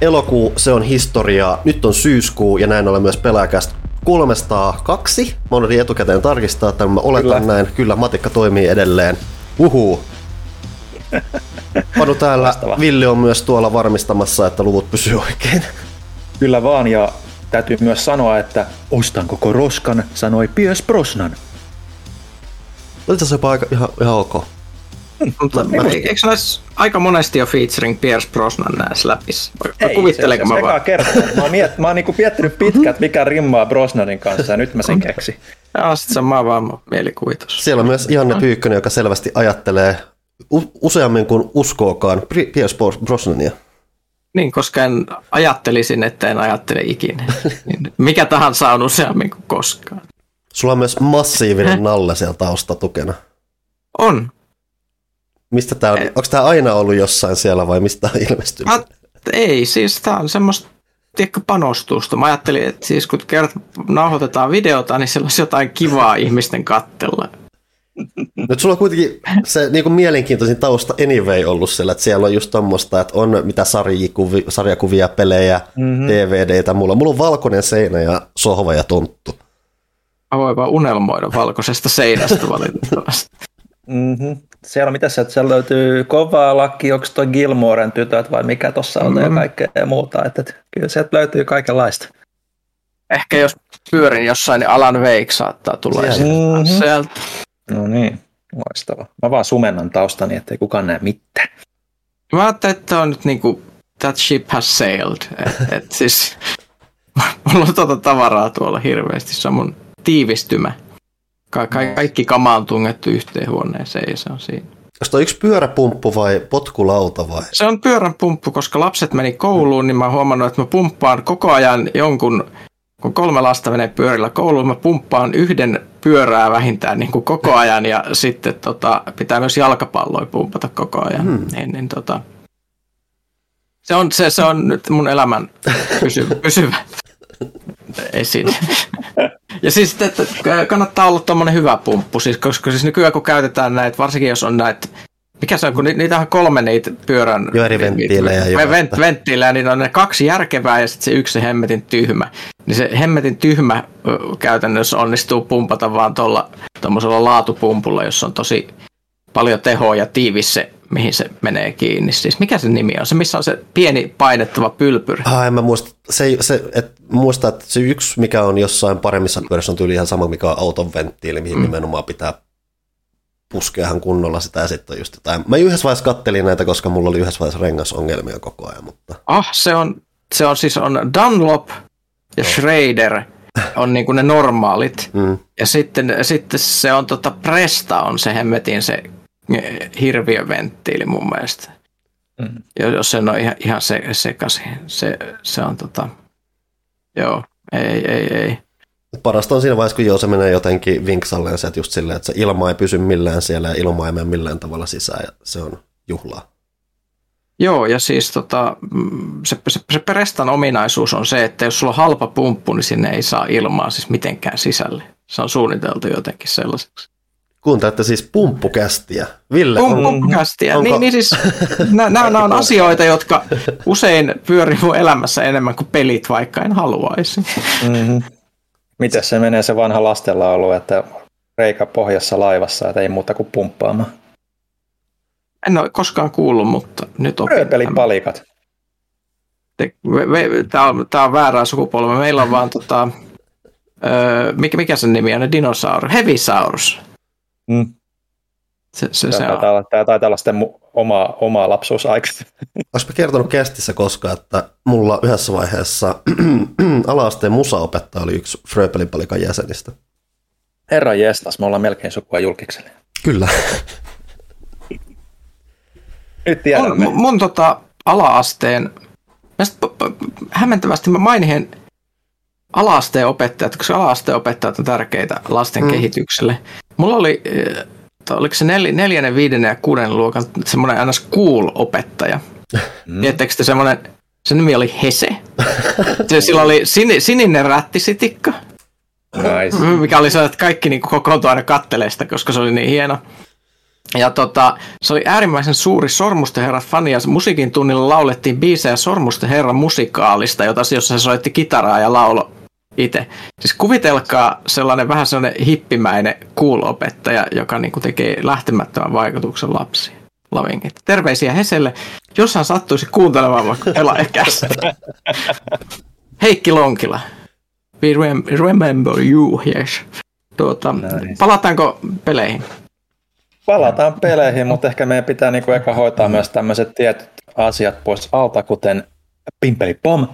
elokuu, se on historiaa. Nyt on syyskuu ja näin ollen myös pelaajakästä 302. Mä olin etukäteen tarkistaa, että mä oletan Kyllä. näin. Kyllä, matikka toimii edelleen. Uhuu. Panu täällä, Vastava. Villi on myös tuolla varmistamassa, että luvut pysyy oikein. Kyllä vaan, ja täytyy myös sanoa, että ostan koko roskan, sanoi Piers Brosnan. Oli se jopa aika, ihan, ihan ok. Mutta mä, eikö olisi aika monesti jo featuring Pierce Brosnan näissä läpissä? Ei, Kuvittelenko se, se, mä vaan? Kertaa. Mä oon, miet, mä oon niinku miettinyt pitkään, mikä rimmaa Brosnanin kanssa ja nyt mä sen keksin. Ja sit se on vaan mielikuvitus. Siellä on myös Janne Pyykkönen, joka selvästi ajattelee useammin kuin uskookaan Pierce Brosnania. Niin, koska en ajattelisin, että en ajattele ikinä. Niin mikä tahansa on useammin kuin koskaan. Sulla on myös massiivinen nalle siellä taustatukena. On. Mistä tää on? Eh. Onko tämä aina ollut jossain siellä vai mistä on ilmestynyt? Mä, ei, siis tämä on semmoista tiedätkö, panostusta. Mä ajattelin, että siis kun kert nauhoitetaan videota, niin siellä olisi jotain kivaa ihmisten kattella. Nyt sulla on kuitenkin se niin kuin mielenkiintoisin tausta anyway ollut siellä, että siellä on just tommoista, että on mitä sarjakuvia, sarjakuvia pelejä, mm-hmm. DVDtä, mulla, mulla on valkoinen seinä ja sohva ja tonttu. Mä voin vaan unelmoida valkoisesta seinästä valitettavasti. mm-hmm. Siellä, mitä sieltä, siellä löytyy kovaa lakki, onko tuo Gilmoren tytöt vai mikä tuossa on mm-hmm. ja kaikkea muuta, että, että kyllä sieltä löytyy kaikenlaista. Ehkä jos pyörin jossain, niin Alan Wake saattaa tulla mm-hmm. sieltä. No niin, loistava. Mä vaan sumennan taustani, ettei kukaan näe mitään. Mä ajattelin, että on nyt niinku, that ship has sailed. Et, et siis, mulla on tuota tavaraa tuolla hirveästi, se on mun tiivistymä. Ka- ka- kaikki kama on tungettu yhteen huoneeseen ja se on siinä. Onko yksi pyöräpumppu vai potkulauta vai? Se on pyöräpumppu, koska lapset meni kouluun, niin mä oon huomannut, että mä pumppaan koko ajan jonkun kun kolme lasta menee pyörillä kouluun, mä pumppaan yhden pyörää vähintään niin kuin koko ajan ja sitten tota, pitää myös jalkapalloja pumpata koko ajan. Hmm. Niin, niin, tota, se, on, se, se on nyt mun elämän pysyvä, pysyvä esine. ja siis että kannattaa olla tuommoinen hyvä pumppu, siis, koska siis nykyään kun käytetään näitä, varsinkin jos on näitä mikä se on, kun niitä on kolme niitä pyörän... Jo eri venttiilejä. Vent, venttiilejä, niin on ne kaksi järkevää ja sitten se yksi se hemmetin tyhmä. Niin se hemmetin tyhmä käytännössä onnistuu pumpata vaan tuolla tuommoisella laatupumpulla, jossa on tosi paljon tehoa ja tiivis se, mihin se menee kiinni. Siis mikä se nimi on? Se, missä on se pieni painettava pylpyri. Ah, en mä muista. Se, se, et, muista, että se yksi, mikä on jossain paremmissa pyörissä, on tyyli ihan sama, mikä on auton venttiili, mihin mm. nimenomaan pitää puskeahan kunnolla sitä ja sitten just jotain. Mä yhdessä vaiheessa kattelin näitä, koska mulla oli yhdessä vaiheessa rengasongelmia koko ajan, mutta... Ah, se on, se on siis on Dunlop ja. Schrader on niin kuin ne normaalit. Mm. Ja sitten, sitten se on tota Presta on se hemmetin se eh, hirviöventtiili mun mielestä. Mm. Jos se on ihan, ihan se, sekaisin. Se, se on tota, joo, ei, ei, ei. Parasta on siinä vaiheessa, kun joo, se menee jotenkin vinksalleen se, että just silleen, että se ilma ei pysy millään siellä ja ilma ei mene millään tavalla sisään ja se on juhlaa. Joo, ja siis tota, mm, se, se, se Prestan ominaisuus on se, että jos sulla on halpa pumppu, niin sinne ei saa ilmaa siis mitenkään sisälle. Se on suunniteltu jotenkin sellaiseksi. Kuuntelette siis pumppukästiä. Ville, Pum, on, pumppukästiä. Onko... Niin, niin siis, nämä, nämä on asioita, jotka usein pyörii elämässä enemmän kuin pelit, vaikka en haluaisi. Mm-hmm. Miten se menee se vanha lastenlaulu, että reikä pohjassa laivassa, että ei muuta kuin pumppaamaan? En ole koskaan kuullut, mutta nyt opin. Rööpelin palikat. Tämä on, tämä on väärää sukupolvea. Meillä on vaan tota, öö, mikä, mikä sen nimi on? Dinosaurus. Heavisaurus. Mm. Se, se, tämä, se taitaa olla, tämä taitaa olla sitten oma, oma lapsuusaika. Olisiko kertonut kästissä koskaan, että mulla yhdessä vaiheessa ala-asteen musaopettaja oli yksi Fröpelin palikan jäsenistä. Herra jestas, me ollaan melkein sukua julkikselle. Kyllä. Nyt tiedämme. Mun, mun tota, ala-asteen, hämmentävästi mä mainin ala-asteen opettajat, koska ala-asteen opettajat on tärkeitä lasten mm. kehitykselle. Mulla oli oliko se nel, neljännen, viidennen ja kuuden luokan semmoinen ns. cool-opettaja. Mm. Tiedättekö te semmoinen, se nimi oli Hese. Se, sillä oli sin, sininen rättisitikka. Nice. Mikä oli se, että kaikki niin kokoontu aina kattelee sitä, koska se oli niin hieno. Ja tota, se oli äärimmäisen suuri Sormusten herrat fani ja musiikin tunnilla laulettiin biisejä Sormusten herran musikaalista, jota, jossa se soitti kitaraa ja laulo itse. Siis kuvitelkaa sellainen vähän sellainen hippimäinen cool-opettaja, joka niinku tekee lähtemättömän vaikutuksen lapsiin. Lavingit. Terveisiä Heselle, jos hän sattuisi kuuntelemaan vaikka pelaajakästä. Heikki Lonkila. We rem- remember you, yes. Tuota, nice. Palataanko peleihin? Palataan peleihin, mutta ehkä meidän pitää niinku eka hoitaa myös tämmöiset tietyt asiat pois alta, kuten Pimpeli Pom,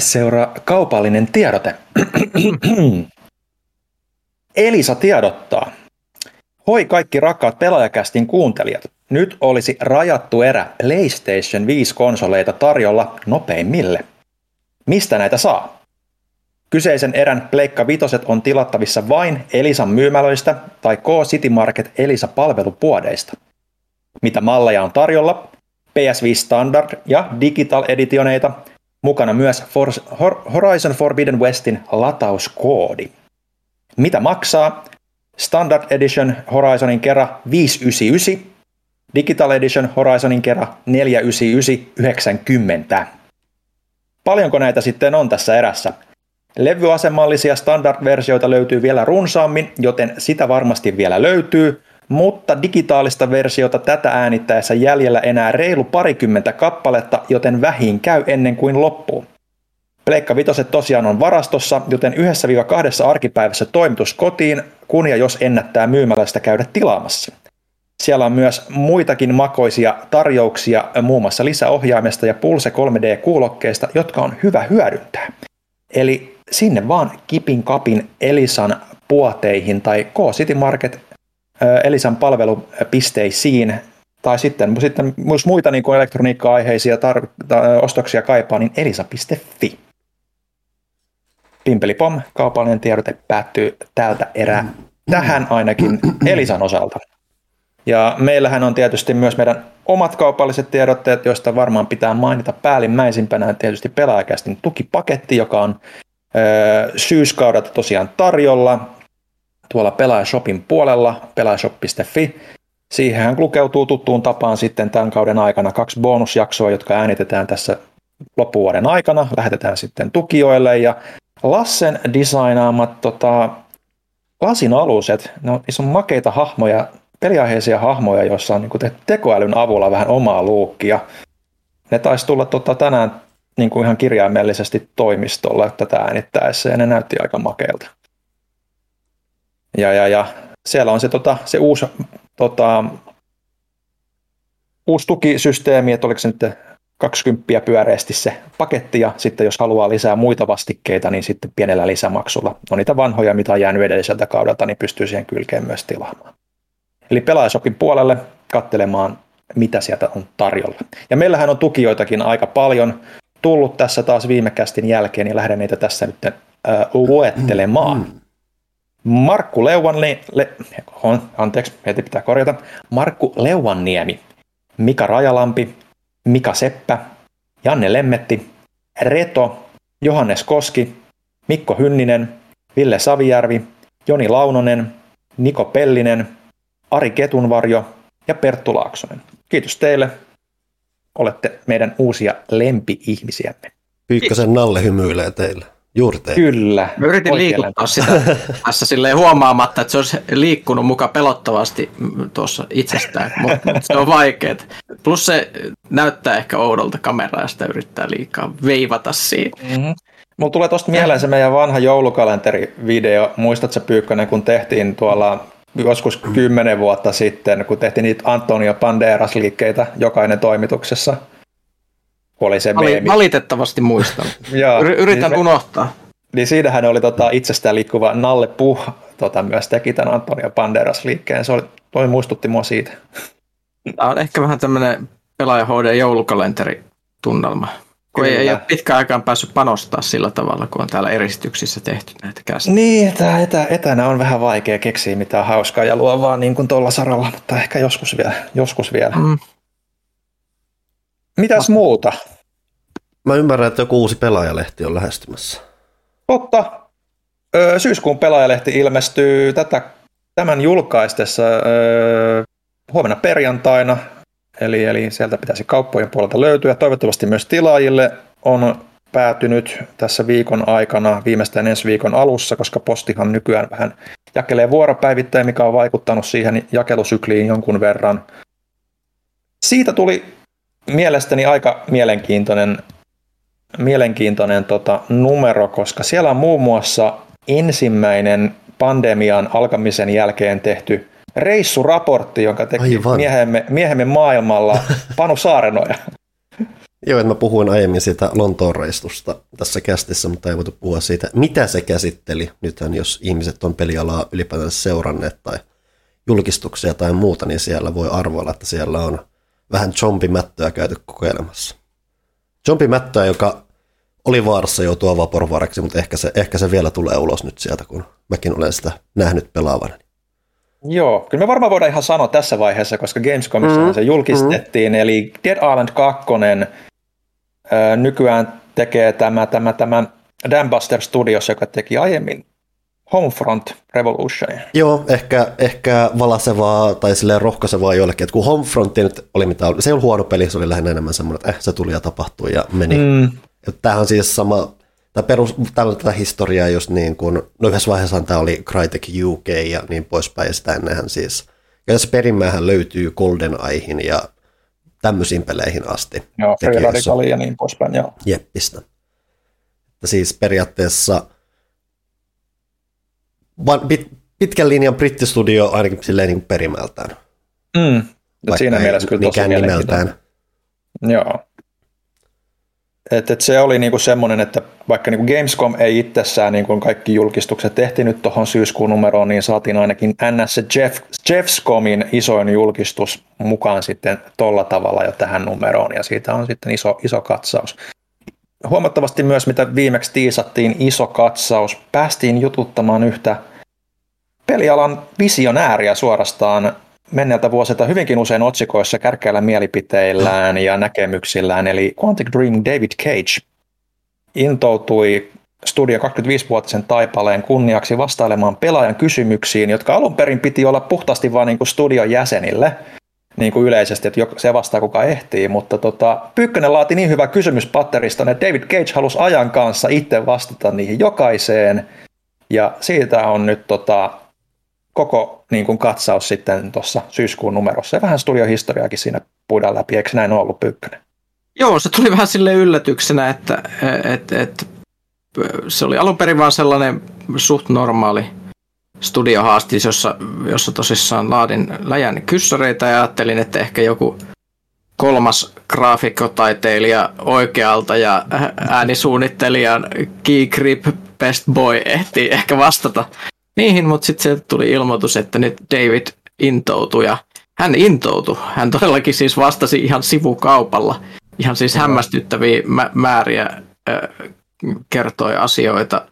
seuraa kaupallinen tiedote. Elisa tiedottaa. Hoi kaikki rakkaat pelaajakästin kuuntelijat. Nyt olisi rajattu erä PlayStation 5-konsoleita tarjolla nopeimmille. Mistä näitä saa? Kyseisen erän Pleikka Vitoset on tilattavissa vain Elisan myymälöistä tai K-City Market Elisa palvelupuodeista. Mitä malleja on tarjolla? PS5 Standard ja Digital Editioneita, mukana myös Horizon Forbidden Westin latauskoodi. Mitä maksaa? Standard Edition Horizonin kerran 599, Digital Edition Horizonin kerran 499,90. Paljonko näitä sitten on tässä erässä? Levyasemallisia standard-versioita löytyy vielä runsaammin, joten sitä varmasti vielä löytyy, mutta digitaalista versiota tätä äänittäessä jäljellä enää reilu parikymmentä kappaletta, joten vähin käy ennen kuin loppuu. Pleikka Vitoset tosiaan on varastossa, joten yhdessä kahdessa arkipäivässä toimitus kotiin, kun ja jos ennättää myymälästä käydä tilaamassa. Siellä on myös muitakin makoisia tarjouksia, muun muassa lisäohjaimesta ja Pulse 3D-kuulokkeista, jotka on hyvä hyödyntää. Eli sinne vaan kipin kapin Elisan puoteihin tai K-City Market Elisan palvelupisteisiin tai sitten, sitten myös muita niin elektroniikka-aiheisia tar- ta- ostoksia kaipaa, niin elisa.fi. Pimpelipom, kaupallinen tiedote päättyy tältä erää tähän ainakin Elisan osalta. Ja meillähän on tietysti myös meidän omat kaupalliset tiedotteet, joista varmaan pitää mainita päällimmäisimpänä tietysti pelaajakästin tukipaketti, joka on ö, syyskaudelta tosiaan tarjolla tuolla Pelaajashopin puolella, pelaajashop.fi. Siihenhän lukeutuu tuttuun tapaan sitten tämän kauden aikana kaksi bonusjaksoa, jotka äänitetään tässä loppuvuoden aikana, lähetetään sitten tukijoille ja Lassen designaamat tota, lasin aluset, no, niissä on makeita hahmoja, peliaiheisia hahmoja, joissa on niin tekoälyn avulla vähän omaa luukkia. Ne taisi tulla tota, tänään niin kuin ihan kirjaimellisesti toimistolla tätä äänittäessä ja ne näytti aika makeilta. Ja, ja, ja siellä on se, tota, se uusi, tota, uusi tukisysteemi, että oliko se nyt 20 pyöreästi se paketti ja sitten jos haluaa lisää muita vastikkeita, niin sitten pienellä lisämaksulla. No niitä vanhoja, mitä on jäänyt edelliseltä kaudelta, niin pystyy siihen kylkeen myös tilaamaan. Eli pelaajasopin puolelle katselemaan, mitä sieltä on tarjolla. Ja meillähän on tukijoitakin aika paljon tullut tässä taas viime kästin jälkeen, niin lähden niitä tässä nyt luettelemaan. Mm. Markku Leuvanni, le, on, anteeksi, heti pitää korjata. Markku Leuvanniemi, Mika Rajalampi, Mika Seppä, Janne Lemmetti, Reto, Johannes Koski, Mikko Hynninen, Ville Savijärvi, Joni Launonen, Niko Pellinen, Ari Ketunvarjo ja Perttu Laaksonen. Kiitos teille. Olette meidän uusia lempi-ihmisiämme. Pyykkösen Nalle hymyilee teille. Juuri tein. Kyllä. Mä yritin liikuttaa sitä tässä silleen huomaamatta, että se olisi liikkunut muka pelottavasti tuossa itsestään, mutta se on vaikeaa. Plus se näyttää ehkä oudolta kameraa ja sitä yrittää liikaa veivata siitä. Mm-hmm. Mulla tulee tuosta mieleen se meidän vanha joulukalenterivideo. Muistatko Pyykkönen, kun tehtiin tuolla joskus kymmenen vuotta sitten, kun tehtiin niitä Antonio Banderas-liikkeitä jokainen toimituksessa – oli se meemi. Valitettavasti muistan. Yritän niin unohtaa. Niin siinähän oli tota, itsestään liikkuva Nalle Puh tota, myös teki tämän Antonio Banderas liikkeen. Se oli, toi muistutti mua siitä. Tämä on ehkä vähän tämmöinen pelaaja HD joulukalenteri tunnelma. Kun ei, ei ole pitkään aikaan päässyt panostaa sillä tavalla, kun on täällä eristyksissä tehty näitä käsiä. Niin, että etä, etänä on vähän vaikea keksiä mitään hauskaa ja luovaa niin kuin tuolla saralla, mutta ehkä joskus vielä. Joskus vielä. Mm. Mitäs muuta? Mä ymmärrän, että joku uusi pelaajalehti on lähestymässä. Totta. Öö, syyskuun pelaajalehti ilmestyy tätä, tämän julkaistessa öö, huomenna perjantaina, eli, eli sieltä pitäisi kauppojen puolelta löytyä. Toivottavasti myös tilaajille on päätynyt tässä viikon aikana, viimeistään ensi viikon alussa, koska postihan nykyään vähän jakelee vuoropäivittäin, mikä on vaikuttanut siihen jakelusykliin jonkun verran. Siitä tuli mielestäni aika mielenkiintoinen, mielenkiintoinen tota, numero, koska siellä on muun muassa ensimmäinen pandemian alkamisen jälkeen tehty reissuraportti, jonka teki miehemme, miehemme maailmalla Panu Saarenoja. Joo, että mä puhuin aiemmin siitä Lontoon reistusta tässä kästissä, mutta ei voitu puhua siitä, mitä se käsitteli. Nythän jos ihmiset on pelialaa ylipäätään seuranneet tai julkistuksia tai muuta, niin siellä voi arvoilla, että siellä on vähän zombimättöä käyty kokeilemassa. Zombimättöä, joka oli vaarassa joutua vaporvaaraksi, mutta ehkä se, ehkä se vielä tulee ulos nyt sieltä, kun mäkin olen sitä nähnyt pelaavana. Joo, kyllä me varmaan voidaan ihan sanoa tässä vaiheessa, koska Gamescomissa mm, se julkistettiin, mm. eli Dead Island 2 nykyään tekee tämä, tämä, tämä Dambuster Studios, joka teki aiemmin Homefront Revolution. Joo, ehkä, ehkä valasevaa tai silleen rohkaisevaa joillekin, että kun Homefront nyt oli mitä oli, se ei ollut huono peli, se oli lähinnä enemmän semmoinen, että eh, se tuli ja tapahtui ja meni. Mm. Tämähän on siis sama, tämä perus, tällä tätä historiaa just niin kuin, no yhdessä vaiheessa tämä oli Crytek UK ja niin poispäin, ja sitä ennenhän siis, ja se perimmähän löytyy Golden Aihin ja tämmöisiin peleihin asti. Joo, Free Radical ja niin poispäin, joo. Jeppistä. Että siis periaatteessa pitkän linjan brittistudio ainakin silleen niin kuin perimältään. Mm. Siinä mielessä kyllä tosi nimeltään. Joo. Et, et se oli niinku semmoinen, että vaikka niinku Gamescom ei itsessään niinku kaikki julkistukset tehtiin nyt tuohon syyskuun numeroon, niin saatiin ainakin NS Jeff, Jeffscomin isoin julkistus mukaan sitten tolla tavalla jo tähän numeroon, ja siitä on sitten iso, iso katsaus. Huomattavasti myös, mitä viimeksi tiisattiin, iso katsaus. Päästiin jututtamaan yhtä pelialan visionääriä suorastaan menneeltä vuosilta hyvinkin usein otsikoissa kärkeillä mielipiteillään ja näkemyksillään, eli Quantic Dream David Cage intoutui Studio 25-vuotisen taipaleen kunniaksi vastailemaan pelaajan kysymyksiin, jotka alun perin piti olla puhtaasti vain niin studion jäsenille, niin kuin yleisesti, että se vastaa kuka ehtii, mutta tota, Pyykkönen laati niin hyvä kysymyspatteriston, että David Cage halusi ajan kanssa itse vastata niihin jokaiseen, ja siitä on nyt tota, koko niin kuin katsaus sitten tuossa syyskuun numerossa. Ja vähän studiohistoriaakin siinä puidaan läpi, eikö näin ole ollut Pyykkönen? Joo, se tuli vähän sille yllätyksenä, että et, et, se oli alun perin vaan sellainen suht normaali studiohaastis, jossa, jossa tosissaan laadin läjän kyssäreitä ja ajattelin, että ehkä joku kolmas graafikkotaiteilija oikealta ja äänisuunnittelijan Key Grip Best Boy ehti ehkä vastata niihin, mutta sitten sieltä tuli ilmoitus, että nyt David intoutui ja hän intoutui. Hän todellakin siis vastasi ihan sivukaupalla. Ihan siis hämmästyttäviä mä- määriä äh, kertoi asioita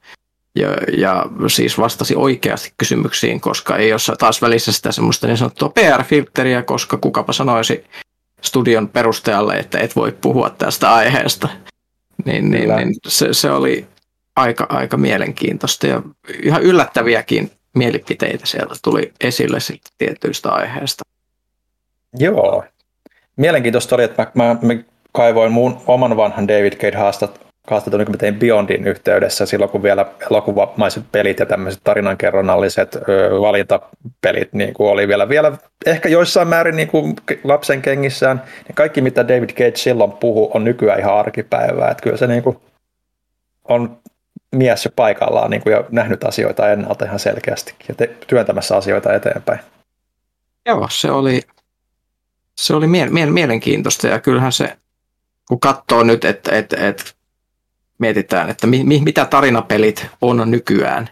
ja, ja siis vastasi oikeasti kysymyksiin, koska ei ole taas välissä sitä semmoista niin sanottua PR-filtteriä, koska kukapa sanoisi studion perustajalle, että et voi puhua tästä aiheesta. Niin, niin, niin se, se oli aika, aika mielenkiintoista ja ihan yllättäviäkin mielipiteitä sieltä tuli esille sitten tietyistä aiheista. Joo. Mielenkiintoista oli, että mä, mä, mä kaivoin mun oman vanhan David Cage haastat, haastattelun, kun mä tein Beyondin yhteydessä silloin, kun vielä elokuvamaiset pelit ja tämmöiset tarinankerronnalliset ö, valintapelit niin kuin oli vielä, vielä ehkä joissain määrin niin kuin lapsen kengissään. Ja kaikki, mitä David Cage silloin puhu, on nykyään ihan arkipäivää. Että kyllä se niin kuin on mies jo paikallaan niin kuin jo nähnyt asioita ennalta ihan selkeästikin ja te, työntämässä asioita eteenpäin. Joo, se oli, se oli mie- mie- mielenkiintoista ja kyllähän se, kun katsoo nyt, että, että, että mietitään, että mi- mitä tarinapelit on nykyään,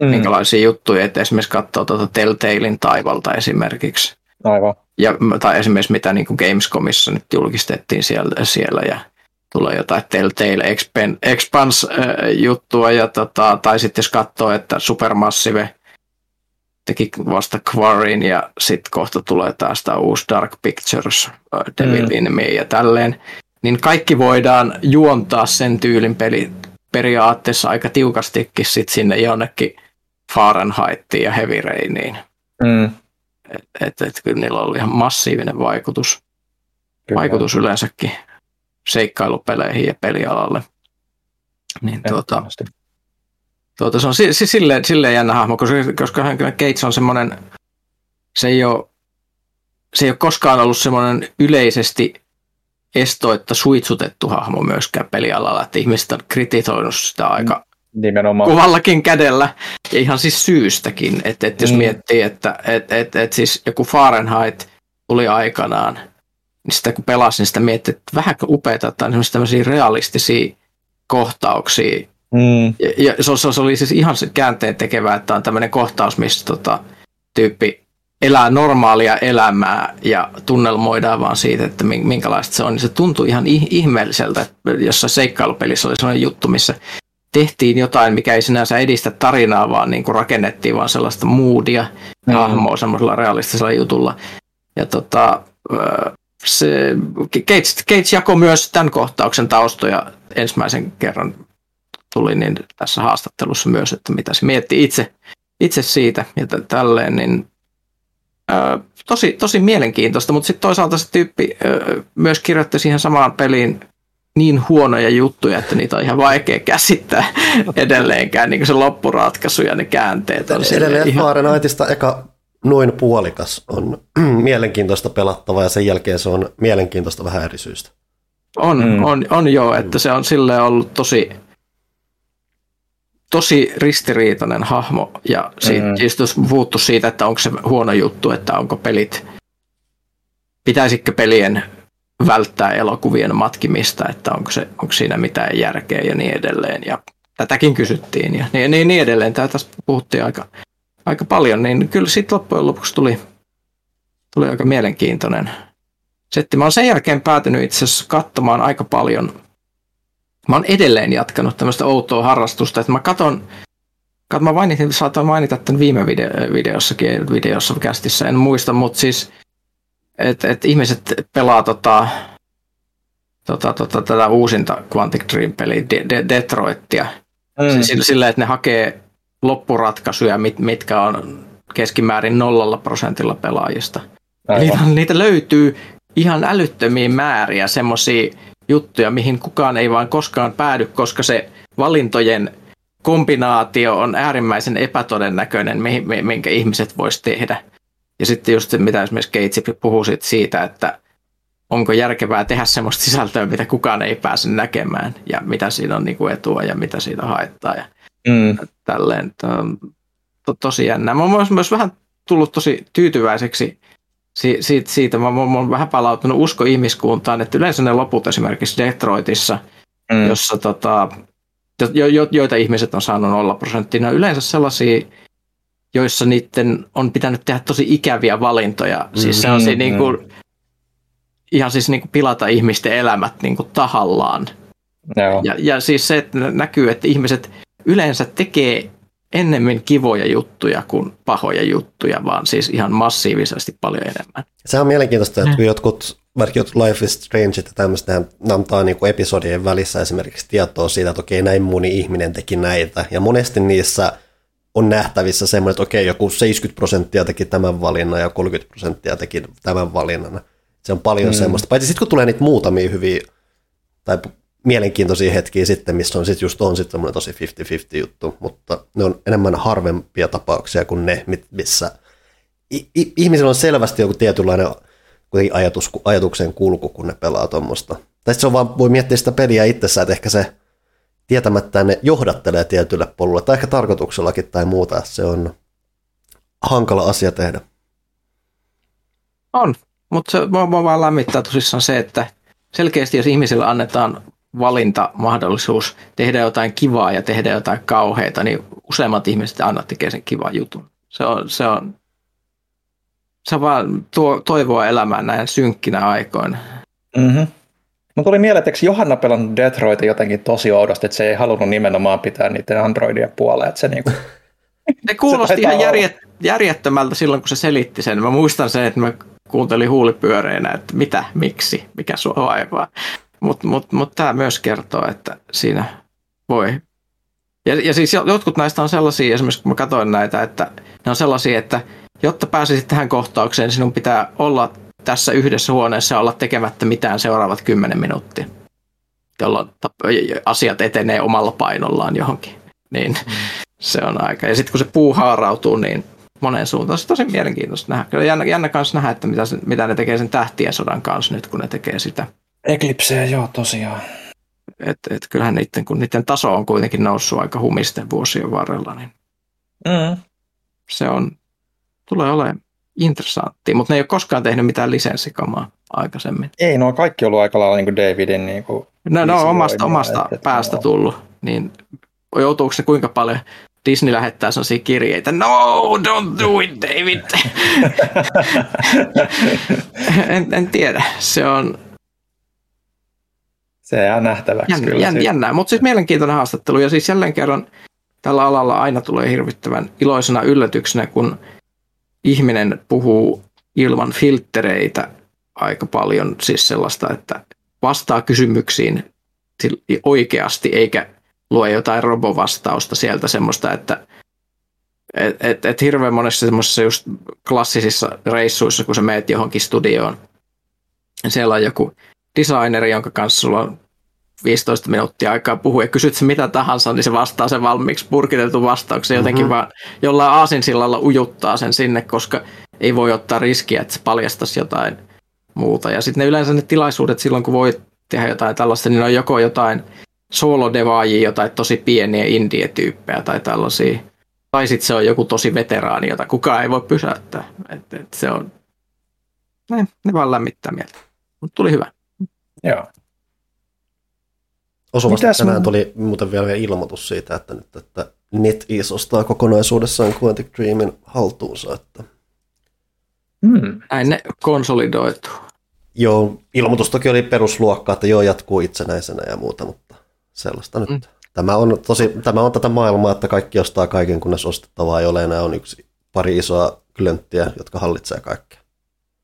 mm. minkälaisia juttuja, että esimerkiksi katsoo tuota Telltalein taivalta esimerkiksi. Aivan. Ja, tai esimerkiksi mitä niin kuin Gamescomissa nyt julkistettiin siellä, siellä ja tulee jotain Telltale Expanse-juttua, ja tota, tai sitten jos katsoo, että Supermassive teki vasta Quarryn, ja sitten kohta tulee taas tämä uusi Dark Pictures, Devil mm. in Me ja tälleen, niin kaikki voidaan juontaa sen tyylin peli periaatteessa aika tiukastikin sit sinne jonnekin Fahrenheitiin ja Heavy Rainiin. Mm. että et, kyllä niillä ollut ihan massiivinen vaikutus, Kyllä. vaikutus yleensäkin seikkailupeleihin ja pelialalle. Niin tuota, tuota, se on si- si- silleen, silleen jännä hahmo, koska, koska hän- Gates on semmoinen, se ei ole, se ei ole koskaan ollut semmoinen yleisesti estoitta suitsutettu hahmo myöskään pelialalla, että ihmiset on kritisoinut sitä aika Nimenomaan. kuvallakin kädellä ja ihan siis syystäkin, että, että jos Mm. miettii, että et, et, et siis joku Fahrenheit tuli aikanaan, niin sitä kun pelasin, niin sitä miettii, että vähän upeita, että on tämmöisiä realistisia kohtauksia. Mm. Ja, ja se, se, se, oli siis ihan käänteen tekevä, että on tämmöinen kohtaus, missä tota, tyyppi elää normaalia elämää ja tunnelmoidaan vaan siitä, että min- minkälaista se on. Niin se tuntui ihan ih- ihmeelliseltä, jossain seikkailupelissä oli sellainen juttu, missä tehtiin jotain, mikä ei sinänsä edistä tarinaa, vaan niin kuin rakennettiin vaan sellaista moodia, Mm. hahmoa semmoisella realistisella jutulla. Ja tota, se, Gates, Gates jakoi myös tämän kohtauksen taustoja ensimmäisen kerran tuli niin tässä haastattelussa myös, että mitä se mietti itse, itse siitä ja tälleen, niin ö, tosi, tosi mielenkiintoista, mutta sitten toisaalta se tyyppi ö, myös kirjoitti siihen samaan peliin niin huonoja juttuja, että niitä on ihan vaikea käsittää edelleenkään, niin kuin se loppuratkaisu ja ne käänteet on Edelleen ihan, Fahrenheitista eka noin puolikas on mielenkiintoista pelattavaa ja sen jälkeen se on mielenkiintoista vähän eri syystä. On, Mm. mm. on, on joo, että se on silleen ollut tosi, tosi ristiriitainen hahmo. Ja siitä, Mm. mm. siis jos puhuttu siitä, että onko se huono juttu, että onko pelit, pitäisikö pelien välttää elokuvien matkimista, että onko, se, onko siinä mitään järkeä ja niin edelleen. Ja tätäkin kysyttiin ja niin, niin, niin edelleen. Tämä tässä puhuttiin aika, aika paljon, niin kyllä sitten loppujen lopuksi tuli, tuli aika mielenkiintoinen setti. Mä oon sen jälkeen päätynyt itse asiassa katsomaan aika paljon. Mä oon edelleen jatkanut tämmöistä outoa harrastusta, että mä katon, kat, mä mainitin, saatoin mainita tämän viime video, videossakin, videossa kästissä, en muista, mutta siis, että et ihmiset pelaa tota, tota, tota, tätä uusinta Quantic Dream-peliä, De- De- Detroitia, Mm. sillä, sillä, että ne hakee loppuratkaisuja, mit, mitkä on keskimäärin nollalla prosentilla pelaajista. Aivan. Niitä, niitä löytyy ihan älyttömiä määriä semmoisia juttuja, mihin kukaan ei vaan koskaan päädy, koska se valintojen kombinaatio on äärimmäisen epätodennäköinen, minkä ihmiset vois tehdä. Ja sitten just se, mitä esimerkiksi Keitsi puhuu sit siitä, että onko järkevää tehdä semmoista sisältöä, mitä kukaan ei pääse näkemään, ja mitä siinä on niinku etua ja mitä siitä haittaa. Ja Mm. tälleen. On to, tosi jännää. Mä oon myös, myös vähän tullut tosi tyytyväiseksi si, siitä, siitä. Mä, mä, mä oon vähän palautunut usko ihmiskuntaan, että yleensä ne loput esimerkiksi Detroitissa, Mm. jossa tota, jo, jo, joita ihmiset on saanut ne on yleensä sellaisia, joissa niiden on pitänyt tehdä tosi ikäviä valintoja. Mm, siis sellaisia mm, niin kuin, ihan siis niin kuin pilata ihmisten elämät niin kuin tahallaan. Joo. Ja, ja siis se, että näkyy, että ihmiset yleensä tekee ennemmin kivoja juttuja kuin pahoja juttuja, vaan siis ihan massiivisesti paljon enemmän. Se on mielenkiintoista, että kun jotkut, vaikka jotkut Life is Strange ja tämmöistä, nehän antaa niin kuin episodien välissä esimerkiksi tietoa siitä, että okei, näin moni ihminen teki näitä. Ja monesti niissä on nähtävissä semmoinen, että okei, joku 70 prosenttia teki tämän valinnan ja 30 prosenttia teki tämän valinnan. Se on paljon mm. semmoista. Paitsi sitten kun tulee niitä muutamia hyviä tai mielenkiintoisia hetkiä sitten, missä on sitten just on semmoinen tosi 50-50 juttu, mutta ne on enemmän harvempia tapauksia kuin ne, missä ihmisillä on selvästi joku tietynlainen ajatus, ajatuksen kulku, kun ne pelaa tuommoista. Tai se on vaan, voi miettiä sitä peliä itsessään, että ehkä se tietämättä ne johdattelee tietylle polulle, tai ehkä tarkoituksellakin tai muuta. Se on hankala asia tehdä. On, mutta se mua vaan lämmittää tosissaan se, että selkeästi jos ihmisille annetaan valintamahdollisuus tehdä jotain kivaa ja tehdä jotain kauheita, niin useimmat ihmiset aina tekee sen kivan jutun. Se on, se on, se vaan tuo toivoa elämään näin synkkinä aikoina. Mm-hmm. Mun tuli mieleen, että Johanna pelannut Detroitin jotenkin tosi oudosti, että se ei halunnut nimenomaan pitää niiden Androidien puoleen. Että se niinku... Se kuulosti ihan järjet, järjettömältä silloin, kun se selitti sen. Mä muistan sen, että mä kuuntelin huulipyöreinä, että mitä, miksi, mikä sua vaivaa. Mutta mut, mut tämä myös kertoo, että siinä voi. Ja, ja siis jotkut näistä on sellaisia, esimerkiksi kun mä katsoin näitä, että ne on sellaisia, että jotta pääsisit tähän kohtaukseen, sinun pitää olla tässä yhdessä huoneessa ja olla tekemättä mitään seuraavat kymmenen minuuttia, jolloin asiat etenee omalla painollaan johonkin. Niin mm. se on aika. Ja sitten kun se puu haarautuu, niin moneen suuntaan. Se on tosi mielenkiintoista nähdä. Kyllä jännä, jännä kanssa nähdä, että mitä, mitä ne tekee sen tähtien sodan kanssa nyt, kun ne tekee sitä. Eclipseä, joo, tosiaan. Et, et kyllähän niiden, kun niiden taso on kuitenkin noussut aika humisten vuosien varrella, niin mm. se on, tulee olemaan interessantti, mutta ne ei ole koskaan tehnyt mitään lisenssikamaa aikaisemmin. Ei, no kaikki ollut aika lailla niin kuin Davidin niin kuin No, no omasta, omasta että, päästä no. tullut, niin joutuuko se kuinka paljon Disney lähettää sellaisia kirjeitä, no, don't do it, David. en, en tiedä, se on... Se jää nähtäväksi jännä, kyllä. Jännä, jännää, mutta siis mielenkiintoinen haastattelu. Ja siis jälleen kerran tällä alalla aina tulee hirvittävän iloisena yllätyksenä, kun ihminen puhuu ilman filttereitä aika paljon, siis sellaista, että vastaa kysymyksiin oikeasti, eikä lue jotain robovastausta sieltä semmoista, että et, et, et hirveän monessa semmoisessa just klassisissa reissuissa, kun sä meet johonkin studioon, siellä on joku designeri, jonka kanssa sulla on 15 minuuttia aikaa puhua ja kysyt se mitä tahansa, niin se vastaa sen valmiiksi purkitetun vastauksen. Jotenkin mm-hmm. vaan jollain aasinsillalla ujuttaa sen sinne, koska ei voi ottaa riskiä, että se paljastaisi jotain muuta. Ja sitten ne yleensä ne tilaisuudet silloin, kun voi tehdä jotain tällaista, niin on joko jotain solo-devaajia, jotain tosi pieniä indie-tyyppejä tai tällaisia. Tai sitten se on joku tosi veteraani, jota kukaan ei voi pysäyttää. Et, et se on, ne, ne vaan lämmittää mieltä. Mutta tuli hyvä. Joo. Osuvasti Mitäs tänään mä... tuli muuten vielä ilmoitus siitä, että nyt että NetEase ostaa kokonaisuudessaan Quantic Dreamin haltuunsa. Että... Hmm. Näin ne konsolidoituu. Joo, ilmoitus toki oli perusluokkaa, että joo jatkuu itsenäisenä ja muuta, mutta sellaista nyt. Mm. Tämä on, tosi, tämä on tätä maailmaa, että kaikki ostaa kaiken, kunnes ostettavaa ei ole enää on yksi pari isoa klönttiä, jotka hallitsee kaikkea.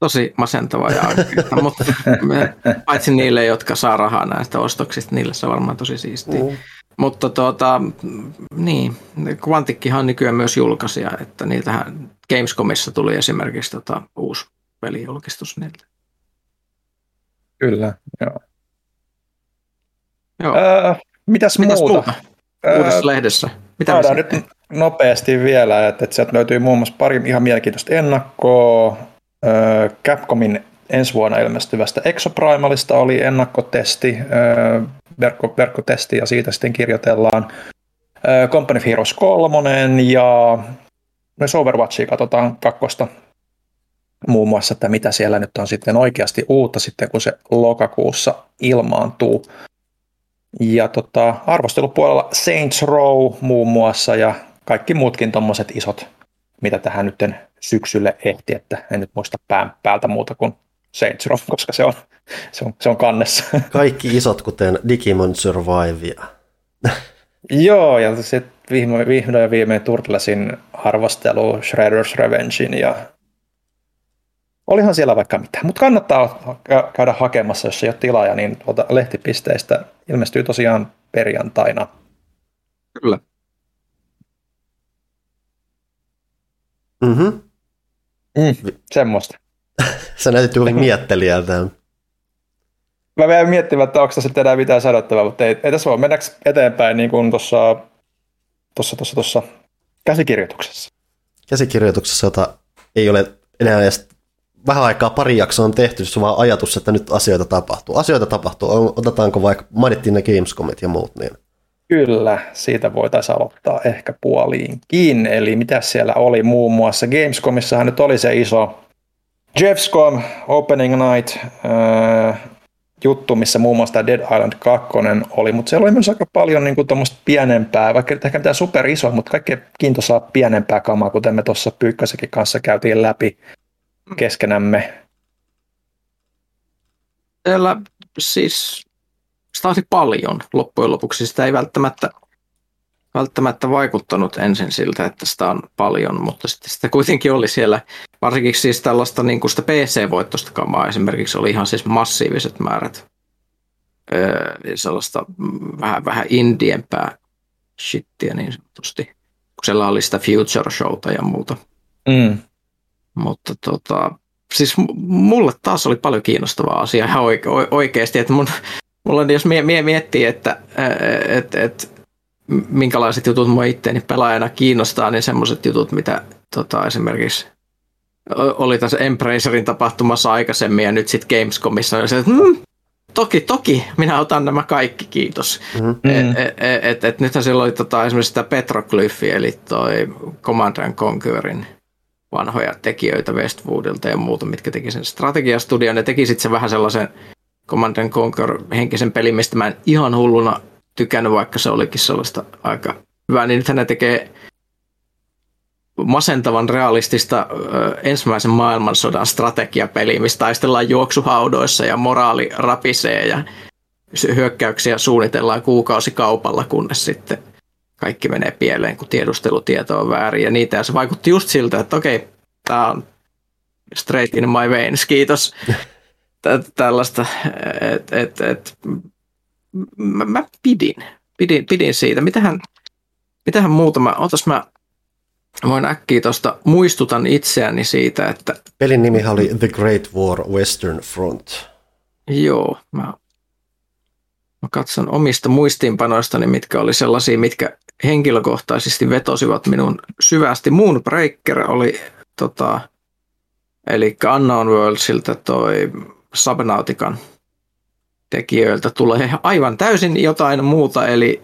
Tosi masentavaa ja mutta me, paitsi niille, jotka saa rahaa näistä ostoksista, niille se on varmaan tosi siistiä. Mm. Mutta tuota, niin, Quantickihan on nykyään myös julkaisija, että niiltähän Gamescomissa tuli esimerkiksi tota, uusi pelijulkistus niiltä. Kyllä, joo. Joo. Öö, mitäs, mitäs muuta? muuta? Uudessa öö, lehdessä. Mitä nyt nopeasti vielä, että, että sieltä löytyy muun muassa pari ihan mielenkiintoista ennakkoa. Capcomin ensi vuonna ilmestyvästä Exoprimalista oli ennakkotesti, verkko, verkkotesti ja siitä sitten kirjoitellaan. Company of Heroes 3 ja myös Overwatchia katsotaan kakkosta muun muassa, että mitä siellä nyt on sitten oikeasti uutta sitten, kun se lokakuussa ilmaantuu. Ja tota, arvostelupuolella Saints Row muun muassa ja kaikki muutkin tuommoiset isot, mitä tähän nyt syksylle ehti, että en nyt muista pään päältä muuta kuin Saints Row, koska se on, se on, se on kannessa. Kaikki isot, kuten Digimon Survivia. Joo, ja sitten vihdoin, vihdoin ja viimein Turtlesin arvostelu Shredder's Revengein ja olihan siellä vaikka mitä. Mutta kannattaa käydä hakemassa, jos ei ole tilaaja, niin tuolta lehtipisteistä ilmestyy tosiaan perjantaina. Kyllä. Mhm. Mm, semmoista. Sä näytit juuri miettelijältä. Mä vielä miettimään, että onko tässä enää mitään sanottavaa, mutta ei, ei tässä voi mennäkö eteenpäin niin kuin tuossa, tuossa, tuossa, tuossa käsikirjoituksessa. Käsikirjoituksessa, jota ei ole enää edes vähän aikaa pari jaksoa on tehty, se on vaan ajatus, että nyt asioita tapahtuu. Asioita tapahtuu, otetaanko vaikka, mainittiin ne Gamescomit ja muut, niin Kyllä, siitä voitaisiin aloittaa ehkä puoliinkin. Eli mitä siellä oli muun muassa? Gamescomissahan nyt oli se iso Jeffscom Opening Night äh, juttu, missä muun muassa Dead Island 2 oli, mutta siellä oli myös aika paljon niin tuommoista pienempää, vaikka ehkä mitään super iso, mutta kaikkea kiintoisaa pienempää kamaa, kuten me tuossa Pyykkäsekin kanssa käytiin läpi keskenämme. Siellä siis sitä olisi paljon loppujen lopuksi. Sitä ei välttämättä, välttämättä vaikuttanut ensin siltä, että sitä on paljon, mutta sitten sitä kuitenkin oli siellä, varsinkin siis tällaista niin kuin sitä PC-voittosta kamaa esimerkiksi oli ihan siis massiiviset määrät öö, sellaista vähän, vähän indiempää shittiä niin sanotusti, kun siellä oli sitä Future Showta ja muuta. Mm. Mutta tota, siis mulle taas oli paljon kiinnostavaa asiaa ihan oike- oikeasti, että mun, mulla jos mie- mie- miettii, että et, et, minkälaiset jutut mua itteeni pelaajana kiinnostaa, niin semmoiset jutut, mitä tota, esimerkiksi oli tässä Embracerin tapahtumassa aikaisemmin ja nyt sitten Gamescomissa, niin se, että hmm, toki, toki, minä otan nämä kaikki, kiitos. Mm-hmm. Et, et, et, et, nythän siellä oli tota, esimerkiksi sitä Petroglyphi, eli toi Command and Conquerin vanhoja tekijöitä Westwoodilta ja muuta, mitkä teki sen strategiastudion. Ne teki sitten se vähän sellaisen Command and Conquer henkisen pelin, mistä mä en ihan hulluna tykännyt, vaikka se olikin sellaista aika hyvää, niin nythän ne tekee masentavan realistista ö, ensimmäisen maailmansodan strategiapeliä, missä taistellaan juoksuhaudoissa ja moraali rapisee ja hyökkäyksiä suunnitellaan kuukausikaupalla, kunnes sitten kaikki menee pieleen, kun tiedustelutieto on väärin ja niitä. Ja se vaikutti just siltä, että okei, tämä on straight in my veins, kiitos. Tällaista, että et, et, mä, mä pidin, pidin, pidin siitä. Mitähän, mitähän muuta mä, otas mä voin äkkiä tuosta muistutan itseäni siitä, että... Pelin nimi oli The Great War Western Front. Joo, mä, mä katson omista muistiinpanoistani, mitkä oli sellaisia, mitkä henkilökohtaisesti vetosivat minun syvästi. Moonbreaker oli tota, eli Unknown Worldsilta toi Subnautican tekijöiltä tulee aivan täysin jotain muuta, eli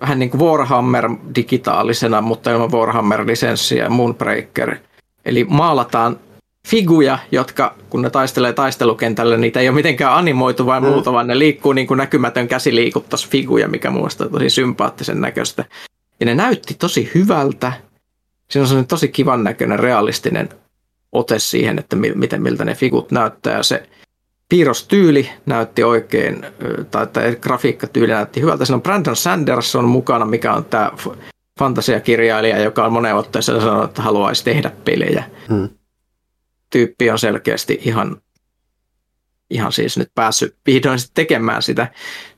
vähän niin kuin Warhammer digitaalisena, mutta ilman Warhammer-lisenssiä ja Moonbreaker. Eli maalataan figuja, jotka kun ne taistelee taistelukentällä, niitä ei ole mitenkään animoitu vai mm. muuta, vaan ne liikkuu niin kuin näkymätön käsi liikuttaisi figuja, mikä muista on tosi sympaattisen näköistä. Ja ne näytti tosi hyvältä. Siinä on sellainen tosi kivan näköinen realistinen ote siihen, että miten miltä ne figut näyttää. Ja se piirrostyyli näytti oikein, tai, tai grafiikkatyyli näytti hyvältä. Siinä on Brandon Sanderson mukana, mikä on tämä fantasiakirjailija, joka on moneen otteeseen sanonut, että haluaisi tehdä pelejä. Hmm. Tyyppi on selkeästi ihan, ihan siis nyt päässyt vihdoin tekemään sitä.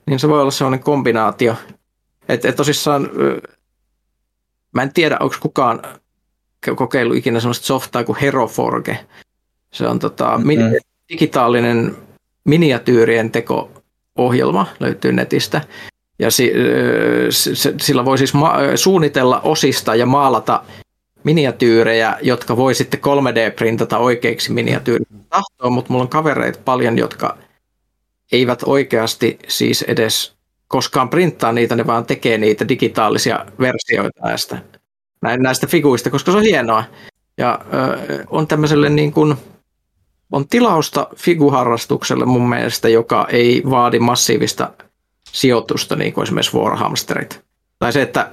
Niin se voi olla sellainen kombinaatio. Että et tosissaan, mä en tiedä, onko kukaan kokeillut ikinä sellaista softaa kuin Heroforge. Se on tota, mm-hmm digitaalinen miniatyyrien teko-ohjelma löytyy netistä. Ja si, sillä voi siis ma- suunnitella osista ja maalata miniatyyrejä, jotka voi sitten 3D-printata oikeiksi miniatyyriksi tahtoon, mutta mulla on kavereita paljon, jotka eivät oikeasti siis edes koskaan printtaa niitä, ne vaan tekee niitä digitaalisia versioita näistä, näistä figuista, koska se on hienoa. Ja ö, on tämmöiselle niin kuin, on tilausta figuharrastukselle mun mielestä, joka ei vaadi massiivista sijoitusta, niin kuin esimerkiksi Warhamsterit. Tai se, että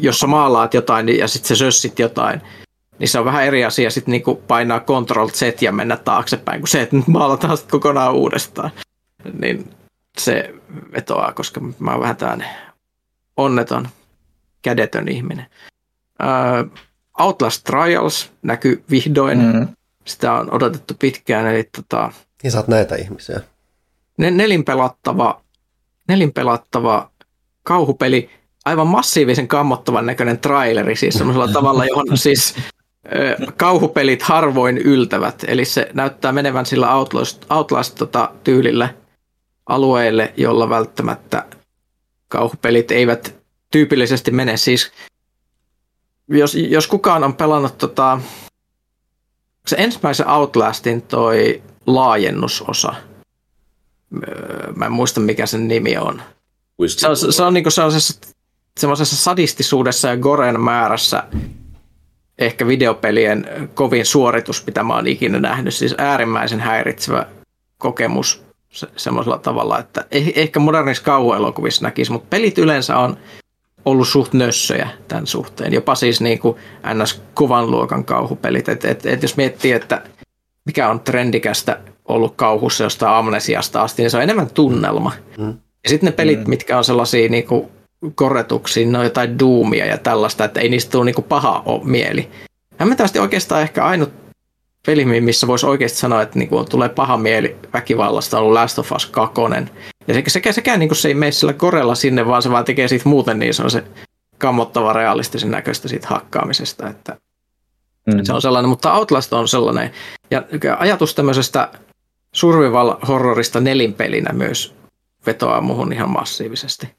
jos sä maalaat jotain ja sitten sä sössit jotain, niin se on vähän eri asia sitten niin painaa Ctrl Z ja mennä taaksepäin, kuin se, että nyt maalataan sitten kokonaan uudestaan. Niin se vetoaa, koska mä oon vähän tämän onneton, kädetön ihminen. Uh, Outlast Trials näkyy vihdoin. Mm sitä on odotettu pitkään. Eli tota, niin sä näitä ihmisiä. Nelinpelattava, nelinpelattava kauhupeli, aivan massiivisen kammottavan näköinen traileri, siis semmoisella tavalla, johon siis kauhupelit harvoin yltävät. Eli se näyttää menevän sillä Outlast, Outlast-tyylillä tota, alueelle, jolla välttämättä kauhupelit eivät tyypillisesti mene. Siis jos, jos kukaan on pelannut tota, se ensimmäisen Outlastin toi laajennusosa, öö, mä en muista mikä sen nimi on. Se on, se on niinku sellaisessa, semmoisessa sadistisuudessa ja goren määrässä ehkä videopelien kovin suoritus, mitä mä oon ikinä nähnyt. Siis äärimmäisen häiritsevä kokemus se, semmoisella tavalla, että eh, ehkä modernissa kauhuelokuvissa näkisi, mutta pelit yleensä on ollut suht nössöjä tämän suhteen. Jopa siis niin kuin NS-kuvan luokan kauhupelit. Et, et, et jos miettii, että mikä on trendikästä ollut kauhussa jostain amnesiasta asti, niin se on enemmän tunnelma. Mm. Ja sitten ne pelit, mm. mitkä on sellaisia niin kuin korretuksia, ne on jotain duumia ja tällaista, että ei niistä tule niin kuin paha mieli. Hämmentävästi oikeastaan ehkä ainut peli, missä voisi oikeasti sanoa, että niinku tulee paha mieli väkivallasta, on ollut Last of Us 2. Ja sekä, sekä, sekä niinku se ei mene sillä korella sinne, vaan se vaan tekee siitä muuten niin se on se kammottava realistisen näköistä siitä hakkaamisesta. Että Mm. Se on sellainen, mutta Outlast on sellainen. Ja ajatus tämmöisestä survival horrorista nelinpelinä myös vetoaa muhun ihan massiivisesti.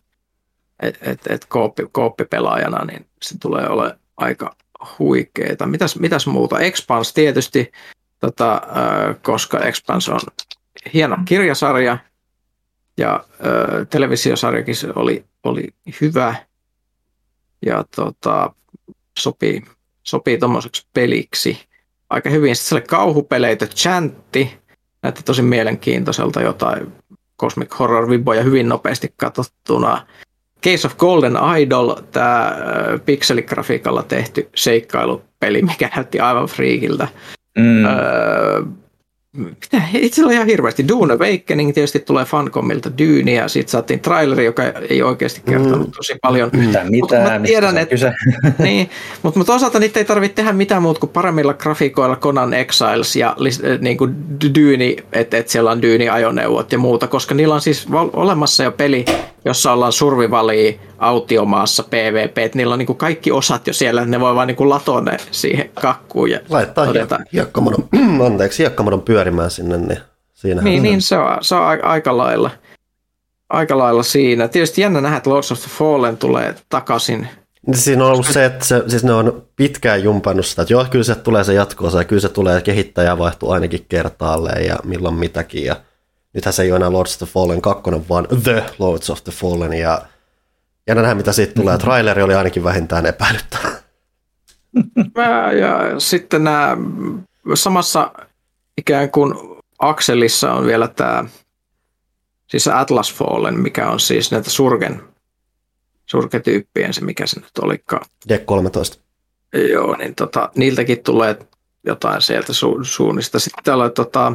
Että et, et kooppi, kooppipelaajana niin se tulee ole aika huikeeta. Mitäs, mitäs muuta? Expans tietysti, tota, koska Expans on hieno kirjasarja ja ö, televisiosarjakin oli, oli hyvä ja tota, sopii, sopii tuommoiseksi peliksi aika hyvin. Sitten se kauhupeleitä, Chantti, näytti tosi mielenkiintoiselta jotain Cosmic Horror Vibboja hyvin nopeasti katsottuna. Case of Golden Idol, tämä pikseligrafiikalla tehty seikkailupeli, mikä näytti aivan friikiltä. Mm. Öö, mitä, itse on ihan hirveästi. Dune Awakening tietysti tulee Fancomilta Dune ja sitten saatiin traileri, joka ei oikeasti kertonut mm. tosi paljon. Mitä, mitä, mä tiedän, että, kyse? niin, mutta, mutta toisaalta niitä ei tarvitse tehdä mitään muuta kuin paremmilla grafiikoilla Conan Exiles ja niin kuin Dune, että, että siellä on Dune-ajoneuvot ja muuta, koska niillä on siis olemassa jo peli, jossa ollaan survivalia autiomaassa PvP, että niillä on niin kuin kaikki osat jo siellä, että ne voi vaan niin latoa ne siihen kakkuun ja Laittaa todeta. hiekkamadon, anteeksi, hiekkamadon pyörimään sinne, niin siinä Niin, niin se on, se on aika lailla, aika lailla siinä. Tietysti jännä nähdä, että Lords of the Fallen tulee takaisin. Niin siinä on ollut se, että se, siis ne on pitkään jumpannut sitä, että joo, kyllä se tulee se jatko ja kyllä se tulee kehittäjä vaihtuu ainakin kertaalleen ja milloin mitäkin. Ja nythän se ei ole enää Lords of the Fallen 2, vaan The Lords of the Fallen ja ja nähdään, mitä siitä tulee. Mm-hmm. Traileri oli ainakin vähintään epäilyttävä. ja sitten nämä samassa ikään kuin akselissa on vielä tämä siis Atlas Fallen, mikä on siis näitä surgen, surketyyppien se, mikä se nyt olikaan. Deck 13. Joo, niin tota, niiltäkin tulee jotain sieltä su- suunnista. Sitten täällä tota,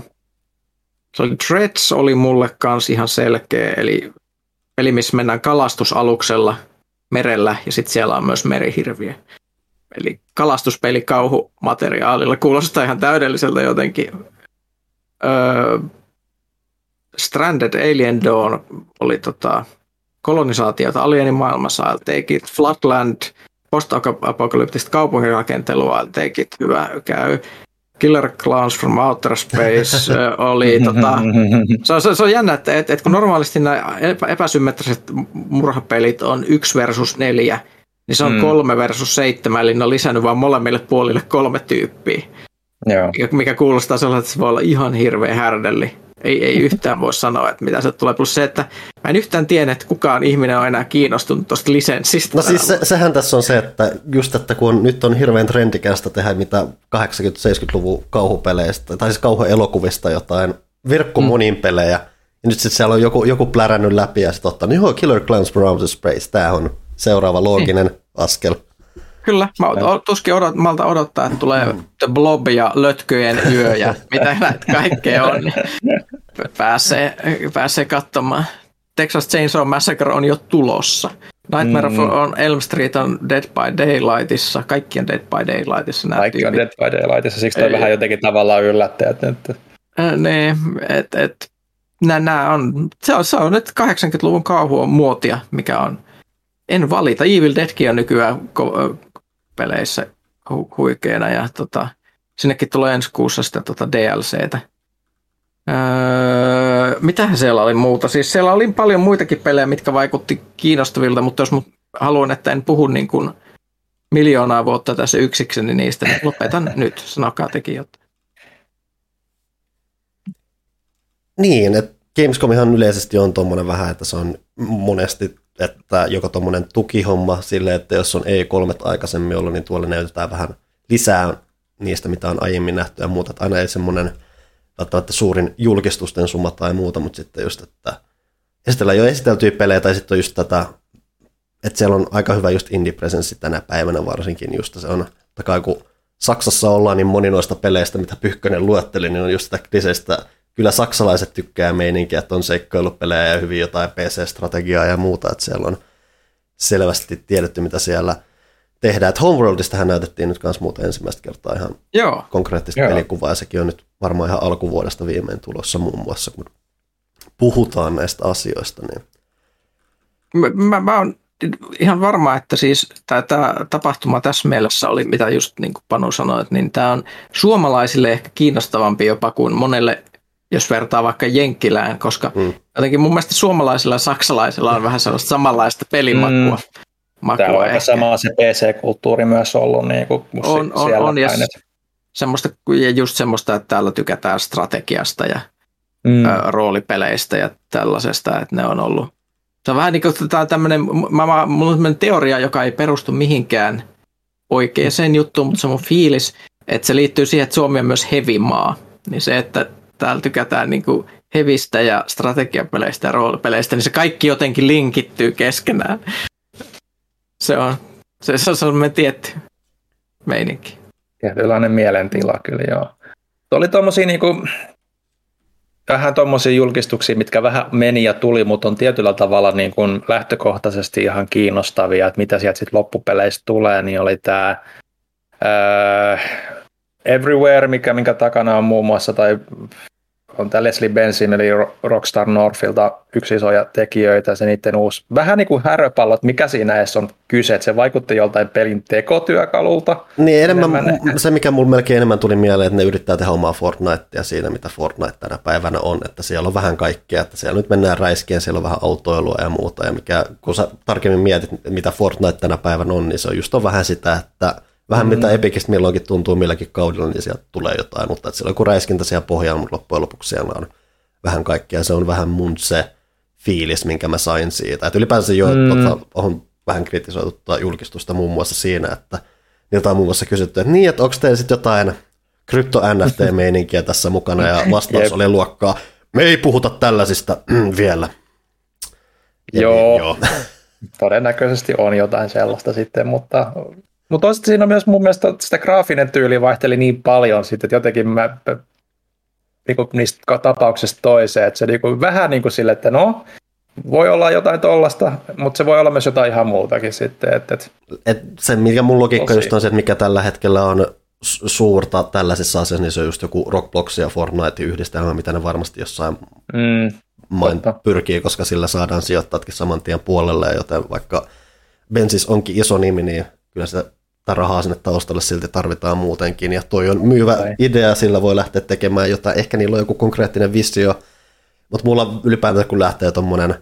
se oli Dreads oli mulle kans ihan selkeä, eli peli, missä mennään kalastusaluksella merellä ja sitten siellä on myös merihirviö. Eli kalastuspeli kauhumateriaalilla kuulostaa ihan täydelliseltä jotenkin. Öö, Stranded Alien Dawn oli tota, kolonisaatiota alienimaailmassa, I'll take it. Flatland, post-apokalyptista kaupunkirakentelua, I'll take it, hyvä käy. Killer Clowns from Outer Space oli, tota, se, on, se, on jännä, että, että, että kun normaalisti nämä epä, epäsymmetriset murhapelit on 1 versus 4, niin se on mm. 3 versus 7, eli ne on lisännyt vaan molemmille puolille kolme tyyppiä. Joo. Mikä kuulostaa sellaiselta, että se voi olla ihan hirveä härdelli ei, ei yhtään voi sanoa, että mitä se tulee. Plus se, että mä en yhtään tiedä, että kukaan ihminen on enää kiinnostunut tuosta lisenssistä. No siis se, sehän tässä on se, että just, että kun nyt on hirveän trendikästä tehdä mitä 80-70-luvun kauhupeleistä, tai siis kauhuelokuvista jotain virkkomonin mm. pelejä, ja nyt sitten siellä on joku, joku plärännyt läpi ja sitten ottanut, niin joo, Killer Clowns from Outer Space, tämä on seuraava looginen niin. askel. Kyllä, mä tuskin odot, malta odottaa, että tulee The Blob ja Lötköjen yö ja mitä näitä kaikkea on, niin pääsee, pääsee katsomaan. Texas Chainsaw Massacre on jo tulossa. Nightmare mm. on Elm Street on Dead by Daylightissa, kaikki on Dead by Daylightissa. Kaikki on Dead by Daylightissa, siksi toi Ei. vähän jotenkin tavallaan yllättäjät. Että... Äh, niin, että et, nämä on, se on, se on nyt 80-luvun kauhu muotia, mikä on en valita. Evil Deadkin on nykyään ko- peleissä hu- huikeena ja tota, sinnekin tulee ensi kuussa sitten tota DLCtä. Öö, mitähän siellä oli muuta? Siis siellä oli paljon muitakin pelejä, mitkä vaikutti kiinnostavilta, mutta jos haluan, että en puhu niin kuin miljoonaa vuotta tässä yksikseni niistä, niin lopetan nyt. Sanokaa tekin jotain. Niin, että Gamescomihan yleisesti on tuommoinen vähän, että se on monesti että joko tuommoinen tukihomma sille, että jos on E3 aikaisemmin ollut, niin tuolla näytetään vähän lisää niistä, mitä on aiemmin nähty ja muuta. Että aina ei semmoinen välttämättä suurin julkistusten summa tai muuta, mutta sitten just, että esitellään jo esiteltyjä pelejä tai sitten on just tätä, että siellä on aika hyvä just indie-presenssi tänä päivänä varsinkin just se on, takaa kun Saksassa ollaan niin moni noista peleistä, mitä Pyhkönen luetteli, niin on just sitä kliseistä kyllä saksalaiset tykkää meininkiä, että on seikkailupelejä ja hyvin jotain PC-strategiaa ja muuta, että siellä on selvästi tiedetty, mitä siellä tehdään. Että Homeworldistahan näytettiin nyt myös muuta ensimmäistä kertaa ihan Joo. konkreettista Joo. pelikuvaa, ja sekin on nyt varmaan ihan alkuvuodesta viimein tulossa muun muassa, kun puhutaan näistä asioista. Niin. Mä, mä, mä oon ihan varma, että siis tämä tapahtuma tässä mielessä oli, mitä just niin kuin Panu sanoi, että niin tämä on suomalaisille ehkä kiinnostavampi jopa kuin monelle, jos vertaa vaikka Jenkkilään, koska mm. jotenkin mun mielestä suomalaisilla ja saksalaisilla on vähän sellaista samanlaista pelimakua. Mm. Makua Tämä on aika sama se PC-kulttuuri myös ollut niin kuin on, on, on, ja semmoista, ja just semmoista, että täällä tykätään strategiasta ja mm. ä, roolipeleistä ja tällaisesta, että ne on ollut. Se on vähän niin kuin tämmöinen, mä, mä, mulla on teoria, joka ei perustu mihinkään oikeaan juttuun, mutta se on mun fiilis, että se liittyy siihen, että Suomi on myös hevimaa. Niin se, että täällä tykätään niin kuin hevistä ja strategiapeleistä ja roolipeleistä, niin se kaikki jotenkin linkittyy keskenään. Se on, se, se on sellainen tietty meininki. Tietynlainen mielentila kyllä joo. Tuo oli tuommoisia niinku, vähän tuommoisia julkistuksia, mitkä vähän meni ja tuli, mutta on tietyllä tavalla niin kuin lähtökohtaisesti ihan kiinnostavia, että mitä sieltä sitten loppupeleistä tulee, niin oli tämä uh, Everywhere, mikä, minkä takana on muun muassa, tai on tämä Leslie Benson, eli Rockstar Northilta yksi isoja tekijöitä, se niiden uusi, vähän niin kuin häröpallo, että mikä siinä edes on kyse, että se vaikutti joltain pelin tekotyökalulta. Niin, enemmän, enemmän, se mikä mulle melkein enemmän tuli mieleen, että ne yrittää tehdä omaa Fortnitea siinä, mitä Fortnite tänä päivänä on, että siellä on vähän kaikkea, että siellä nyt mennään räiskien, siellä on vähän autoilua ja muuta, ja mikä, kun sä tarkemmin mietit, mitä Fortnite tänä päivänä on, niin se on just on vähän sitä, että Vähän mm. mitä Epicistä milloinkin tuntuu milläkin kaudella, niin sieltä tulee jotain, mutta että siellä on joku räiskintä siellä pohjalla, mutta loppujen lopuksi siellä on vähän kaikkea. Se on vähän mun se fiilis, minkä mä sain siitä. Että ylipäänsä jo, mm. tota, on vähän kritisoitu julkistusta muun muassa siinä, että niiltä on muun muassa kysytty, että niin, että onko teillä sitten jotain krypto-NFT-meininkiä tässä mukana, ja vastaus oli luokkaa, me ei puhuta tällaisista vielä. Ja joo, niin, joo. todennäköisesti on jotain sellaista sitten, mutta mutta toisaalta siinä on myös mun mielestä sitä graafinen tyyli vaihteli niin paljon sitten, että jotenkin mä niin kuin niistä tapauksista toiseen, että se niin kuin, vähän niin kuin sille, että no, voi olla jotain tollasta, mutta se voi olla myös jotain ihan muutakin sitten. Että, että et se, mikä mun logiikka tosi. just on se, että mikä tällä hetkellä on suurta tällaisissa asioissa, niin se on just joku Rockblox ja Fortnite yhdistelmä, mitä ne varmasti jossain mm, main pyrkii, koska sillä saadaan sijoittajatkin saman tien puolelle, joten vaikka Bensis onkin iso nimi, niin kyllä sitä rahaa sinne taustalle silti tarvitaan muutenkin. Ja toi on myyvä Ai. idea, sillä voi lähteä tekemään jotain. Ehkä niillä on joku konkreettinen visio, mutta mulla ylipäätään kun lähtee tuommoinen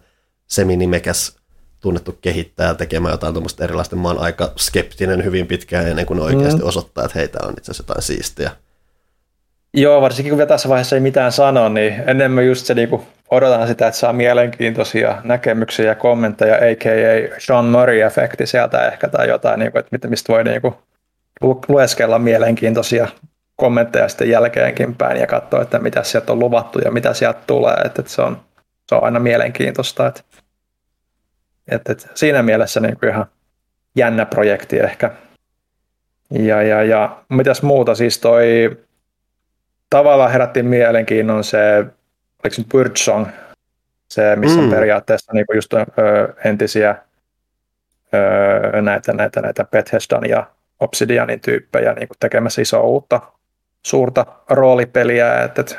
seminimekäs tunnettu kehittäjä tekemään jotain tuommoista erilaista, mä oon aika skeptinen hyvin pitkään ennen kuin ne oikeasti mm. osoittaa, että heitä on itse asiassa jotain siistiä. Joo, varsinkin kun tässä vaiheessa ei mitään sano, niin enemmän just se niinku odotan sitä, että saa mielenkiintoisia näkemyksiä ja kommentteja, a.k.a. Sean Murray-efekti sieltä ehkä tai jotain, niin kuin, että mistä voi niin kuin, lueskella mielenkiintoisia kommentteja sitten jälkeenkin päin ja katsoa, että mitä sieltä on luvattu ja mitä sieltä tulee, että, että se, on, se on aina mielenkiintoista. Että, että, että siinä mielessä niin kuin ihan jännä projekti ehkä. Ja, ja, ja mitäs muuta, siis toi tavallaan herätti mielenkiinnon se oliko nyt Birdsong, se missä mm. on periaatteessa niin kuin just ö, entisiä ö, näitä, näitä, näitä Bethesdan ja Obsidianin tyyppejä niin kuin tekemässä isoa uutta suurta roolipeliä, että, että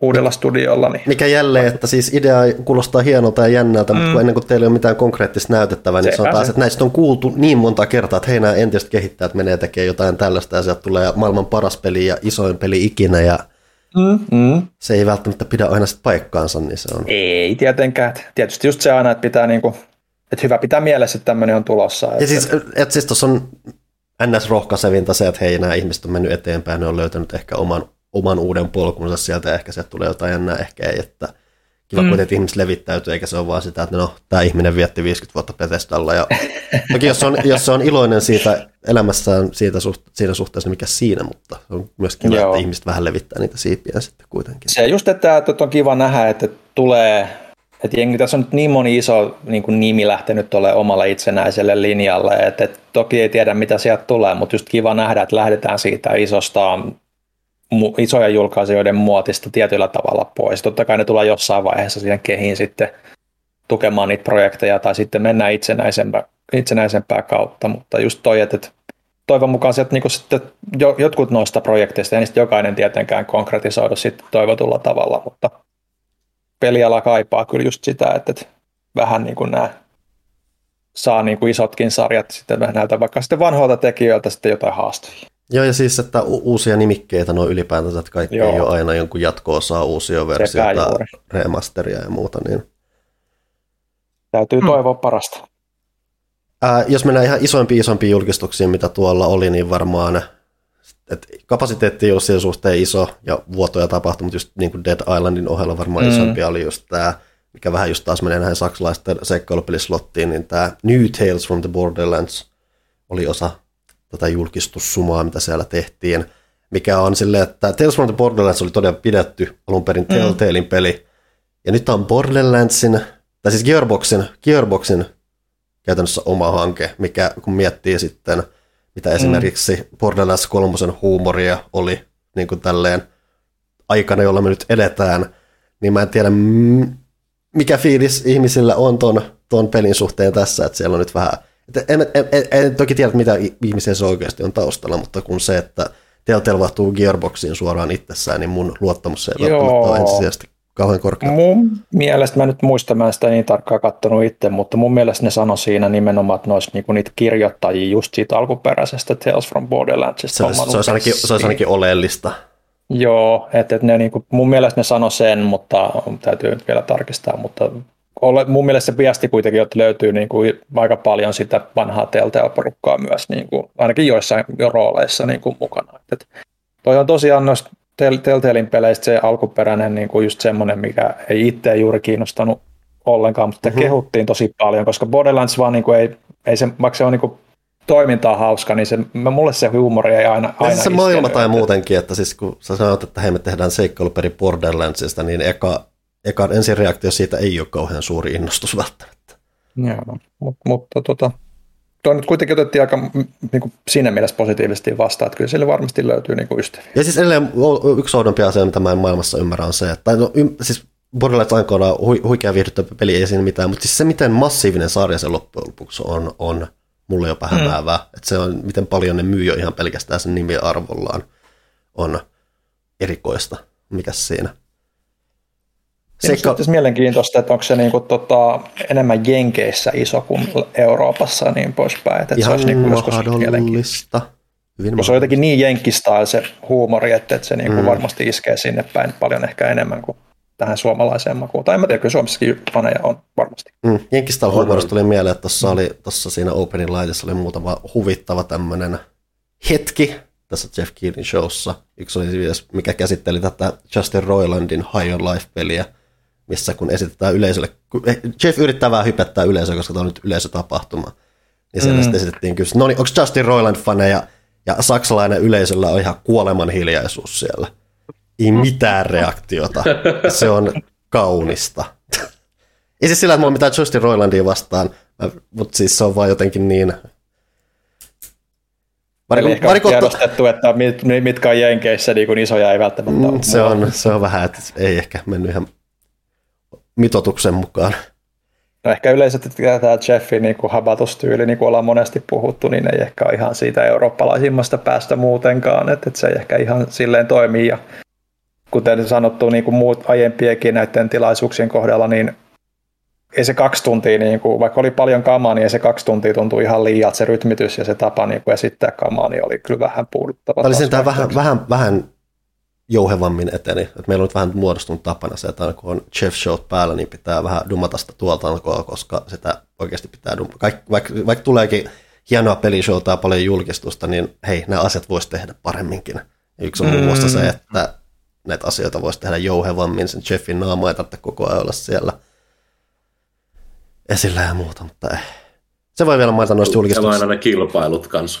uudella studiolla. Niin... Mikä jälleen, että siis idea kuulostaa hienolta ja jännältä, mm. mutta ennen kuin teillä ei ole mitään konkreettista näytettävää, niin se on taas, että näistä on kuultu niin monta kertaa, että hei nämä entiset kehittäjät menee tekemään jotain tällaista ja sieltä tulee maailman paras peli ja isoin peli ikinä ja Mm, mm. Se ei välttämättä pidä aina sit paikkaansa, niin se on. Ei tietenkään. Tietysti just se aina, että pitää niinku, että hyvä pitää mielessä, että tämmöinen on tulossa. Että... Ja siis, että siis tuossa on ns. rohkaisevinta se, että hei, nämä ihmiset on mennyt eteenpäin, ne on löytänyt ehkä oman, oman uuden polkunsa sieltä, ja ehkä sieltä tulee jotain jännää, ehkä ei, että kiva mm. että ihmiset levittäytyy, eikä se ole vaan sitä, että no, tämä ihminen vietti 50 vuotta Bethesdalla. Ja, toki jos on, jos on iloinen siitä elämässään siitä suht, siinä suhteessa, niin mikä siinä, mutta on myös kiva, Joo. että ihmiset vähän levittää niitä siipiä sitten kuitenkin. Se just, että, että on kiva nähdä, että tulee, että jengi, tässä on nyt niin moni iso niin kuin nimi lähtenyt tuolle omalle itsenäiselle linjalle, että, että toki ei tiedä mitä sieltä tulee, mutta just kiva nähdä, että lähdetään siitä isosta isojen julkaisijoiden muotista tietyllä tavalla pois. Totta kai ne tulee jossain vaiheessa siihen kehiin sitten tukemaan niitä projekteja tai sitten mennään itsenäisempää, itsenäisempää kautta, mutta just toi, että toivon mukaan sieltä niin sitten jo, jotkut noista projekteista, ei niistä jokainen tietenkään konkretisoidu sitten toivotulla tavalla, mutta peliala kaipaa kyllä just sitä, että, että vähän niin kuin nämä saa niin kuin isotkin sarjat sitten näiltä vaikka sitten vanhoilta tekijöiltä sitten jotain haastavia. Joo, ja siis, että u- uusia nimikkeitä noin ylipäätänsä, että kaikki Joo. ei ole aina jonkun jatko-osaa, uusia versioita, remasteria ja muuta, niin Täytyy hmm. toivoa parasta. Ää, jos mennään ihan isompiin isompiin julkistuksiin, mitä tuolla oli, niin varmaan että kapasiteetti ei ole siinä suhteen iso ja vuotoja tapahtui, mutta just niin kuin Dead Islandin ohella varmaan mm. isompi oli just tämä, mikä vähän just taas menee näihin saksalaisten seikkailupelisslottiin, niin tämä New Tales from the Borderlands oli osa tätä julkistussumaa, mitä siellä tehtiin, mikä on silleen, että Tales from the Borderlands oli todella pidetty alun perin mm. Telltalein peli, ja nyt on Borderlandsin tai siis Gearboxin, Gearboxin käytännössä oma hanke, mikä kun miettii sitten, mitä esimerkiksi mm. Borderlands 3 huumoria oli niin kuin tälleen aikana, jolla me nyt edetään, niin mä en tiedä, mikä fiilis ihmisillä on ton, ton pelin suhteen tässä, että siellä on nyt vähän, en, en, en, en toki tiedä, mitä ihmisiä se oikeasti on taustalla, mutta kun se, että Telltale vahtuu Gearboxiin suoraan itsessään, niin mun luottamus ei välttämättä ole ensisijaisesti kauhean korkea. Mun mielestä, mä nyt muistan, mä en sitä niin tarkkaan katsonut itse, mutta mun mielestä ne sanoi siinä nimenomaan, että ne olisi niinku niitä kirjoittajia just siitä alkuperäisestä Tales from Borderlandsista. Se, olisi, se, olisi ainakin, se olisi ainakin oleellista. Joo, että et ne niinku, mun mielestä ne sanoi sen, mutta täytyy nyt vielä tarkistaa, mutta mun mielestä se viesti kuitenkin, että löytyy niinku aika paljon sitä vanhaa Telltale-porukkaa myös, niinku, ainakin joissain jo rooleissa niinku mukana. Et, toi on tosiaan noista Telltalein peleistä se alkuperäinen niin kuin just semmoinen, mikä ei itse juuri kiinnostanut ollenkaan, mutta mm-hmm. kehuttiin tosi paljon, koska Borderlands vaan niin kuin ei, ei se, vaikka se on niin kuin toimintaa hauska, niin se, mulle se huumori ei aina, aina se maailma tai muutenkin, että siis kun sä sanot, että hei me tehdään seikkailuperi Borderlandsista, niin eka, eka ensireaktio siitä ei ole kauhean suuri innostus välttämättä. Joo, mutta, mutta tota, tuo nyt kuitenkin otettiin aika niin kuin siinä mielessä positiivisesti vastaan, että kyllä sille varmasti löytyy niin kuin ystäviä. Ja siis edelleen yksi oudompi asia, mitä mä en maailmassa ymmärrä, on se, että no, siis Borderlands aikoinaan hu, huikea viihdyttävä peli, ei siinä mitään, mutta siis se, miten massiivinen sarja se loppujen lopuksi on, on mulle jopa hmm. hämäävää. Mm. Että se on, miten paljon ne myy jo ihan pelkästään sen arvollaan, on erikoista. Mikäs siinä? Se on mielenkiintoista, että onko se niinku tota, enemmän Jenkeissä iso kuin Euroopassa ja niin poispäin. Että Ihan se olisi niinku mahdollista. Hyvin se on jotenkin niin jenkkistä se huumori, että, että se niinku mm. varmasti iskee sinne päin paljon ehkä enemmän kuin tähän suomalaiseen makuun. Tai en mä tiedä, kyllä Suomessakin faneja on varmasti. Mm. Jenkistä huumorista tuli mieleen, että tuossa oli tuossa siinä Openin laitissa oli muutama huvittava tämmöinen hetki tässä Jeff Keelin showssa. Yksi oli mikä käsitteli tätä Justin Roilandin High on Life-peliä – missä kun esitetään yleisölle, eh, Jeff yrittää vähän hypettää yleisöä, koska tämä on nyt yleisötapahtuma, niin siellä mm. esitettiin kyllä, no niin, onko Justin Roiland-faneja, ja saksalainen yleisöllä on ihan kuoleman hiljaisuus siellä. Ei mitään reaktiota. Se on kaunista. Ei siis sillä, että mulla on mitään Justin Roilandia vastaan, mutta siis se on vaan jotenkin niin... Eli ehkä on tiedostettu, että mit, mitkä on Jenkeissä niin isoja ei välttämättä ole. Se on, se on vähän, että ei ehkä mennyt ihan mitotuksen mukaan. No ehkä yleisesti tämä Jeffin niin kuin habatustyyli, niin kuin ollaan monesti puhuttu, niin ei ehkä ole ihan siitä eurooppalaisimmasta päästä muutenkaan, että, että se ei ehkä ihan silleen toimii. Ja kuten sanottu, niin kuin muut aiempienkin näiden tilaisuuksien kohdalla, niin ei se kaksi tuntia, niin kuin, vaikka oli paljon kamaa, niin ei se kaksi tuntia tuntui ihan liian, se rytmitys ja se tapa niin kuin esittää kamaa, niin oli kyllä vähän puuduttava. Oli sen vähän, vähän, vähän jouhevammin eteni. Et meillä on nyt vähän muodostunut tapana se, että kun on chef show päällä, niin pitää vähän dumata sitä tuolta alkoa, koska sitä oikeasti pitää dumata. Kaik, vaikka, vaikka tuleekin hienoa pelishowta ja paljon julkistusta, niin hei, nämä asiat voisi tehdä paremminkin. Yksi on muun muassa se, mm. että näitä asioita voisi tehdä jouhevammin, sen chefin naama ei tarvitse koko ajan olla siellä esillä ja muuta, mutta ei. Se voi vielä mainita noista julkistuksista. Ja aina ne kilpailut kanssa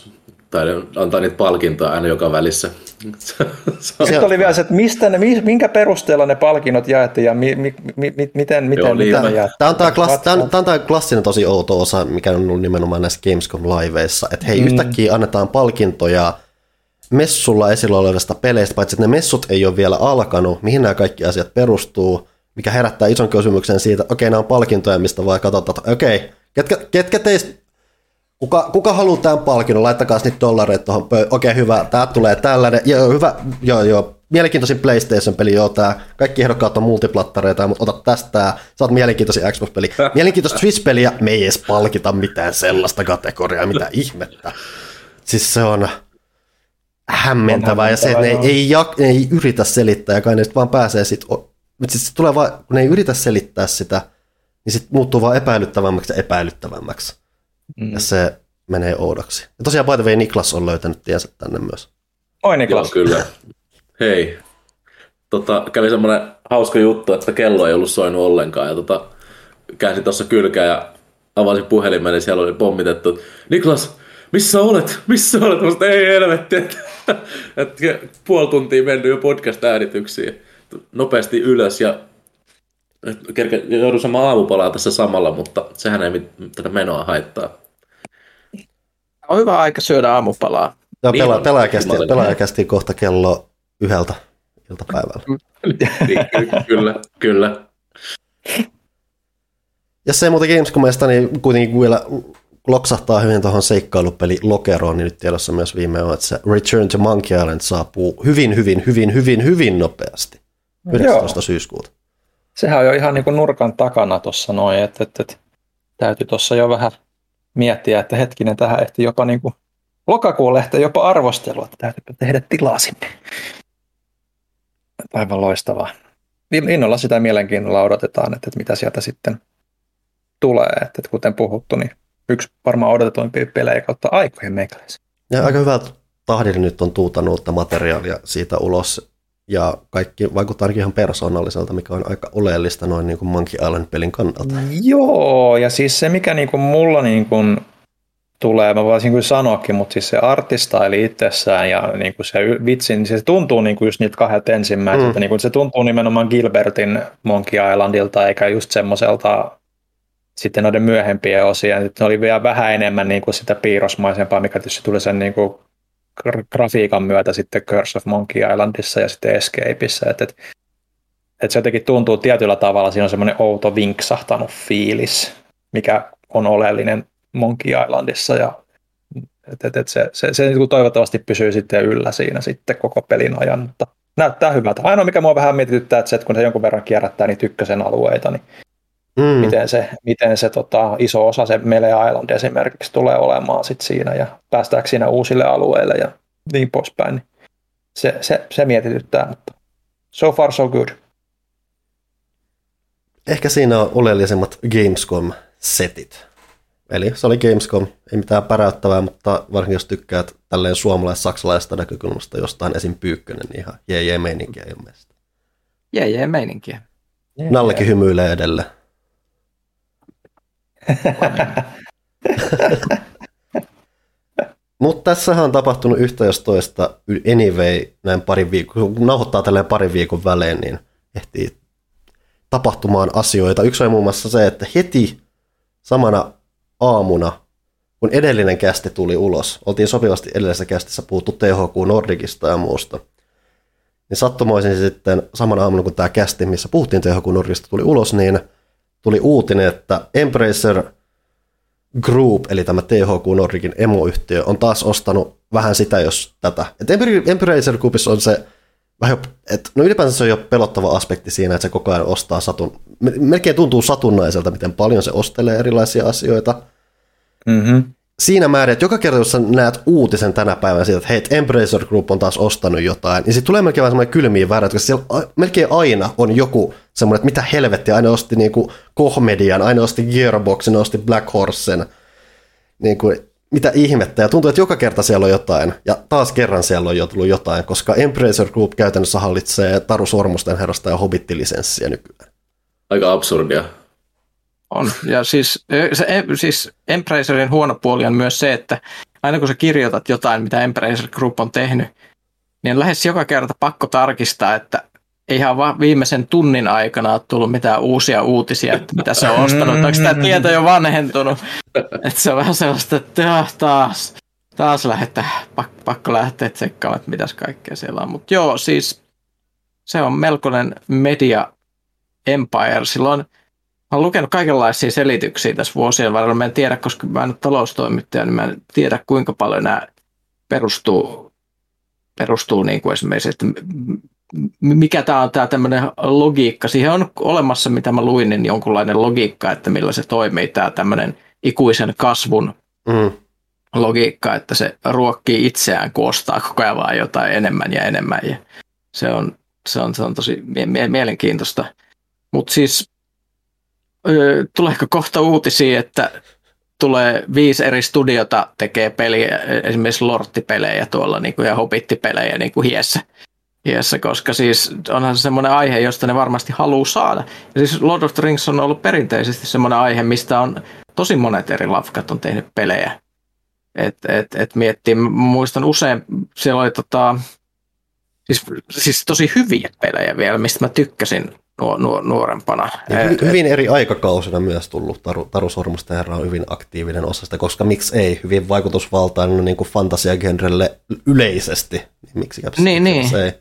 tai antaa niitä palkintoja aina joka välissä. Sitten oli vielä se, että mistä ne, minkä perusteella ne palkinnot jaettiin ja mi, mi, mi, miten, miten, Joo, mitä ne jaettiin. Tämä on tämä, klass, tämä, on, tämä on tämä klassinen tosi outo osa, mikä on ollut nimenomaan näissä Gamescom-liveissa, että hei, mm. yhtäkkiä annetaan palkintoja messulla esillä olevista peleistä, paitsi että ne messut ei ole vielä alkanut, mihin nämä kaikki asiat perustuu, mikä herättää ison kysymyksen siitä, että okei, nämä on palkintoja, mistä voi katsoa, että okei, ketkä, ketkä teistä Kuka, kuka haluaa tämän palkinnon? Laittakaa niitä dollareita tuohon. Okei, okay, hyvä. Tämä tulee tällainen. Joo, hyvä. Joo, joo. mielenkiintoisin PlayStation-peli, joo, tää, kaikki ehdokkaat on multiplattareita, mutta ota tästä tää, sä oot mielenkiintoisin Xbox-peli. Mielenkiintoista Switch-peliä, me ei edes palkita mitään sellaista kategoriaa, mitä ihmettä. Siis se on hämmentävää, ja se, että ne ei, jak, ne ei yritä selittää, ja kai ne sit vaan pääsee sit, mutta se tulee vaan, kun ne ei yritä selittää sitä, niin sitten muuttuu vaan epäilyttävämmäksi ja epäilyttävämmäksi. Mm. Ja se menee oudoksi. Ja tosiaan by the way, Niklas on löytänyt tiensä tänne myös. Oi Niklas. Joo, kyllä. Hei. Tota, kävi semmoinen hauska juttu, että kello ei ollut soinut ollenkaan. Ja tota, käänsin tuossa kylkää ja avasin puhelimen, ja siellä oli pommitettu. Niklas, missä olet? Missä olet? Musta ei helvetti, että, että puoli tuntia mennyt jo podcast-äänityksiin. Nopeasti ylös ja kerke, joudun saamaan aamupalaa tässä samalla, mutta sehän ei tätä menoa haittaa. On hyvä aika syödä aamupalaa. Joo, pela, pelaajakästi, pelaajakästi kohta kello yhdeltä iltapäivällä. niin, kyllä, kyllä. Ja se muuten Gamescomista, niin kuitenkin vielä loksahtaa hyvin tuohon seikkailupeli Lokeroon, niin nyt tiedossa myös viime on, että se Return to Monkey Island saapuu hyvin, hyvin, hyvin, hyvin, hyvin nopeasti. 19. Joo. syyskuuta. Sehän on jo ihan niin kuin nurkan takana tuossa noin, että, että, että täytyy tuossa jo vähän miettiä, että hetkinen, tähän ehti jopa niin kuin lokakuun lehteen jopa arvostelua, että täytyy tehdä tilaa sinne. Aivan loistavaa. Innolla sitä mielenkiinnolla odotetaan, että, että mitä sieltä sitten tulee. Että, että kuten puhuttu, niin yksi varmaan odotetuimpia pelejä kautta aikojen meikäläisiä. Ja aika hyvä tahdilla nyt on tuutanut uutta materiaalia siitä ulos. Ja kaikki vaikuttaa ainakin ihan persoonalliselta, mikä on aika oleellista noin niin kuin Monkey Island-pelin kannalta. Joo, ja siis se mikä niin kuin mulla niin kuin tulee, mä voisin kyllä sanoakin, mutta siis se artistaili itsessään ja niin kuin se vitsi, niin se tuntuu niin kuin just niitä kahdelta ensimmäiseltä, mm. niin kuin se tuntuu nimenomaan Gilbertin Monkey Islandilta, eikä just semmoiselta sitten noiden myöhempien osien, ne oli vielä vähän enemmän niin kuin sitä piirrosmaisempaa, mikä tietysti tuli sen niin kuin grafiikan myötä sitten Curse of Monkey Islandissa ja sitten Escapeissa, että, että, että se jotenkin tuntuu tietyllä tavalla, siinä on semmoinen outo vinksahtanut fiilis, mikä on oleellinen Monkey Islandissa ja et, et, et se, se, se niin toivottavasti pysyy sitten yllä siinä sitten koko pelin ajan, mutta näyttää hyvältä. Ainoa mikä mua vähän mietityttää, että se, että kun se jonkun verran kierrättää niin tykkösen alueita, niin mm. miten se, miten se tota, iso osa se Melee Island esimerkiksi tulee olemaan sit siinä ja päästäänkö siinä uusille alueille ja niin poispäin. Niin se, se, se mietityttää, mutta so far so good. Ehkä siinä on oleellisemmat Gamescom-setit. Eli se oli Gamescom, ei mitään päräyttävää, mutta varsinkin jos tykkäät tälleen suomalais-saksalaisesta näkökulmasta jostain esim. Pyykkönen, niin ihan jee jee meininkiä ilmeisesti. Jee jee meininkiä. Nallekin hymyilee edelleen. Mutta tässähän on tapahtunut yhtä jos toista anyway näin pari viikon, kun nauhoittaa tälleen parin viikon välein, niin ehtii tapahtumaan asioita. Yksi on muun muassa se, että heti samana aamuna, kun edellinen kästi tuli ulos, oltiin sopivasti edellisessä kästissä puhuttu THQ Nordicista ja muusta, niin sattumoisin sitten samana aamuna, kun tämä kästi, missä puhuttiin THQ Nordicista, tuli ulos, niin tuli uutinen, että Embracer Group, eli tämä THQ Nordicin emoyhtiö, on taas ostanut vähän sitä, jos tätä. Et Embracer Groupissa on se vähän, että no ylipäänsä se on jo pelottava aspekti siinä, että se koko ajan ostaa satun, melkein tuntuu satunnaiselta, miten paljon se ostelee erilaisia asioita. Mm-hmm. Siinä määrin, että joka kerta, jos sä näet uutisen tänä päivänä siitä, että hei, Embracer Group on taas ostanut jotain, niin sitten tulee melkein vähän semmoinen kylmiä väärä, koska siellä melkein aina on joku semmoinen, että mitä helvettiä, aina osti niinku Kohmedian, aina osti Gearboxin, osti Black Horsen, niin kuin, mitä ihmettä, ja tuntuu, että joka kerta siellä on jotain, ja taas kerran siellä on jo tullut jotain, koska Embracer Group käytännössä hallitsee Taru Sormusten herrasta ja Hobbit-lisenssiä nykyään. Aika absurdia. On, ja siis, se, siis Embracerin huono puoli on myös se, että aina kun sä kirjoitat jotain, mitä Embracer Group on tehnyt, niin on lähes joka kerta pakko tarkistaa, että ihan vaan viimeisen tunnin aikana ole tullut mitään uusia uutisia, että mitä se on ostanut. Onko tämä tieto jo vanhentunut? Että se on vähän sellaista, että taas, taas lähdetään, pakko lähteä tsekkaamaan, että mitäs kaikkea siellä on. Mutta joo, siis se on melkoinen media empire. Silloin Mä olen lukenut kaikenlaisia selityksiä tässä vuosien varrella. Mä en tiedä, koska mä en ole taloustoimittaja, niin mä en tiedä, kuinka paljon nämä perustuu, perustuu niin kuin esimerkiksi, että mikä tämä on tämä tämmöinen logiikka. Siihen on olemassa, mitä mä luin, niin jonkunlainen logiikka, että millä se toimii, tämä tämmöinen ikuisen kasvun mm. logiikka, että se ruokkii itseään, kun ostaa koko ajan vaan jotain enemmän ja enemmän. Ja se, on, se, on, se on tosi mie- mielenkiintoista. Mutta siis tuleeko kohta uutisia, että tulee viisi eri studiota tekee peliä, esimerkiksi lorttipelejä tuolla niin kuin, ja hobittipelejä niin kuin hiessä, hiessä, koska siis onhan se semmoinen aihe, josta ne varmasti haluaa saada. Ja siis Lord of the Rings on ollut perinteisesti semmoinen aihe, mistä on tosi monet eri lafkat on tehnyt pelejä. Et, et, et miettii, muistan usein, siellä oli tota, siis, siis tosi hyviä pelejä vielä, mistä mä tykkäsin nuorempana. Ja hyvin, et, hyvin eri aikakausina myös tullut. Taru, Taru Sormusten herra on hyvin aktiivinen osa sitä, koska miksi ei, hyvin vaikutusvaltainen niin kuin fantasiagenrelle yleisesti. Niin miksi niin, niin. ei.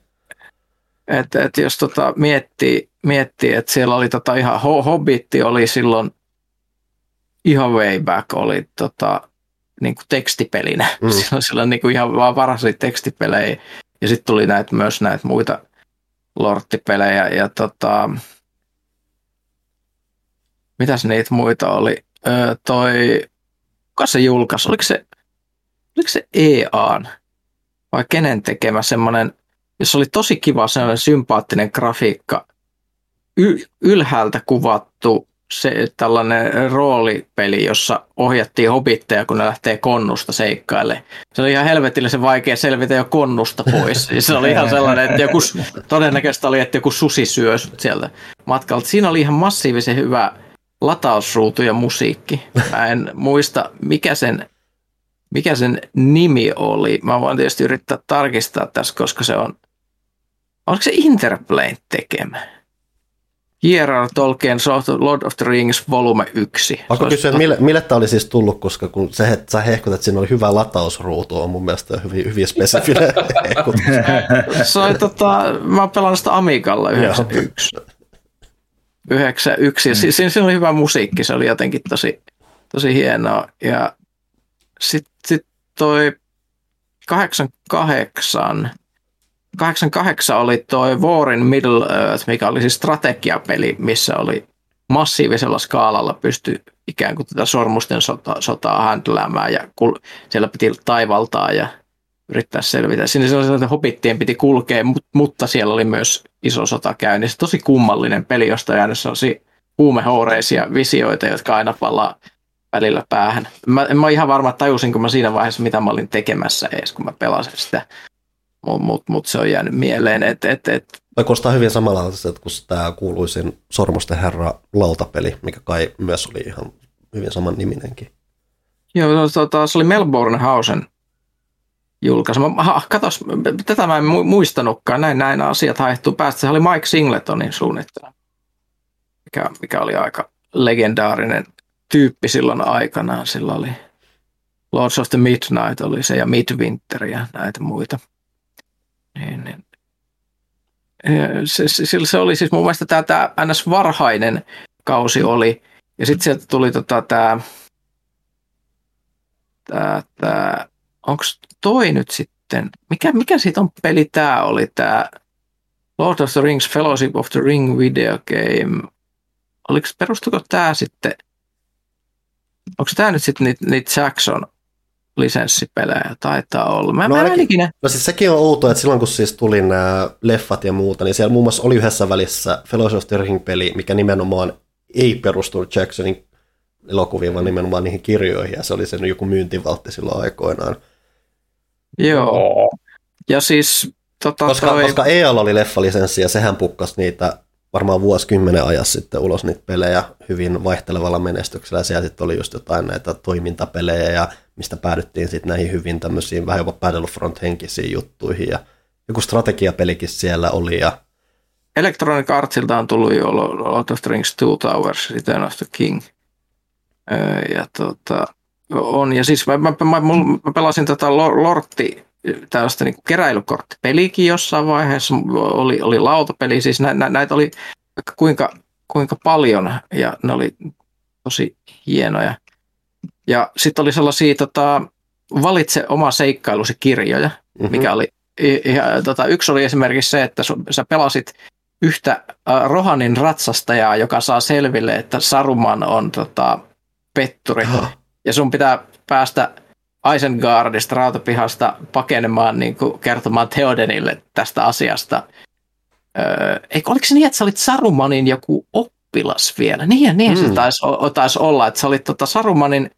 Et, et jos tota miettii, miettii, että siellä oli tota ihan, Hobbitti oli silloin ihan way back, oli tota, niin kuin tekstipelinä. Mm. Silloin, silloin niin kuin ihan vaan varasi tekstipelejä. Ja sitten tuli näitä, myös näitä muita lorttipelejä ja tota, mitäs niitä muita oli? Öö, toi, kuka se julkaisi? Oliko se, oliko se EAN vai kenen tekemä semmoinen, jos oli tosi kiva semmoinen sympaattinen grafiikka, y- ylhäältä kuvattu se tällainen roolipeli, jossa ohjattiin hobitteja, kun ne lähtee konnusta seikkaille. Se oli ihan helvetillisen vaikea selvitä jo konnusta pois. Ja se oli ihan sellainen, että joku, todennäköisesti oli, että joku susi syö sieltä matkalta. Siinä oli ihan massiivisen hyvä latausruutu ja musiikki. Mä en muista, mikä sen, mikä sen nimi oli. Mä voin tietysti yrittää tarkistaa tässä, koska se on, oliko se Interplay tekemä? J.R.R. Tolkien Lord of the Rings volume 1. Pakko kysyä, mille, mille tämä oli siis tullut, koska kun se, että sä hehkut, että siinä oli hyvä latausruutu, on mun mielestä hyvin, hyvin spesifinen se oli, tota, mä oon pelannut sitä Amigalla 91. 91. Mm. Siinä, siinä oli hyvä musiikki, se oli jotenkin tosi, tosi hienoa. Ja sitten sit toi 88 88 oli toi War in Middle Earth, mikä oli siis strategiapeli, missä oli massiivisella skaalalla pysty ikään kuin tätä sormusten sota, sotaa handläämään ja kul, siellä piti taivaltaa ja yrittää selvitä. Sinne sellaisen hobittien piti kulkea, mutta siellä oli myös iso sota käynnissä. Tosi kummallinen peli, josta jäänyt sellaisia huumehoureisia visioita, jotka aina palaa välillä päähän. Mä, en mä ihan varma, tajusinko mä siinä vaiheessa, mitä mä olin tekemässä edes, kun mä pelasin sitä mutta mut, mut se on jäänyt mieleen. Et, et, et. Toi kuulostaa hyvin samanlaiselta kuin tämä kuuluisin Sormusten herra lautapeli, mikä kai myös oli ihan hyvin saman niminenkin. Joo, no, tota, se oli Melbourne Hausen julkaisu. Ha, katos, tätä mä en muistanutkaan. Näin, näin asiat haehtuu päästä. Se oli Mike Singletonin suunnittelu, mikä, mikä oli aika legendaarinen tyyppi silloin aikanaan. Sillä oli Lords of the Midnight oli se ja Midwinter ja näitä muita. Niin, niin. Se, se, se, oli siis mun mielestä tämä, tämä ns. varhainen kausi oli. Ja sitten sieltä tuli tota, tämä, tämä, tämä onko toi nyt sitten, mikä, mikä siitä on peli tämä oli, tämä Lord of the Rings Fellowship of the Ring video game. Oliko, perustuko tämä sitten, onko tämä nyt sitten niitä, niitä Jackson lisenssipelejä taitaa olla. Mä, no, mä ainakin, ikinä. no siis sekin on outoa, että silloin kun siis tuli nämä leffat ja muuta, niin siellä muun muassa oli yhdessä välissä Fellowship of the Ring-peli, mikä nimenomaan ei perustunut Jacksonin elokuviin, vaan nimenomaan niihin kirjoihin, ja se oli sen joku myyntivaltti silloin aikoinaan. Joo. Ja siis... Tota, koska, toi... koska EAL oli leffalisenssi, ja sehän pukkasi niitä varmaan vuosikymmenen ajassa sitten ulos niitä pelejä hyvin vaihtelevalla menestyksellä. Siellä sitten oli just jotain näitä toimintapelejä ja mistä päädyttiin sitten näihin hyvin tämmöisiin vähän jopa Battlefront-henkisiin juttuihin ja joku strategiapelikin siellä oli ja Electronic Artsilta on tullut jo Lord of the Rings Two Towers, Return of the King. Ja tota, on, ja siis mä, mä, mä, mä pelasin tätä Lortti, tällaista niin keräilykorttipelikin jossain vaiheessa, oli, oli lautapeli, siis nä, nä, näitä oli kuinka, kuinka paljon, ja ne oli tosi hienoja. Ja sitten oli sellaisia tota, valitse oma seikkailusi kirjoja, mm-hmm. mikä oli ja, tota, yksi oli esimerkiksi se, että sä pelasit yhtä Rohanin ratsastajaa, joka saa selville, että Saruman on tota, petturi. Ja sun pitää päästä Isengardista rautapihasta pakenemaan niin kuin, kertomaan Theodenille tästä asiasta. Öö, eikö, oliko se niin, että sä olit Sarumanin joku oppilas vielä? Niin, niin mm. se taisi, taisi olla, että sä olit tota Sarumanin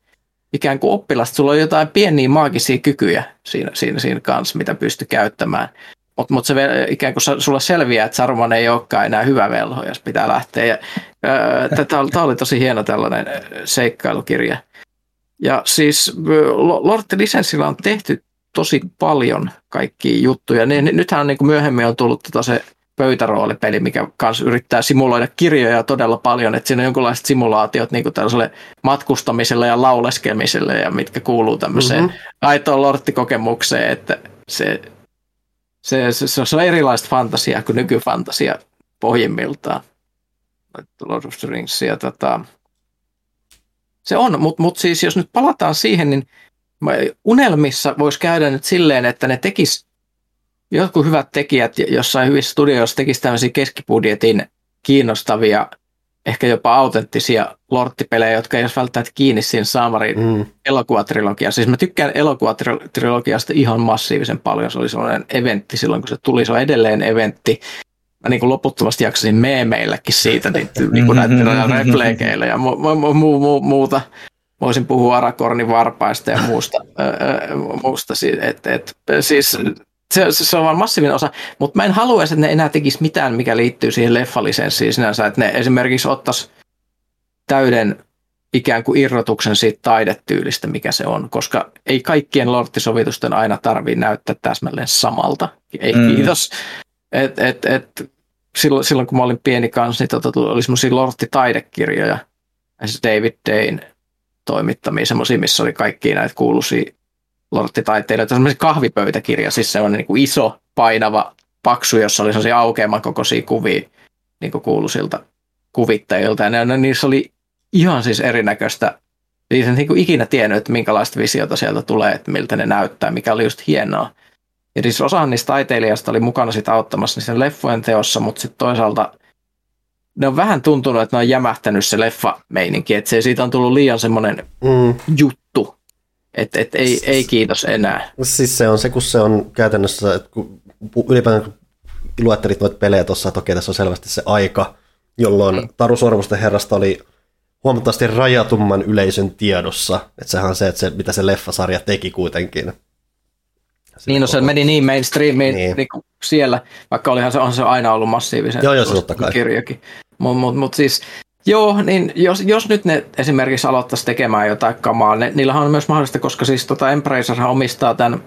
ikään kuin oppilas, sulla on jotain pieniä maagisia kykyjä siinä, siinä, siinä kanssa, mitä pystyy käyttämään. Mutta mut se ikään kuin sulla selviää, että Saruman ei olekaan enää hyvä velho, jos pitää lähteä. Ja, tämä oli tosi hieno tällainen seikkailukirja. Ja siis Lordi Lisenssillä on tehty tosi paljon kaikkia juttuja. Ne, nythän on niin kuin myöhemmin on tullut tota se pöytäroolipeli, mikä kanssa yrittää simuloida kirjoja todella paljon, että siinä on jonkinlaiset simulaatiot niin kuin tällaiselle matkustamiselle ja lauleskemiselle ja mitkä kuuluu tämmöiseen mm-hmm. aitoon lorttikokemukseen, että se, se, se, se on erilaista fantasiaa kuin nykyfantasia pohjimmiltaan. Lord of the Rings ja tota, se on, mutta mut siis jos nyt palataan siihen, niin unelmissa voisi käydä nyt silleen, että ne tekis jotkut hyvät tekijät jossain hyvissä studioissa tekisivät tämmöisiä keskibudjetin kiinnostavia, ehkä jopa autenttisia lorttipelejä, jotka ei olisi välttämättä kiinni siinä Saamarin mm. elokuvatrilogiassa. Siis mä tykkään elokuvatrilogiasta ihan massiivisen paljon. Se oli sellainen eventti silloin, kun se tuli. Se on edelleen eventti. Mä niin kuin loputtomasti jaksasin meemeilläkin siitä niin, niin kuin näiden repleikeillä ja mu- mu- mu- mu- muuta. Voisin puhua Arakornin varpaista ja muusta. Öö, muusta. Et, et, siis se, se on vaan massiivinen osa, mutta mä en haluaisi, että ne enää tekisi mitään, mikä liittyy siihen leffalisenssiin sinänsä, että ne esimerkiksi ottaisi täyden ikään kuin irrotuksen siitä taidetyylistä, mikä se on, koska ei kaikkien lorttisovitusten aina tarvii näyttää täsmälleen samalta. Ei mm. kiitos. Et, et, et, silloin, silloin kun mä olin pieni kanssa, niin tota, oli semmoisia lorttitaidekirjoja, David Dane toimittamia, semmoisia, missä oli kaikki näitä kuuluisia lorttitaiteilijoita, semmoinen kahvipöytäkirja, siis se on niin kuin iso, painava, paksu, jossa oli sellaisia aukeaman kokoisia kuvia niin kuin kuuluisilta kuvittajilta. Ja ne, ne, niissä oli ihan siis erinäköistä, siis en niin kuin ikinä tiennyt, että minkälaista visiota sieltä tulee, että miltä ne näyttää, mikä oli just hienoa. Ja siis osa niistä taiteilijasta oli mukana sitä auttamassa niiden leffojen teossa, mutta sitten toisaalta ne on vähän tuntunut, että ne on jämähtänyt se leffa-meininki, että se siitä on tullut liian semmoinen mm. juttu, että et ei, ei kiitos enää. Siis se on se, kun se on käytännössä, että kun ylipäätään luettelit noita pelejä tuossa, että okei, tässä on selvästi se aika, jolloin mm. Taru Sormusten herrasta oli huomattavasti rajatumman yleisön tiedossa. Että sehän on se, että se, mitä se leffasarja teki kuitenkin. Niin, no se meni niin mainstreamiin niin. Niin siellä, vaikka olihan se, on se aina ollut massiivisen joo, joo, se totta kai. kirjakin. Mutta mut, mut siis Joo, niin jos, jos nyt ne esimerkiksi aloittaisi tekemään jotain kamaa, ne, niillähän on myös mahdollista, koska siis tota Embracer omistaa tämän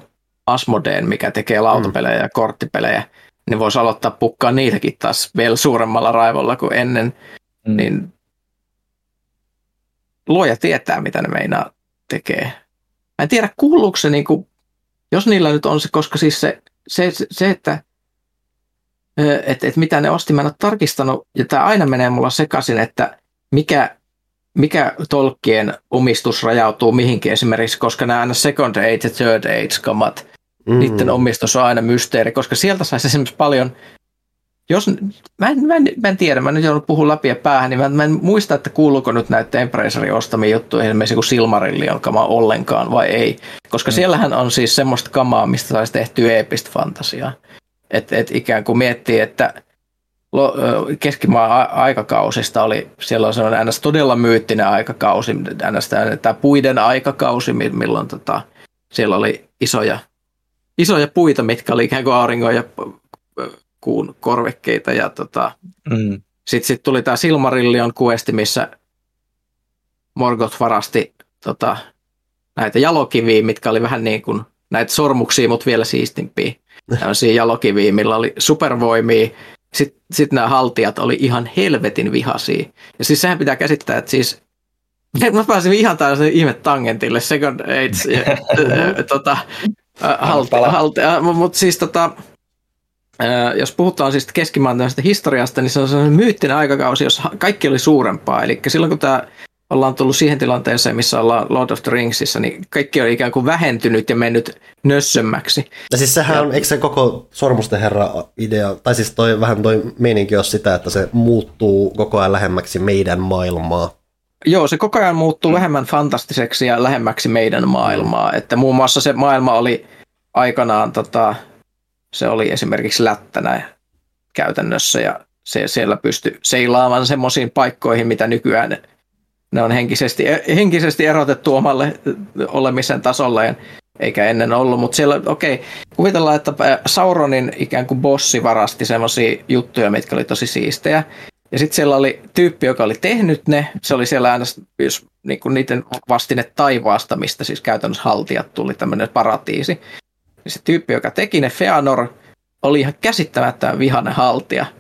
Asmodeen, mikä tekee lautapelejä mm. ja korttipelejä, niin voisi aloittaa pukkaa niitäkin taas vielä suuremmalla raivolla kuin ennen, mm. niin luoja tietää, mitä ne meinaa tekee. Mä en tiedä, kuuluuko se, niin kuin, jos niillä nyt on se, koska siis se, se, se että että et mitä ne osti, mä en ole tarkistanut, ja tämä aina menee mulla sekaisin, että mikä, mikä tolkkien omistus rajautuu mihinkin esimerkiksi, koska nämä aina second age ja third age kamat, mm-hmm. niiden omistus on aina mysteeri, koska sieltä saisi esimerkiksi paljon, jos, mä en, mä en, mä en tiedä, mä nyt joudun puhua läpi ja päähän, niin mä, mä en muista, että kuuluuko nyt näitä Embracerin ostamia juttuja esimerkiksi kuin Silmarillion kama ollenkaan vai ei, koska mm. siellähän on siis semmoista kamaa, mistä saisi tehtyä eepistä fantasiaa. Että et ikään kuin miettii, että keskimaan aikakausista oli, siellä on sellainen ns. todella myyttinen aikakausi, ns. tämä puiden aikakausi, milloin tota, siellä oli isoja, isoja puita, mitkä oli ikään kuin auringon ja kuun korvekkeita. Ja tota, mm. Sitten sit tuli tämä Silmarillion kuesti, missä Morgoth varasti tota, näitä jalokiviä, mitkä oli vähän niin kuin näitä sormuksia, mutta vielä siistimpiä tämmöisiä jalokiviä, millä oli supervoimia. Sitten sit nämä haltijat oli ihan helvetin vihaisia. Ja siis sehän pitää käsittää, että siis Mä pääsin ihan tällaisen ihme tangentille, Second Age, ja, tota, haltia, haltia, mutta siis tota, jos puhutaan siis keskimaan historiasta, niin se on sellainen myyttinen aikakausi, jossa kaikki oli suurempaa. Eli silloin kun tämä ollaan tullut siihen tilanteeseen, missä ollaan Lord of the Ringsissa, niin kaikki on ikään kuin vähentynyt ja mennyt nössömmäksi. Ja siis sehän on, eikö se koko Sormusten herra idea, tai siis toi, vähän toi meininki on sitä, että se muuttuu koko ajan lähemmäksi meidän maailmaa. Joo, se koko ajan muuttuu mm. vähemmän fantastiseksi ja lähemmäksi meidän maailmaa. Että muun muassa se maailma oli aikanaan, tota, se oli esimerkiksi lättänä käytännössä ja se, siellä pystyi seilaamaan semmoisiin paikkoihin, mitä nykyään ne on henkisesti, henkisesti erotettu omalle olemisen tasolle, eikä ennen ollut, mutta siellä, okei, okay, kuvitellaan, että Sauronin ikään kuin bossi varasti semmoisia juttuja, mitkä oli tosi siistejä, ja sitten siellä oli tyyppi, joka oli tehnyt ne, se oli siellä aina jos, niin kuin niiden vastine taivaasta, mistä siis käytännössä haltijat tuli tämmöinen paratiisi. Ja se tyyppi, joka teki ne, Feanor, oli ihan käsittämättä vihainen haltija –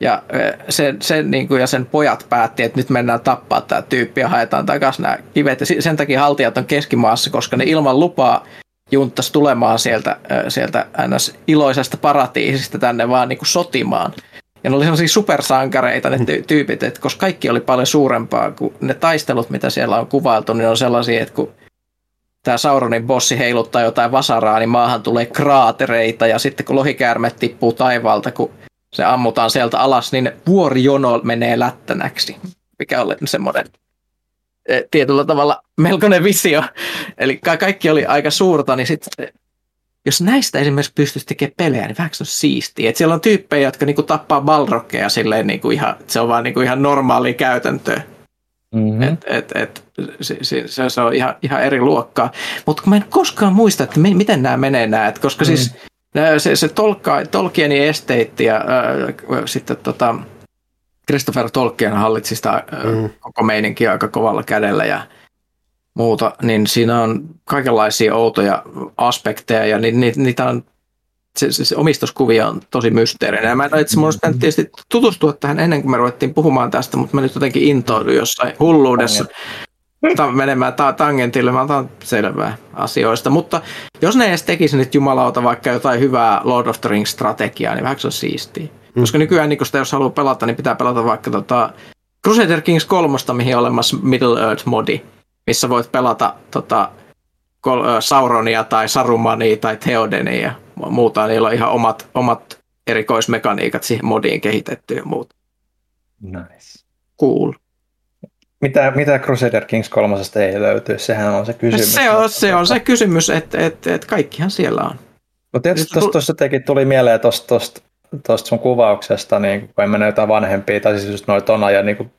ja sen, sen, niin kuin, ja sen pojat päätti, että nyt mennään tappaa tämä tyyppi ja haetaan takaisin nämä kivet. Ja sen takia haltijat on keskimaassa, koska ne ilman lupaa junttas tulemaan sieltä, sieltä ns. iloisesta paratiisista tänne vaan niin kuin sotimaan. Ja ne oli sellaisia supersankareita ne tyypit, että koska kaikki oli paljon suurempaa kuin ne taistelut, mitä siellä on kuvailtu, niin on sellaisia, että kun tämä Sauronin bossi heiluttaa jotain vasaraa, niin maahan tulee kraatereita ja sitten kun lohikäärmet tippuu taivaalta, kun se ammutaan sieltä alas, niin vuorijono menee lättänäksi, mikä oli semmoinen e, tietyllä tavalla melkoinen visio. Eli kaikki oli aika suurta, niin sitten jos näistä esimerkiksi pystyisi tekemään pelejä, niin vähän se on siistiä. Et siellä on tyyppejä, jotka niinku tappaa balrokkeja silleen niinku ihan, se on vaan niinku ihan normaali käytäntöä. Mm-hmm. Et, et, et, se, se, se, on ihan, ihan eri luokkaa. Mutta mä en koskaan muista, että me, miten nämä menee nämä, koska mm. siis se, se Tolka, Tolkienin esteitti ja äh, sitten tota, Christopher Tolkien hallitsi sitä äh, mm. koko meininkiä aika kovalla kädellä ja muuta, niin siinä on kaikenlaisia outoja aspekteja ja ni, ni, niitä on se, se, se omistuskuvia on tosi mysteerinen. Mä itse asiassa tietysti tutustua tähän ennen kuin me ruvettiin puhumaan tästä, mutta mä nyt jotenkin intouduin jossain hulluudessa menemään ta- tangentille, mä otan selvää asioista. Mutta jos ne edes tekisi nyt jumalauta vaikka jotain hyvää Lord of the Rings-strategiaa, niin vähän se on siistiä. Mm. Koska nykyään, niin sitä jos haluaa pelata, niin pitää pelata vaikka tota Crusader Kings 3, mihin on olemassa Middle Earth-modi, missä voit pelata tota, Sauronia tai Sarumania tai Theodenia muuta. Niillä on ihan omat, omat erikoismekaniikat siihen modiin kehitetty ja muuta. Nice. Cool. Mitä, mitä Crusader Kings 3 ei löyty? Sehän on se kysymys. Se on se, on se kysymys, että et, et kaikkihan siellä on. Mutta tietysti tuossa tekin tuli mieleen tuosta tuosta sun kuvauksesta, niin kun en mene jotain vanhempia, tai siis just noita tona ja niin to,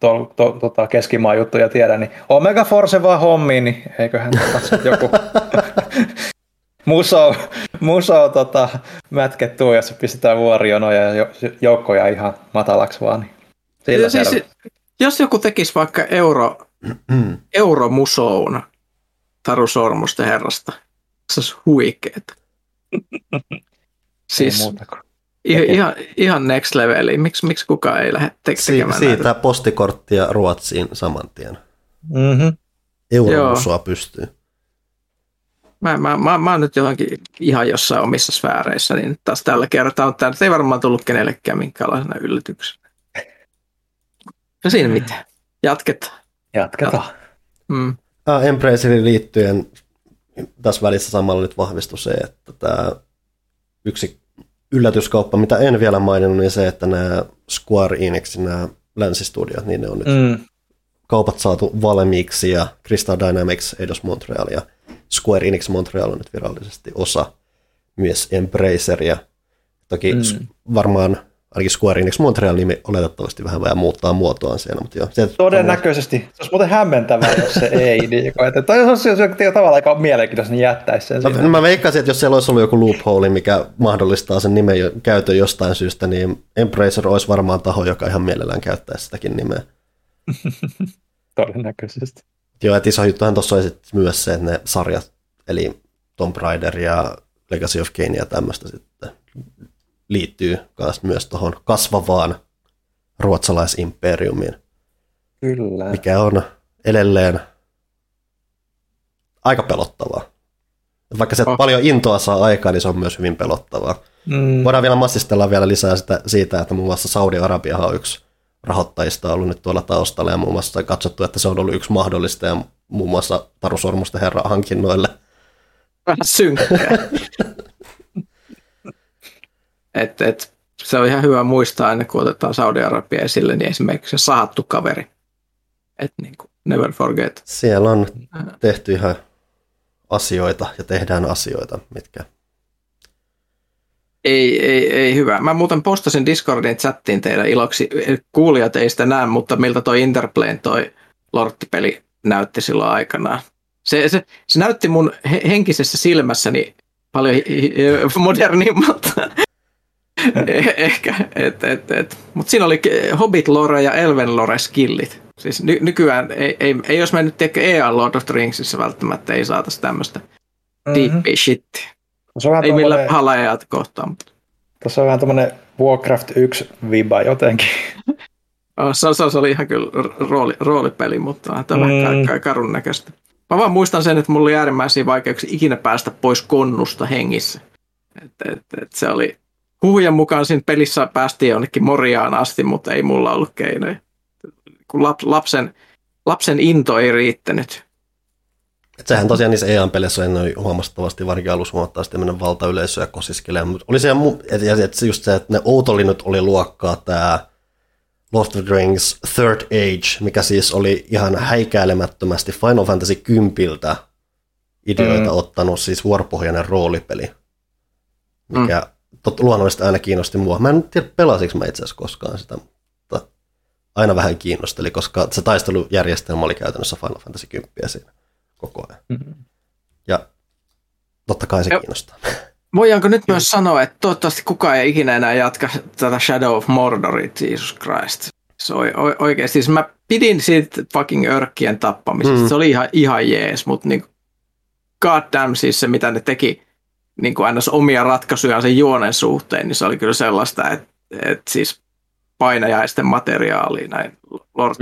to, to, tota keskimaa juttuja tiedä, niin Omega Force vaan hommiin, niin eiköhän joku muso, muso tota, mätkettyä, jos pistetään vuorionoja ja joukkoja ihan matalaksi vaan. Niin sillä siis, jos joku tekisi vaikka euro, euromusoon Taru Sormusten herrasta, se olisi huikeeta. siis ihan, ihan next leveli. Miksi, miksi kukaan ei lähde tekemään Siitä näitä? postikorttia Ruotsiin saman tien. Mm-hmm. Euromusoa pystyy. Mä, mä, mä, mä oon nyt johonkin ihan jossain omissa sfääreissä, niin taas tällä kertaa on tämä ei varmaan tullut kenellekään minkäänlaisena yllätyksenä. No siinä mitään. Jatketaan. Jatketaan. Mm. Ah, Embracerin liittyen tässä välissä samalla nyt vahvistui se, että tämä yksi yllätyskauppa, mitä en vielä maininnut, niin se, että nämä Square Enixin nämä länsistudiot, niin ne on nyt mm. kaupat saatu valmiiksi ja Crystal Dynamics, Eidos Montreal ja Square Enix Montreal on nyt virallisesti osa myös Embraceria. Toki mm. varmaan ainakin Square Enix Montreal-nimi oletettavasti vähän vähän muuttaa muotoaan siellä. Mutta joo, se, Todennäköisesti. Se olisi muuten hämmentävää, jos se ei. Niin, että, tai jos olisi tavallaan aika mielenkiintoista, niin jättäisi sen. No, mä veikkaisin, että jos siellä olisi ollut joku loophole, mikä mahdollistaa sen nimen käytön jostain syystä, niin Embracer olisi varmaan taho, joka ihan mielellään käyttäisi sitäkin nimeä. Todennäköisesti. Joo, että iso juttuhan tuossa olisi myös se, että ne sarjat, eli Tomb Raider ja Legacy of Kane ja tämmöistä sitten liittyy myös tuohon kasvavaan ruotsalaisimpeeriumiin. Kyllä. Mikä on edelleen aika pelottavaa. Vaikka se oh. paljon intoa saa aikaa, niin se on myös hyvin pelottavaa. Mm. Voidaan vielä massistella vielä lisää sitä, siitä, että muun muassa Saudi-Arabia on yksi rahoittajista on ollut nyt tuolla taustalla ja muun muassa katsottu, että se on ollut yksi mahdollista ja muun muassa Taru Sormusten herra hankinnoille. Vähän synkkää. et, et, se on ihan hyvä muistaa aina, kun otetaan Saudi-Arabia esille, niin esimerkiksi se sahattu kaveri. Et niin kuin, never forget. Siellä on tehty ihan asioita ja tehdään asioita, mitkä ei, ei, ei hyvä. Mä muuten postasin Discordin chattiin teidän iloksi. Kuulijat ei sitä näe, mutta miltä toi Interplane toi Lortti-peli näytti silloin aikanaan. Se, se, se näytti mun henkisessä silmässäni paljon modernimmalta. Eh, ehkä. Et, et, et. Mutta siinä oli Hobbit Lore ja Elven Lore skillit. Siis ny, nykyään, ei, ei, ei jos mä nyt tiedä EA Lord of the Ringsissa välttämättä ei saataisi tämmöistä mm-hmm. deep shit. Ei millään pahalla ajat kohtaan. Mutta. Tuossa on vähän tämmöinen Warcraft 1 viba jotenkin. se, se, se, oli ihan kyllä rooli, roolipeli, mutta tämä mm. karun näköistä. Mä vaan muistan sen, että mulla oli äärimmäisiä vaikeuksia ikinä päästä pois konnusta hengissä. Et, et, et se oli huhujen mukaan siinä pelissä päästiin jonnekin Moriaan asti, mutta ei mulla ollut keinoja. Kun lapsen, lapsen into ei riittänyt. Et sehän tosiaan niissä EA-peleissä on huomattavasti varsinkin alussa huomattavasti mennä valtayleisöä kosiskelee, mutta oli se, ja, et just se, että ne outolinnut oli luokkaa tämä Lost of the Rings Third Age, mikä siis oli ihan häikäilemättömästi Final Fantasy 10 ideoita mm. ottanut, siis vuoropohjainen roolipeli, mikä mm. tot, luonnollisesti aina kiinnosti mua. Mä en tiedä, pelasinko mä itse asiassa koskaan sitä, mutta aina vähän kiinnosteli, koska se taistelujärjestelmä oli käytännössä Final Fantasy 10 siinä koko ajan. Mm-hmm. Ja totta kai se ja, kiinnostaa. Voidaanko nyt myös sanoa, että toivottavasti kukaan ei ikinä enää jatka tätä Shadow of Mordorit, Jesus Christ. Se on oikeasti, siis mä pidin siitä fucking örkkien tappamisesta, mm. se oli ihan, ihan jees, mutta niin goddamn siis se, mitä ne teki niin kuin aina omia ratkaisuja sen juonen suhteen, niin se oli kyllä sellaista, että, että siis painajaisten materiaalia näin Lord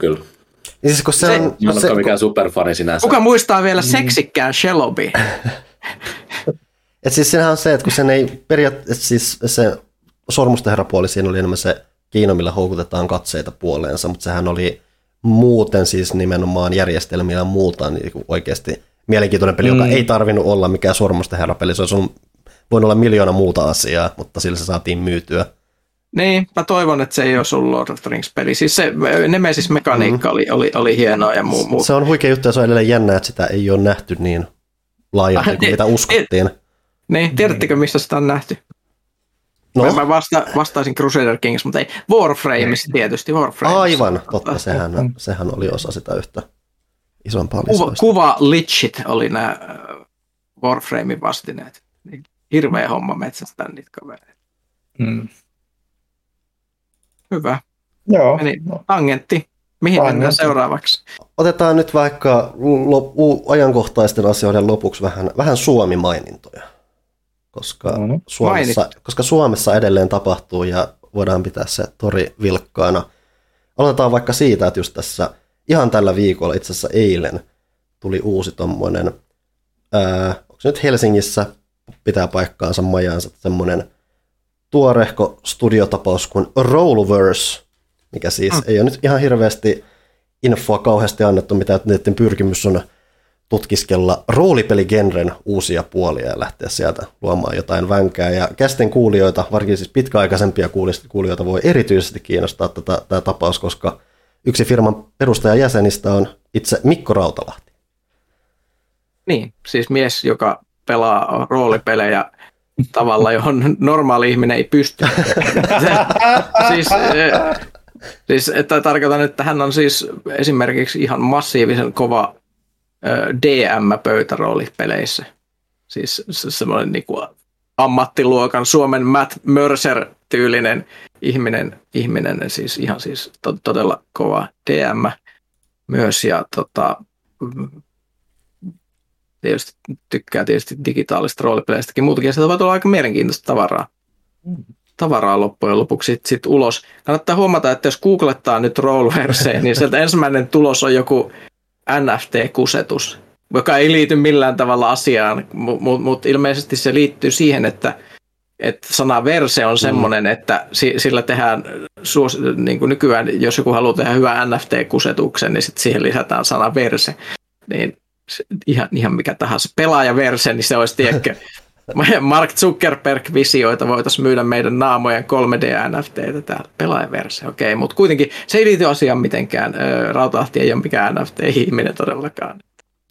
kyllä. Niin siis kun se, se on... Mä en se, mikään superfani sinänsä. Kuka muistaa vielä mm. seksikkään Shelobi? Et siis siinähän on se, että kun sen ei periaatteessa siis se sormusten herrapuoli siinä oli enemmän se Kiina, millä houkutetaan katseita puoleensa, mutta sehän oli muuten siis nimenomaan järjestelmiä ja muuta niin oikeasti mielenkiintoinen peli, mm. joka ei tarvinnut olla mikään sormusten herrapeli. Se olisi voinut olla miljoona muuta asiaa, mutta sillä se saatiin myytyä. Niin, mä toivon, että se ei olisi ollut Lord of the Rings-peli. Siis se Nemesis-mekaniikka mm. oli, oli, oli hienoa ja muu, muu. Se on huikea juttu ja se on edelleen jännä, että sitä ei ole nähty niin laajalti kuin mitä uskottiin. Niin, tiedättekö missä sitä on nähty? No. Mä vasta, vastaisin Crusader Kings, mutta ei. Warframeissa tietysti. Warframeissa. Aivan, totta. Sehän, sehän oli osa sitä yhtä isompaa Kuva, kuva Litchit oli nämä äh, Warframein vastineet. Niin hirveä homma metsästää niitä kavereita. Hmm. Hyvä. Joo. Eli tangentti. Mihin tangentti. mennään seuraavaksi? Otetaan nyt vaikka lop- ajankohtaisten asioiden lopuksi vähän, vähän Suomi-mainintoja. Koska, no niin. Suomessa, koska Suomessa edelleen tapahtuu ja voidaan pitää se tori vilkkaana. Aloitetaan vaikka siitä, että just tässä ihan tällä viikolla, itse asiassa eilen, tuli uusi tommonen, onko se nyt Helsingissä pitää paikkaansa majansa, semmoinen tuorehko studiotapaus kuin Rollverse, mikä siis mm. ei ole nyt ihan hirveästi infoa kauheasti annettu, mitä niiden pyrkimys on tutkiskella roolipeligenren uusia puolia ja lähteä sieltä luomaan jotain vänkää. Ja kästen kuulijoita, varsinkin siis pitkäaikaisempia kuulijoita, voi erityisesti kiinnostaa tätä, tämä tapaus, koska yksi firman perustajajäsenistä on itse Mikko Rautalahti. Niin, siis mies, joka pelaa roolipelejä tavalla, johon normaali ihminen ei pysty. siis, eh, siis että tarkoitan, että hän on siis esimerkiksi ihan massiivisen kova eh, DM-pöytärooli peleissä. Siis semmoinen niin kuin ammattiluokan Suomen Matt Mercer-tyylinen ihminen, ihminen siis ihan siis to, todella kova DM myös ja tota, tietysti tykkää tietysti digitaalista roolipeleistäkin muutakin, ja sieltä voi tulla aika mielenkiintoista tavaraa. Tavaraa loppujen lopuksi sit, sit ulos. Kannattaa huomata, että jos googlettaa nyt rollverse, niin sieltä ensimmäinen tulos on joku NFT-kusetus, joka ei liity millään tavalla asiaan, mutta mut ilmeisesti se liittyy siihen, että että sana verse on semmoinen, mm. että sillä tehdään suos, niin kuin nykyään, jos joku haluaa tehdä hyvän NFT-kusetuksen, niin sitten siihen lisätään sana verse. Niin ihan, ihan mikä tahansa pelaajaverse, niin se olisi tiedäkö, Mark Zuckerberg-visioita voitaisiin myydä meidän naamojen 3D-NFTitä täällä. Pelaajaverse, okei, mutta kuitenkin se ei liity asiaan mitenkään. Rautahti ei ole mikään NFT-ihminen todellakaan.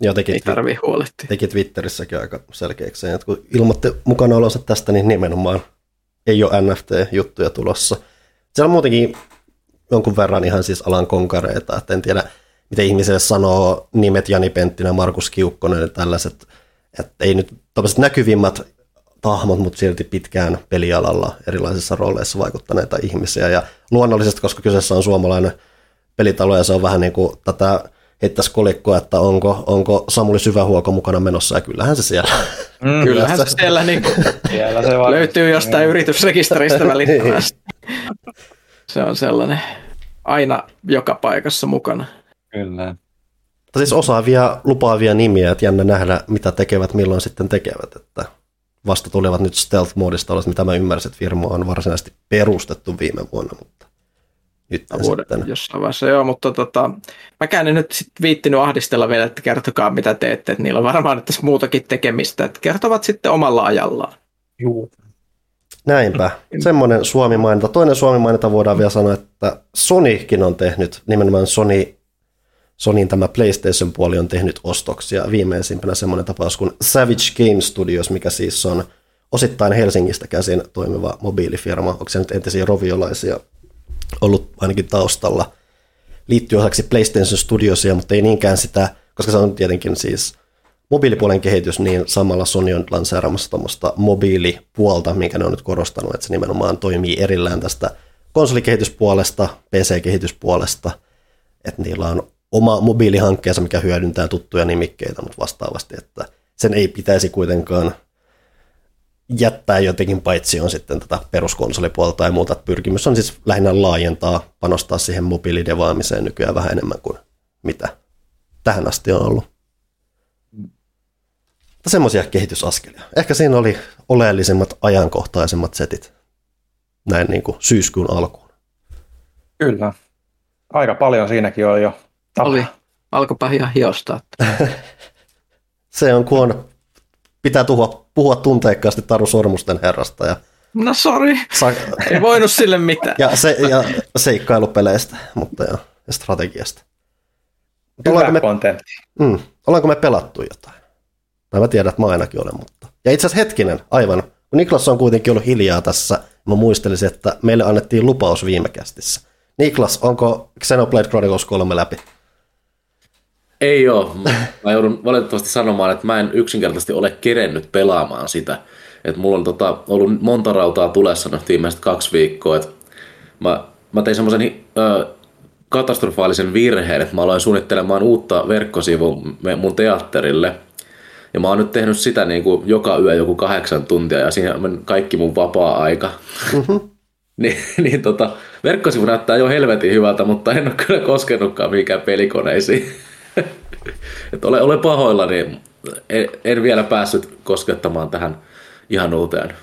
Ja teki, ei tarvii huolehtia. Teki Twitterissäkin aika selkeäksi että kun ilmoitti mukana olonsa tästä, niin nimenomaan ei ole NFT-juttuja tulossa. Siellä on muutenkin jonkun verran ihan siis alan konkareita, että en tiedä, miten ihmisille sanoo nimet Jani Penttinen, Markus Kiukkonen ja tällaiset, että ei nyt tämmöiset näkyvimmät tahmot, mutta silti pitkään pelialalla erilaisissa rooleissa vaikuttaneita ihmisiä. Ja luonnollisesti, koska kyseessä on suomalainen pelitalo ja se on vähän niin kuin tätä heittäisi kolikkoa, että onko, onko Samuli Syvähuoko mukana menossa, ja kyllähän se siellä. Mm, kyllähän se siellä, niin kuin, siellä se löytyy jostain mm. yritysrekisteristä välittömästi. se on sellainen aina joka paikassa mukana. Kyllä. Siis osaavia, lupaavia nimiä, että jännä nähdä, mitä tekevät, milloin sitten tekevät. Että vasta tulevat nyt stealth-moodista, mitä mä ymmärsin, että firma on varsinaisesti perustettu viime vuonna, mutta nyt vuoden sitten. jossain vaiheessa, joo, mutta tota, mäkään en nyt sit viittinyt ahdistella vielä, että kertokaa mitä teette, että niillä on varmaan nyt tässä muutakin tekemistä, että kertovat sitten omalla ajallaan. Joo. Näinpä. Semmoinen Suomi-mainita. Toinen Suomi-mainita voidaan vielä sanoa, että Sonykin on tehnyt, nimenomaan Sony, Sonyin tämä PlayStation-puoli on tehnyt ostoksia. Viimeisimpänä semmoinen tapaus kuin Savage Game Studios, mikä siis on osittain Helsingistä käsin toimiva mobiilifirma. Onko se nyt entisiä roviolaisia ollut ainakin taustalla. Liittyy osaksi PlayStation Studiosia, mutta ei niinkään sitä, koska se on tietenkin siis mobiilipuolen kehitys, niin samalla Sony on lanseeraamassa tuommoista mobiilipuolta, minkä ne on nyt korostanut, että se nimenomaan toimii erillään tästä konsolikehityspuolesta, PC-kehityspuolesta, että niillä on oma mobiilihankkeensa, mikä hyödyntää tuttuja nimikkeitä, mutta vastaavasti, että sen ei pitäisi kuitenkaan jättää jotenkin paitsi on sitten tätä peruskonsolipuolta tai muuta. Pyrkimys on siis lähinnä laajentaa, panostaa siihen mobiilidevaamiseen nykyään vähän enemmän kuin mitä tähän asti on ollut. Mutta semmoisia kehitysaskelia. Ehkä siinä oli oleellisimmat ajankohtaisemmat setit näin niin kuin syyskuun alkuun. Kyllä. Aika paljon siinäkin oli jo tapa. Oli. Alkoipa ihan hiostaa. Se on, kun on pitää puhua, puhua tunteikkaasti Taru Sormusten herrasta. Ja no sori, sa- ei voinut sille mitään. Ja, se, ja seikkailupeleistä mutta ja, ja strategiasta. Hyvä me, kontentti. Mm, ollaanko me pelattu jotain? Tai mä tiedän, että mä ainakin olen, mutta... Ja itse asiassa hetkinen, aivan. Kun Niklas on kuitenkin ollut hiljaa tässä, mä muistelisin, että meille annettiin lupaus viime kästissä. Niklas, onko Xenoblade Chronicles 3 läpi? Ei ole. Mä joudun valitettavasti sanomaan, että mä en yksinkertaisesti ole kerennyt pelaamaan sitä. Et mulla on tota, ollut monta rautaa tulessa nyt viimeiset kaksi viikkoa. Et mä, mä tein semmoisen katastrofaalisen virheen, että mä aloin suunnittelemaan uutta verkkosivua mun teatterille. Ja mä oon nyt tehnyt sitä niin kuin joka yö joku kahdeksan tuntia ja siinä on kaikki mun vapaa-aika. Mm-hmm. niin, niin tota, verkkosivu näyttää jo helvetin hyvältä, mutta en ole kyllä koskenutkaan mihinkään pelikoneisiin. että olen, olen pahoilla, niin en, en vielä päässyt koskettamaan tähän ihan uuteen.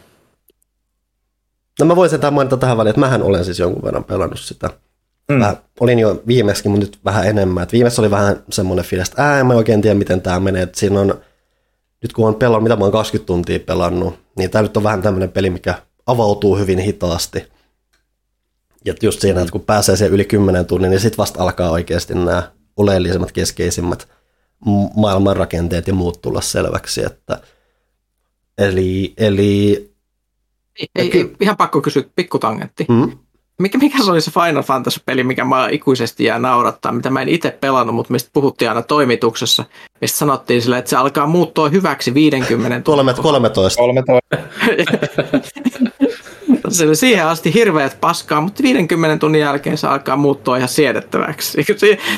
No mä voisin tämän mainita tähän väliin, että mähän olen siis jonkun verran pelannut sitä. Mm. Mä olin jo viimeksi, mutta nyt vähän enemmän. Et viimeksi oli vähän semmoinen fiilis, että ää, en mä oikein tiedä, miten tämä menee. Et siinä on, nyt kun on pelannut, mitä mä oon 20 tuntia pelannut, niin tämä nyt on vähän tämmöinen peli, mikä avautuu hyvin hitaasti. Ja just siinä, että kun pääsee siihen yli 10 tunnin, niin sitten vasta alkaa oikeasti nämä oleellisemmat, keskeisimmät maailmanrakenteet ja muut tulla selväksi. Että, eli, eli ei, ei, ei, ihan pakko kysyä, pikkutangentti. Mm. Mikä, mikä se oli se Final Fantasy-peli, mikä mä ikuisesti jää naurattaa, mitä mä en itse pelannut, mutta mistä puhuttiin aina toimituksessa, mistä sanottiin sille, että se alkaa muuttua hyväksi 50 Tuolla 13. 13. se oli siihen asti hirveät paskaa, mutta 50 tunnin jälkeen se alkaa muuttua ihan siedettäväksi.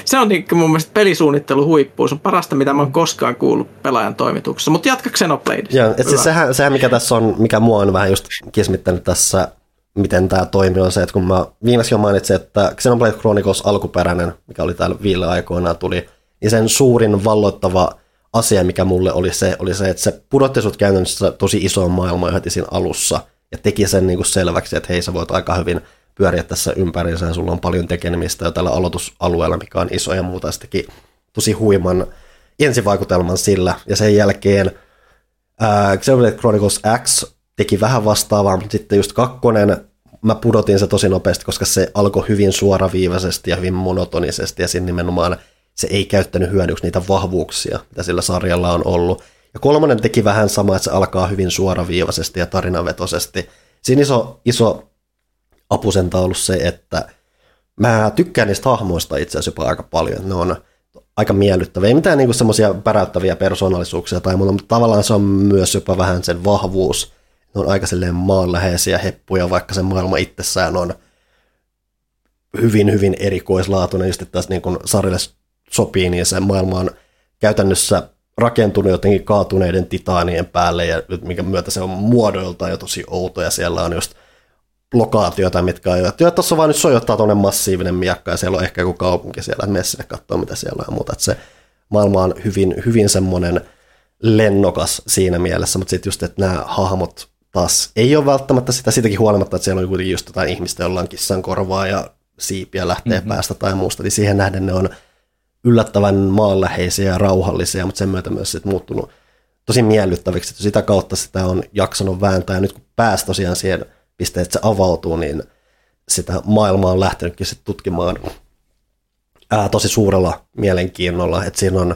Se on niin mun mielestä pelisuunnittelu huippu. Se on parasta, mitä mä oon koskaan kuullut pelaajan toimituksessa. Mutta jatka Xenoblade. Joo, et siis sehän, sehän, mikä tässä on, mikä mua on vähän just kismittänyt tässä, miten tämä toimii, on se, että kun mä viimeksi jo mainitsin, että Xenoblade Chronicles alkuperäinen, mikä oli täällä viille aikoinaan tuli, niin sen suurin valloittava asia, mikä mulle oli se, oli se, että se pudotti sut käytännössä tosi isoon maailmaan heti siinä alussa – ja teki sen niin kuin selväksi, että hei sä voit aika hyvin pyöriä tässä ympäriinsä ja sulla on paljon tekemistä jo tällä aloitusalueella, mikä on iso ja muuta. Se teki tosi huiman ensivaikutelman sillä ja sen jälkeen ää, Xenoblade Chronicles X teki vähän vastaavaa, mutta sitten just kakkonen, mä pudotin se tosi nopeasti, koska se alkoi hyvin suoraviivaisesti ja hyvin monotonisesti ja siinä nimenomaan se ei käyttänyt hyödyksi niitä vahvuuksia, mitä sillä sarjalla on ollut. Ja kolmonen teki vähän sama, että se alkaa hyvin suoraviivaisesti ja tarinavetoisesti. Siinä iso, iso apusenta ollut se, että mä tykkään niistä hahmoista itse asiassa jopa aika paljon. Ne on aika miellyttäviä. Ei mitään niinku semmoisia päräyttäviä persoonallisuuksia tai muuta, mutta tavallaan se on myös jopa vähän sen vahvuus. Ne on aika silleen maanläheisiä heppuja, vaikka se maailma itsessään on hyvin, hyvin erikoislaatuinen, just että tässä niin kun sarjalle sopii, niin se maailma on käytännössä rakentunut jotenkin kaatuneiden titaanien päälle, ja minkä myötä se on muodoilta jo tosi outo, ja siellä on just lokaatioita, mitkä on, että tuossa vaan nyt sojottaa tuonne massiivinen miakka, ja siellä on ehkä joku kaupunki siellä, että mene sinne katsoa, mitä siellä on ja muuta, että se maailma on hyvin, hyvin semmoinen lennokas siinä mielessä, mutta sitten just, että nämä hahmot taas ei ole välttämättä sitä, sitäkin huolimatta, että siellä on kuitenkin just jotain ihmistä, jolla on kissan korvaa ja siipiä lähtee mm-hmm. päästä tai muusta, niin siihen nähden ne on yllättävän maanläheisiä ja rauhallisia, mutta sen myötä myös sit muuttunut tosi miellyttäviksi. Että sitä kautta sitä on jaksanut vääntää ja nyt kun pääsi tosiaan siihen pisteen, että se avautuu, niin sitä maailmaa on lähtenytkin sit tutkimaan ää, tosi suurella mielenkiinnolla. Että siinä on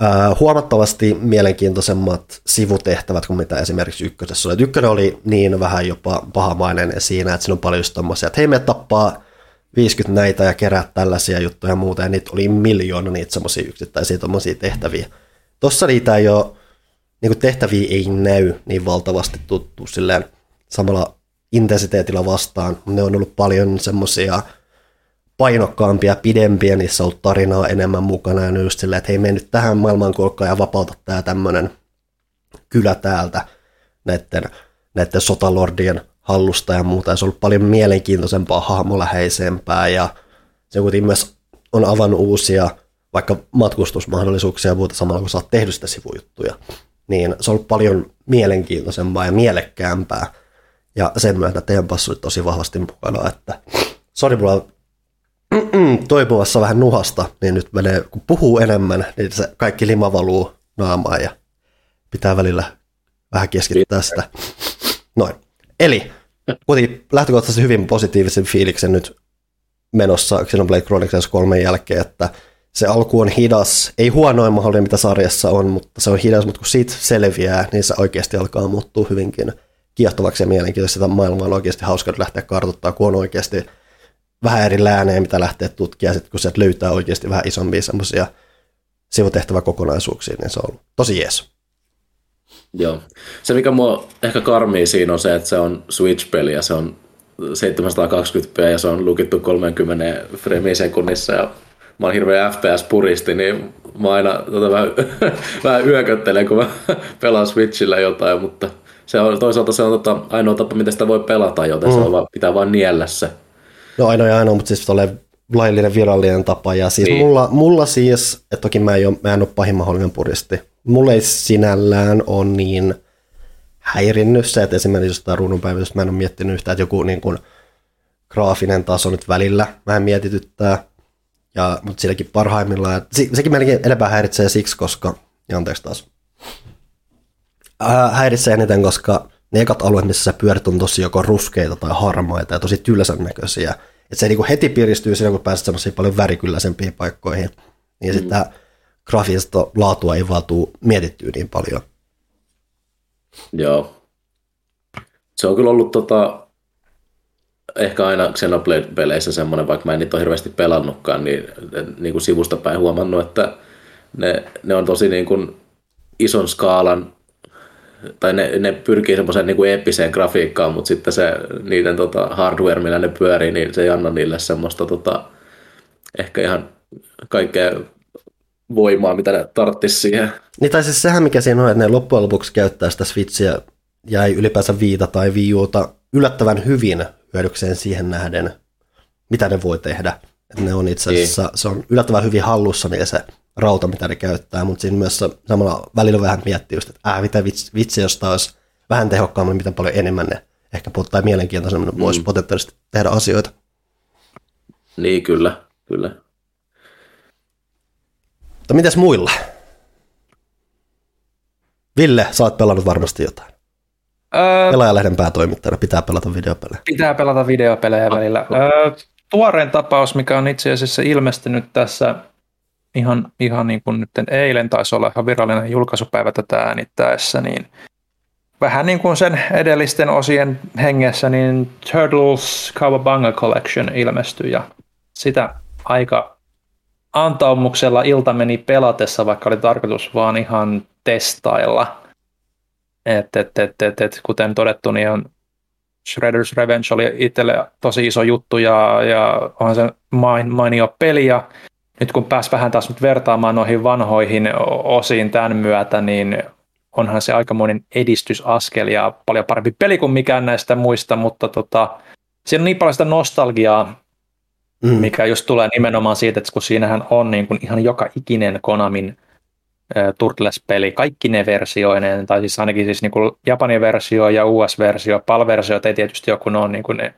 ää, huomattavasti mielenkiintoisemmat sivutehtävät kuin mitä esimerkiksi ykkösessä oli. Ykkönen oli niin vähän jopa pahamainen siinä, että siinä on paljon just tommosia, että hei me tappaa 50 näitä ja kerää tällaisia juttuja ja muuta, ja niitä oli miljoona niitä semmoisia yksittäisiä tommosia tehtäviä. Tossa niitä ei ole, niin tehtäviä ei näy niin valtavasti tuttu silleen samalla intensiteetillä vastaan. Ne on ollut paljon semmoisia painokkaampia, pidempiä, niissä on ollut tarinaa enemmän mukana ja just silleen, että hei mene nyt tähän maailmankolkkaan ja vapauta tämä tämmöinen kylä täältä näiden, näiden sotalordien hallusta ja muuta. Ja se on ollut paljon mielenkiintoisempaa, hahmoläheisempää ja se kuitenkin myös on avannut uusia vaikka matkustusmahdollisuuksia ja muuta samalla, kun sä oot tehnyt sitä sivujuttuja. Niin se on ollut paljon mielenkiintoisempaa ja mielekkäämpää. Ja sen myötä Tempas oli tosi vahvasti mukana, että sori, mulla on toipuvassa vähän nuhasta, niin nyt menee, kun puhuu enemmän, niin se kaikki lima valuu naamaan ja pitää välillä vähän keskittää sitä. Noin. Eli kuitenkin lähtökohtaisesti hyvin positiivisen fiiliksen nyt menossa Xenoblade Chronicles 3 jälkeen, että se alku on hidas, ei huonoin mahdollinen mitä sarjassa on, mutta se on hidas, mutta kun siitä selviää, niin se oikeasti alkaa muuttua hyvinkin kiehtovaksi ja mielenkiintoista. Sitä maailmaa on oikeasti hauska lähteä kartoittaa, kun on oikeasti vähän eri läänejä, mitä lähtee tutkia, sitten kun sieltä löytää oikeasti vähän isompia semmoisia sivutehtäväkokonaisuuksia, niin se on tosi jees. Joo. Se, mikä mua ehkä karmii siinä on se, että se on Switch-peli ja se on 720p ja se on lukittu 30 frame sekunnissa ja mä oon hirveä FPS-puristi, niin mä aina tota, vähän, vähän yököttelen, kun mä pelaan Switchillä jotain, mutta se on, toisaalta se on tota, ainoa tapa, miten sitä voi pelata, joten mm. se on vaan, pitää vaan niellä se. No ainoa ja ainoa, mutta siis tulee laillinen virallinen tapa. Ja siis niin. mulla, mulla siis, että toki mä en ole, mä en ole pahin mahdollinen puristi, mulla ei sinällään ole niin häirinnyt se, että esimerkiksi jostain ruudunpäivitystä mä en ole miettinyt yhtään, että joku niin kuin graafinen taso nyt välillä vähän mietityttää. Ja, mutta silläkin parhaimmillaan, se, sekin melkein enempää häiritsee siksi, koska, ja anteeksi taas, ää, häiritsee eniten, koska ne ekat alueet, missä sä pyörit, on tosi joko ruskeita tai harmaita ja tosi tylsän näköisiä. Että se niinku heti piristyy siinä, kun pääset semmoisiin paljon värikylläisempiin paikkoihin. Niin mm. sitten graafista laatua ei vaan tuu mietittyä niin paljon. Joo. Se on kyllä ollut tota, ehkä aina Xenoblade-peleissä semmoinen, vaikka mä en niitä ole hirveästi pelannutkaan, niin, niin kuin sivusta päin huomannut, että ne, ne on tosi niin kuin ison skaalan tai ne, ne pyrkii semmoiseen niin eeppiseen grafiikkaan, mutta sitten se niiden tota, hardware, millä ne pyörii, niin se ei anna niille semmoista tota, ehkä ihan kaikkea voimaa, mitä ne tarttisi siihen. Niin tai siis sehän mikä siinä on, että ne loppujen lopuksi käyttää sitä Switchiä ja ei ylipäänsä viita tai viiuuta yllättävän hyvin hyödykseen siihen nähden, mitä ne voi tehdä. Että ne on itse asiassa, niin. se on yllättävän hyvin hallussa niin se rauta, mitä ne käyttää, mutta siinä myös samalla välillä vähän miettii just, että äh, mitä vitsi, vitsi jos olisi vähän tehokkaammin, miten paljon enemmän ne ehkä tai mielenkiintoisemmin mm. voisi potentiaalisesti tehdä asioita. Niin, kyllä, kyllä. Mutta mitäs muilla? Ville, sä oot pelannut varmasti jotain. Öö, Pelaajalehden päätoimittajana pitää pelata videopelejä. Pitää pelata videopelejä välillä. Öö, tuoreen tapaus, mikä on itse asiassa ilmestynyt tässä ihan, ihan niin kuin nyt eilen taisi olla ihan virallinen julkaisupäivä tätä äänittäessä, niin vähän niin kuin sen edellisten osien hengessä, niin Turtles Kawabanga Collection ilmestyi ja sitä aika antaumuksella ilta meni pelatessa, vaikka oli tarkoitus vaan ihan testailla. Et, et, et, et, et, kuten todettu, niin on Shredder's Revenge oli itselle tosi iso juttu ja, ja onhan se main, mainio peli ja nyt kun pääs vähän taas nyt vertaamaan noihin vanhoihin osiin tämän myötä, niin onhan se aikamoinen edistysaskel ja paljon parempi peli kuin mikään näistä muista, mutta tota, siinä on niin paljon sitä nostalgiaa, mm. mikä just tulee nimenomaan siitä, että kun siinähän on niin kuin ihan joka ikinen Konamin Turtles-peli, kaikki ne versioineen, tai siis ainakin siis niin kuin Japanin versio ja US-versio, PAL-versiot ei tietysti joku on niin kuin ne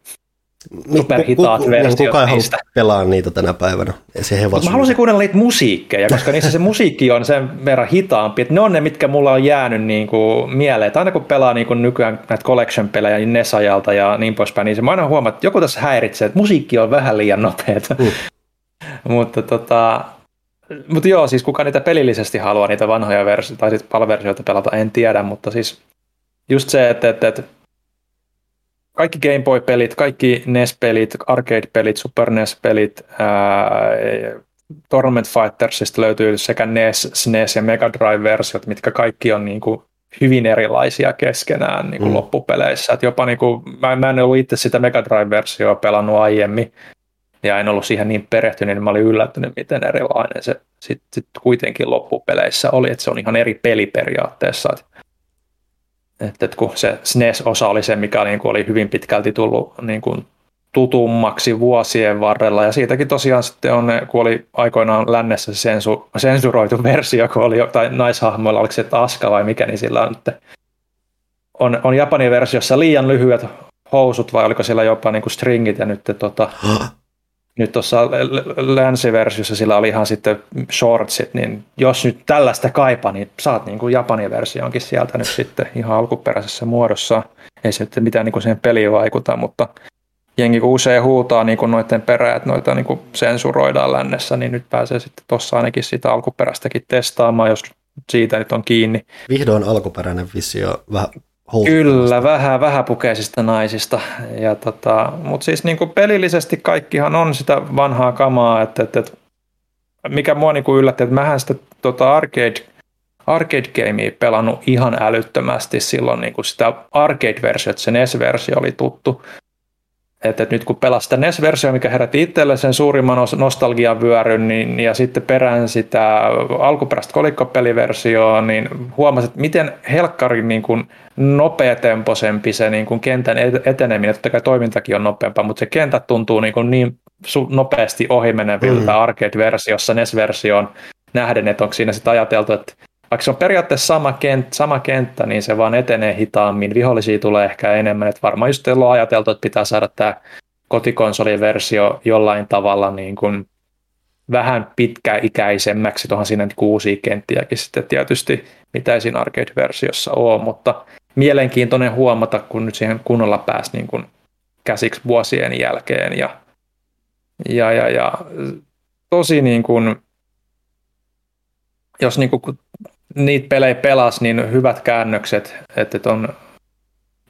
superhitaat ku, versiot kuka ei niistä. pelaa niitä tänä päivänä. Se mä haluaisin kuunnella niitä musiikkeja, koska niissä se musiikki on sen verran hitaampi, että ne on ne, mitkä mulla on jäänyt niin kuin mieleen. Että aina kun pelaa niin kuin nykyään näitä collection-pelejä niin NES-ajalta ja niin poispäin, niin se mä aina huomaan, että joku tässä häiritsee, että musiikki on vähän liian nopeata. Mm. Mutta tota, mutta joo, siis kuka niitä pelillisesti haluaa, niitä vanhoja versioita tai sitten palversioita pelata, en tiedä, mutta siis just se, että, että, että kaikki Game Boy-pelit, kaikki NES-pelit, arcade-pelit, Super NES-pelit, ää, Tournament Fightersista löytyy sekä NES, SNES ja Mega Drive-versiot, mitkä kaikki on niin kuin hyvin erilaisia keskenään niin kuin mm. loppupeleissä. Et jopa niin kuin, mä, mä en ollut itse sitä Mega Drive-versioa pelannut aiemmin, ja en ollut siihen niin perehtynyt, niin mä olin yllättynyt, miten erilainen se sitten sit kuitenkin loppupeleissä oli, että se on ihan eri peli periaatteessa. Että, että kun se SNES-osa oli se, mikä niin kuin oli hyvin pitkälti tullut niin kuin tutummaksi vuosien varrella, ja siitäkin tosiaan sitten on, kun oli aikoinaan lännessä se sensu, sensuroitu versio, kun oli tai naishahmoilla, oliko se Aska vai mikä, niin sillä on, että on, on Japanin versiossa liian lyhyet housut, vai oliko siellä jopa niin kuin stringit, ja nyt tota, nyt tuossa länsiversiossa sillä oli ihan sitten shortsit, niin jos nyt tällaista kaipaa, niin saat niin kuin Japanin versionkin sieltä nyt sitten ihan alkuperäisessä muodossa. Ei se nyt mitään niin siihen peliin vaikuta, mutta jengi kun usein huutaa niin kuin noiden perään, että noita niin kuin sensuroidaan lännessä, niin nyt pääsee sitten tuossa ainakin sitä alkuperäistäkin testaamaan, jos siitä nyt on kiinni. Vihdoin alkuperäinen visio vähän Kyllä, vähän vähäpukeisista naisista. Ja tota, Mutta siis niin kuin pelillisesti kaikkihan on sitä vanhaa kamaa, että, että, että mikä mua niin kuin yllätti, että mähän sitä tota arcade, arcade gamea pelannut ihan älyttömästi silloin niin kuin sitä arcade-versio, että se NES-versio oli tuttu. Että, nyt kun pelasi sitä NES-versiota, mikä herätti itselle sen suurimman nostalgian vyöryn, niin, ja sitten perään sitä alkuperäistä kolikkopeliversioa, niin huomasin, että miten helkkarin niin kuin nopeatempoisempi se niin kuin kentän eteneminen, totta kai toimintakin on nopeampaa, mutta se kentät tuntuu niin, kuin niin nopeasti ohimeneviltä mm. arcade-versiossa, NES-versioon nähden, että onko siinä sitten ajateltu, että vaikka se on periaatteessa sama kenttä, sama kenttä, niin se vaan etenee hitaammin. Vihollisia tulee ehkä enemmän. Että varmaan just on ajateltu, että pitää saada tämä kotikonsoliversio jollain tavalla niin kuin vähän pitkäikäisemmäksi. Tuohon siinä uusia kenttiäkin sitten tietysti, mitä ei siinä arcade-versiossa ole, mutta mielenkiintoinen huomata, kun nyt siihen kunnolla pääsi niin kuin käsiksi vuosien jälkeen ja, ja, ja, ja tosi niin kuin, jos niin kuin niitä pelejä pelas, niin hyvät käännökset, että on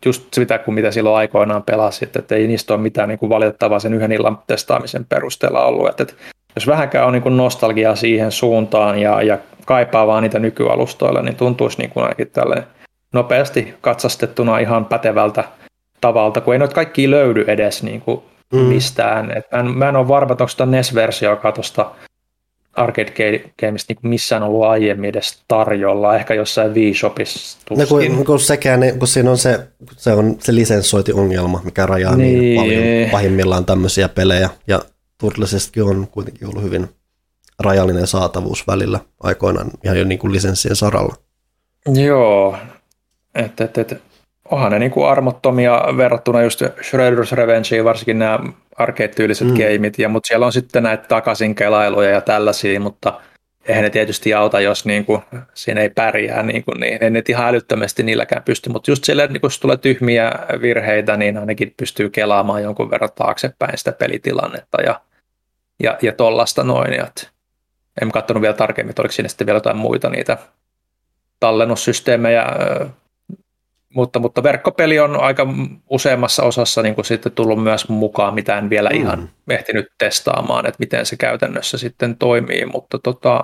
just sitä kuin mitä silloin aikoinaan pelasi, että, että ei niistä ole mitään niin kuin valitettavaa sen yhden illan testaamisen perusteella ollut. Että, että jos vähänkään on niin kuin nostalgiaa siihen suuntaan ja, ja kaipaa vaan niitä nykyalustoilla, niin tuntuisi niin kuin ainakin tälle nopeasti katsastettuna ihan pätevältä tavalta, kun ei noita kaikki löydy edes niin kuin mm. mistään. Et mä, en, mä en ole varma, onko tämä NES-versio, joka tuosta arcade gameista niin missään ollut aiemmin edes tarjolla, ehkä jossain Wii-shopissa no, kun, kun, sekään, kun siinä on se, se, on se lisenssointiongelma, mikä rajaa niin, niin. paljon pahimmillaan tämmöisiä pelejä, ja Turtlesestakin on kuitenkin ollut hyvin rajallinen saatavuus välillä aikoinaan ihan jo niin kuin lisenssien saralla. Joo, että et, et, onhan ne niin kuin armottomia verrattuna just Shredder's Revengeen, varsinkin nämä arcade-tyyliset mm. gameit, ja, mutta siellä on sitten näitä takaisin kelailuja ja tällaisia, mutta eihän ne tietysti auta, jos niin kuin, siinä ei pärjää, niin, kuin, niin ei ne ihan älyttömästi niilläkään pysty, mutta just sille, niin kun tulee tyhmiä virheitä, niin ainakin pystyy kelaamaan jonkun verran taaksepäin sitä pelitilannetta ja, ja, ja tollasta noin. Ja, en katsonut vielä tarkemmin, että oliko siinä sitten vielä jotain muita niitä tallennussysteemejä, mutta, mutta verkkopeli on aika useammassa osassa niin kuin sitten tullut myös mukaan, mitä en vielä mm. ihan ehtinyt testaamaan, että miten se käytännössä sitten toimii, mutta tota,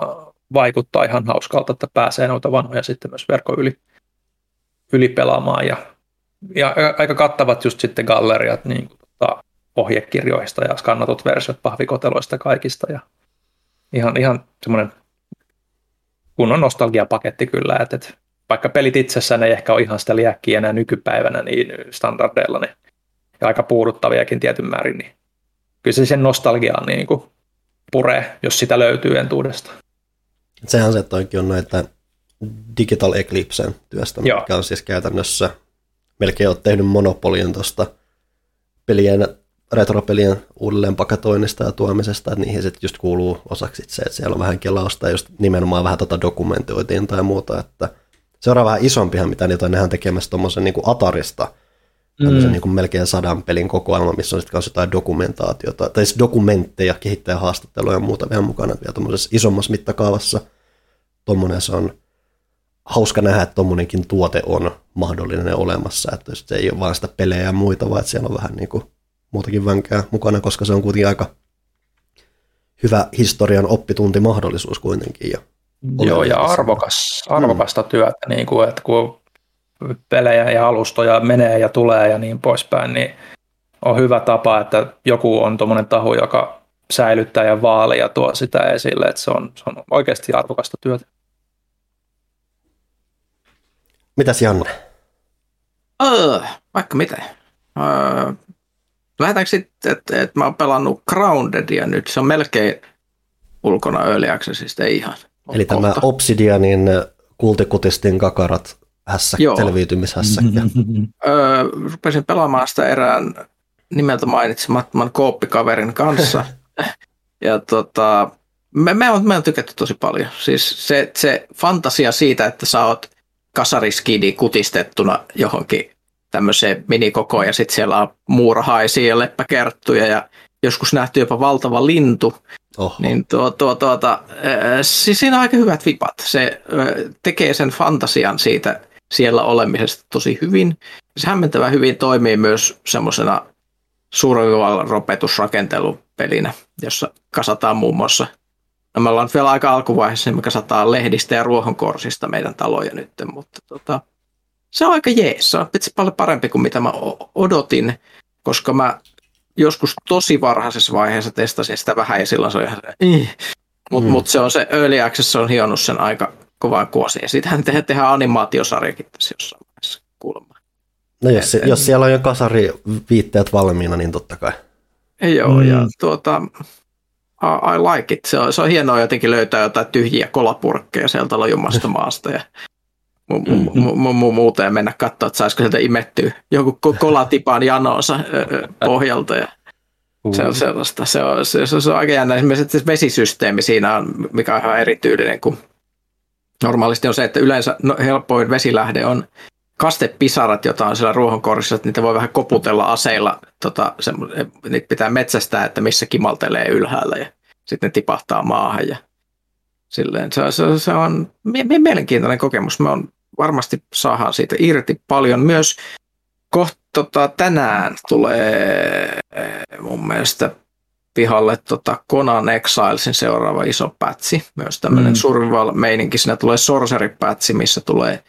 vaikuttaa ihan hauskalta, että pääsee noita vanhoja sitten myös verkon yli, yli pelaamaan. Ja, ja aika kattavat just sitten galleriat niin kuin, tota, ohjekirjoista ja skannatut versiot pahvikoteloista kaikista. Ja ihan, ihan semmoinen kunnon nostalgiapaketti kyllä, että, että vaikka pelit itsessään ei ehkä ole ihan sitä liäkkiä enää nykypäivänä niin standardeilla, niin, ja aika puuduttaviakin tietyn määrin, niin kyllä se sen nostalgiaan niin kuin puree, jos sitä löytyy entuudesta. Sehän se toikin on noita Digital Eclipsen työstä, Joo. mikä on siis käytännössä melkein olet tehnyt monopolin tuosta pelien, retropelien uudelleen paketoinnista ja tuomisesta, että niihin sitten just kuuluu osaksi se, että siellä on vähän kelausta ja just nimenomaan vähän tota dokumentoitiin tai muuta, että – seuraava vähän isompihan, mitä niitä on, nehän tekemässä tuommoisen niin Atarista, tämmöisen mm. niin kuin melkein sadan pelin kokoelma, missä on sitten kanssa jotain dokumentaatiota, tai siis dokumentteja, kehittäjähaastatteluja ja muuta vielä mukana vielä tuommoisessa isommassa mittakaavassa. Tuommoinen se on hauska nähdä, että tuommoinenkin tuote on mahdollinen olemassa, että se ei ole vain sitä pelejä ja muita, vaan että siellä on vähän niin kuin muutakin vänkää mukana, koska se on kuitenkin aika hyvä historian oppituntimahdollisuus kuitenkin. Ja Joo, ja arvokas, arvokasta mm. työtä, niin kuin, että kun pelejä ja alustoja menee ja tulee ja niin poispäin, niin on hyvä tapa, että joku on tuommoinen taho, joka säilyttää ja vaalia ja tuo sitä esille, että se on, se on oikeasti arvokasta työtä. Mitäs Janne? Öö, vaikka mitä. Öö, lähdetäänkö sitten, että et mä oon pelannut Groundedia nyt, se on melkein ulkona Early Accessista, ei ihan. Eli kohta. tämä Obsidianin kultikutistin kakarat hässä, selviytymishässäkkä. öö, rupesin pelaamaan sitä erään nimeltä mainitsemattoman kooppikaverin kanssa. ja tota, me, me, on, me on tykätty tosi paljon. Siis se, se fantasia siitä, että sä oot kasariskidi kutistettuna johonkin tämmöiseen minikokoon ja sitten siellä on muurahaisia ja leppäkerttuja ja joskus nähty jopa valtava lintu, Oho. niin tuo, tuo, tuota, siis siinä on aika hyvät vipat. Se tekee sen fantasian siitä siellä olemisesta tosi hyvin. Se hämmentävän hyvin toimii myös semmoisena survival-ropetusrakentelupelinä, jossa kasataan muun muassa No me ollaan vielä aika alkuvaiheessa, niin me kasataan lehdistä ja ruohonkorsista meidän taloja nyt, mutta tota, se on aika jees. Se on paljon parempi kuin mitä mä odotin, koska mä joskus tosi varhaisessa vaiheessa testasin sitä vähän ja silloin se oli ihan mutta mm. mut se on se Early Access, se on hionnut sen aika kovaan kuosi. Ja siitähän te, tehdään animaatiosarjakin tässä jossain vaiheessa kuulemma. No jos, se, jos siellä on jo kasari viitteet valmiina, niin totta kai. Joo, mm. ja tuota, I, I like it. Se on, se on hienoa jotenkin löytää jotain tyhjiä kolapurkkeja sieltä lojumasta maasta ja mm-hmm. muuten mennä katsoa, että saisiko sieltä imettyä joku kolatipaan janonsa pohjalta. Ja se on sellaista. Se on, se, se on aika jännä. Esimerkiksi vesisysteemi siinä on, mikä on ihan erityinen, kun normaalisti on se, että yleensä no, helpoin vesilähde on kastepisarat, joita on siellä ruohonkorissa, että niitä voi vähän koputella aseilla. Tota, se, niitä pitää metsästää, että missä kimaltelee ylhäällä ja sitten ne tipahtaa maahan. Ja silleen, se, se, se on mielenkiintoinen kokemus. Me on varmasti saadaan siitä irti paljon. Myös kohta tota, tänään tulee mun mielestä pihalle tota Conan Exilesin seuraava iso pätsi. Myös tämmöinen mm. survival-meininki. Siinä tulee sorcery-pätsi, missä tulee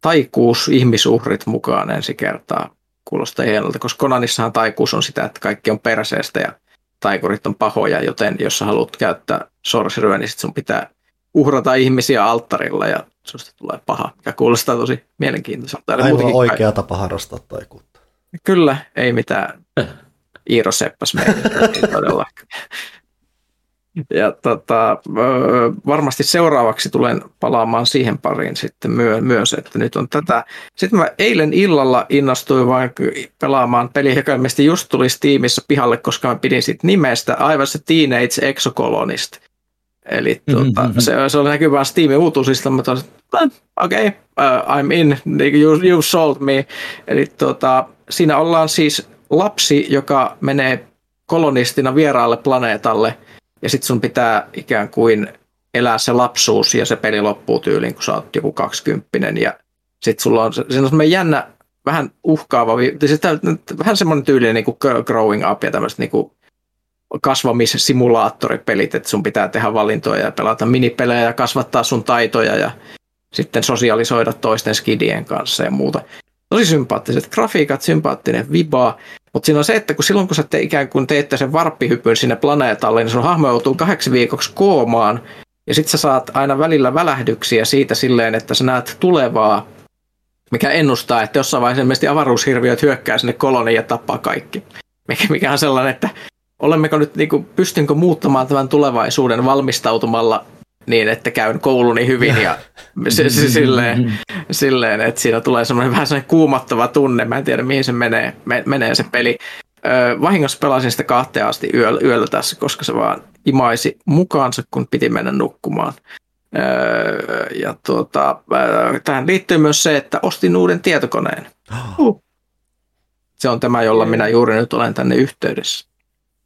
taikuus ihmisuhrit mukaan ensi kertaa. Kuulostaa hienolta, koska Conanissahan taikuus on sitä, että kaikki on perseestä ja taikurit on pahoja, joten jos sä haluat käyttää sorceryä, niin sit sun pitää uhrata ihmisiä alttarilla ja susta tulee paha, mikä kuulostaa tosi mielenkiintoiselta. Aivan oikea kai... tapa harrastaa taikuutta. Kyllä, ei mitään Iiro Seppäs todella. Ja tota, varmasti seuraavaksi tulen palaamaan siihen pariin sitten myö, myös, että nyt on tätä. Sitten mä eilen illalla innostuin vain pelaamaan peli, joka ilmeisesti just tuli Steamissa pihalle, koska mä pidin siitä nimestä aivan se Teenage Exocolonist. Eli tuota, mm-hmm. se, se oli näkyvää Steamin uutuusista, mutta okei, okay, uh, I'm in, you, you sold me. Eli tuota, siinä ollaan siis lapsi, joka menee kolonistina vieraalle planeetalle, ja sitten sun pitää ikään kuin elää se lapsuus, ja se peli loppuu tyyliin, kun sä oot joku kaksikymppinen, ja sitten sulla on, se on semmoinen jännä, vähän uhkaava, siis vähän semmoinen tyylinen niin kuin growing up ja tämmöiset niin kuin kasvamissimulaattoripelit, että sun pitää tehdä valintoja ja pelata minipelejä ja kasvattaa sun taitoja ja sitten sosialisoida toisten skidien kanssa ja muuta. Tosi sympaattiset grafiikat, sympaattinen viba, mutta siinä on se, että kun silloin kun sä te, ikään kuin teette sen varppihypyn sinne planeetalle, niin sun hahmo joutuu kahdeksi viikoksi koomaan ja sitten sä saat aina välillä välähdyksiä siitä silleen, että sä näet tulevaa, mikä ennustaa, että jossain vaiheessa avaruushirviöt hyökkää sinne koloniin ja tappaa kaikki. Mikä, mikä on sellainen, että olemmeko nyt, niin kuin, pystynkö muuttamaan tämän tulevaisuuden valmistautumalla niin, että käyn kouluni hyvin ja se, se, silleen, silleen, että siinä tulee semmoinen vähän semmoinen kuumattava tunne. Mä en tiedä, mihin se menee, me, menee se peli. Öö, vahingossa pelasin sitä kahteen asti yöllä, yöllä tässä, koska se vaan imaisi mukaansa, kun piti mennä nukkumaan. Öö, ja tuota, öö, tähän liittyy myös se, että ostin uuden tietokoneen. Uh. Se on tämä, jolla minä juuri nyt olen tänne yhteydessä.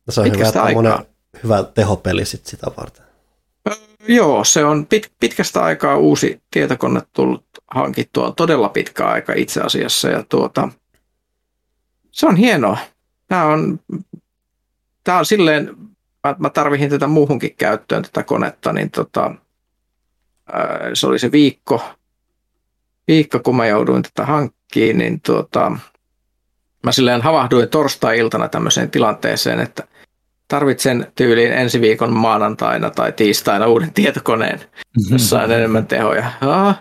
No se on hyvä, aikaa. hyvä tehopeli sit sitä varten. Joo, se on pit, pitkästä aikaa uusi tietokone tullut hankittua, todella pitkä aika itse asiassa. Ja tuota, se on hienoa. Tämä on, tämä on silleen, mä, mä tarvihin tätä muuhunkin käyttöön tätä konetta, niin tota, se oli se viikko, viikko, kun mä jouduin tätä hankkiin, niin tuota, mä silleen havahduin torstai-iltana tämmöiseen tilanteeseen, että tarvitsen tyyliin ensi viikon maanantaina tai tiistaina uuden tietokoneen, jossa on enemmän tehoja. Ja,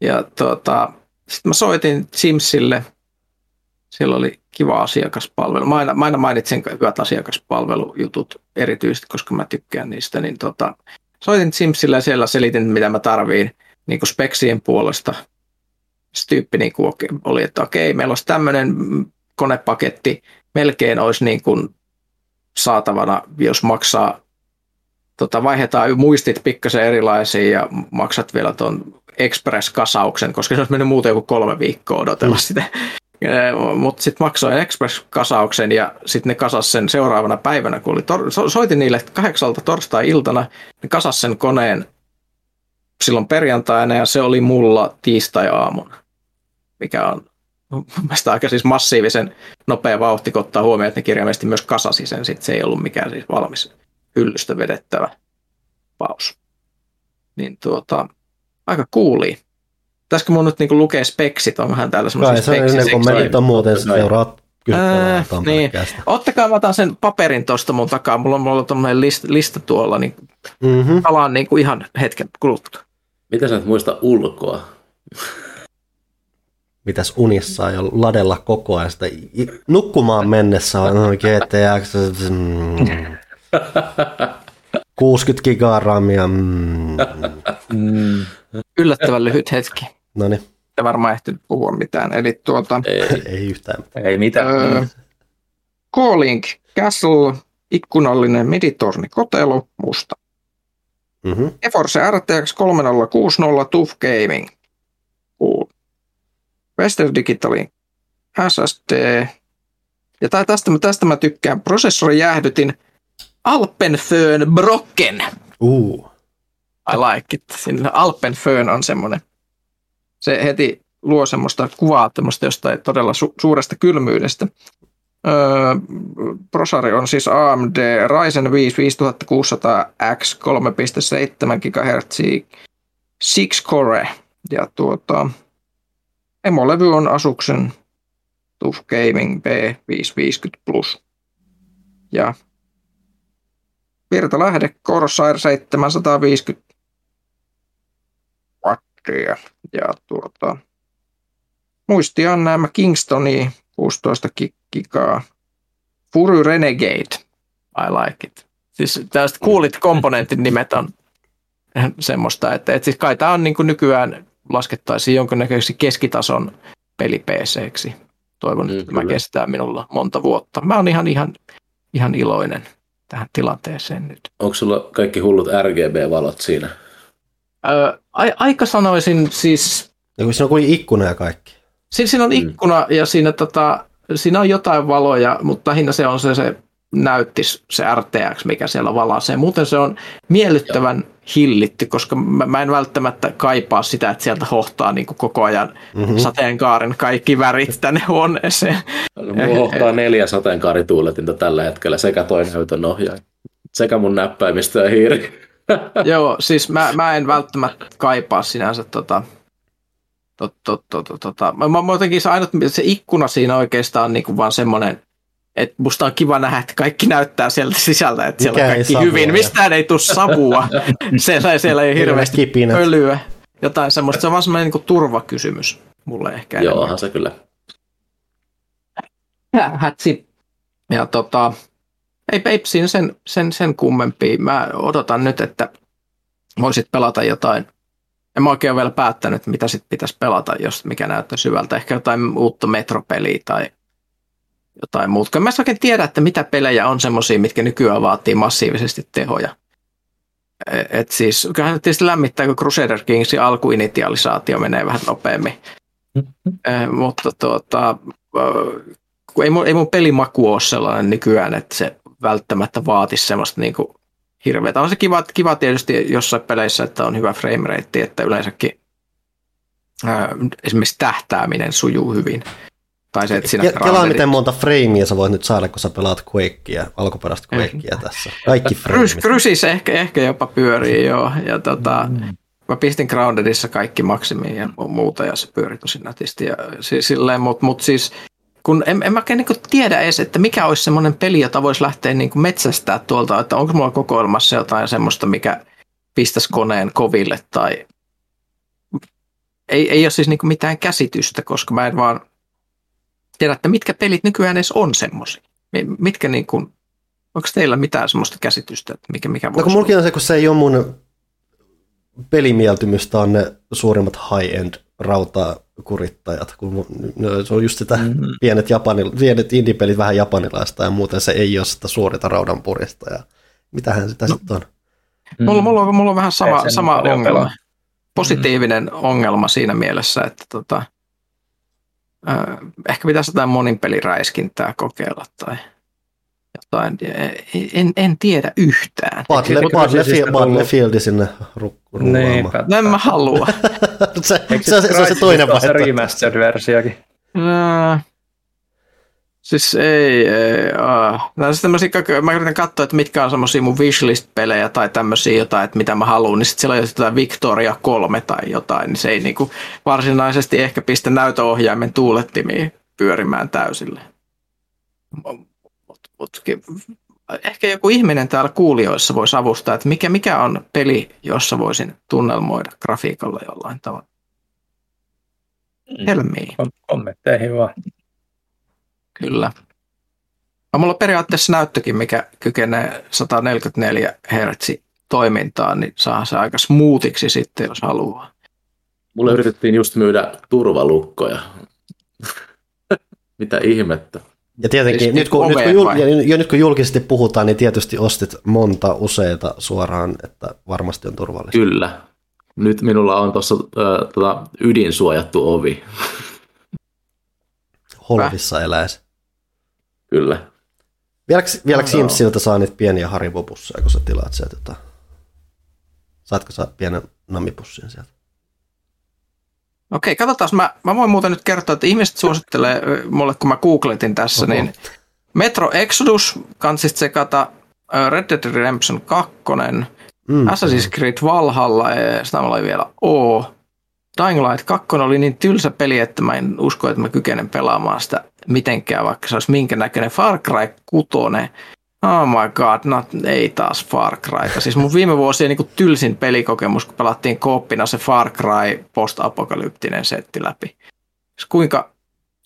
ja tota, sitten mä soitin Simsille, siellä oli kiva asiakaspalvelu. Mä aina, mä aina mainitsen hyvät asiakaspalvelujutut erityisesti, koska mä tykkään niistä. Niin tota, soitin Simsille ja siellä selitin, mitä mä tarviin niin kuin speksien puolesta. Se tyyppi niin kuin oli, että okei, meillä olisi tämmöinen konepaketti, melkein olisi niin kuin saatavana, jos maksaa, tota, vaihdetaan muistit pikkasen erilaisiin ja maksat vielä tuon Express-kasauksen, koska se olisi mennyt muuten joku kolme viikkoa odotella mm. sitä. Mutta sitten maksoin Express-kasauksen ja sitten ne kasas sen seuraavana päivänä, kun oli tor- soitin niille kahdeksalta torstai-iltana, ne kasas sen koneen silloin perjantaina ja se oli mulla tiistai-aamuna, mikä on mielestäni aika siis massiivisen nopea vauhti, kun ottaa huomioon, että ne kirjaimellisesti myös kasasi sen, sit se ei ollut mikään siis valmis hyllystä vedettävä paus. Niin tuota, aika kuuli. Pitäisikö mun nyt niinku lukea speksit, onhan täällä semmoisia speksit? Kai se ennen kuin menit on muuten seuraat Ää, niin. Ottakaa mä otan sen paperin tuosta mun takaa. Mulla on, mulla on lista, lista tuolla, niin mm-hmm. palaan niin kuin ihan hetken kuluttua. Mitä sä et muista ulkoa? Mitäs unissa jo ladella koko ajan sitä nukkumaan mennessä on GTX mm, 60 gigaa ramia. Mm. Mm. Yllättävän lyhyt hetki. No niin. Ei varmaan ehtinyt puhua mitään. Eli tuota, ei, ei yhtään. Ei mitään. Öö, Calling Castle, ikkunallinen miditorni kotelo, musta. Mm-hmm. Eforce RTX 3060 TUF Gaming. Western Digitalin SSD. Ja tästä, tästä mä tykkään. Prosessori jäähdytin Alpenföön Brocken. Uh. I like it. Siinä Alpenföön on semmoinen. Se heti luo semmoista kuvaa tämmöistä jostain todella su- suuresta kylmyydestä. Öö, prosari on siis AMD Ryzen 5 5600X 3.7 GHz 6 core. Ja tuota, Emolevy on Asuksen TUF Gaming B550 Plus. Ja virtalähde Corsair 750 wattia. Ja tuota, muistia on nämä Kingstoni 16 gigaa. Fury Renegade. I like it. Siis tällaiset kuulit komponentin nimet on semmoista, että, että siis kai tämä on niin nykyään laskettaisiin jonkinnäköiseksi keskitason peli PCksi. Toivon, mm, että tämä kestää minulla monta vuotta. Mä oon ihan, ihan, ihan iloinen tähän tilanteeseen nyt. Onko sulla kaikki hullut RGB-valot siinä? Öö, a- aika sanoisin siis... Ja siinä on kuin ikkuna ja kaikki. Siinä, siinä on mm. ikkuna ja siinä, tota, siinä on jotain valoja, mutta lähinnä se on se, se näyttis, se RTX, mikä siellä valaisee. Muuten se on miellyttävän Joo. Hillitty, koska mä, mä en välttämättä kaipaa sitä, että sieltä hohtaa niin kuin koko ajan mm-hmm. sateenkaaren kaikki värit tänne huoneeseen. No, mulla hohtaa neljä sateenkaarituuletinta tällä hetkellä, sekä toi näytön ohjaaja, sekä mun näppäimistö ja hiiri. Joo, siis mä, mä en välttämättä kaipaa sinänsä tota, tot, tot, tot, tot, tota. Mä, mä jotenkin se ainut, se ikkuna siinä oikeastaan on niin kuin vaan semmoinen, että musta on kiva nähdä, että kaikki näyttää sieltä sisältä, että siellä on kaikki hyvin. Ja... Mistään ei tule savua. siellä, siellä ei hirveästi öljyä. Jotain semmoista. Se on vaan semmoinen niin turvakysymys mulle ehkä. Joo, se kyllä. Hätsi. Ja tota, ei, ei siinä sen, sen, sen kummempia. Mä odotan nyt, että voisit pelata jotain. En mä oikein ole vielä päättänyt, mitä sit pitäisi pelata, jos mikä näyttää syvältä. Ehkä jotain uutta metropeliä tai jotain muuta. Mä en oikein tiedä, että mitä pelejä on semmoisia, mitkä nykyään vaatii massiivisesti tehoja. E, et siis, kyllähän tietysti lämmittää, kun Crusader Kingsin alkuinitialisaatio menee vähän nopeammin. Mm-hmm. Eh, mutta tuota, kun ei mun, ei mun pelimaku ole sellainen nykyään, että se välttämättä vaatisi semmoista niin kuin hirveätä. On se kiva, kiva tietysti jossain peleissä, että on hyvä frame rate, että yleensäkin ää, esimerkiksi tähtääminen sujuu hyvin. Tai se, että siinä Kelaa miten monta freimiä sä voit nyt saada, kun sä pelaat Quakea, alkuperäistä Quakea tässä. Kaikki freimit. Krys, ehkä, ehkä jopa pyörii joo. Ja tota, mm. Mä pistin Groundedissa kaikki maksimiin ja muuta ja se pyöri tosi nätisti. Ja silleen, mutta mut siis kun en, en mä oikein niin tiedä edes, että mikä olisi semmoinen peli, jota voisi lähteä niin metsästää tuolta, että onko mulla kokoelmassa jotain semmoista, mikä pistäisi koneen koville tai ei, ei ole siis niin mitään käsitystä, koska mä en vaan tiedä, että mitkä pelit nykyään edes on semmoisia. Mitkä niin kuin, onko teillä mitään semmoista käsitystä, että mikä, mikä voisi No kun mullakin on se, kun se ei ole mun pelimieltymystä on ne suurimmat high-end rautakurittajat, kun se on just sitä mm-hmm. pienet, japanil, pienet indie-pelit vähän japanilaista ja muuten se ei ole sitä suorita raudanpurista ja mitähän sitä no. sitten on. Mm. Mulla, mulla, on, mulla on vähän sama, sama ongelma, pelaa. positiivinen mm. ongelma siinä mielessä, että tota, äh, ehkä pitäisi jotain moninpeliräiskintää kokeilla tai jotain. En, en tiedä yhtään. Battlefieldi sinne rukkaamaan. No en mä halua. se, se, se, se, on se toinen vaihtoehto. Se remastered-versiokin. No, siis ei, ei no, siis mä yritän katsoa, että mitkä on semmoisia mun wishlist-pelejä tai tämmöisiä jotain, että mitä mä haluan, niin sitten siellä on jotain Victoria 3 tai jotain, niin se ei niinku varsinaisesti ehkä pistä näytöohjaimen tuulettimiin pyörimään täysille ehkä joku ihminen täällä kuulijoissa voisi avustaa, että mikä, mikä on peli, jossa voisin tunnelmoida grafiikalla jollain tavalla. Mm. Helmiin. Kommentteihin vaan. Kyllä. No, mulla on periaatteessa näyttökin, mikä kykenee 144 Hz toimintaan, niin saa se aika smoothiksi sitten, jos haluaa. Mulle yritettiin just myydä turvalukkoja. Mitä ihmettä? Ja tietenkin, siis nyt, kun, nyt, kun jul, ja, ja nyt kun julkisesti puhutaan, niin tietysti ostit monta useita suoraan, että varmasti on turvallista. Kyllä. Nyt minulla on tuossa äh, tota, ydinsuojattu ovi. Holvissa eläisi. Kyllä. Vieläkö, vieläkö no, saa niitä pieniä haribopusseja, kun sä tilaat sieltä? Tota, saatko sä pienen namipussin sieltä? Okei, katsotaan. Mä, mä voin muuten nyt kertoa, että ihmiset suosittelee mulle, kun mä googletin tässä, Oho. niin Metro Exodus, kanssista sekata Red Dead Redemption 2, mm. Assassin's Creed Valhalla, ja sitä mulla oli vielä O. Dying Light 2 oli niin tylsä peli, että mä en usko, että mä kykenen pelaamaan sitä mitenkään, vaikka se olisi minkä näköinen Far Cry 6. Oh my god, not, ei taas Far Cry. Siis mun viime vuosien niin tylsin pelikokemus, kun pelattiin kooppina se Far Cry post-apokalyptinen setti läpi. Siis kuinka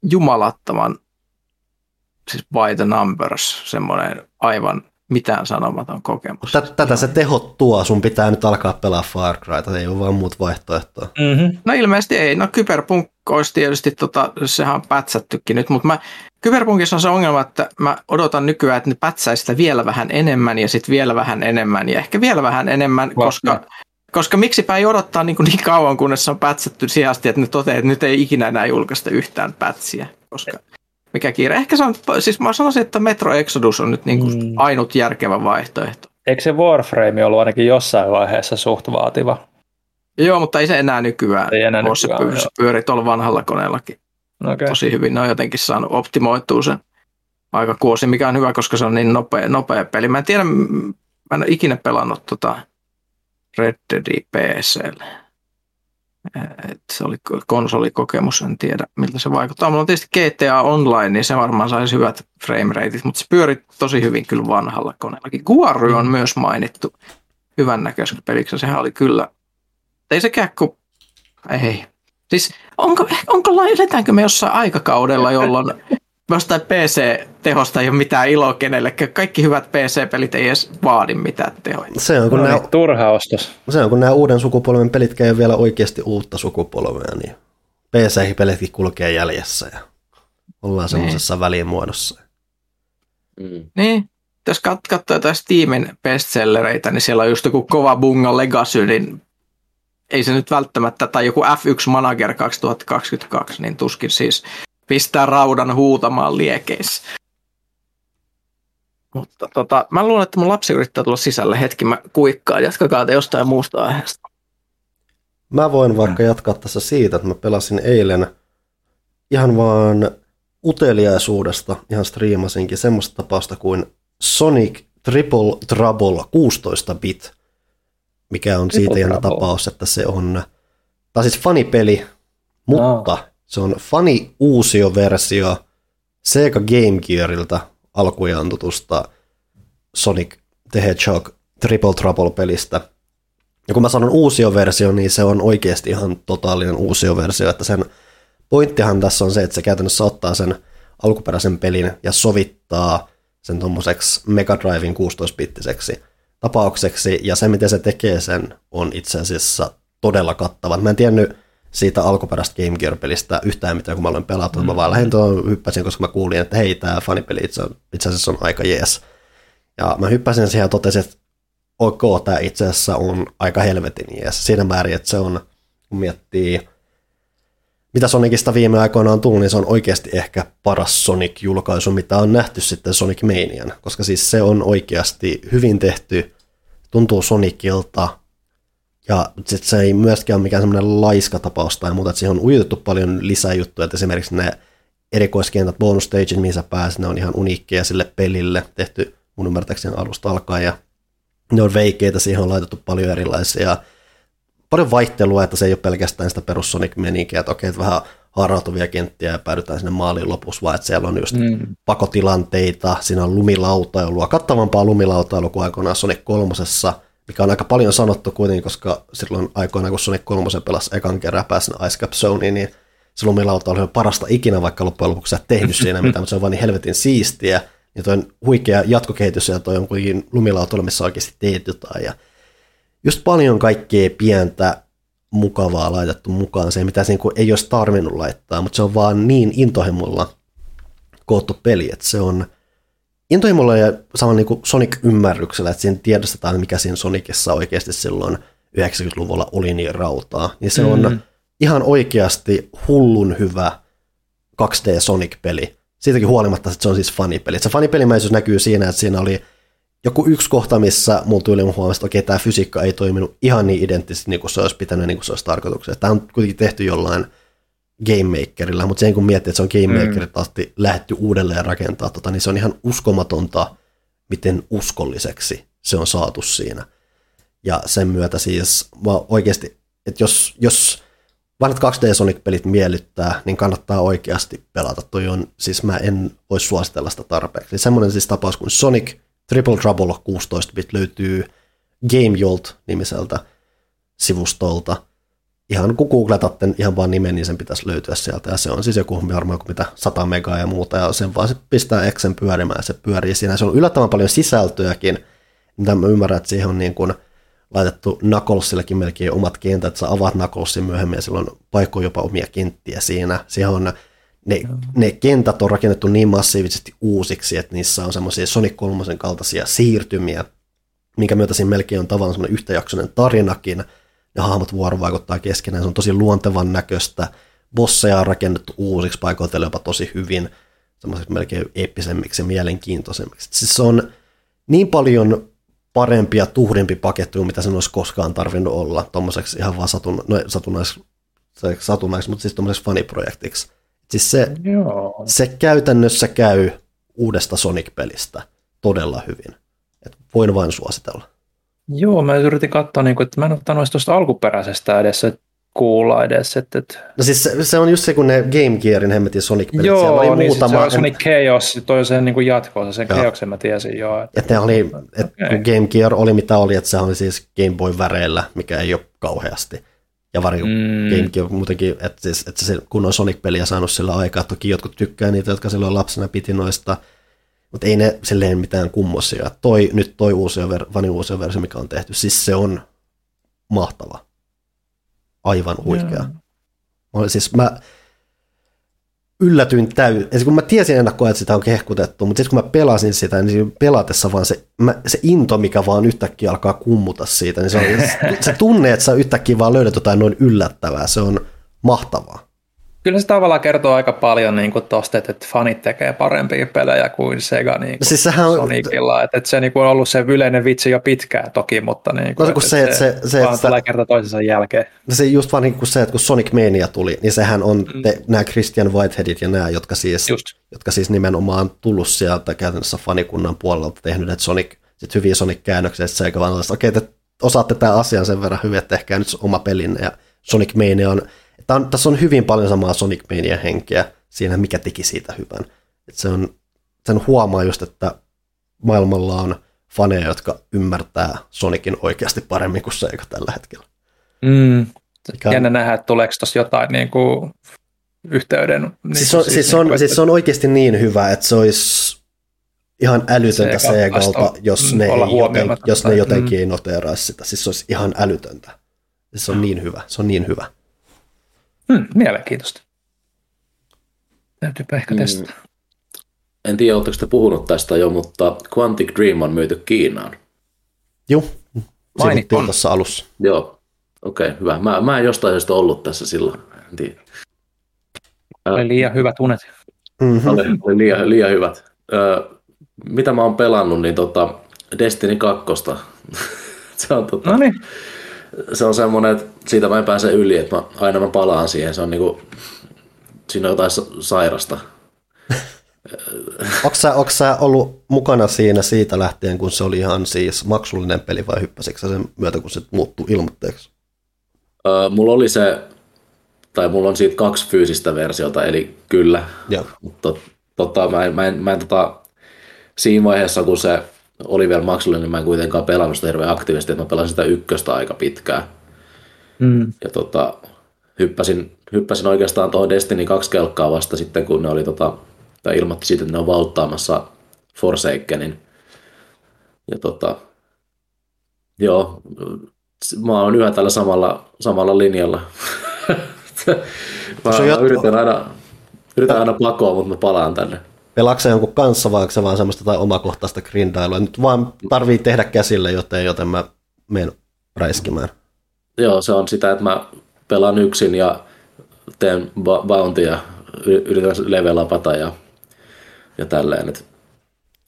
jumalattoman, siis by the numbers, semmoinen aivan mitään sanomaton kokemus. Tätä se tehot tuo, sun pitää nyt alkaa pelaa Far Cryta, ei ole vaan muut vaihtoehtoa. Mm-hmm. No ilmeisesti ei, no Kyberpunk olisi tietysti, tota, sehän on pätsättykin nyt, mutta mä, Kyberpunkissa on se ongelma, että mä odotan nykyään, että ne pätsäisi sitä vielä vähän enemmän ja sitten vielä vähän enemmän ja ehkä vielä vähän enemmän, Va, koska, no. koska miksipä ei odottaa niin, kuin niin kauan, kunnes se on pätsätty sijasti, että ne toteaa, että nyt ei ikinä enää julkaista yhtään pätsiä, koska mikä kiire. Ehkä se on, siis mä sanoisin, että Metro Exodus on nyt niin kuin mm. ainut järkevä vaihtoehto. Eikö se Warframe ollut ainakin jossain vaiheessa suht vaativa? Joo, mutta ei se enää nykyään ei enää nykyään, se, pyöri, se pyöri tuolla vanhalla koneellakin okay. tosi hyvin. Ne on jotenkin saanut optimoitua sen aika kuosi, mikä on hyvä, koska se on niin nopea, nopea peli. Mä en tiedä, mä en ole ikinä pelannut tota Red Dead PClle että se oli konsolikokemus, en tiedä miltä se vaikuttaa. Mulla on tietysti GTA Online, niin se varmaan saisi hyvät framerateit, mutta se pyöri tosi hyvin kyllä vanhalla koneellakin. Guary on myös mainittu hyvän näköisen peliksi, sehän oli kyllä, ei sekään kuin, ei. Siis onko, onko, eletäänkö me jossain aikakaudella, jolloin jostain PC-tehosta ei ole mitään iloa kenellekään. Kaikki hyvät PC-pelit ei edes vaadi mitään tehoja. Se on, kun no, nämä, niin, turha ostos. Se on, kun nämä uuden sukupolven pelit käy vielä oikeasti uutta sukupolvea, niin PC-pelitkin kulkee jäljessä ja ollaan niin. semmoisessa välimuodossa. Mm. Niin, jos katsoo jotain Steamin bestsellereitä, niin siellä on just joku kova bunga Legacy, niin ei se nyt välttämättä, tai joku F1 Manager 2022, niin tuskin siis pistää raudan huutamaan liekeissä. Mutta tota, mä luulen, että mun lapsi yrittää tulla sisälle hetki, mä kuikkaan. Jatkakaa te jostain muusta aiheesta. Mä voin vaikka jatkaa tässä siitä, että mä pelasin eilen ihan vaan uteliaisuudesta, ihan striimasinkin semmoista tapausta kuin Sonic Triple Trouble 16-bit, mikä on Triple siitä jännä tapaus, että se on, tai siis fanipeli, mutta no se on funny uusio versio Sega Game Gearilta alkujaan tutusta Sonic the Hedgehog Triple Trouble-pelistä. Ja kun mä sanon uusio versio, niin se on oikeasti ihan totaalinen uusio versio, että sen pointtihan tässä on se, että se käytännössä ottaa sen alkuperäisen pelin ja sovittaa sen tuommoiseksi Mega Drivein 16-bittiseksi tapaukseksi, ja se miten se tekee sen on itse asiassa todella kattava. Mä en tiennyt siitä alkuperäistä Game Gear-pelistä yhtään mitään, kun mä aloin pelata. Mm. Mä vaan lähdin tuon, hyppäsin, koska mä kuulin, että hei, tämä fanipeli itse, itse asiassa on aika jees. Ja mä hyppäsin siihen ja totesin, että ok, tämä itse asiassa on aika helvetin jees. Siinä määrin, että se on, kun miettii, mitä Sonicista viime aikoina on tullut, niin se on oikeasti ehkä paras Sonic-julkaisu, mitä on nähty sitten Sonic Manian, koska siis se on oikeasti hyvin tehty, tuntuu Sonicilta, ja sit se ei myöskään ole mikään semmoinen laiska tapaus tai muuta, että siihen on ujutettu paljon lisäjuttuja, että esimerkiksi ne erikoiskentät, bonus stages, mihin sä pääset, ne on ihan uniikkeja sille pelille, tehty mun ymmärtääkseni alusta alkaen, ja ne on veikeitä, siihen on laitettu paljon erilaisia, paljon vaihtelua, että se ei ole pelkästään sitä perus Sonic menikiä, että okei, että vähän harautuvia kenttiä ja päädytään sinne maaliin lopussa, vaan että siellä on just mm. pakotilanteita, siinä on lumilautailua, kattavampaa lumilautailua kuin aikoinaan Sonic kolmosessa – mikä on aika paljon sanottu kuitenkin, koska silloin aikoina, kun Sonic 3 pelasi ekan kerran pääsin Ice Cap Zoneen, niin se lumilauta oli parasta ikinä, vaikka loppujen lopuksi sä tehnyt siinä mitään, mutta se on vaan niin helvetin siistiä. Ja toi on huikea jatkokehitys ja toi on kuitenkin lumilauta, missä oikeasti teet jotain. Ja just paljon kaikkea pientä mukavaa laitettu mukaan, se mitä se ei olisi tarvinnut laittaa, mutta se on vaan niin intohimolla koottu peli, että se on intohimolla ja saman niin Sonic-ymmärryksellä, että siinä tiedostetaan, mikä siinä Sonicissa oikeasti silloin 90-luvulla oli niin rautaa, niin se mm. on ihan oikeasti hullun hyvä 2D Sonic-peli. Siitäkin huolimatta, että se on siis fanipeli. Se fanipelimäisyys näkyy siinä, että siinä oli joku yksi kohta, missä mulla tuli huomasta, että okei, tämä fysiikka ei toiminut ihan niin identtisesti, niin kuin se olisi pitänyt, niin kuin se olisi tarkoituksessa. Tämä on kuitenkin tehty jollain Game Makerilla, mutta sen kun miettii, että se on Game mm. Asti lähetty uudelleen rakentaa, tota, niin se on ihan uskomatonta, miten uskolliseksi se on saatu siinä. Ja sen myötä siis oikeasti, että jos, jos vanhat 2D Sonic-pelit miellyttää, niin kannattaa oikeasti pelata. Toi on, siis mä en voi suositella sitä tarpeeksi. Semmoinen siis tapaus kuin Sonic Triple Trouble 16-bit löytyy Game Jolt nimiseltä sivustolta – ihan kun googletatte ihan vaan nimen, niin sen pitäisi löytyä sieltä. Ja se on siis joku varmaan mitä 100 megaa ja muuta, ja sen vaan se pistää Exen pyörimään, ja se pyörii siinä. Se on yllättävän paljon sisältöäkin, mitä mä ymmärrän, että siihen on niin kuin laitettu Knucklesillekin melkein omat kentät, että sä avaat Knucklesin myöhemmin, ja silloin paikkoja jopa omia kenttiä siinä. Siihen on ne, ne kentät on rakennettu niin massiivisesti uusiksi, että niissä on semmoisia Sonic 3 kaltaisia siirtymiä, minkä myötä siinä melkein on tavallaan semmoinen yhtäjaksoinen tarinakin, ja hahmot vuorovaikuttaa keskenään, se on tosi luontevan näköistä, bosseja on rakennettu uusiksi, paikoitelle jopa tosi hyvin, semmoiseksi melkein eeppisemmiksi ja mielenkiintoisemmiksi. Siis se on niin paljon parempi ja tuhdempi paketti kuin mitä sen olisi koskaan tarvinnut olla, tuommoiseksi ihan vaan satun, no, satunnaiseksi, satunnaiseksi, mutta siis tuommoiseksi faniprojektiksi. Siis se, Joo. se käytännössä käy uudesta Sonic-pelistä todella hyvin. Et voin vain suositella. Joo, mä yritin katsoa, niin kuin, että mä en ottanut tuosta alkuperäisestä edes kuulla edes. Että, että... No siis se, se, on just se, kun ne Game Gearin hemmetin Sonic-pelit, Joo, siellä oli niin muutama... se on Sonic Chaos, toi sen niin jatkoa, sen Chaosin mä tiesin jo. Että, että oli, että okay. Game Gear oli mitä oli, että se oli siis Game Boy väreillä, mikä ei ole kauheasti. Ja vari mm. Game Gear muutenkin, että, siis, että se kun on Sonic-peliä saanut sillä aikaa, toki jotkut tykkää niitä, jotka silloin lapsena piti noista, mutta ei ne silleen mitään kummosia. Toi, nyt toi uusi, vanin uusi versio, mikä on tehty, siis se on mahtava. Aivan huikea. Yeah. Siis mä yllätyin täysin. Kun mä tiesin ennakkoa, että sitä on kehkutettu, mutta sitten kun mä pelasin sitä, niin pelatessa vaan se, mä, se into, mikä vaan yhtäkkiä alkaa kummuta siitä, niin se, on, se tunne, että sä yhtäkkiä vaan löydät jotain noin yllättävää, se on mahtavaa kyllä se tavallaan kertoo aika paljon niin kuin tosta, että, että fanit tekee parempia pelejä kuin Sega niin kuin siis sehän on... Sonicilla. Että, että se niin kuin on ollut se yleinen vitsi jo pitkään toki, mutta niin kuin, no, että se, että se, se, vaan että, kerta toisensa jälkeen. Se just vaan niin kuin se, että kun Sonic Mania tuli, niin sehän on mm. te, nämä Christian Whiteheadit ja nämä, jotka siis, just. jotka siis nimenomaan tullut sieltä käytännössä fanikunnan puolelta tehnyt, että Sonic, sit hyviä Sonic-käännöksiä, että Sega vaan okei, okay, te osaatte tämän asian sen verran hyvin, että tehkää nyt oma pelinne, ja Sonic Mania on Tämä on, tässä on hyvin paljon samaa Sonic Mania henkeä siinä, mikä teki siitä hyvän. Et se on, sen huomaa just, että maailmalla on faneja, jotka ymmärtää Sonicin oikeasti paremmin kuin Sega tällä hetkellä. Mm. Mikä... Jännä nähdä, että tuleeko tuossa jotain niin kuin yhteyden. Niin siis, on, siis, siis, on, niin siis se on oikeasti niin hyvä, että se olisi ihan älytöntä Segalta, jos ne, joten, jos ne jotenkin mm. ei noteeraisi sitä. Siis se olisi ihan älytöntä. Se on niin hyvä. Se on niin hyvä. Hmm, mielenkiintoista. Täytyypä ehkä mm. testata. En tiedä, oletteko te puhunut tästä jo, mutta Quantic Dream on myyty Kiinaan. Joo, mainittiin tuossa alussa. Joo, okei, okay, hyvä. Mä, mä en jostain syystä ollut tässä silloin, en tiedä. Oli liian hyvät unet. Mm-hmm. Oli, oli liian, liian hyvät. Ö, mitä mä oon pelannut, niin tota Destiny 2. se on tota, no niin se on semmoinen, että siitä mä en pääse yli, että mä, aina mä palaan siihen. Se on niinku, siinä on jotain sairasta. onko, sä, onko sä ollut mukana siinä siitä lähtien, kun se oli ihan siis maksullinen peli vai hyppäsitkö sen myötä, kun se muuttui ilmoitteeksi? Öö, mulla oli se, tai mulla on siitä kaksi fyysistä versiota, eli kyllä. Joo. Mutta tota, mä en, mä en, mä en tota, siinä vaiheessa, kun se oli vielä maksullinen, niin mä en kuitenkaan pelannut sitä hirveän aktiivisesti, että mä pelasin sitä ykköstä aika pitkään. Mm. Ja tota, hyppäsin, hyppäsin oikeastaan tuohon Destiny 2 kelkkaa vasta sitten, kun ne oli tota, tai ilmoitti siitä, että ne on valtaamassa Forsakenin. Ja tota, joo, mä oon yhä tällä samalla, samalla linjalla. mä, mä yritän aina, yritän aina pakoa, mutta mä palaan tänne. Pelaatko jonkun kanssa vai onko se vaan semmoista tai omakohtaista grindailua? Nyt vaan tarvii tehdä käsille, joten, joten mä menen räiskimään. Joo, se on sitä, että mä pelaan yksin ja teen bountyja, yritän levelapata ja, ja tälleen. Et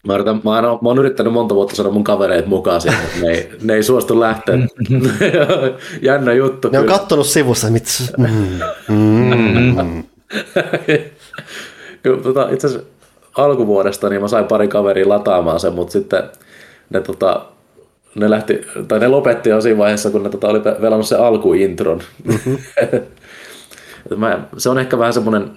mä, yritän, mä, oon, mä oon yrittänyt monta vuotta saada mun kavereet mukaan siihen, mutta ne ei, ne ei suostu lähteä. Jännä juttu. Ne on kattonut sivussa, mitä... Mm. Mm. tota, itse asiassa alkuvuodesta niin mä sain pari kaveria lataamaan sen, mutta sitten ne, tota, ne, lähti, tai ne lopetti jo siinä vaiheessa, kun ne tota, oli velannut se alkuintron. Mm-hmm. mä, se on ehkä vähän semmoinen,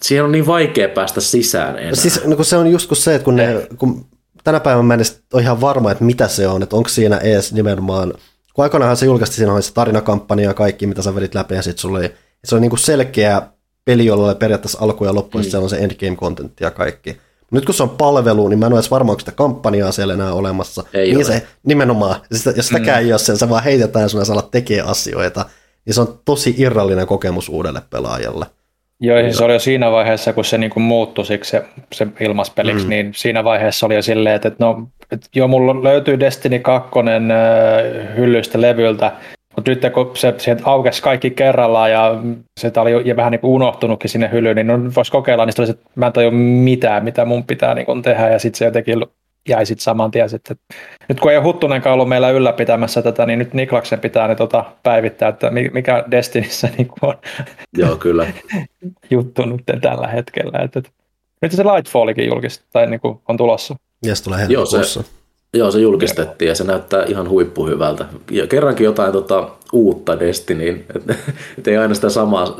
siihen on niin vaikea päästä sisään enää. Siis, no kun se on just kun se, että kun, ne, kun tänä päivänä mä en ole ihan varma, että mitä se on, että onko siinä edes nimenomaan kun aikoinaanhan se julkaistiin, siinä oli se tarinakampanja ja kaikki, mitä sä vedit läpi, ja sitten sulla oli, se oli niin kuin selkeä peli, jolla oli periaatteessa alku ja loppu, mm. siellä on se endgame-kontentti ja kaikki. Nyt kun se on palvelu, niin mä en ole edes varma, onko sitä kampanjaa siellä enää olemassa. Ei niin ole. se nimenomaan, sitä, jos sitäkään mm. ei ole sen, sä vaan heitetään sun ja sä tekee asioita, niin se on tosi irrallinen kokemus uudelle pelaajalle. Joo, siis se oli jo siinä vaiheessa, kun se niinku muuttui siksi se, se ilmaspeliksi, mm. niin siinä vaiheessa oli jo silleen, että, että no, että joo, mulla löytyy Destiny 2 äh, hyllyistä levyltä, mutta nyt kun se sieltä aukesi kaikki kerrallaan ja se oli jo ja vähän niin kuin unohtunutkin sinne hyllyyn, niin no voisi kokeilla, niin se, että mä en tajua mitään, mitä mun pitää niin kuin tehdä, ja sitten se jotenkin jäi sitten saman tien. Että nyt kun ei ole Huttunenkaan ollut meillä ylläpitämässä tätä, niin nyt Niklaksen pitää ne tota päivittää, että mi- mikä Destinissä niin kuin on Joo, kyllä. juttu nyt tällä hetkellä. Että, että nyt se Lightfallikin julkista, tai niin kuin on tulossa. Ja se tulee Joo, se-. Joo, se julkistettiin ja se näyttää ihan huippuhyvältä. Ja kerrankin jotain tota, uutta Destinyin, että et ei aina sitä samaa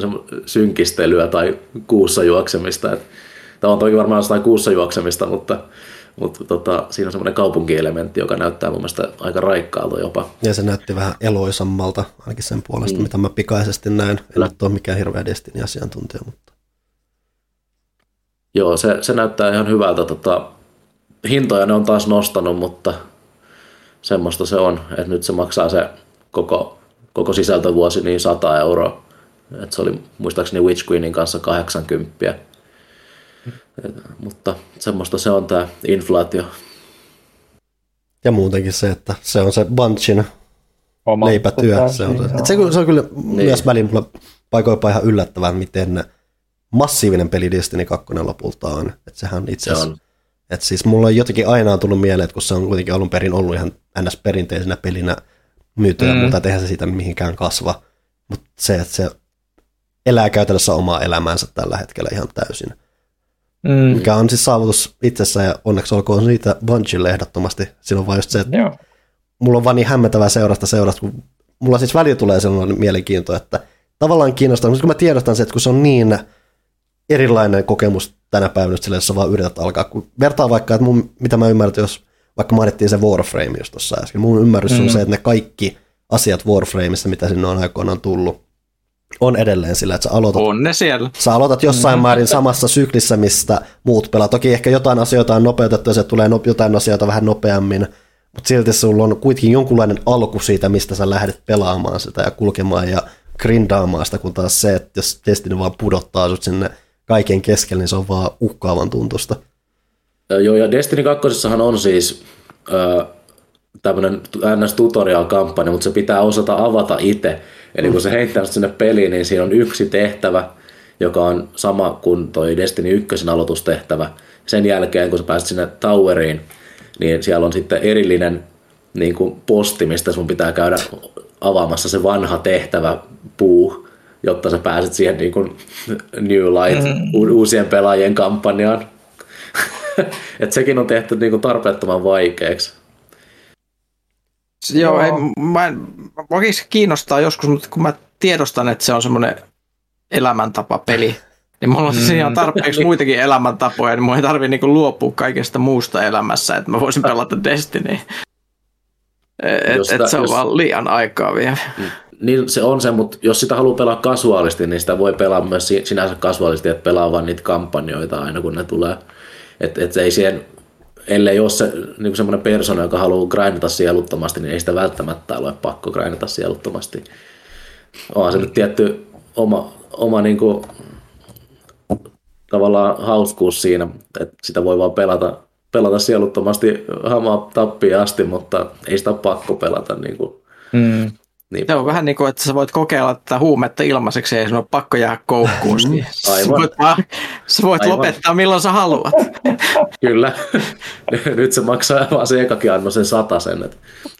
synkistelyä tai kuussa juoksemista. Et, tämä on toki varmaan jostain kuussa juoksemista, mutta, mutta tota, siinä on semmoinen kaupunkielementti, joka näyttää mun mielestä aika raikkaalta jopa. Ja se näytti vähän eloisammalta, ainakin sen puolesta, mm. mitä mä pikaisesti näin. En Kyllä. nyt ole mikään hirveä Destiny-asiantuntija, mutta Joo, se, se näyttää ihan hyvältä. Tota, hintoja ne on taas nostanut, mutta semmoista se on, että nyt se maksaa se koko, koko sisältövuosi niin 100 euroa. Et se oli muistaakseni Witch Queenin kanssa 80. Et, mutta semmoista se on tämä inflaatio. ja muutenkin se, että se on se Bunchin Oma, leipätyö. Se on, se. niin, Et se, se on kyllä niin. myös mulla paikoin ihan yllättävää, miten massiivinen peli Destiny 2 lopulta on. Että sehän on itse Se asiassa, että siis mulla on jotenkin aina on tullut mieleen, että kun se on kuitenkin alun perin ollut ihan ns. perinteisenä pelinä myytyä, mm. mutta et eihän se siitä mihinkään kasva. Mutta se, että se elää käytännössä omaa elämäänsä tällä hetkellä ihan täysin. Mm, Mikä on siis saavutus itsessään ja onneksi olkoon siitä Bunchille ehdottomasti. Silloin vaan just se, että joo. mulla on vaan niin hämmentävää seurasta seurasta, kun mulla siis välillä tulee sellainen mielenkiinto, että tavallaan kiinnostaa, mutta kun mä tiedostan se, että kun se on niin erilainen kokemus tänä päivänä, sillä jos sä vaan yrität alkaa, kun vertaa vaikka, että mun, mitä mä ymmärrän, jos vaikka mainittiin se Warframe just tuossa äsken, mun ymmärrys mm. on se, että ne kaikki asiat Warframeissa, mitä sinne on aikoinaan tullut, on edelleen sillä, että sä aloitat On ne siellä. Sä aloitat jossain määrin samassa syklissä, mistä muut pelaa. Toki ehkä jotain asioita on nopeutettu ja se tulee no- jotain asioita vähän nopeammin, mutta silti sulla on kuitenkin jonkunlainen alku siitä, mistä sä lähdet pelaamaan sitä ja kulkemaan ja grindaamaan sitä, kun taas se, että jos Destiny vaan pudottaa sut sinne kaiken keskelle, niin se on vaan uhkaavan tuntusta. Joo, ja Destiny 2 on siis ö, tämmöinen NS-tutorial-kampanja, mutta se pitää osata avata itse. Eli kun se heittää sinne peliin, niin siinä on yksi tehtävä, joka on sama kuin toi Destiny 1 aloitustehtävä. Sen jälkeen, kun sä pääset sinne toweriin, niin siellä on sitten erillinen niin kuin posti, mistä sun pitää käydä avaamassa se vanha tehtävä puu, jotta sä pääset siihen niin kuin New Light u- uusien pelaajien kampanjaan. Et sekin on tehty niin kuin tarpeettoman vaikeaksi. Joo, ei, mä en, oikeasti kiinnostaa joskus, mutta kun mä tiedostan, että se on semmoinen elämäntapapeli, niin mulla on siis ihan tarpeeksi muitakin elämäntapoja, niin mun ei tarvi niinku luopua kaikesta muusta elämässä, että mä voisin pelata Destiny. Et, Jos et se on jos- vaan liian aikaa vielä. Niin se on se, mutta jos sitä haluaa pelaa kasuaalisti, niin sitä voi pelaa myös si- sinänsä kasuaalisti, että pelaa vaan niitä kampanjoita aina kun ne tulee. Että et ei siihen, ellei ole se, niin semmoinen persona, joka haluaa grindata sieluttomasti, niin ei sitä välttämättä ole pakko grindata sieluttomasti. Onhan se nyt tietty oma, oma niin kuin, tavallaan hauskuus siinä, että sitä voi vaan pelata, pelata sieluttomasti hamaa tappiin asti, mutta ei sitä ole pakko pelata niin kuin, Mm. Niin Se on vähän niin kuin, että sä voit kokeilla tätä huumetta ilmaiseksi, ei sun ole pakko jäädä koukkuun. Sä Mm. Aivan. voit, vaan, sä voit Aivan. lopettaa milloin sä haluat. Kyllä. Nyt se maksaa vaan se ekakin anno sen sen. Että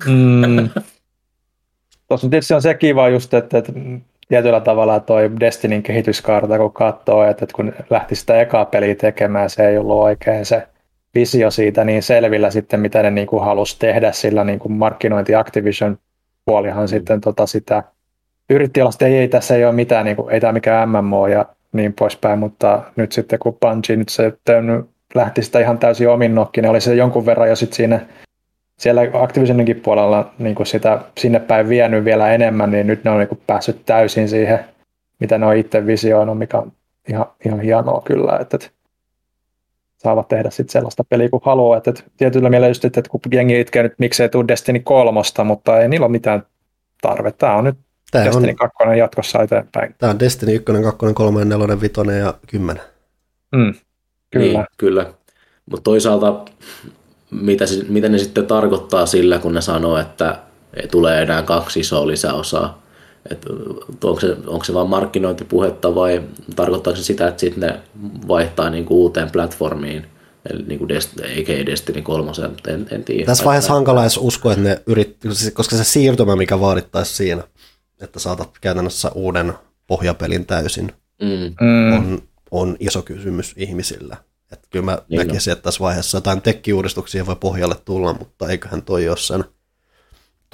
Mm. Tuossa tietysti on se kiva just, että, että tietyllä tavalla toi Destinyn kehityskaarta, kun katsoo, että, että kun lähti sitä ekaa peliä tekemään, se ei ollut oikein se visio siitä niin selvillä sitten, mitä ne niin kuin halusi tehdä, sillä niin kuin markkinointi Activision puolihan sitten tota sitä yritti olla, ei, tässä ei ole mitään, niin kuin, ei tämä mikään MMO ja niin poispäin, mutta nyt sitten kun Bungie nyt se lähti sitä ihan täysin omin nokkin, niin oli se jonkun verran jo sitten siinä siellä Activisioninkin puolella niin kuin sitä sinne päin vienyt vielä enemmän, niin nyt ne on niin kuin päässyt täysin siihen, mitä ne on itse visioinut, mikä on ihan, ihan hienoa kyllä, että, että saavat tehdä sitten sellaista peliä kuin haluaa. Että, että tietyllä mielellä just, että, että kun jengi itkee nyt miksei tule Destiny kolmosta, mutta ei niillä ole mitään tarvetta. Tämä on nyt Tämä Destiny on, 2 jatkossa eteenpäin. Tämä on Destiny 1, 2, 3, 4, 5 ja 10. Mm, kyllä. Niin, kyllä. Mutta toisaalta, mitä, mitä ne sitten tarkoittaa sillä, kun ne sanoo, että tulee enää kaksi isoa lisäosaa? Et onko, se, onko se vain markkinointipuhetta vai tarkoittaako se sitä, että sitten ne vaihtaa niinku uuteen platformiin, eli niinku Dest- eikä Destiny 3, en, en tiedä. Tässä vaiheessa hankala edes uskoa, että ne yrit, koska se siirtymä, mikä vaadittaisi siinä, että saatat käytännössä uuden pohjapelin täysin, mm. on, on iso kysymys ihmisillä. Että kyllä mä niin näkisin, että tässä vaiheessa jotain tekkiuudistuksia voi pohjalle tulla, mutta eiköhän toi ole sen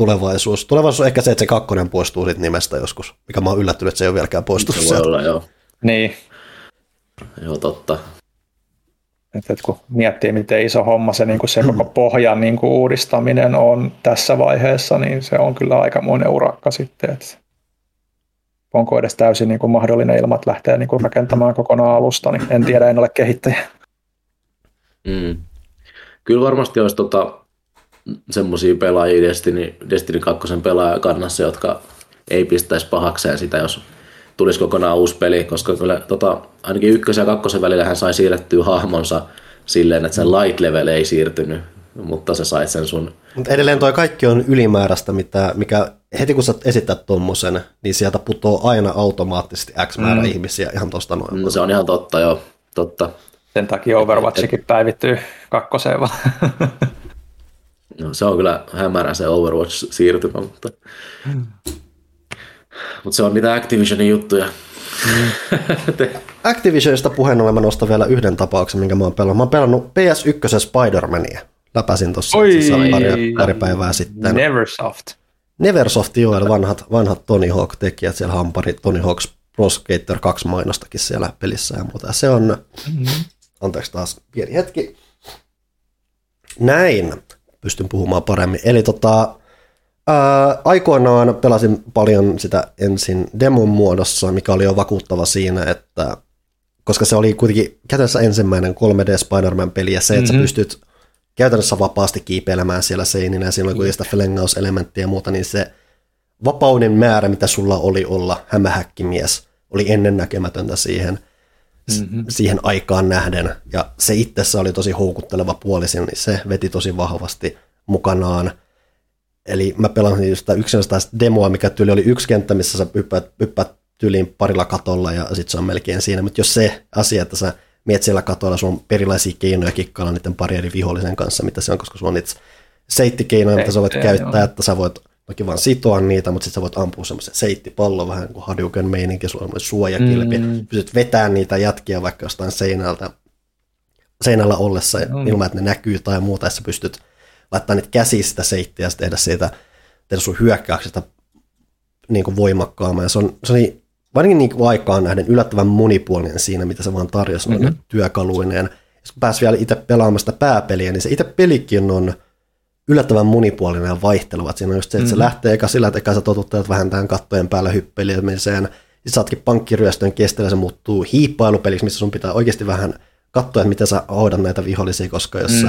tulevaisuus. Tulevaisuus on ehkä se, että se kakkonen poistuu siitä nimestä joskus, mikä mä oon yllättynyt, että se ei ole vieläkään poistunut se voi olla, joo. Niin. Joo, totta. Että kun miettii, miten iso homma se, niin kuin se koko pohjan niin kuin uudistaminen on tässä vaiheessa, niin se on kyllä aikamoinen urakka sitten. Että onko edes täysin niin kuin mahdollinen ilman, että lähtee niin kuin rakentamaan kokonaan alusta, niin en tiedä, en ole kehittäjä. Mm. Kyllä varmasti olisi tota, semmoisia pelaajia Destiny, Destiny 2 pelaajakannassa, jotka ei pistäisi pahakseen sitä, jos tulisi kokonaan uusi peli, koska kyllä tota, ainakin ykkösen ja kakkosen välillä hän sai siirrettyä hahmonsa silleen, että sen light level ei siirtynyt, mutta se sai sen sun... Mutta edelleen toi kaikki on ylimääräistä, mitä, mikä heti kun sä esität tuommoisen, niin sieltä putoo aina automaattisesti X määrä mm. ihmisiä ihan tosta noin. No, se on ihan totta, joo. Totta. Sen takia Overwatchikin päivittyy kakkoseen vaan. No, se on kyllä hämärä se Overwatch-siirtymä, mutta, mm. mutta se on mitä Activisionin juttuja. Mm. Activisionista puheen ollen mä nostan vielä yhden tapauksen, minkä mä oon pelannut. Mä oon pelannut PS1 Spider-Mania. Läpäsin tuossa pari, pari päivää sitten. Neversoft. Neversoft, joo, eli vanhat, vanhat Tony Hawk-tekijät. Siellä on pari Tony Hawk's Pro Skater 2 mainostakin siellä pelissä ja muuta. Se on, mm-hmm. anteeksi taas pieni hetki. Näin pystyn puhumaan paremmin. Eli tota, ää, aikoinaan pelasin paljon sitä ensin demon muodossa, mikä oli jo vakuuttava siinä, että koska se oli kuitenkin käytännössä ensimmäinen 3D Spider-Man-peli, ja se, että mm-hmm. sä pystyt käytännössä vapaasti kiipeilemään siellä seinillä, ja siinä oli kuitenkin sitä flengauselementtiä ja muuta, niin se vapauden määrä, mitä sulla oli olla hämähäkkimies, oli ennennäkemätöntä siihen – mm-hmm. siihen aikaan nähden. Ja se itsessä oli tosi houkutteleva puolisin, niin se veti tosi vahvasti mukanaan. Eli mä pelasin just yksinäistä demoa, mikä tyyli oli yksi kenttä, missä sä hyppäät, hyppäät tyyliin parilla katolla ja sit se on melkein siinä. Mutta jos se asia, että sä miet siellä katolla, sun on erilaisia keinoja kikkailla niiden pari eri vihollisen kanssa, mitä se on, koska sulla on niitä seittikeinoja, mitä sä voit ei, käyttää, että sä voit Toki vaan sitoa niitä, mutta sitten sä voit ampua semmoisen seittipallon vähän kuin Hadouken meininki, sulla on suojakilpi, mm. pystyt vetämään niitä jätkiä vaikka jostain seinältä, seinällä ollessa mm. ilman, että ne näkyy tai muuta, ja sä pystyt laittaa niitä käsiä sitä seittiä ja tehdä siitä, tehdä sun hyökkäyksestä niin kuin voimakkaamman. Ja se on, se oli varsinkin niin kuin aikaan nähden yllättävän monipuolinen siinä, mitä se vaan tarjosi mm-hmm. työkaluineen. Kun pääsi vielä itse pelaamaan sitä pääpeliä, niin se itse pelikin on yllättävän monipuolinen ja vaihteleva. Siinä on just se, että mm. se lähtee eka sillä, että eka sä totuttelet vähän tähän kattojen päällä hyppelimiseen, sitten saatkin pankkiryöstön kestellä, se muuttuu hiippailupeliksi, missä sun pitää oikeasti vähän katsoa, että miten sä hoidat näitä vihollisia, koska jos mm. sä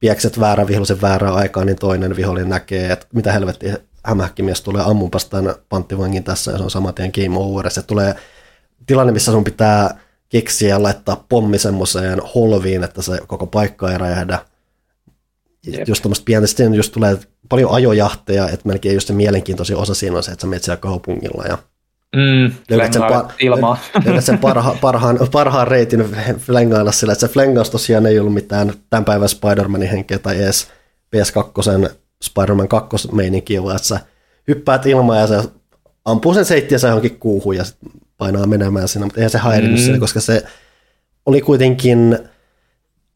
piekset väärän vihollisen väärään aikaan, niin toinen vihollinen näkee, että mitä helvettiä hämähäkkimies tulee ammunpas tämän panttivangin tässä, ja se on saman tien game over. Se tulee tilanne, missä sun pitää keksiä ja laittaa pommi semmoiseen holviin, että se koko paikka ei räjähdä. Jep. Just tuommoista pientä, sitten just tulee paljon ajojahteja, että melkein just se mielenkiintoisin osa siinä on se, että sä menet siellä kaupungilla ja Mm, löydät sen, par- ilmaa. löydät sen parha- parhaan, parhaan reitin flengailla sillä, että se flengaus tosiaan ei ollut mitään tämän päivän Spider-Manin henkeä tai edes PS2 Spider-Man 2 meininkiä, vaan että sä hyppäät ilmaan ja se ampuu sen seittiä johonkin kuuhun ja painaa menemään siinä, mutta eihän se häirinnyt mm. Siinä, koska se oli kuitenkin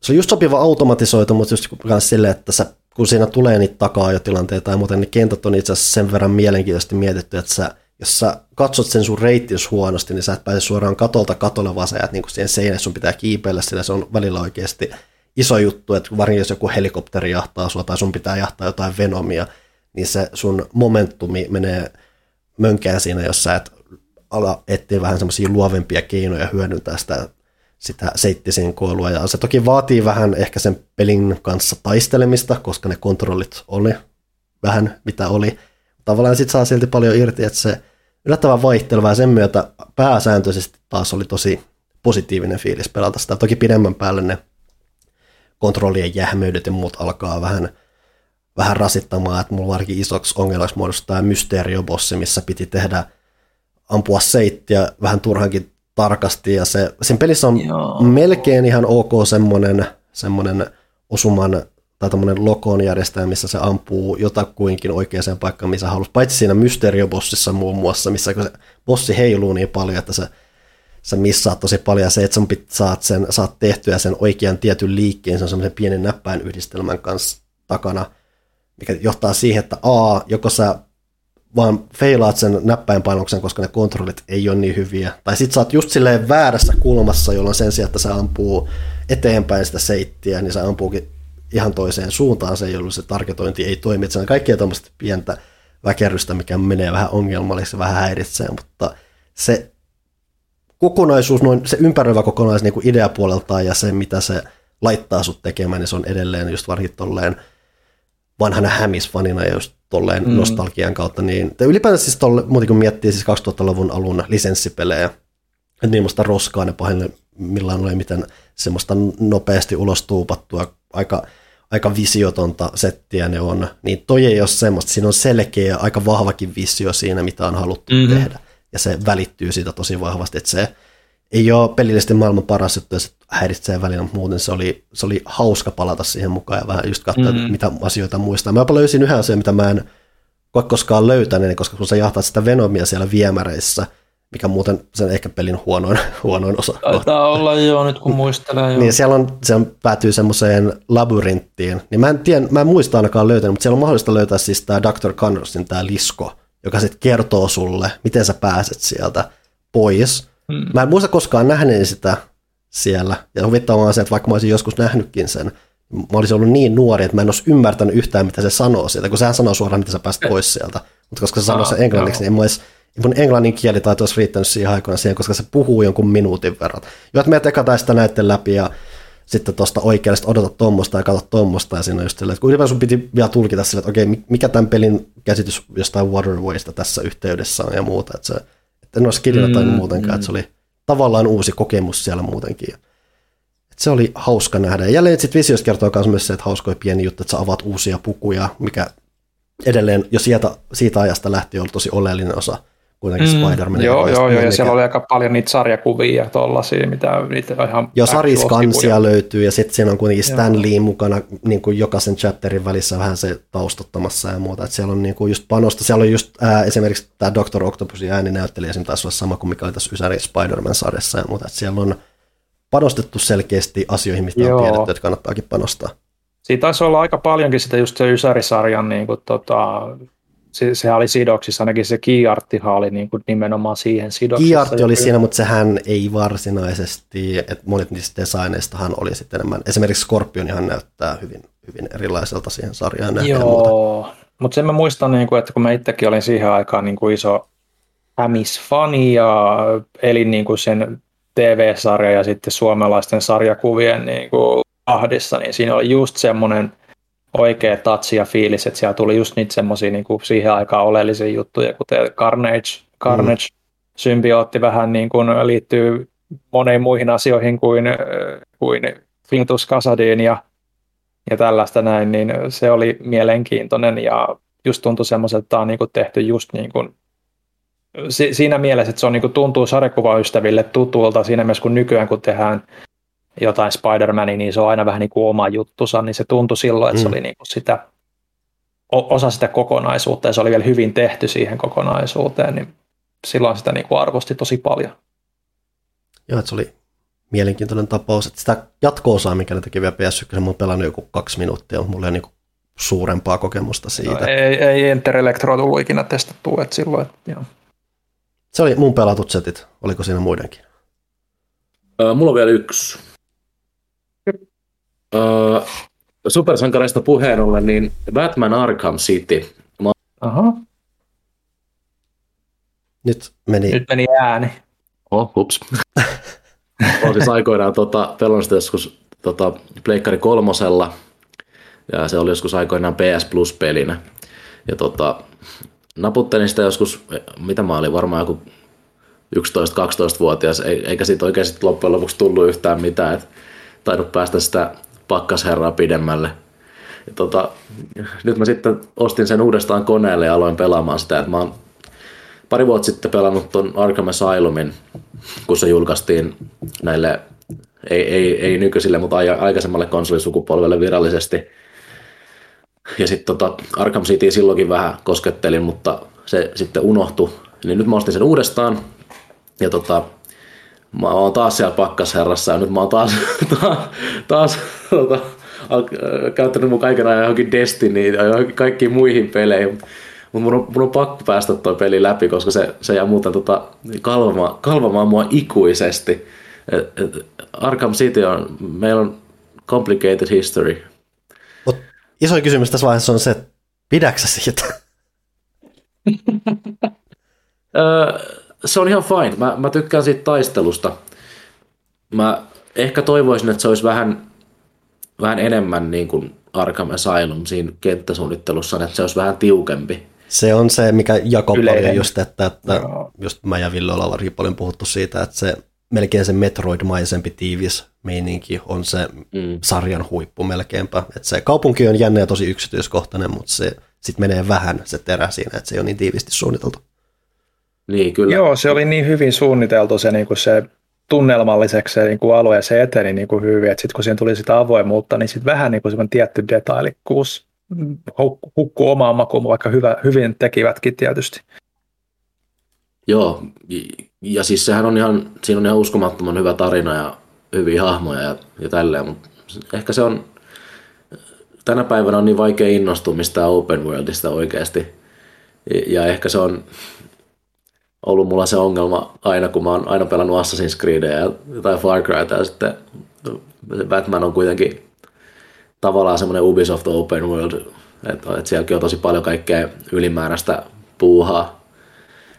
se on just sopiva automatisoitu, mutta just myös silleen, että sä, kun siinä tulee niitä takaa jo tilanteita ja muuten, niin kentät on itse asiassa sen verran mielenkiintoisesti mietitty, että sä, jos sä katsot sen sun reittius huonosti, niin sä et pääse suoraan katolta katolle, vaan sä jäät niin siihen seinään, sun pitää kiipeillä, sillä se on välillä oikeasti iso juttu, että varsinkin jos joku helikopteri jahtaa sua tai sun pitää jahtaa jotain venomia, niin se sun momentumi menee mönkään siinä, jos sä et ala etsiä vähän semmoisia luovempia keinoja hyödyntää sitä, sitä seittisinkoilua. Ja se toki vaatii vähän ehkä sen pelin kanssa taistelemista, koska ne kontrollit oli vähän mitä oli. Tavallaan sit saa silti paljon irti, että se yllättävän vaihteleva ja sen myötä pääsääntöisesti taas oli tosi positiivinen fiilis pelata sitä. Toki pidemmän päälle ne kontrollien jähmeydet ja muut alkaa vähän, vähän rasittamaan, että mulla varsinkin isoksi ongelmaksi muodostaa mysteeriobossi, missä piti tehdä ampua seittiä vähän turhankin tarkasti ja se, sen pelissä on Joo. melkein ihan ok semmoinen, semmoinen osuman tai tämmöinen lokon järjestelmä, missä se ampuu jotakuinkin oikeaan paikkaan, missä halusi. Paitsi siinä mysteeriobossissa muun muassa, missä se bossi heiluu niin paljon, että se, se missaat tosi paljon. Ja se, että sun pit, saat, sen, saat tehtyä sen oikean tietyn liikkeen, se on semmoisen pienen näppäin yhdistelmän kanssa takana, mikä johtaa siihen, että A, joko sä vaan feilaat sen näppäinpainoksen, koska ne kontrollit ei ole niin hyviä. Tai sit sä oot just silleen väärässä kulmassa, jolloin sen sijaan, että se ampuu eteenpäin sitä seittiä, niin se ampuukin ihan toiseen suuntaan se, jolloin se targetointi ei toimi. Se on kaikkea tuommoista pientä väkerrystä, mikä menee vähän ongelmalliseksi, vähän häiritsee, mutta se kokonaisuus, noin, se ympäröivä kokonaisuus niin kuin ideapuoleltaan ja se, mitä se laittaa sut tekemään, niin se on edelleen just varsinkin tolleen vanhana hämisfanina ja just tolleen mm. nostalgian kautta. Niin, ylipäätään siis tolle, muuten kun miettii siis 2000-luvun alun lisenssipelejä, että niistä roskaa ne millään oli miten semmoista nopeasti ulos tuupattua, aika aika visiotonta settiä ne on, niin toi ei ole semmoista, siinä on selkeä, aika vahvakin visio siinä, mitä on haluttu mm-hmm. tehdä, ja se välittyy siitä tosi vahvasti, että se ei ole pelillisesti maailman paras juttu, ja se häiritsee välillä, mutta muuten se oli, se oli hauska palata siihen mukaan ja vähän just katsoa, mm-hmm. mitä asioita muistaa. Mä jopa löysin yhden asian, mitä mä en koskaan löytänyt, koska kun sä jahtaat sitä Venomia siellä viemäreissä, mikä muuten sen ehkä pelin huonoin, huonoin osa. Taitaa olla joo, nyt kun muistelee. Joo. Niin siellä on, se on, päätyy semmoiseen labyrinttiin. Niin mä en, tiedä, mä en muista ainakaan löytänyt, mutta siellä on mahdollista löytää siis tämä Dr. Connorsin tämä lisko, joka sitten kertoo sulle, miten sä pääset sieltä pois. Hmm. Mä en muista koskaan nähneeni sitä siellä. Ja huvittavaa on se, että vaikka mä olisin joskus nähnytkin sen, mä olisin ollut niin nuori, että mä en olisi ymmärtänyt yhtään, mitä se sanoo sieltä, kun sehän sanoo suoraan, miten sä pääst pois sieltä. Mutta koska se sanoo sen englanniksi, niin en mä olisi mun englannin kielitaito olisi riittänyt siihen aikoina siihen, koska se puhuu jonkun minuutin verran. Jo, että me tekataan sitä näiden läpi ja sitten tuosta oikeasta odota tuommoista ja katso tuommoista ja siinä on just silleen, että kun ylipäätään sun piti vielä tulkita sille, että okei, mikä tämän pelin käsitys jostain Waterwaysta tässä yhteydessä on ja muuta, että, se, en olisi kirjata mm, muutenkaan, mm. että se oli tavallaan uusi kokemus siellä muutenkin. Että se oli hauska nähdä. Ja jälleen sitten Visiosta kertoo myös se, että hauskoja pieni juttu, että sä avaat uusia pukuja, mikä edelleen jo sieltä, siitä ajasta lähtien on tosi oleellinen osa kuitenkin mm. Spider-Man. Joo, joo, joo, ja siellä oli aika paljon niitä sarjakuvia tuollaisia, mitä niitä ihan... Joo, sariskansia löytyy, ja sitten siinä on kuitenkin Stan Lee mukana niin kuin jokaisen chapterin välissä vähän se taustottamassa ja muuta, että siellä on niin kuin just panosta, siellä on just ää, esimerkiksi tämä Dr. Octopusin ääninäyttelijä, esimerkiksi taisi olla sama kuin mikä oli tässä Ysäri Spider-Man-sarjassa ja muuta, että siellä on panostettu selkeästi asioihin, mistä Joo. on tiedetty, että kannattaakin panostaa. Siitä taisi olla aika paljonkin sitä just se Ysäri-sarjan niin kuin, tota, se, sehän oli sidoksissa, ainakin se Kiarttihan oli niin kuin nimenomaan siihen sidoksissa. Kiartti oli siinä, mutta sehän ei varsinaisesti, että monet niistä desainneistahan oli sitten enemmän, esimerkiksi Scorpionihan näyttää hyvin, hyvin erilaiselta siihen sarjaan Joo, mutta sen mä muistan, niin kuin, että kun mä itsekin olin siihen aikaan niin kuin iso Hämis-fani ja elin niin kuin sen TV-sarja ja sitten suomalaisten sarjakuvien niin kuin ahdissa, niin siinä oli just semmoinen – oikea tatsi ja fiilis, että siellä tuli just niitä semmoisia niin kuin siihen aikaan oleellisia juttuja, kuten Carnage, Carnage mm. symbiootti vähän niin kuin liittyy moneen muihin asioihin kuin, kuin Fintus Kasadin ja, ja tällaista näin, niin se oli mielenkiintoinen ja just tuntui semmoiselta, että tämä on niin kuin tehty just niin kuin siinä mielessä, että se on niin kuin tuntuu sarjakuvaystäville tutulta siinä mielessä, kun nykyään kun tehdään jotain Spider-Mania, niin se on aina vähän niin kuin oma juttusa, niin se tuntui silloin, että mm. se oli niin kuin sitä, osa sitä kokonaisuutta ja se oli vielä hyvin tehty siihen kokonaisuuteen, niin silloin sitä niin kuin arvosti tosi paljon. Joo, että se oli mielenkiintoinen tapaus, että sitä jatko-osaa, mikä ne teki vielä PS1, mä oon pelannut joku kaksi minuuttia, mutta mulla ei niin suurempaa kokemusta siitä. No, ei, ei Enter Electro tullut ikinä testattu, että silloin, että joo. Se oli mun pelatut setit, oliko siinä muidenkin? Mulla on vielä yksi Öö, supersankareista puheen ollen, niin Batman Arkham City. Mä Aha, Nyt meni, nyt meni ääni. Oh, hups. Olen siis aikoinaan tota, pelannut sitä joskus tota, Pleikkari kolmosella, ja se oli joskus aikoinaan PS Plus-pelinä. Ja tota, naputtelin sitä joskus, mitä mä olin, varmaan joku 11-12-vuotias, ei- eikä siitä oikein sit loppujen lopuksi tullut yhtään mitään, et tainnut päästä sitä pakkasherraa pidemmälle. Ja tota, nyt mä sitten ostin sen uudestaan koneelle ja aloin pelaamaan sitä, että mä oon pari vuotta sitten pelannut ton Arkham Asylumin, kun se julkaistiin näille, ei, ei, ei nykyisille, mutta ai- aikaisemmalle konsolisukupolvelle virallisesti. Ja sitten tota Arkham City silloinkin vähän koskettelin, mutta se sitten unohtui. Niin nyt mä ostin sen uudestaan. Ja tota, mä oon taas siellä pakkasherrassa ja nyt mä oon taas, taas, taas tota, käyttänyt mun kaiken ajan johonkin Destinyin ja johonkin kaikkiin muihin peleihin. Mutta mun, on- mun on pakko päästä toi peli läpi, koska se, se jää muuten tota, kalvamaan, kalvamaan mua ikuisesti. Et, et Arkham City on, meillä on complicated history. Mut iso kysymys tässä vaiheessa on se, että pidäksä siitä? Öö, se on ihan fine. Mä, mä tykkään siitä taistelusta. Mä ehkä toivoisin, että se olisi vähän, vähän enemmän niin kuin Arkham Asylum siinä kenttäsuunnittelussa, että se olisi vähän tiukempi. Se on se, mikä jako paljon just, että, että Joo. just mä ja Ville ollaan varsinkin paljon puhuttu siitä, että se melkein se Metroid-maisempi tiivis meininki on se Mm. sarjan huippu melkeinpä. Että se kaupunki on jännä ja tosi yksityiskohtainen, mutta se sitten menee vähän se terä siinä, että se ei ole niin tiivisti suunniteltu. Niin, kyllä. Joo, se oli niin hyvin suunniteltu se, niin kuin se tunnelmalliseksi se niin kuin alue ja se eteni niin kuin hyvin, että sitten kun siihen tuli sitä avoimuutta, niin sitten vähän niin kuin tietty detailikkuus huk- hukkuu omaan makuun, vaikka hyvä, hyvin tekivätkin tietysti. Joo, ja- siis sehän on ihan, siinä on ihan uskomattoman hyvä tarina ja hyviä hahmoja ja, ja tälleen, mutta ehkä se on, tänä päivänä on niin vaikea innostua mistään open worldista oikeasti. Ja ehkä se on ollut mulla se ongelma aina, kun mä oon aina pelannut Assassin's Creedia ja jotain Far Cryta ja sitten Batman on kuitenkin tavallaan semmoinen Ubisoft Open World, että, että sielläkin on tosi paljon kaikkea ylimääräistä puuhaa.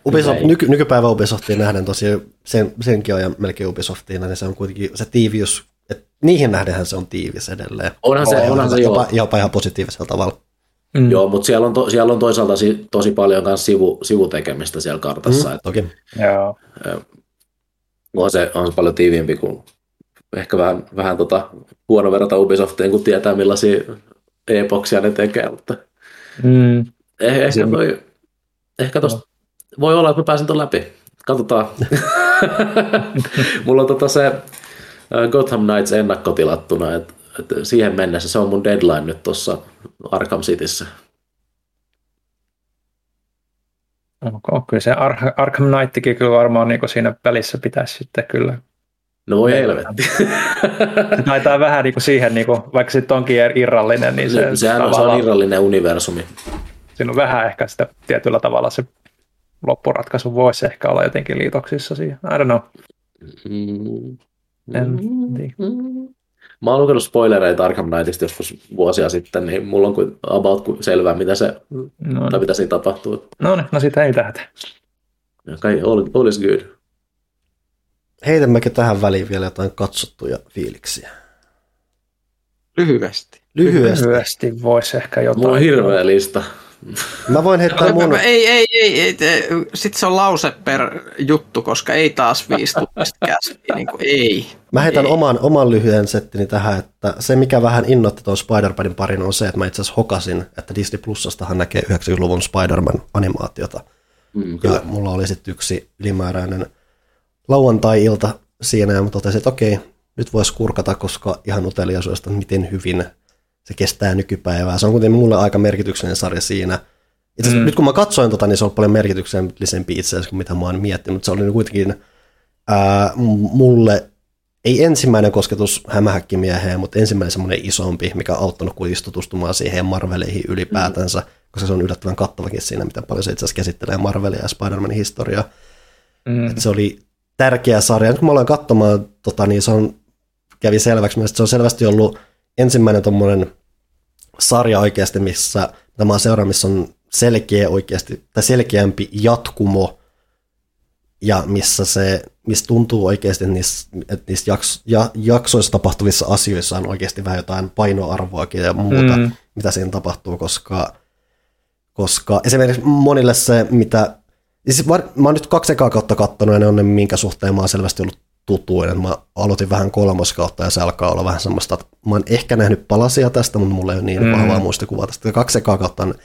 Ubisoft, Ei. nyky, nykypäivä Ubisoftiin nähden tosiaan, sen, senkin ja melkein Ubisoftiin, niin se on kuitenkin se tiiviys, että niihin nähdenhän se on tiivis edelleen. Onhan se, onhan se jopa, jopa ihan positiivisella tavalla. Mm. Joo, mutta siellä on, to, siellä on toisaalta si, tosi paljon myös sivu, sivutekemistä siellä kartassa. Mm. Toki. Joo. On, se, on se paljon tiiviimpi kuin ehkä vähän, vähän tota, huono verrata Ubisoftiin, kun tietää millaisia epoksia ne tekee, mutta Mm. eh, ehkä, toi, ehkä tosta, voi olla, että mä pääsen ton läpi. Katsotaan. Mulla on tota se Gotham Knights ennakkotilattuna, että et siihen mennessä se on mun deadline nyt tuossa Arkham Cityssä. Okay, kyllä se Ar- Arkham Knightikin kyllä varmaan niin siinä välissä pitäisi sitten kyllä. No voi helvetti. Se taitaa vähän niin kuin siihen, niin kuin, vaikka sitten onkin irrallinen, niin se, Se, sehän on, se on irrallinen universumi. siinä on vähän ehkä sitä tietyllä tavalla se loppuratkaisu voisi ehkä olla jotenkin liitoksissa siihen. I don't know. Mm. En tiedä. Mä oon lukenut spoilereita Arkham Knightista joskus vuosia sitten, niin mulla on kuin about kuin selvää, mitä, se, No, tai mitä siinä tapahtuu. no, niin, no sitä ei tähtä. Ja Kai, all, all is good. Heitämmekö tähän väliin vielä jotain katsottuja fiiliksiä? Lyhyesti. Lyhyesti. Lyhyesti voisi ehkä jotain. Mulla on hirveä lista. Mä voin heittää mun... Ei, ei, ei, ei, ei. Sitten se on lause per juttu, koska ei taas viisi tunnista käsiä. Niin kuin, ei. Mä heitän Ei. oman, oman lyhyen settini tähän, että se mikä vähän innoitti tuon Spider-Manin parin on se, että mä itse asiassa hokasin, että Disney Plusastahan näkee 90-luvun Spider-Man animaatiota. Mm, Ja mulla oli sitten yksi ylimääräinen lauantai-ilta siinä, ja mä totesin, että okei, nyt voisi kurkata, koska ihan uteliaisuudesta, miten hyvin se kestää nykypäivää. Se on kuitenkin mulle aika merkityksellinen sarja siinä. Itse Mm. nyt kun mä katsoin tota, niin se on paljon merkityksellisempi itse asiassa kuin mitä mä oon miettinyt. Se oli kuitenkin ää, mulle ei ensimmäinen kosketus hämähäkkimieheen, mutta ensimmäinen semmoinen isompi, mikä on auttanut kuitenkin tutustumaan siihen Marveleihin ylipäätänsä, mm. koska se on yllättävän kattavakin siinä, miten paljon se itse asiassa käsittelee Marvelia ja Spider-Manin historiaa. Mm. Et se oli tärkeä sarja. Nyt kun mä aloin katsomaan, tota, niin se on, kävi selväksi, että se on selvästi ollut ensimmäinen tuommoinen sarja oikeasti, missä tämä seura, missä on selkeä oikeasti, tai selkeämpi jatkumo, ja missä se, missä tuntuu oikeasti, että niissä, että niissä jaks, ja, jaksoissa tapahtuvissa asioissa on oikeasti vähän jotain painoarvoakin ja muuta, mm. mitä siinä tapahtuu, koska, koska esimerkiksi monille se, mitä, siis mä, mä oon nyt kaksi ekaa kautta kattonut, ja ne on ne, minkä suhteen mä oon selvästi ollut tutuinen. Mä aloitin vähän kolmoskautta ja se alkaa olla vähän semmoista, että mä oon ehkä nähnyt palasia tästä, mutta mulla ei ole niin mm. vahvaa muistikuvaa tästä. Kaksi ekaa kautta on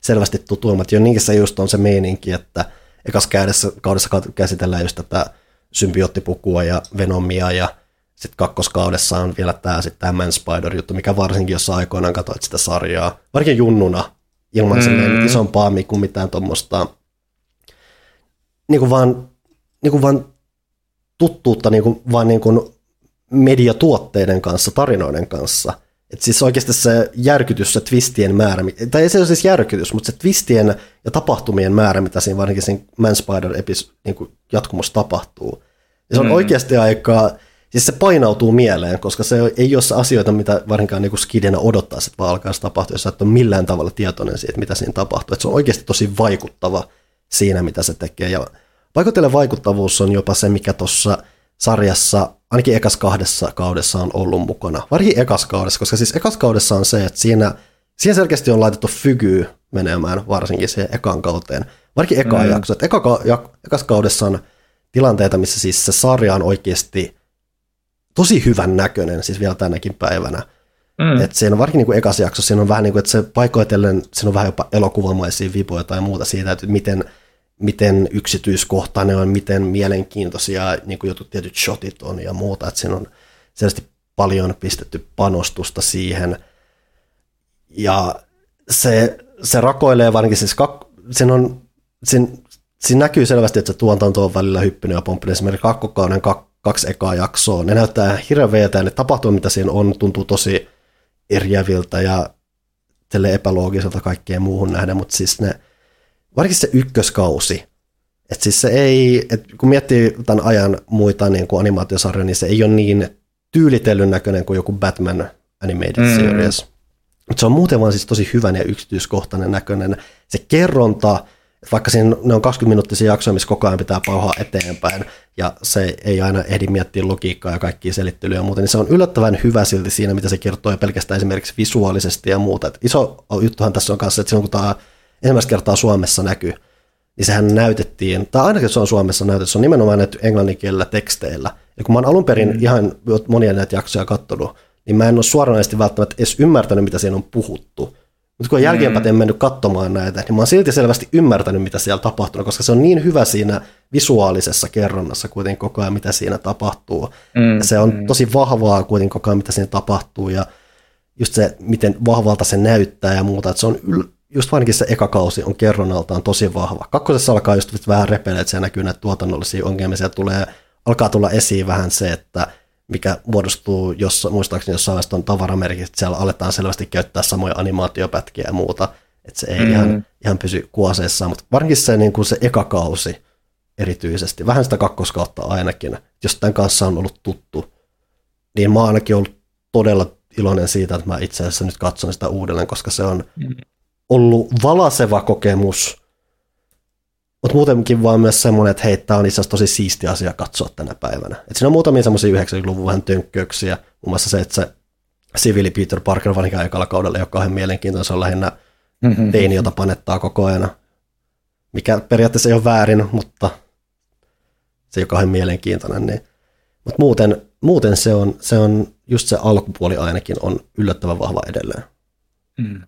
selvästi tutuimmat. Jo niinkin se just on se meininki, että ekas käydessä, kaudessa käsitellään just tätä symbioottipukua ja Venomia ja sitten kakkoskaudessa on vielä tämä sitten tämä Man Spider-juttu, mikä varsinkin, jos aikoinaan katsoit sitä sarjaa, varsinkin junnuna, ilman mm. isompaa kuin mitään tuommoista, niin kuin vaan, niin kuin vaan tuttuutta niin kuin, vaan niin kuin mediatuotteiden kanssa, tarinoiden kanssa. Et siis oikeasti se järkytys, se twistien määrä, tai ei se ole siis järkytys, mutta se twistien ja tapahtumien määrä, mitä siinä varsinkin siinä Man Spider epis, niin jatkumossa tapahtuu. Ja se on mm. oikeasti aika, siis se painautuu mieleen, koska se ei ole se asioita, mitä varsinkaan niin skidinä odottaa, että vaan alkaa tapahtua, jos et ole millään tavalla tietoinen siitä, mitä siinä tapahtuu. Et se on oikeasti tosi vaikuttava siinä, mitä se tekee. Ja Vaikutteelle vaikuttavuus on jopa se, mikä tuossa sarjassa ainakin ekas kahdessa kaudessa on ollut mukana. Varsinkin ekas kaudessa, koska siis ekas kaudessa on se, että siinä, siinä selkeästi on laitettu fygy menemään varsinkin siihen ekan kauteen. Varsinkin eka mm. jakso. Että eka, ja, ekas kaudessa on tilanteita, missä siis se sarja on oikeasti tosi hyvän näköinen, siis vielä tänäkin päivänä. Mm. Et siinä on varsinkin niin kuin ekas jakso, siinä on vähän niin kuin, että se paikoitellen, siinä on vähän jopa elokuvamaisia vipoja tai muuta siitä, että miten – miten yksityiskohtainen on, miten mielenkiintoisia niin kuin jotkut tietyt shotit on ja muuta, että siinä on selvästi paljon pistetty panostusta siihen. Ja se, se rakoilee varsinkin, siis kak, siinä, on, siinä, siinä näkyy selvästi, että se tuotanto on välillä hyppynyt ja pomppinut. Esimerkiksi kakkokauden kak, kaksi ekaa jaksoa, ne näyttää hirveältä ja ne tapahtumat, mitä siinä on, tuntuu tosi eriäviltä ja epäloogiselta kaikkeen muuhun nähdä, mutta siis ne varsinkin se ykköskausi, että siis se ei, et kun miettii tämän ajan muita niin kuin animaatiosarjoja, niin se ei ole niin tyylitellyn näköinen kuin joku Batman Animated mm. Series. Mutta se on muuten vaan siis tosi hyvän ja yksityiskohtainen näköinen. Se kerronta, vaikka siinä ne on 20 minuuttisia jaksoja, missä koko ajan pitää pauhaa eteenpäin, ja se ei aina ehdi miettiä logiikkaa ja kaikkia selittelyjä ja muuta, niin se on yllättävän hyvä silti siinä, mitä se kertoo, ja pelkästään esimerkiksi visuaalisesti ja muuta. Et iso juttuhan tässä on kanssa, että silloin kun tämä ensimmäistä kertaa Suomessa näkyy, niin sehän näytettiin, tai ainakin se on Suomessa näytetty, se on nimenomaan näytetty englanninkielellä teksteillä. Ja kun mä oon alun perin mm. ihan monia näitä jaksoja katsonut, niin mä en ole suoranaisesti välttämättä edes ymmärtänyt, mitä siinä on puhuttu. Mutta kun jälkeenpäin mm. mennyt katsomaan näitä, niin mä oon silti selvästi ymmärtänyt, mitä siellä tapahtuu, koska se on niin hyvä siinä visuaalisessa kerronnassa kuitenkin koko ajan, mitä siinä tapahtuu. Mm. Ja se on mm. tosi vahvaa kuitenkin koko ajan, mitä siinä tapahtuu, ja just se, miten vahvalta se näyttää ja muuta, että se on yl- just ainakin se eka kausi on kerronnaltaan tosi vahva. Kakkosessa alkaa just vähän repeleä, että se näkyy näitä tuotannollisia ongelmia, siellä tulee, alkaa tulla esiin vähän se, että mikä muodostuu, jos, muistaakseni jossain vaiheessa on tavaramerkit, että siellä aletaan selvästi käyttää samoja animaatiopätkiä ja muuta, että se ei mm. ihan, ihan pysy kuoseessa, mutta varsinkin se, niin kuin se eka kausi erityisesti, vähän sitä kakkoskautta ainakin, jos tämän kanssa on ollut tuttu, niin mä oon ainakin ollut todella iloinen siitä, että mä itse asiassa nyt katson sitä uudelleen, koska se on mm ollut valaseva kokemus, mutta muutenkin vaan myös semmoinen, että hei, tämä on itse asiassa tosi siisti asia katsoa tänä päivänä. Et siinä on muutamia semmoisia 90-luvun vähän tönkköyksiä, muun muassa se, että se siviili Peter Parker vanhikaan ekalla kaudella ei ole kauhean mielenkiintoinen, se on lähinnä mm-hmm. teini, jota panettaa koko ajan, mikä periaatteessa ei ole väärin, mutta se ei ole kauhean mielenkiintoinen. Niin. Mutta muuten, muuten se, on, se on, just se alkupuoli ainakin on yllättävän vahva edelleen. Mm.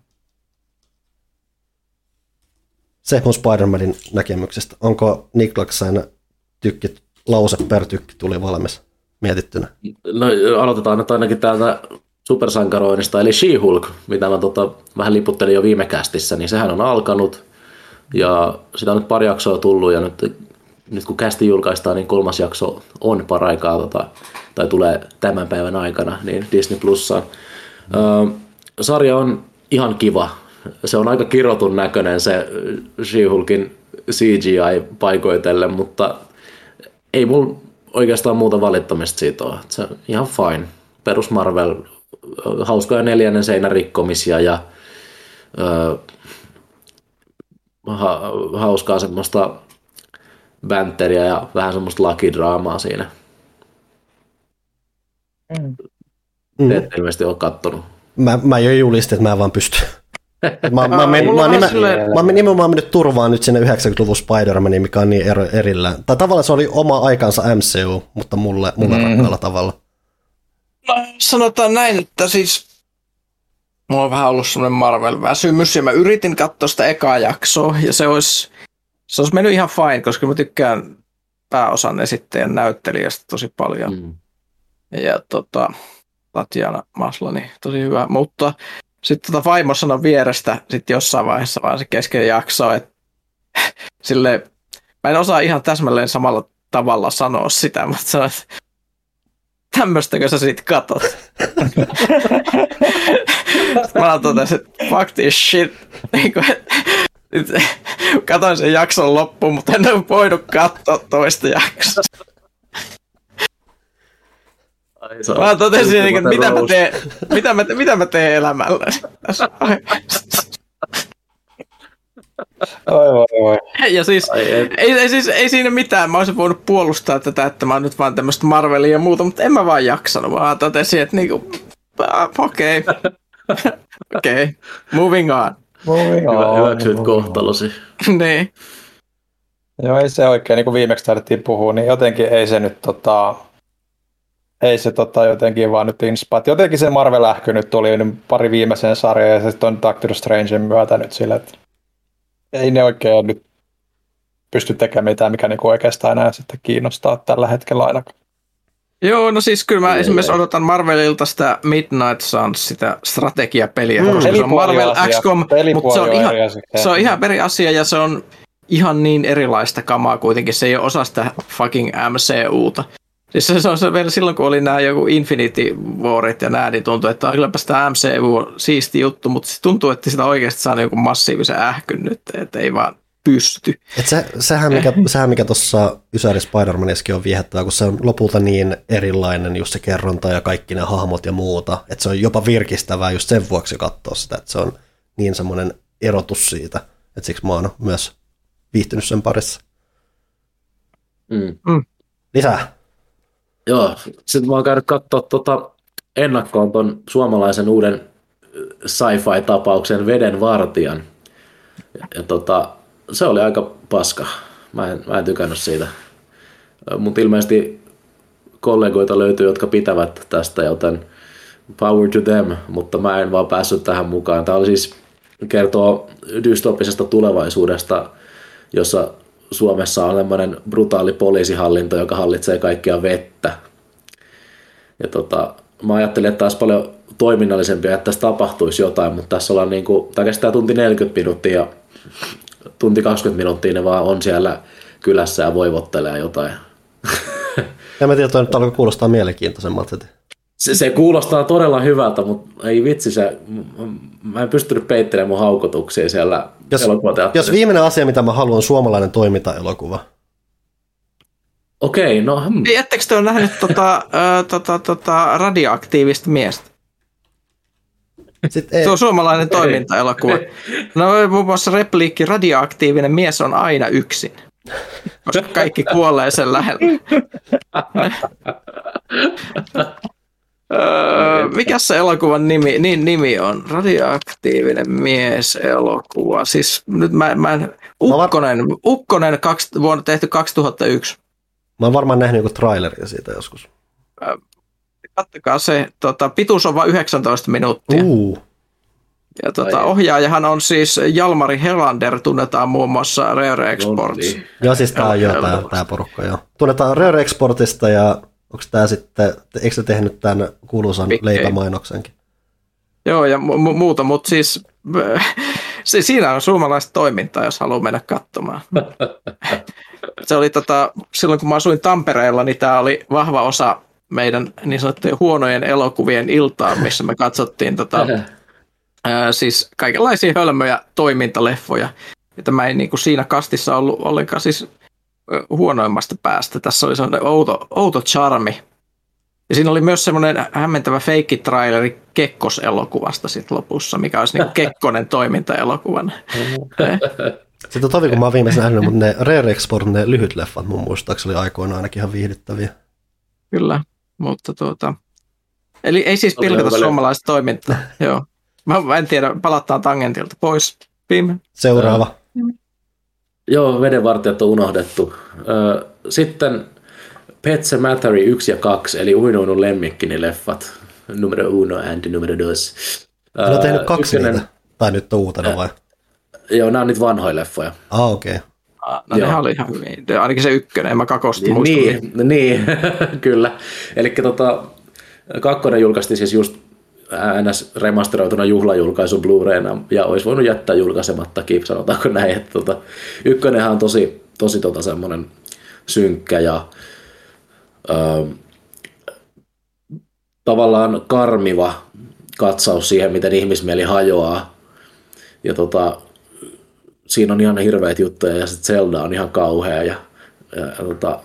Se mun Spider-Manin näkemyksestä. Onko Niklaksen tykki, lause per tykki tuli valmis mietittynä? No aloitetaan nyt ainakin täältä supersankaroinnista, eli She-Hulk, mitä mä tota, vähän liputtelin jo viime kästissä, niin sehän on alkanut. Ja sitä on nyt pari jaksoa tullut, ja nyt, nyt kun kästi julkaistaan, niin kolmas jakso on paraikaa, tota, tai tulee tämän päivän aikana, niin Disney Plussaan. Mm. sarja on ihan kiva se on aika kirotun näköinen se She-Hulkin CGI paikoitelle, mutta ei mulla oikeastaan muuta valittamista siitä ole. Se on ihan fine. Perus Marvel hauskoja neljännen seinän rikkomisia ja ö, ha, hauskaa semmoista bänteriä ja vähän semmoista lakidraamaa siinä. Mm. Te ette ilmeisesti ole kattonut. Mä, mä jo julistin, että mä en vaan pysty. Mä, mä, men, mä, nimen, silleen- mä nimenomaan mennyt turvaan nyt sinne 90-luvun Spider-Maniin, mikä on niin ero, erillään. Tai tavallaan se oli oma aikansa MCU, mutta mulle, mulle mm-hmm. rakkaalla tavalla. No, sanotaan näin, että siis mulla on vähän ollut semmoinen Marvel-väsymys ja mä yritin katsoa sitä ekaa jaksoa ja se olisi, se olisi mennyt ihan fine, koska mä tykkään pääosan esittäjän näyttelijästä tosi paljon. Mm. Ja tota, Tatjana Maslani, tosi hyvä. Mutta sitten tota vaimo sanoi vierestä sitten jossain vaiheessa vaan se kesken jaksoa, että sille mä en osaa ihan täsmälleen samalla tavalla sanoa sitä, mutta sanoin, että tämmöstäkö sä sit katot? mä totesin, että fuck this shit. Niin kuin, katoin sen jakson loppuun, mutta en voinut katsoa toista jaksoa. Ai, Mä totesin, niin, että mitä mä, teen, mitä, mä, mitä mä teen elämällä. Oi, voi, voi. Ja siis, Ai, ei, ei, siis, ei siinä mitään. Mä olisin voinut puolustaa tätä, että mä oon nyt vaan tämmöistä Marvelia ja muuta, mutta en mä vaan jaksanut. Mä vaan totesin, että niinku, ah, okei. Okei, okay. moving on. Moving Hyvä, on, moving on. kohtalosi. niin. Joo, ei se oikein, niin kuin viimeksi taidettiin puhua, niin jotenkin ei se nyt tota, ei se tota, jotenkin vaan nyt inspaat. Jotenkin se Marvel-ähky nyt tuli nyt pari viimeisen sarjan ja sitten on Doctor Strangen myötä nyt sillä, että ei ne oikein nyt pysty tekemään mitään, mikä niinku oikeastaan enää sitten kiinnostaa tällä hetkellä ainakaan. Joo, no siis kyllä mä Ei, esimerkiksi ei. odotan Marvelilta sitä Midnight Suns, sitä strategiapeliä, Mm. koska se on Marvel asia. XCOM, mutta se on, ihan, se on ihan eri asia ja se on ihan niin erilaista kamaa kuitenkin. Se ei ole osa sitä fucking MCUta. Siis se, se on se vielä silloin, kun oli nämä joku Infinity Warit ja nää, niin tuntui, että kylläpä sitä MCU on siisti juttu, mutta se tuntuu, että sitä oikeasti saa joku massiivisen ähkyn nyt, että ei vaan pysty. Et se, sehän, mikä, sehän, mikä tuossa Ysäri Spider-Manissakin on viehättävää, kun se on lopulta niin erilainen just se kerronta ja kaikki ne hahmot ja muuta, että se on jopa virkistävää just sen vuoksi katsoa sitä, että se on niin semmoinen erotus siitä, että siksi mä oon myös viihtynyt sen parissa. Mm. Lisää. Joo, sitten mä oon käynyt katsoa tota ennakkoon ton suomalaisen uuden sci-fi-tapauksen Veden vartijan. Ja, ja tota, se oli aika paska. Mä en, mä en tykännyt siitä. Mutta ilmeisesti kollegoita löytyy, jotka pitävät tästä, joten power to them, mutta mä en vaan päässyt tähän mukaan. Tämä oli siis kertoo dystopisesta tulevaisuudesta, jossa Suomessa on tämmöinen brutaali poliisihallinto, joka hallitsee kaikkia vettä. Ja tota, mä ajattelin, että olisi paljon toiminnallisempia, että tässä tapahtuisi jotain, mutta tässä ollaan niin kuin, tämä kestää tunti 40 minuuttia ja tunti 20 minuuttia ne vaan on siellä kylässä ja voivottelee jotain. Ja mä tiedän, että alkoi kuulostaa mielenkiintoisemmalta. Se, se kuulostaa todella hyvältä, mutta ei vitsi se, mä en pystynyt peittelemään mun haukotuksia siellä Jos, jos viimeinen asia, mitä mä haluan, on suomalainen toimintaelokuva. Okei, no hmm. Ettekö te ole nähnyt tota, tota, tota, radioaktiivista miestä? Sitten ei, Se on suomalainen toimintaelokuva. No muun muassa repliikki radioaktiivinen mies on aina yksin. Koska kaikki kuolee sen lähellä. Öö, mikä se elokuvan nimi, niin nimi on? Radioaktiivinen mies elokuva. Siis nyt mä, mä en, Ukkonen, Ukkonen kaksi, vuonna tehty 2001. mä oon varmaan nähnyt joku traileria siitä joskus. Kattokaa se, tota, pituus on vain 19 minuuttia. Uu, Ja tota, ohjaajahan on siis Jalmari Helander, tunnetaan muun muassa Rare Exports. niin. joo siis tää on Joo, jo tää, tää porukka joo. Tunnetaan Rare Exportista ja onko tää sitten, eikö se tehnyt tämän kuuluisan Big leipämainoksenkin? Joo, ja mu- mu- muuta, mutta siis se, siinä on suomalaista toimintaa, jos haluaa mennä katsomaan. se oli tota, silloin kun mä asuin Tampereella, niin tämä oli vahva osa meidän niin sanottujen huonojen elokuvien iltaa, missä me katsottiin tota, ää, siis kaikenlaisia hölmöjä toimintaleffoja. Että mä en niin kuin siinä kastissa ollut ollenkaan siis huonoimmasta päästä. Tässä oli sellainen outo, outo charmi. Ja siinä oli myös semmoinen hämmentävä feikkitraileri Kekkos-elokuvasta sit lopussa, mikä olisi niin Kekkonen toimintaelokuvana. Sitten on tovi, kun mä oon viimeisen nähnyt, mutta ne Rare Export, ne lyhyt leffat mun muistaakseni oli aikoinaan ainakin ihan viihdyttäviä. Kyllä, mutta tuota... Eli ei siis pilkata suomalaista toimintaa. Joo. Mä, mä en tiedä, palataan tangentilta pois. Pim. Seuraava. Joo, vedenvartijat on unohdettu. Sitten Pet Sematary 1 ja 2, eli Uinoinun lemmikkini leffat. Numero uno and numero dos. Ne on tehnyt kaksi ykkönen- niitä. Tai nyt on uutena vai? Joo, nämä on nyt vanhoja leffoja. Ah, okei. Okay. Ah, No Joo. nehän oli ihan hyviä. Ainakin se ykkönen, en mä kakosta Niin, muista. niin, niin kyllä. Eli tota, kakkonen julkaistiin siis just NS remasteroituna juhlajulkaisu Blu-rayna ja olisi voinut jättää julkaisemattakin, sanotaanko näin. Että tota, ykkönenhän on tosi, tosi tota semmoinen synkkä ja ö, tavallaan karmiva katsaus siihen, miten ihmismieli hajoaa. Ja tota, siinä on ihan hirveät juttuja ja sitten Zelda on ihan kauhea ja, ja, ja tota,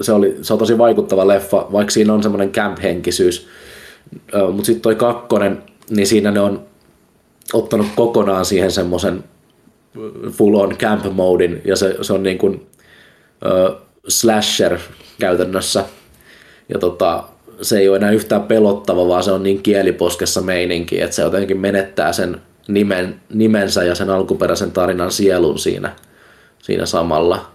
se, oli, se on tosi vaikuttava leffa, vaikka siinä on semmoinen camp-henkisyys. Mutta sitten toi kakkonen, niin siinä ne on ottanut kokonaan siihen semmoisen full on camp modin ja se, se on niin kuin ö, slasher käytännössä. Ja tota, se ei ole enää yhtään pelottava, vaan se on niin kieliposkessa meininki, että se jotenkin menettää sen nimen, nimensä ja sen alkuperäisen tarinan sielun siinä, siinä samalla.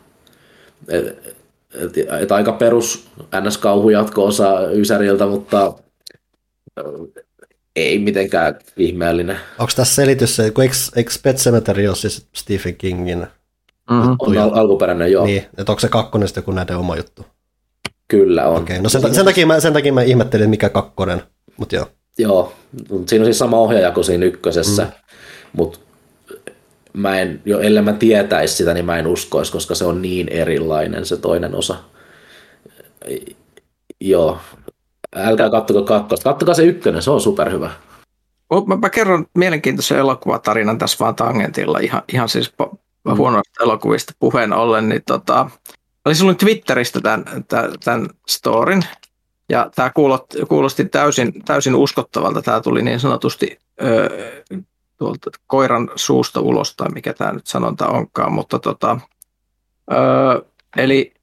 Et, et, et aika perus NS-kauhu jatko-osa Ysäriltä, mutta ei mitenkään ihmeellinen. Onko tässä selitys se, kun eikö, Pet Sematary ole siis Stephen Kingin Mm-hmm. On al- alkuperäinen, joo. Niin, että onko se kakkonen sitten joku näiden oma juttu? Kyllä on. Okei, no sen, sen, takia mä, sen takia mä ihmettelin, mikä kakkonen, mutta joo. Joo, siinä on siis sama ohjaaja kuin siinä ykkösessä, mm. mutta mä en, jo ellei mä tietäisi sitä, niin mä en uskoisi, koska se on niin erilainen se toinen osa. Joo, älkää kattoko kakkosta, kattokaa se ykkönen, se on superhyvä. Mä, mä kerron mielenkiintoisen elokuvatarinan tässä vaan tangentilla, ihan, ihan siis po- Mm. huonoista elokuvista puheen ollen, niin tota, oli sulla Twitteristä tämän, tämän, tämän storin, ja tämä kuulosti, kuulosti täysin, täysin uskottavalta, tämä tuli niin sanotusti ö, tuolta koiran suusta ulos, tai mikä tämä nyt sanonta onkaan, mutta tota, ö, eli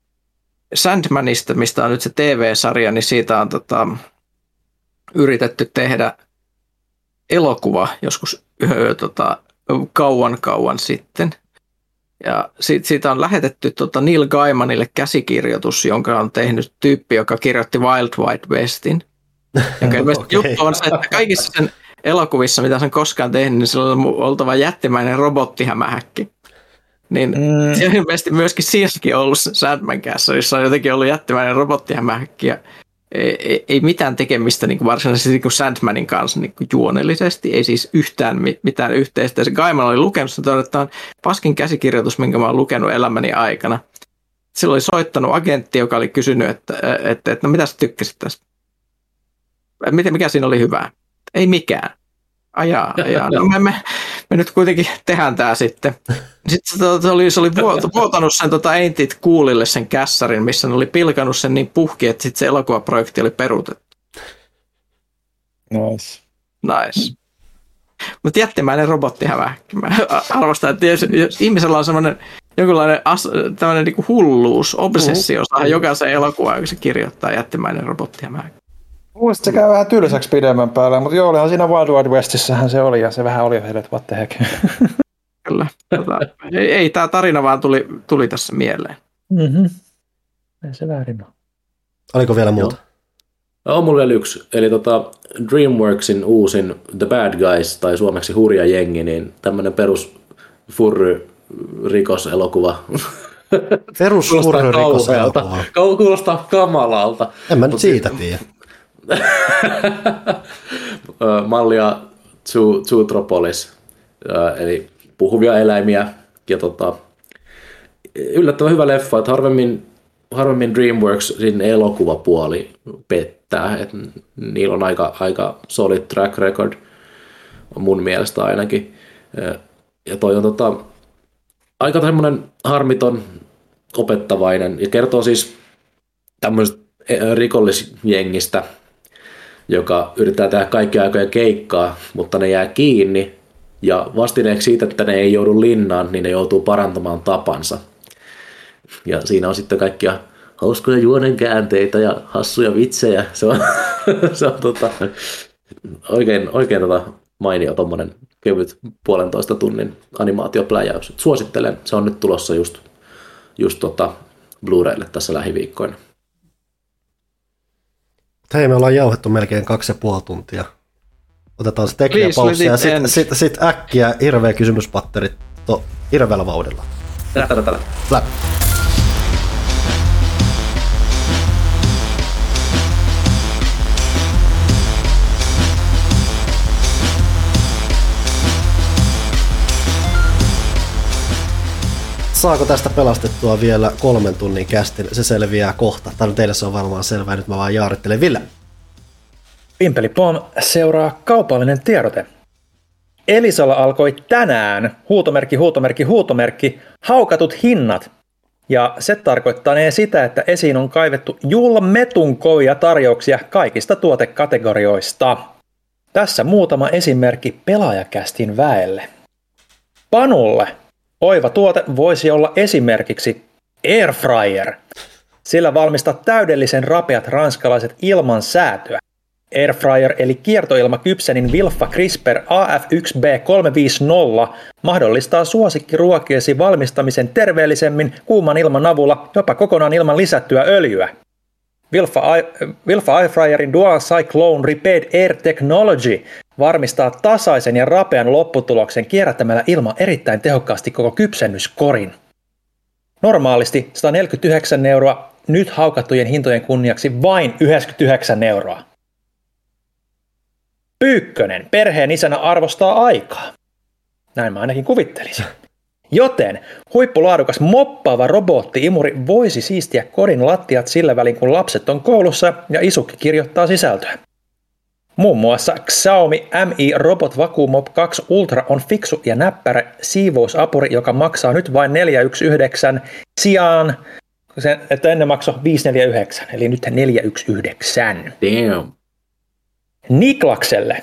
Sandmanista, mistä on nyt se TV-sarja, niin siitä on tota, yritetty tehdä elokuva joskus öö, tota, kauan kauan sitten. Ja siitä, siitä on lähetetty tota Neil Gaimanille käsikirjoitus, jonka on tehnyt tyyppi, joka kirjoitti Wild Wild Westin. Ilmeisesti Okei. juttu on se, että kaikissa sen elokuvissa, mitä sen koskaan tehnyt, niin sillä on oltava jättimäinen robottihämähäkki. Niin mm. se on ilmeisesti myöskin siinäkin ollut Sandman Castle, jossa on jotenkin ollut jättimäinen robottihämähäkki. Ja ei, ei- ei mitään tekemistä niin kuin varsinaisesti niin kuin Sandmanin kanssa niin kuin juonellisesti, ei siis yhtään mi- mitään yhteistä. Ja se Gaiman oli lukenut sitä, että tämä on paskin käsikirjoitus, minkä mä oon lukenut elämäni aikana. Silloin oli soittanut agentti, joka oli kysynyt, että, että, että no mitä sä tykkäsit tästä? Miten, mikä siinä oli hyvää? Ei mikään. Ajaa, ajaa. No me, me, me nyt kuitenkin tehdään tämä sitten. Sitten se, se oli, se oli vuot- vuotanut sen tota Ain't It Coolille sen kässarin, missä ne oli pilkanut sen niin puhki, että sitten se elokuvaprojekti oli peruutettu. Nice. Nice. Mutta jättimäinen robottihämähäkki. Mä arvostan, että jos, jos ihmisellä on semmoinen jonkinlainen as, tämmöinen niinku hulluus, obsessio saada jokaisen elokuvaan, kun se kirjoittaa jättimäinen robottihämähäkki. Muista se käy vähän tylsäksi pidemmän päällä, mutta joo, olihan siinä Wild Wild Westissähän se oli, ja se vähän oli heille, että what the heck. Kyllä. Tota, ei, ei tämä tarina vaan tuli, tuli tässä mieleen. mm-hmm. Ei se väärin ole. Oliko vielä muuta? On mulla vielä yksi, eli tota DreamWorksin uusin The Bad Guys, tai suomeksi Hurja jengi, niin tämmönen perus furry rikoselokuva. Perus Kuulostaa rikoselokuva. kauhealta. Kau- Kuulostaa kamalalta. En mä nyt siitä tiedä. Mallia Zoo- Zootropolis, eli puhuvia eläimiä. Ja tota, yllättävän hyvä leffa, että harvemmin, harvemmin DreamWorks sinne elokuvapuoli pettää. Et niillä on aika, aika solid track record, mun mielestä ainakin. Ja toi on tota, aika semmoinen harmiton, opettavainen, ja kertoo siis tämmöisestä rikollisjengistä, joka yrittää tehdä kaikkia aikoja keikkaa, mutta ne jää kiinni. Ja vastineeksi siitä, että ne ei joudu linnaan, niin ne joutuu parantamaan tapansa. Ja siinä on sitten kaikkia hauskoja juonen käänteitä ja hassuja vitsejä. Se on, se on tota, oikein, oikein tota mainio tommonen kevyt puolentoista tunnin animaatiopläjäys. Suosittelen, se on nyt tulossa just, just tota Blu-raylle tässä lähiviikkoina. Hei, me ollaan jauhettu melkein kaksi ja puoli tuntia. Otetaan se tekniä ja sitten sit, sit äkkiä hirveä kysymyspatterit to, hirveällä vauhdilla. Tätä, tätä. Läp. Saako tästä pelastettua vielä kolmen tunnin kästin? Se selviää kohta. Tai teille se on varmaan selvää, nyt mä vaan jaarittelen. Ville. Pimpeli Pom seuraa kaupallinen tiedote. Elisalla alkoi tänään, huutomerkki, huutomerkki, huutomerkki, haukatut hinnat. Ja se tarkoittaa sitä, että esiin on kaivettu julmetun kovia tarjouksia kaikista tuotekategorioista. Tässä muutama esimerkki pelaajakästin väelle. Panulle Oiva tuote voisi olla esimerkiksi Airfryer. Sillä valmistaa täydellisen rapeat ranskalaiset ilman säätöä. Airfryer eli kiertoilmakypsenin Wilfa Crisper AF1B350 mahdollistaa suosikkiruokiesi valmistamisen terveellisemmin kuuman ilman avulla jopa kokonaan ilman lisättyä öljyä. Wilfa, Wilfa Airfryerin Dual Cyclone Repaid Air Technology varmistaa tasaisen ja rapean lopputuloksen kierrättämällä ilma erittäin tehokkaasti koko kypsennyskorin. Normaalisti 149 euroa, nyt haukattujen hintojen kunniaksi vain 99 euroa. Pyykkönen, perheen isänä arvostaa aikaa. Näin mä ainakin kuvittelisin. Joten huippulaadukas moppaava robotti-imuri voisi siistiä kodin lattiat sillä välin, kun lapset on koulussa ja isukki kirjoittaa sisältöä. Muun muassa Xiaomi Mi Robot Vacuum 2 Ultra on fiksu ja näppärä siivousapuri, joka maksaa nyt vain 419 sijaan, sen, että ennen maksoi 549, eli nyt 419. Damn. Niklakselle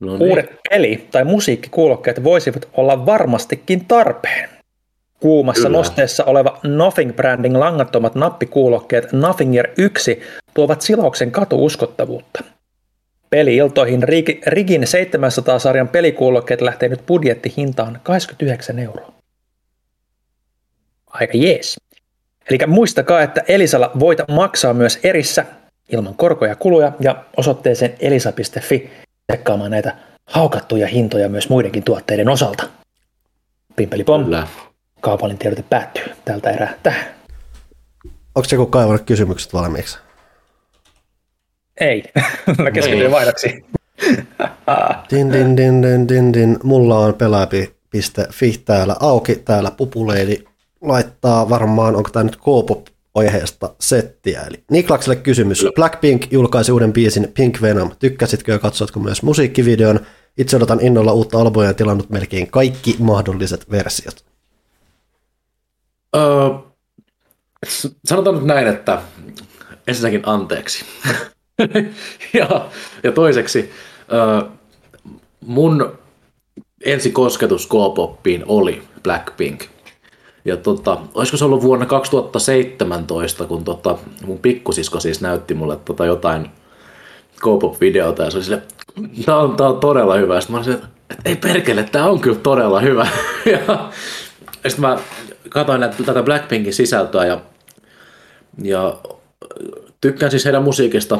no niin. uudet peli- tai musiikkikuulokkeet voisivat olla varmastikin tarpeen. Kuumassa Kyllä. nosteessa oleva Nothing Branding langattomat nappikuulokkeet Nothinger 1 tuovat silauksen katuuskottavuutta – Peli-iltoihin Rigin 700-sarjan pelikuulokkeet lähtee nyt budjettihintaan 29 euroa. Aika jees. Eli muistakaa, että Elisalla voit maksaa myös erissä ilman korkoja kuluja ja osoitteeseen elisa.fi tsekkaamaan näitä haukattuja hintoja myös muidenkin tuotteiden osalta. Pimpeli pom. Kyllä. Kaupallinen tiedote päättyy tältä erää tähän. Onko joku kaivannut kysymykset valmiiksi? Ei, mä keskityin vaihdoksi. din, din, din, din, din, din. Mulla on pelaapi.fi täällä auki, täällä pupuleili laittaa varmaan, onko tämä nyt K-pop aiheesta settiä. Eli Niklakselle kysymys. Blackpink julkaisi uuden biisin Pink Venom. Tykkäsitkö ja katsotko myös musiikkivideon? Itse odotan innolla uutta albumia ja tilannut melkein kaikki mahdolliset versiot. Öö, sanotaan nyt näin, että ensinnäkin anteeksi. ja, ja toiseksi mun ensikosketus K-poppiin oli Blackpink. Ja tota, olisiko se ollut vuonna 2017, kun tota, mun pikkusisko siis näytti mulle tota jotain K-pop-videota ja se oli sille, tää on, tää on todella hyvä. Sitten mä olisin, että ei perkele, tää on kyllä todella hyvä. ja sitten mä katsoin näitä, tätä Blackpinkin sisältöä ja, ja tykkään siis heidän musiikista,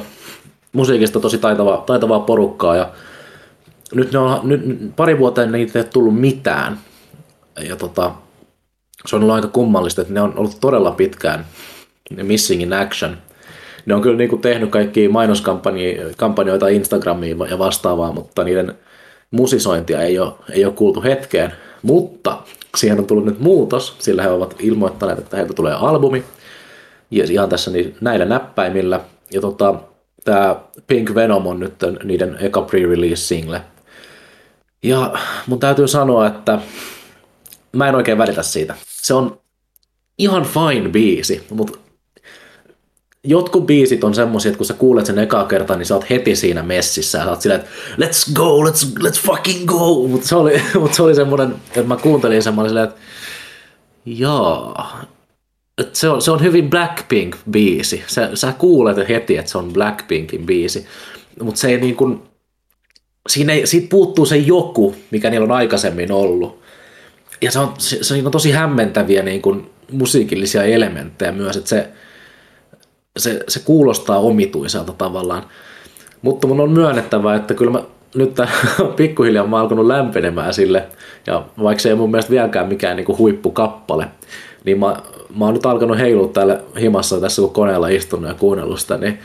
musiikista tosi taitavaa, taitavaa porukkaa ja nyt, ne on, nyt pari vuotta niitä ei tullut mitään. Ja tota, se on ollut aika kummallista, että ne on ollut todella pitkään missing in action. Ne on kyllä niin kuin tehnyt kaikki mainoskampanjoita Instagramiin ja vastaavaa, mutta niiden musisointia ei ole, ei ole kuultu hetkeen. Mutta siihen on tullut nyt muutos, sillä he ovat ilmoittaneet, että heiltä tulee albumi. Ja ihan tässä niin, näillä näppäimillä. Ja tota, tämä Pink Venom on nyt niiden eka pre-release single. Ja mun täytyy sanoa, että mä en oikein välitä siitä. Se on ihan fine biisi, mutta jotkut biisit on semmosia, että kun sä kuulet sen ekaa kertaa, niin sä oot heti siinä messissä ja sä oot silleen, että let's go, let's, let's fucking go. Mutta se oli, mut se oli semmoinen, että mä kuuntelin semmoinen silleen, että jaa, se, on, se on hyvin Blackpink-biisi. Sä, sä kuulet heti, että se on Blackpinkin biisi. Mutta se ei niin kuin, siinä ei, siitä puuttuu se joku, mikä niillä on aikaisemmin ollut. Ja se on, se, se on tosi hämmentäviä niin kuin musiikillisia elementtejä myös, että se, se, se kuulostaa omituiselta tavallaan. Mutta mun on myönnettävä, että kyllä mä nyt pikkuhiljaa mä alkanut lämpenemään sille, ja vaikka se ei mun mielestä vieläkään mikään niin kuin huippukappale, niin mä, mä oon nyt alkanut heilua täällä himassa tässä, kun koneella istunut ja kuunnellut sitä, niin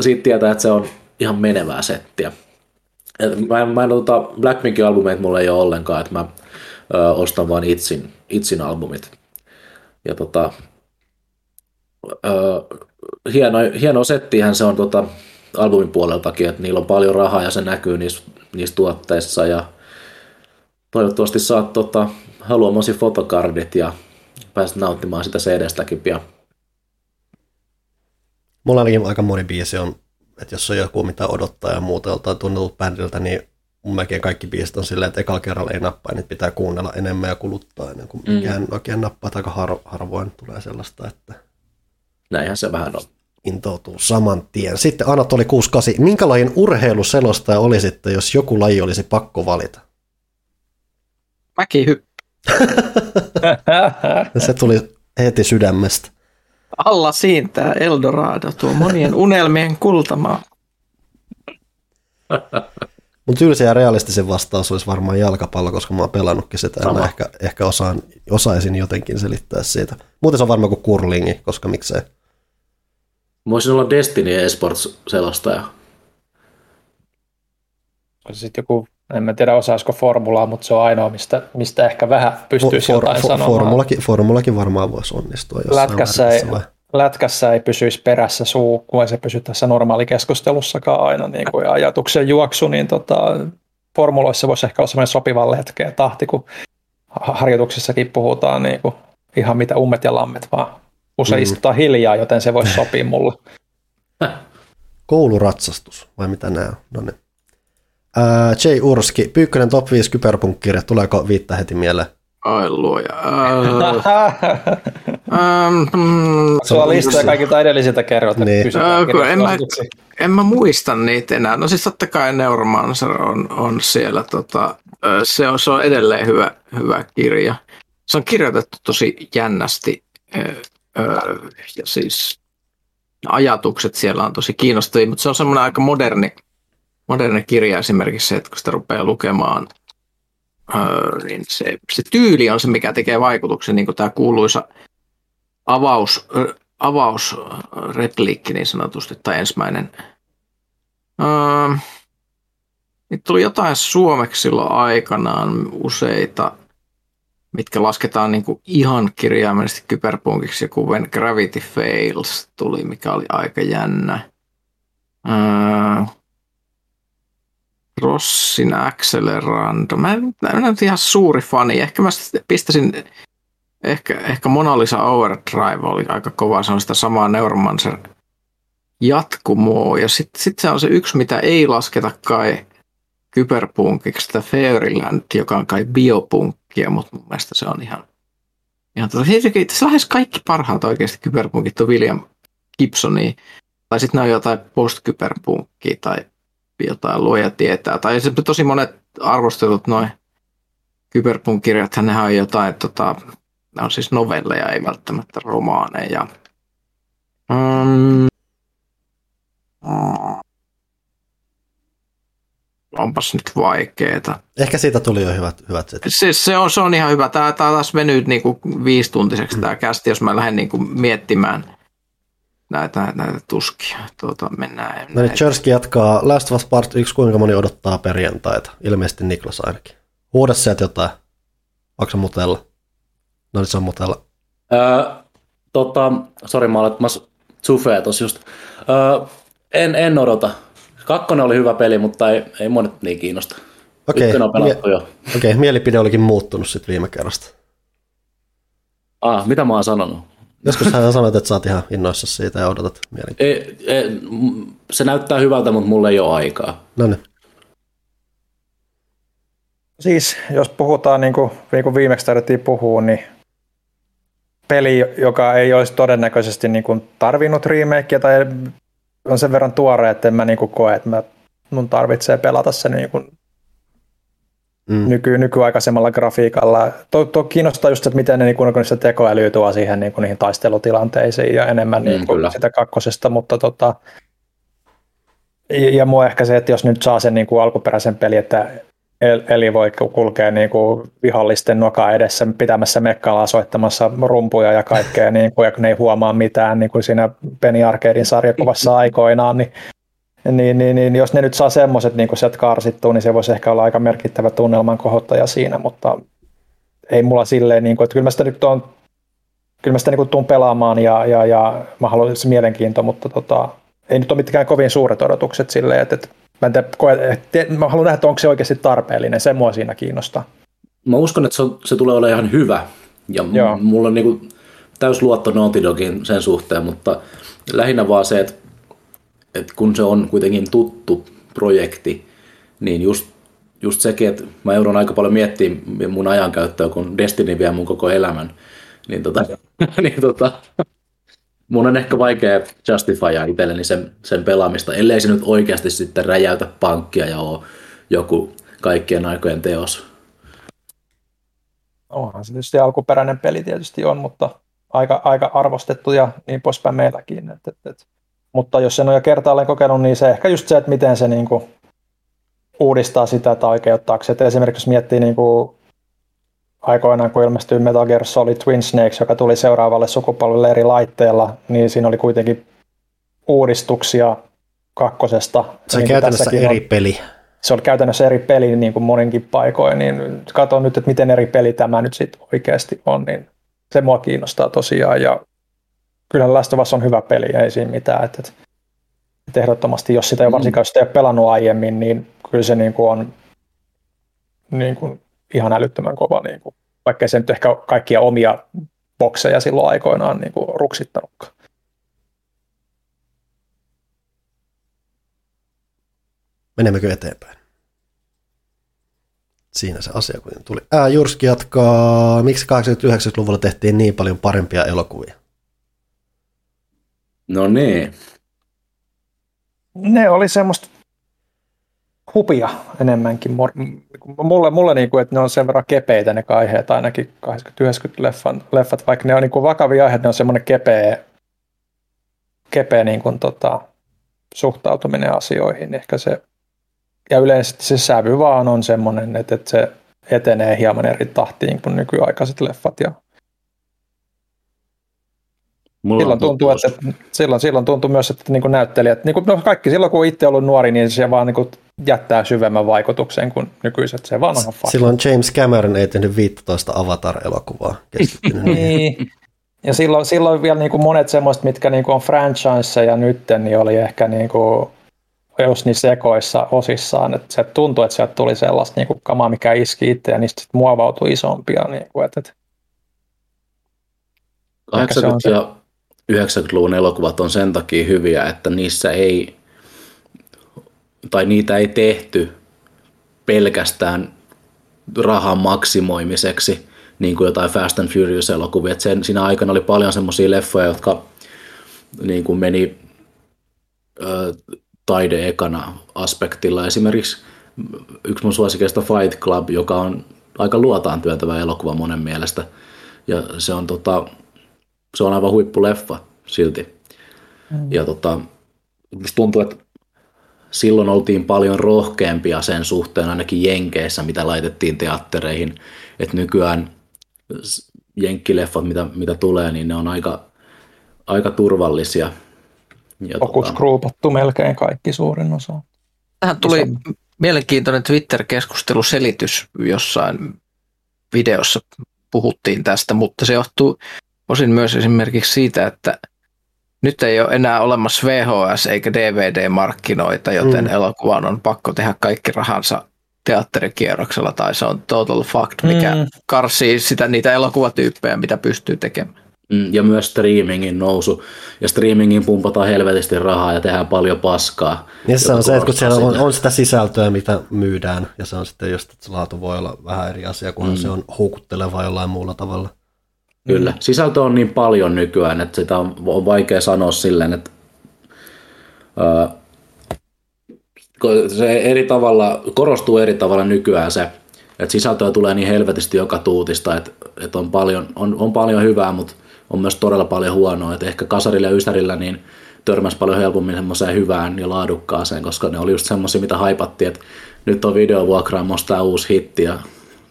siitä tietää, että se on ihan menevää settiä. Et mä en, mä en tota Blackpinkin albumeita mulla ei ole ollenkaan, että mä ö, ostan vaan itsin, itsin albumit. Ja tota, ö, hieno, hieno settihän se on tota, albumin puoleltakin, että niillä on paljon rahaa ja se näkyy niissä, niissä tuotteissa ja toivottavasti saat tota, haluamasi fotokardit ja pääset nauttimaan sitä CD-stäkin pian. Mulla ainakin aika moni biisi on, että jos on joku mitä odottaa ja muuta joltain tunnetut bändiltä, niin mun melkein kaikki biisit on silleen, että ekalla kerralla ei nappaa, niin pitää kuunnella enemmän ja kuluttaa ennen kuin mikään mm. oikein nappaa, aika har, harvoin tulee sellaista, että Näinhän se vähän on. intoutuu saman tien. Sitten Anatoli 68, minkä lajin urheiluselostaja olisitte, jos joku laji olisi pakko valita? Mäkihyppy. Se tuli heti sydämestä. Alla siintää Eldorado, tuo monien unelmien kultamaa. Mun tylsä ja realistisin vastaus olisi varmaan jalkapallo, koska mä oon pelannutkin sitä ja Sama. mä ehkä, ehkä osaan, osaisin jotenkin selittää siitä. Muuten se on varmaan kuin kurlingi, koska miksei. Mä voisin olla Destiny eSports-selostaja. Sitten joku, en mä tiedä osaisiko formulaa, mutta se on ainoa, mistä, mistä ehkä vähän pystyisi For- jotain for- sanomaan. formulakin, formulakin varmaan voisi onnistua Lätkässä ei, vai? lätkässä ei pysyisi perässä suu, kun ei se pysy tässä normaalikeskustelussakaan aina niin kuin ja ajatuksen juoksu, niin tota, formuloissa voisi ehkä olla sellainen sopivan letkeä tahti, kun ha- harjoituksissakin puhutaan niin kuin ihan mitä ummet ja lammet, vaan usein Mm. mm. istutaan hiljaa, joten se voisi sopia mulle. Kouluratsastus, vai mitä nämä on? No niin. Ää, J. Urski, Pyykkönen top 5 kyberpunkkirja, tuleeko viittä heti mieleen? Ai luoja. Äh, ähm, mm, Sulla on listoja kaikilta edellisiltä kerroilta. Niin. Äh, kun en, mä, en mä muista niitä enää. No siis totta kai Neuromancer on, on siellä. Tota, se, on, se on edelleen hyvä, hyvä kirja. Se on kirjoitettu tosi jännästi. Ja siis ajatukset siellä on tosi kiinnostavia, mutta se on semmoinen aika moderni, moderni kirja esimerkiksi se, että kun sitä rupeaa lukemaan, öö, niin se, se tyyli on se, mikä tekee vaikutuksen, niin kuin tämä kuuluisa avaus, avausrepliikki niin sanotusti, tai ensimmäinen. Nyt tuli jotain suomeksi silloin aikanaan useita, mitkä lasketaan niin kuin ihan kirjaimellisesti kyberpunkiksi, joku When Gravity Fails tuli, mikä oli aika jännä. Öö, Rossin Accelerando. Mä en, mä en ole ihan suuri fani. Ehkä mä pistäisin, ehkä, ehkä Mona Lisa Overdrive oli aika kova. Se on sitä samaa Neuromancer jatkumoa. Ja sitten sit se on se yksi, mitä ei lasketa kai kyberpunkiksi, sitä Fairyland, joka on kai biopunkkia, mutta mun mielestä se on ihan, ihan tota, itse asiassa lähes kaikki parhaat oikeasti kyberpunkit on William Gibsonia, tai sitten ne on jotain post-kyberpunkkia tai jotain luoja tietää, tai tosi monet arvostelut noin kyberpunk-kirjat, nehän on jotain, tota, ne on siis novelleja, ei välttämättä romaaneja. Mm. Onpas nyt vaikeeta. Ehkä siitä tuli jo hyvät, hyvät. Se, se, on, se on ihan hyvä. Tämä, tämä taas venyt niin kuin viisituntiseksi Mm. tämä kästi, jos mä lähden niin kuin miettimään näitä, näitä tuskia. Tuota, mennään. No niin, Chersky jatkaa. Last of Us Part 1, kuinka moni odottaa perjantaita? Ilmeisesti Niklas ainakin. Huuda sieltä jotain. Onko se mutella? No niin, se on mutella. Öö, tota, sori mä olen sufea tossa just. Öö, en, en odota. Kakkonen oli hyvä peli, mutta ei, ei mua nyt niin kiinnosta. Okei, on pelattu mie- jo. okei, mielipide olikin muuttunut sitten viime kerrasta. Ah, mitä mä oon sanonut? Joskus hän sanoit, että sä oot ihan innoissa siitä ja odotat mielenkiintoista. E, e, se näyttää hyvältä, mutta mulla ei ole aikaa. No niin. Siis jos puhutaan niin kuin, niin kuin viimeksi taidettiin puhua, niin peli, joka ei olisi todennäköisesti niin kuin tarvinnut remakea tai on sen verran tuore, että en mä niin kuin koe, että mä, mun tarvitsee pelata se niin kuin mm. nyky, nykyaikaisemmalla grafiikalla. Tuo, tuo kiinnostaa just, että miten ne, niin kuin, kun se tekoäly tuo siihen niin kuin, niihin taistelutilanteisiin ja enemmän niin kuin, mm, sitä kakkosesta, mutta tota, ja, ja mua ehkä se, että jos nyt saa sen niin kuin alkuperäisen peli, että Eli voi kulkea niin kuin vihollisten noka edessä pitämässä mekkalaa soittamassa rumpuja ja kaikkea, niin kuin, ja kun ne ei huomaa mitään niin kuin siinä Penny Arcadein sarjakuvassa aikoinaan, niin, niin, niin, niin jos ne nyt saa semmoiset niin sieltä karsittua, niin se voisi ehkä olla aika merkittävä tunnelman kohottaja siinä, mutta ei mulla silleen, niin kuin, että kyllä mä sitä nyt on, kyllä mä sitä niin kuin tuun pelaamaan ja, ja, ja mä haluan se mielenkiinto, mutta tota, ei nyt ole mitkään kovin suuret odotukset silleen, että, että Mä, en tiedä, että, mä haluan nähdä, että onko se oikeasti tarpeellinen, se mua siinä kiinnostaa. Mä uskon, että se, se tulee olemaan ihan hyvä, ja Joo. mulla on niinku täys luotto Naughty Dogin sen suhteen, mutta lähinnä vaan se, että, että kun se on kuitenkin tuttu projekti, niin just, just sekin, että mä joudun aika paljon miettimään mun ajankäyttöä, kun Destiny vie mun koko elämän, niin, tota, niin tota, mun on ehkä vaikea justifya itselleni sen, sen pelaamista, ellei se nyt oikeasti sitten räjäytä pankkia ja ole joku kaikkien aikojen teos. Onhan se tietysti alkuperäinen peli tietysti on, mutta aika, aika arvostettu ja niin poispäin meilläkin. Et, et, et. Mutta jos sen on jo kertaalleen kokenut, niin se ehkä just se, että miten se niinku uudistaa sitä tai oikeuttaako se. esimerkiksi jos miettii niinku aikoinaan, kun ilmestyi Metal Gear Solid Twin Snakes, joka tuli seuraavalle sukupolvelle eri laitteella, niin siinä oli kuitenkin uudistuksia kakkosesta. Se on niin käytännössä eri on, peli. Se on käytännössä eri peli niin kuin moninkin paikoin, niin katson nyt, että miten eri peli tämä nyt sitten oikeasti on, niin se mua kiinnostaa tosiaan, ja kyllä Last of Us on hyvä peli, ei siinä mitään, että, että ehdottomasti, jos sitä ei mm. varsinkaan sitä ei ole pelannut aiemmin, niin kyllä se niin kuin on niin kuin ihan älyttömän kova, niin kuin, vaikka se nyt ehkä kaikkia omia bokseja silloin aikoinaan niin kuin ruksittanutkaan. Menemmekö eteenpäin? Siinä se asia kun tuli. Ää, Jurski jatkaa, miksi 89-luvulla tehtiin niin paljon parempia elokuvia? No niin. Ne oli semmoista hupia enemmänkin. Mulle, mulle niin kuin, että ne on sen verran kepeitä ne aiheet, ainakin 80-90 leffan, leffat, vaikka ne on niin kuin vakavia aiheita, ne on semmoinen kepeä, kepeä niin kuin, tota, suhtautuminen asioihin. Ehkä se, ja yleensä se sävy vaan on semmoinen, että, että se etenee hieman eri tahtiin kuin nykyaikaiset leffat ja Mulla silloin tuntuu, että, silloin, silloin tuntuu myös, että niin kuin näyttelijät, niin kuin, no kaikki silloin kun itse ollut nuori, niin se vaan niin kuin jättää syvemmän vaikutuksen kuin nykyiset, se vaan on Silloin James Cameron ei tehnyt 15 Avatar-elokuvaa niin. Ja silloin, silloin vielä niin kuin monet semmoiset, mitkä niin kuin on franchise ja nytten, niin oli ehkä niin kuin just niin sekoissa osissaan, että se tuntui, että sieltä tuli sellaista niin kuin kamaa, mikä iski itse ja niistä muovautui isompia. Niin kuin, että, että 80 ja 90-luvun elokuvat on sen takia hyviä, että niissä ei, tai niitä ei tehty pelkästään rahan maksimoimiseksi, niin kuin jotain Fast and Furious-elokuvia. Sen, siinä aikana oli paljon semmoisia leffoja, jotka niin kuin meni ö, taide-ekana aspektilla. Esimerkiksi yksi mun suosikeista Fight Club, joka on aika luotaan työntävä elokuva monen mielestä. Ja se on tota, se on aivan huippuleffa silti. Mm. Ja tota, musta tuntuu, että silloin oltiin paljon rohkeampia sen suhteen ainakin Jenkeissä, mitä laitettiin teattereihin. Että nykyään jenkkileffat, mitä, mitä tulee, niin ne on aika, aika turvallisia. Ja Fokusgruupattu tota... melkein kaikki suurin osa. Tähän tuli mielenkiintoinen Twitter-keskusteluselitys jossain videossa puhuttiin tästä, mutta se johtuu osin myös esimerkiksi siitä, että nyt ei ole enää olemassa VHS eikä DVD-markkinoita, joten mm. elokuvan on pakko tehdä kaikki rahansa teatterikierroksella, tai se on total fact, mikä mm. karsii sitä, niitä elokuvatyyppejä, mitä pystyy tekemään. Mm, Ja myös streamingin nousu. Ja streamingin pumpataan helvetisti rahaa ja tehdään paljon paskaa. Ja se on se, että kun siellä on, sitä. on sitä sisältöä, mitä myydään, ja se on sitten just, että se laatu voi olla vähän eri asia, kunhan mm. se on houkutteleva jollain muulla tavalla. Kyllä. Sisältö on niin paljon nykyään, että sitä on, on vaikea sanoa silleen, että se eri tavalla, korostuu eri tavalla nykyään se, että sisältöä tulee niin helvetisti joka tuutista, että, että on, paljon, on, on paljon hyvää, mutta on myös todella paljon huonoa. Että ehkä kasarilla ja ysärillä niin törmäsi paljon helpommin semmoiseen hyvään ja laadukkaaseen, koska ne oli just semmoisia, mitä haipattiin, että nyt on videovuokraamossa tämä uusi hitti ja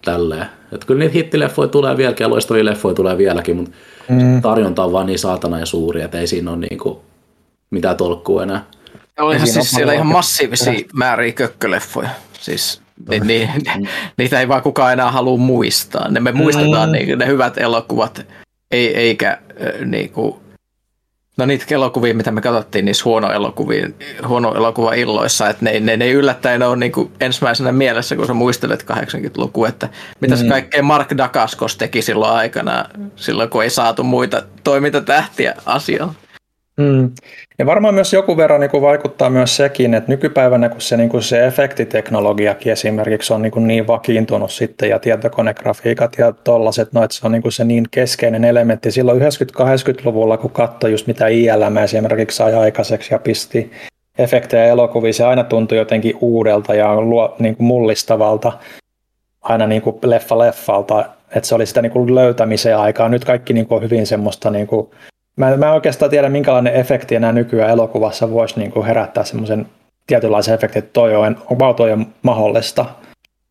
tälleen. Että kyllä niitä hittileffoja tulee vieläkin ja loistavia leffoja tulee vieläkin, mutta mm. tarjonta on vaan niin saatana ja suuri, että ei siinä ole niinku mitään tolkkua enää. Ja Olihan siinä on siis siellä ihan massiivisia määriä kökköleffoja. Siis ni, ni, niitä ei vaan kukaan enää halua muistaa. Ne me muistetaan niin, ne hyvät elokuvat, ei, eikä äh, niinku, no niitä elokuvia, mitä me katsottiin niissä huono elokuvia, huono elokuva illoissa, että ne, ne, ne yllättäen ole niinku ensimmäisenä mielessä, kun sä muistelet 80-lukua, että mitä se kaikkea Mark Dacascos teki silloin aikana, silloin kun ei saatu muita toimintatähtiä asiaan. Mm. Ja varmaan myös joku verran niin kuin vaikuttaa myös sekin, että nykypäivänä kun se, niin kuin se efektiteknologiakin esimerkiksi on niin, kuin niin vakiintunut sitten ja tietokonegrafiikat ja tollaset, no, että se on niin, kuin se niin keskeinen elementti. Silloin 90-80-luvulla, kun katsoi just mitä ILM esimerkiksi sai aikaiseksi ja pisti efektejä elokuviin, se aina tuntui jotenkin uudelta ja luo, niin kuin mullistavalta aina niin kuin leffa leffalta, että se oli sitä niin kuin löytämisen aikaa. Nyt kaikki niin kuin on hyvin semmoista niin kuin Mä, mä en oikeastaan tiedä, minkälainen efekti enää nykyään elokuvassa voisi niin kuin herättää semmoisen tietynlaisen efektin, että toi on, on, toi on mahdollista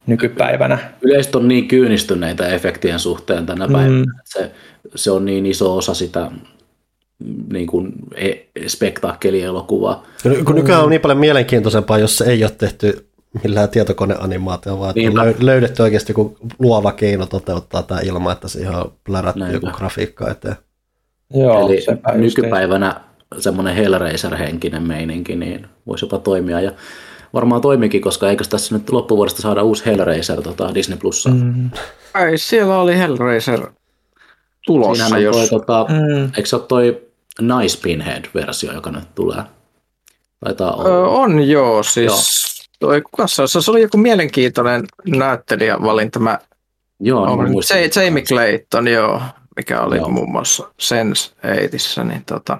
nykypäivänä. Yleisesti on niin kyynistyneitä efektien suhteen tänä päivänä, Mm. että se, se on niin iso osa sitä mm, niin kuin e- spektakkelielokuvaa. Kun kun nykyään on niin paljon mielenkiintoisempaa, jos se ei ole tehty millään tietokoneanimaatio, vaan että on Niinpä. löy- löydetty oikeasti joku luova keino toteuttaa tämä ilman, että siihen on plärätty joku grafiikka eteen. Joo, Eli just nykypäivänä semmoinen Hellraiser-henkinen meininki niin voisi jopa toimia. Ja varmaan toimikin, koska eikö tässä nyt loppuvuodesta saada uusi Hellraiser tota Disney Plussa. Mm. Mm. Ai, siellä oli Hellraiser tulossa, Siinähän on toi, jos... tota, Mm. eikö se ole toi Nice Pinhead-versio, joka nyt tulee? Taitaa olla. Ö, on joo, siis... Toi, kuka se, se oli joku mielenkiintoinen näyttelijävalinta. Mä Joo, niin mä olen muistan. J- Jamie Clayton, joo, mikä oli Joo. muun muassa Sense 8 niin tota,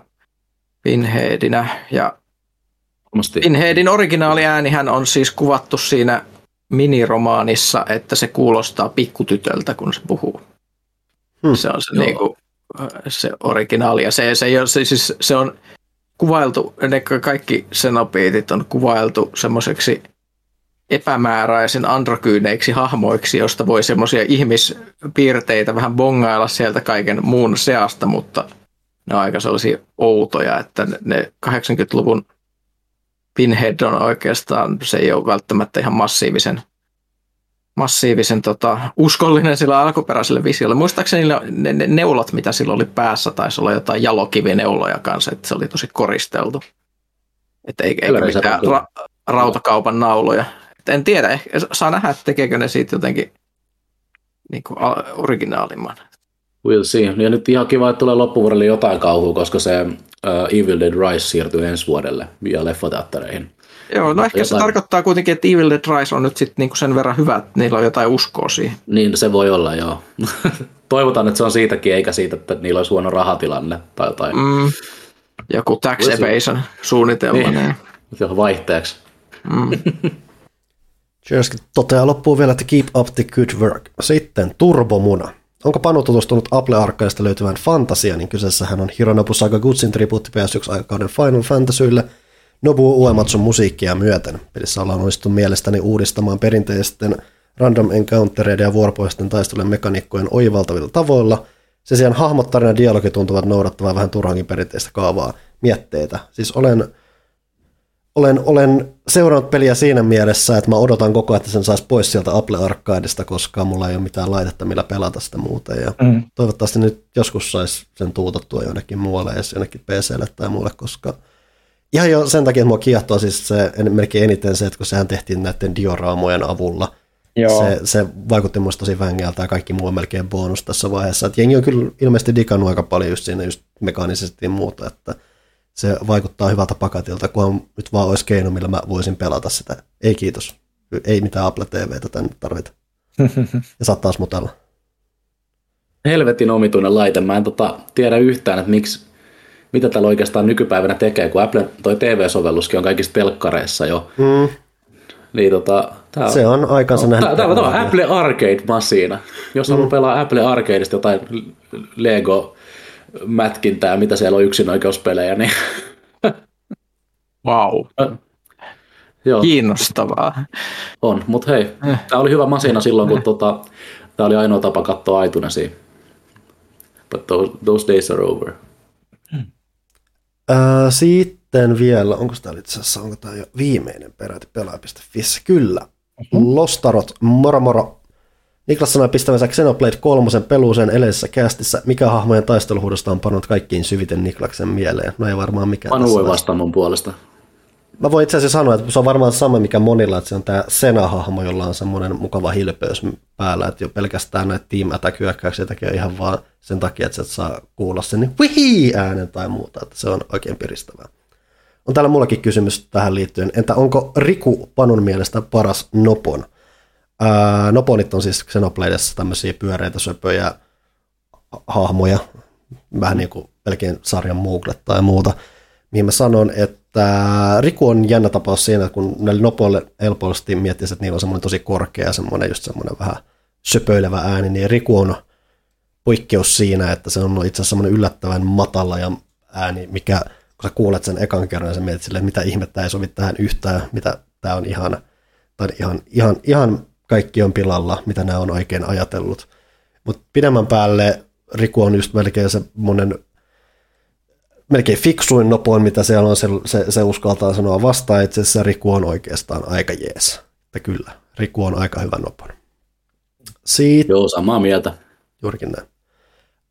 Pinheadinä. Ja Varmasti. Pinheadin originaaliäänihän on siis kuvattu siinä miniromaanissa, että se kuulostaa pikkutytöltä, kun se puhuu. Hmm. Se on se, Joo. niinku, se originaali. Ja se, se, se, siis, se on kuvailtu, ne kaikki senopiitit on kuvailtu semmoiseksi epämääräisen androkyyneiksi hahmoiksi, josta voi semmoisia ihmispiirteitä vähän bongailla sieltä kaiken muun seasta, mutta ne on aika sellaisia outoja, että ne- ne 80-luvun Pinhead on oikeastaan, se ei ole välttämättä ihan massiivisen, massiivisen tota, uskollinen sillä alkuperäiselle visiolle. Muistaakseni ne, ne, ne neulot, mitä sillä oli päässä, taisi olla jotain jalokivineuloja kanssa, että se oli tosi koristeltu. Että ei, eikä Helvetin mitään ra, rautakaupan nauloja. En tiedä, ehkä saa nähdä, tekeekö ne siitä jotenkin niin kuin originaalimman. We'll see. Ja nyt ihan kiva, että tulee loppuvuodelle jotain kauhua, koska se uh, Evil Dead Rise siirtyy ensi vuodelle via leffateattereihin. Joo, no ehkä se Jotain. tarkoittaa kuitenkin, että Evil Dead Rise on nyt sitten niinku sen verran hyvä, että niillä on jotain uskoa siihen. Niin se voi olla, joo. Toivotaan, että se on siitäkin, eikä siitä, että niillä olisi huono rahatilanne tai jotain. Mm. Joku tax evasion suunnitelma. Niin. Niin. Johon vaihteeksi. Mm. Cheerskin toteaa loppuun vielä, että keep up the good work. Sitten Turbomuna. Onko Panu tutustunut Apple-arkkaista löytyvään fantasia, niin kyseessähän on Hironobu Sakaguchin tribuutti PS1-aikakauden Final Fantasylle Nobuo Uematsun musiikkia myöten. Pelissä ollaan onnistuttu mielestäni uudistamaan perinteisten random encountereiden ja vuoropohjaisten taistelujen mekaniikkojen oivaltavilla tavoilla. Sen sijaan hahmot, tarina ja dialogi tuntuvat noudattavan vähän turhankin perinteistä kaavaa mietteitä. Siis olen olen, olen seurannut peliä siinä mielessä, että mä odotan koko ajan, että sen saisi pois sieltä Apple Arcadeista, koska mulla ei ole mitään laitetta, millä pelata sitä muuten. Ja Mm. toivottavasti nyt joskus saisi sen tuutattua jonnekin muualle, edes jonnekin PClle tai muulle, koska ihan jo sen takia, että mua kiehtoo siis se melkein eniten se, että kun sehän tehtiin näiden dioraamojen avulla, Joo. Se, se vaikutti muista tosi vängältä ja kaikki muu on melkein bonus tässä vaiheessa. Et jengi on kyllä ilmeisesti digannut aika paljon just siinä just mekaanisesti ja muuta, että se vaikuttaa hyvältä pakatilta, kun nyt vaan olisi keino, millä mä voisin pelata sitä. Ei kiitos. Ei mitään Apple TVtä tänne tarvita. ja saat taas mutella. Helvetin omituinen laite. Mä en tota, tiedä yhtään, että miksi, mitä täällä oikeastaan nykypäivänä tekee, kun Apple toi TV-sovelluskin on kaikissa telkkareissa jo. Mm. Niin tota, tää Se on aikansa no, nähnyt. Tää on Apple Arcade-masiina. Jos haluaa pelaa Apple Arcadeista jotain Lego mätkintää, mitä siellä on yksinoikeuspelejä, niin Wow. joo, Kiinnostavaa. on. Mutta hei, tämä oli hyvä masina silloin, kun tota, tämä oli ainoa tapa katsoa iTunesia. But those, those days are over. Ää, sitten vielä, onko tämä itse asiassa, onko tämä jo viimeinen peräti pelaaja.fi? Kyllä. Mm-hmm. Lostarot, moro moro. Niklas sanoi pistävänsä Xenoblade 3 peluuseen edellisessä kästissä. Mikä hahmojen taisteluhuudosta on pannut kaikkiin syviten Niklaksen mieleen? No ei varmaan mikään. Panu tässä voi vastaa mun puolesta. Mä voin itse asiassa sanoa, että se on varmaan sama mikä monilla, että se on tämä Sena-hahmo, jolla on semmoinen mukava hilpeys päällä, että jo pelkästään näitä Team Attack-hyökkäyksiä tekee ihan vaan sen takia, että sä et saa kuulla sen niin wihii äänen tai muuta, että se on oikein piristävää. On täällä mullakin kysymys tähän liittyen. Entä onko Riku Panun mielestä paras Nopon? Noponit on siis Xenobladessa tämmöisiä pyöreitä söpöjä hahmoja, vähän niin kuin melkein sarjan Mooglet tai muuta, mihin mä sanon, että Riku on jännä tapaus siinä, kun näille nopoille helposti miettisi, että niillä on semmoinen tosi korkea, semmoinen just semmoinen vähän söpöilevä ääni, niin Riku on poikkeus siinä, että se on itse asiassa semmoinen yllättävän matala ja ääni, mikä kun sä kuulet sen ekan kerran, sä mietit silleen, mitä ihmettä ei sovi tähän yhtään, mitä tämä on ihan, tai ihan, ihan, ihan kaikki on pilalla, mitä nämä on oikein ajatellut. Mutta pidemmän päälle Riku on just melkein semmoinen melkein fiksuin nopoin, mitä siellä on, se, se, se uskaltaa sanoa vastaan. Itse asiassa Riku on oikeastaan aika jees. Että kyllä, Riku on aika hyvä nopon. Sitten Joo, samaa mieltä. Juurikin näin.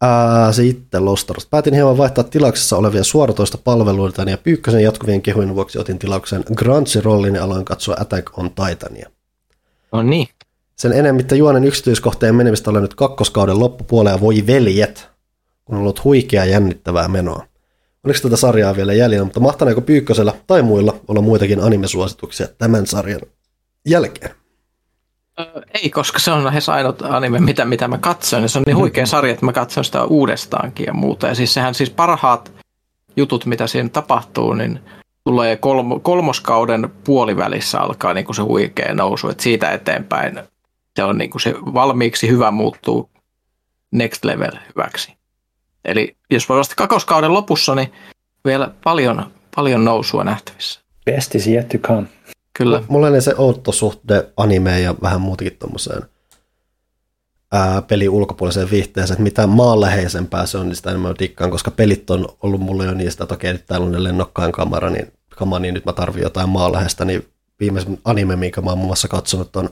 Ää, sitten Lostaros. Päätin hieman vaihtaa tilauksessa olevia suoratoista palveluita ja Pyykkösen jatkuvien kehujen vuoksi otin tilauksen Grunge-rollin ja aloin katsoa Attack on Titania. No niin. Sen enemmittä juonen yksityiskohteen menemistä olen nyt kakkoskauden loppupuolella ja voi veljet, kun on ollut huikea jännittävää menoa. Oliko tätä sarjaa vielä jäljellä, mutta mahtaneeko Pyykkösellä tai muilla olla muitakin animesuosituksia tämän sarjan jälkeen? Ei, koska se on lähes ainut anime, mitä, mitä mä katson. Ja se on niin huikea sarja, että mä katson sitä uudestaankin ja muuta. Ja siis sehän siis parhaat jutut, mitä siinä tapahtuu, niin tulee kolmo, kolmoskauden puolivälissä alkaa niin kuin se huikea nousu. Et siitä eteenpäin se on niin kuin se valmiiksi hyvä muuttuu next level hyväksi. Eli jos vasta kakoskauden lopussa, niin vielä paljon, paljon nousua nähtävissä. Best is yet to come. Kyllä. Mulla on se outo suhde animeen ja vähän muutakin tuommoiseen pelin ulkopuoliseen viihteeseen, että mitä maanläheisempää se on, niin sitä enemmän mä dikkaan, koska pelit on ollut mulle jo niistä, että okei, nyt täällä on lennokkaan kamera, niin, kama, niin nyt mä tarvitsen jotain maanläheistä, niin viimeisen anime, minkä mä oon muun muassa katsonut, on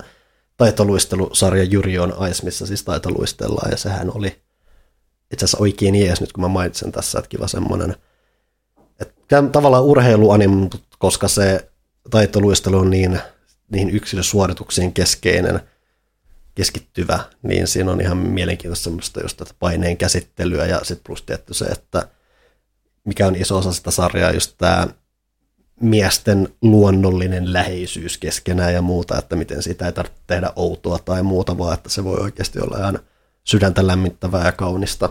taitoluistelusarja Juri on Ice, missä siis taitoluistellaan, ja sehän oli itse asiassa oikein jees nyt, kun mä mainitsen tässä, että kiva semmoinen, että tavallaan urheiluanime, koska se taitoluistelu on niin, niin yksilösuorituksiin keskeinen, keskittyvä, niin siinä on ihan mielenkiintoista semmoista just tätä paineen käsittelyä ja sitten plus tietty se, että mikä on iso osa sitä sarjaa, just tämä miesten luonnollinen läheisyys keskenään ja muuta, että miten siitä ei tarvitse tehdä outoa tai muuta, vaan että se voi oikeasti olla ihan sydäntä lämmittävää ja kaunista.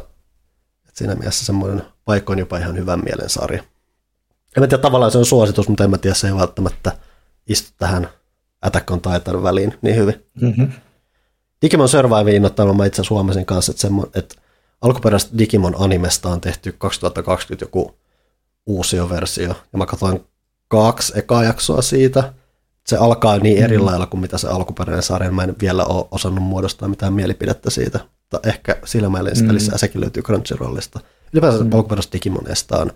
Et siinä mielessä semmoinen paikka on jopa ihan hyvän mielen sarja. En mä tiedä, tavallaan se on suositus, mutta en mä tiedä, se ei välttämättä istu tähän Attack on Titan väliin niin hyvin. Mm-hmm. Digimon Survive innoittanut mä itse asiassa huomasin kanssa, että, semmo, että alkuperäistä Digimon animesta on tehty 2020 joku uusi versio, ja mä katsoin kaksi ekaa jaksoa siitä. Se alkaa niin eri mm. lailla kuin mitä se alkuperäinen sarja, mä en vielä ole osannut muodostaa mitään mielipidettä siitä, mutta ehkä sillä mä sitä mm. lisää, sekin löytyy Crunchyrollista. Ylipäänsä mm. alkuperäistä Digimoneista on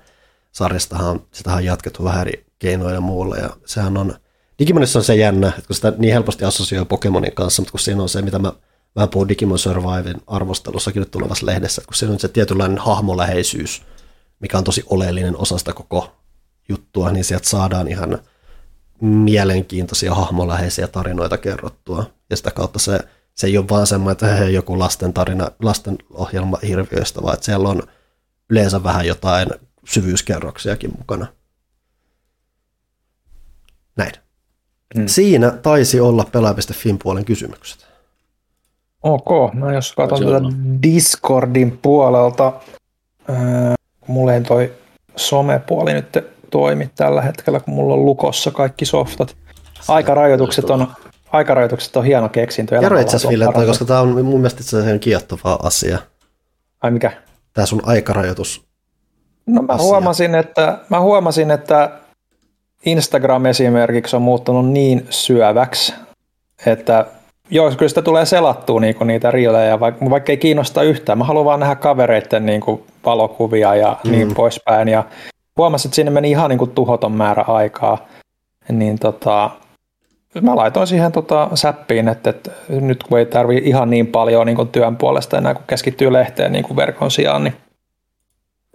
sarjastahan, sitä on jatkettu vähän eri keinoilla ja muulla, ja sehän on, Digimonissa on se jännä, että kun sitä niin helposti assosioi Pokemonin kanssa, mutta kun siinä on se, mitä mä vähän puhun Digimon Surviven arvostelussakin nyt tulevassa lehdessä, että kun siinä on se tietynlainen hahmoläheisyys, mikä on tosi oleellinen osa sitä koko juttua, niin sieltä saadaan ihan mielenkiintoisia hahmoläheisiä tarinoita kerrottua. Ja sitä kautta se, se ei ole vaan semmoinen, että hei, joku lasten tarina, lasten ohjelma hirviöistä, vaan että siellä on yleensä vähän jotain syvyyskerroksiakin mukana. Näin. Mm. Siinä taisi olla pelaaja.fin puolen kysymykset. Ok, no jos katson tätä Discordin puolelta, ää, mulle ei toi somepuoli nyt toimi tällä hetkellä, kun mulla on lukossa kaikki softat. Aikarajoitukset on, aikarajoitukset on hieno keksintö. Kerro itse asiassa Ville, koska tämä on mun mielestä se kiehtova asia. Ai mikä? Tämä sun aikarajoitus. No mä huomasin, että, mä huomasin, että Instagram esimerkiksi on muuttunut niin syöväksi, että joo, kyllä sitä tulee selattua niinku niitä riilejä, vaikka, vaikka ei kiinnosta yhtään. Mä haluan vaan nähdä kavereiden niinku valokuvia ja mm. niin poispäin. Ja huomasin, että sinne meni ihan niinku tuhoton määrä aikaa. Niin tota, mä laitoin siihen tota säppiin, että, että nyt kun ei tarvi ihan niin paljon niin työn puolesta enää, kun keskittyy lehteen niin verkon sijaan, niin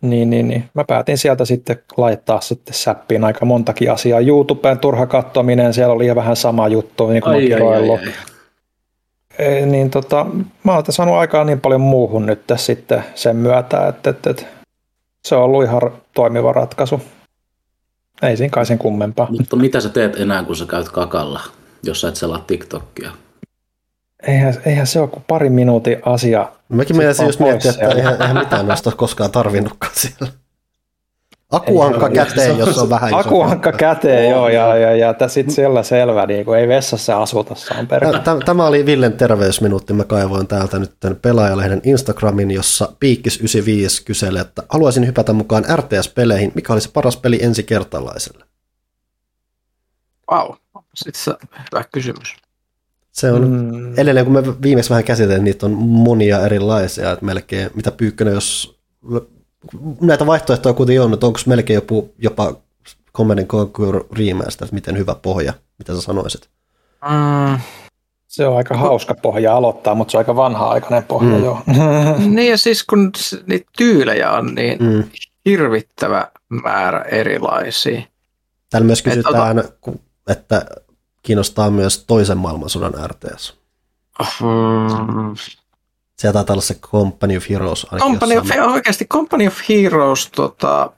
niin, niin, niin. Mä päätin sieltä sitten laittaa sitten säppiin aika montakin asiaa. YouTubeen turha katsominen, siellä oli vähän sama juttu, niin kuin ai, ai, ai, ai. E, niin tota, mä oon saanut aikaa niin paljon muuhun nyt sitten sen myötä, että, että, että se on ollut ihan toimiva ratkaisu. Ei siinä kai sen kummempaa. Mutta mitä sä teet enää, kun sä käyt kakalla, jos sä et selaa TikTokia? eihän, eihän se ole kuin pari minuutin asia. Mäkin menisin just miettiä, että eihän, eihän mitään noista koskaan tarvinnutkaan siellä. Akuankka käteen, jos on vähän Akuankka käteen, joo, ja, ja, ja, ja sitten siellä selvä, niin kuin ei vessassa asuta, saan Tämä oli Villen terveysminuutti, mä kaivoin täältä nyt pelaajalehden Instagramin, jossa Piikkis95 kyselee, että haluaisin hypätä mukaan RTS-peleihin, mikä olisi paras peli ensikertalaiselle? Vau, wow. sitten se hyvä kysymys. Se on mm. edelleen, kun me viimeksi vähän käsitellään, niitä on monia erilaisia, että melkein, mitä Pyykkönen, jos näitä vaihtoehtoja kuitenkin on, että onko melkein joku, jopa Command Conquer Remaster, että miten hyvä pohja, mitä sä sanoisit? Mm. Se on aika hauska pohja aloittaa, mutta se on aika vanha-aikainen pohja mm. jo. niin ja siis kun niitä tyylejä on niin mm. hirvittävä määrä erilaisia. Täällä myös kysytään, että, että kiinnostaa myös toisen maailmansodan RTS. Hmm. Se taitaa olla se Company of Heroes. Company of, oikeasti Company of Heroes tota,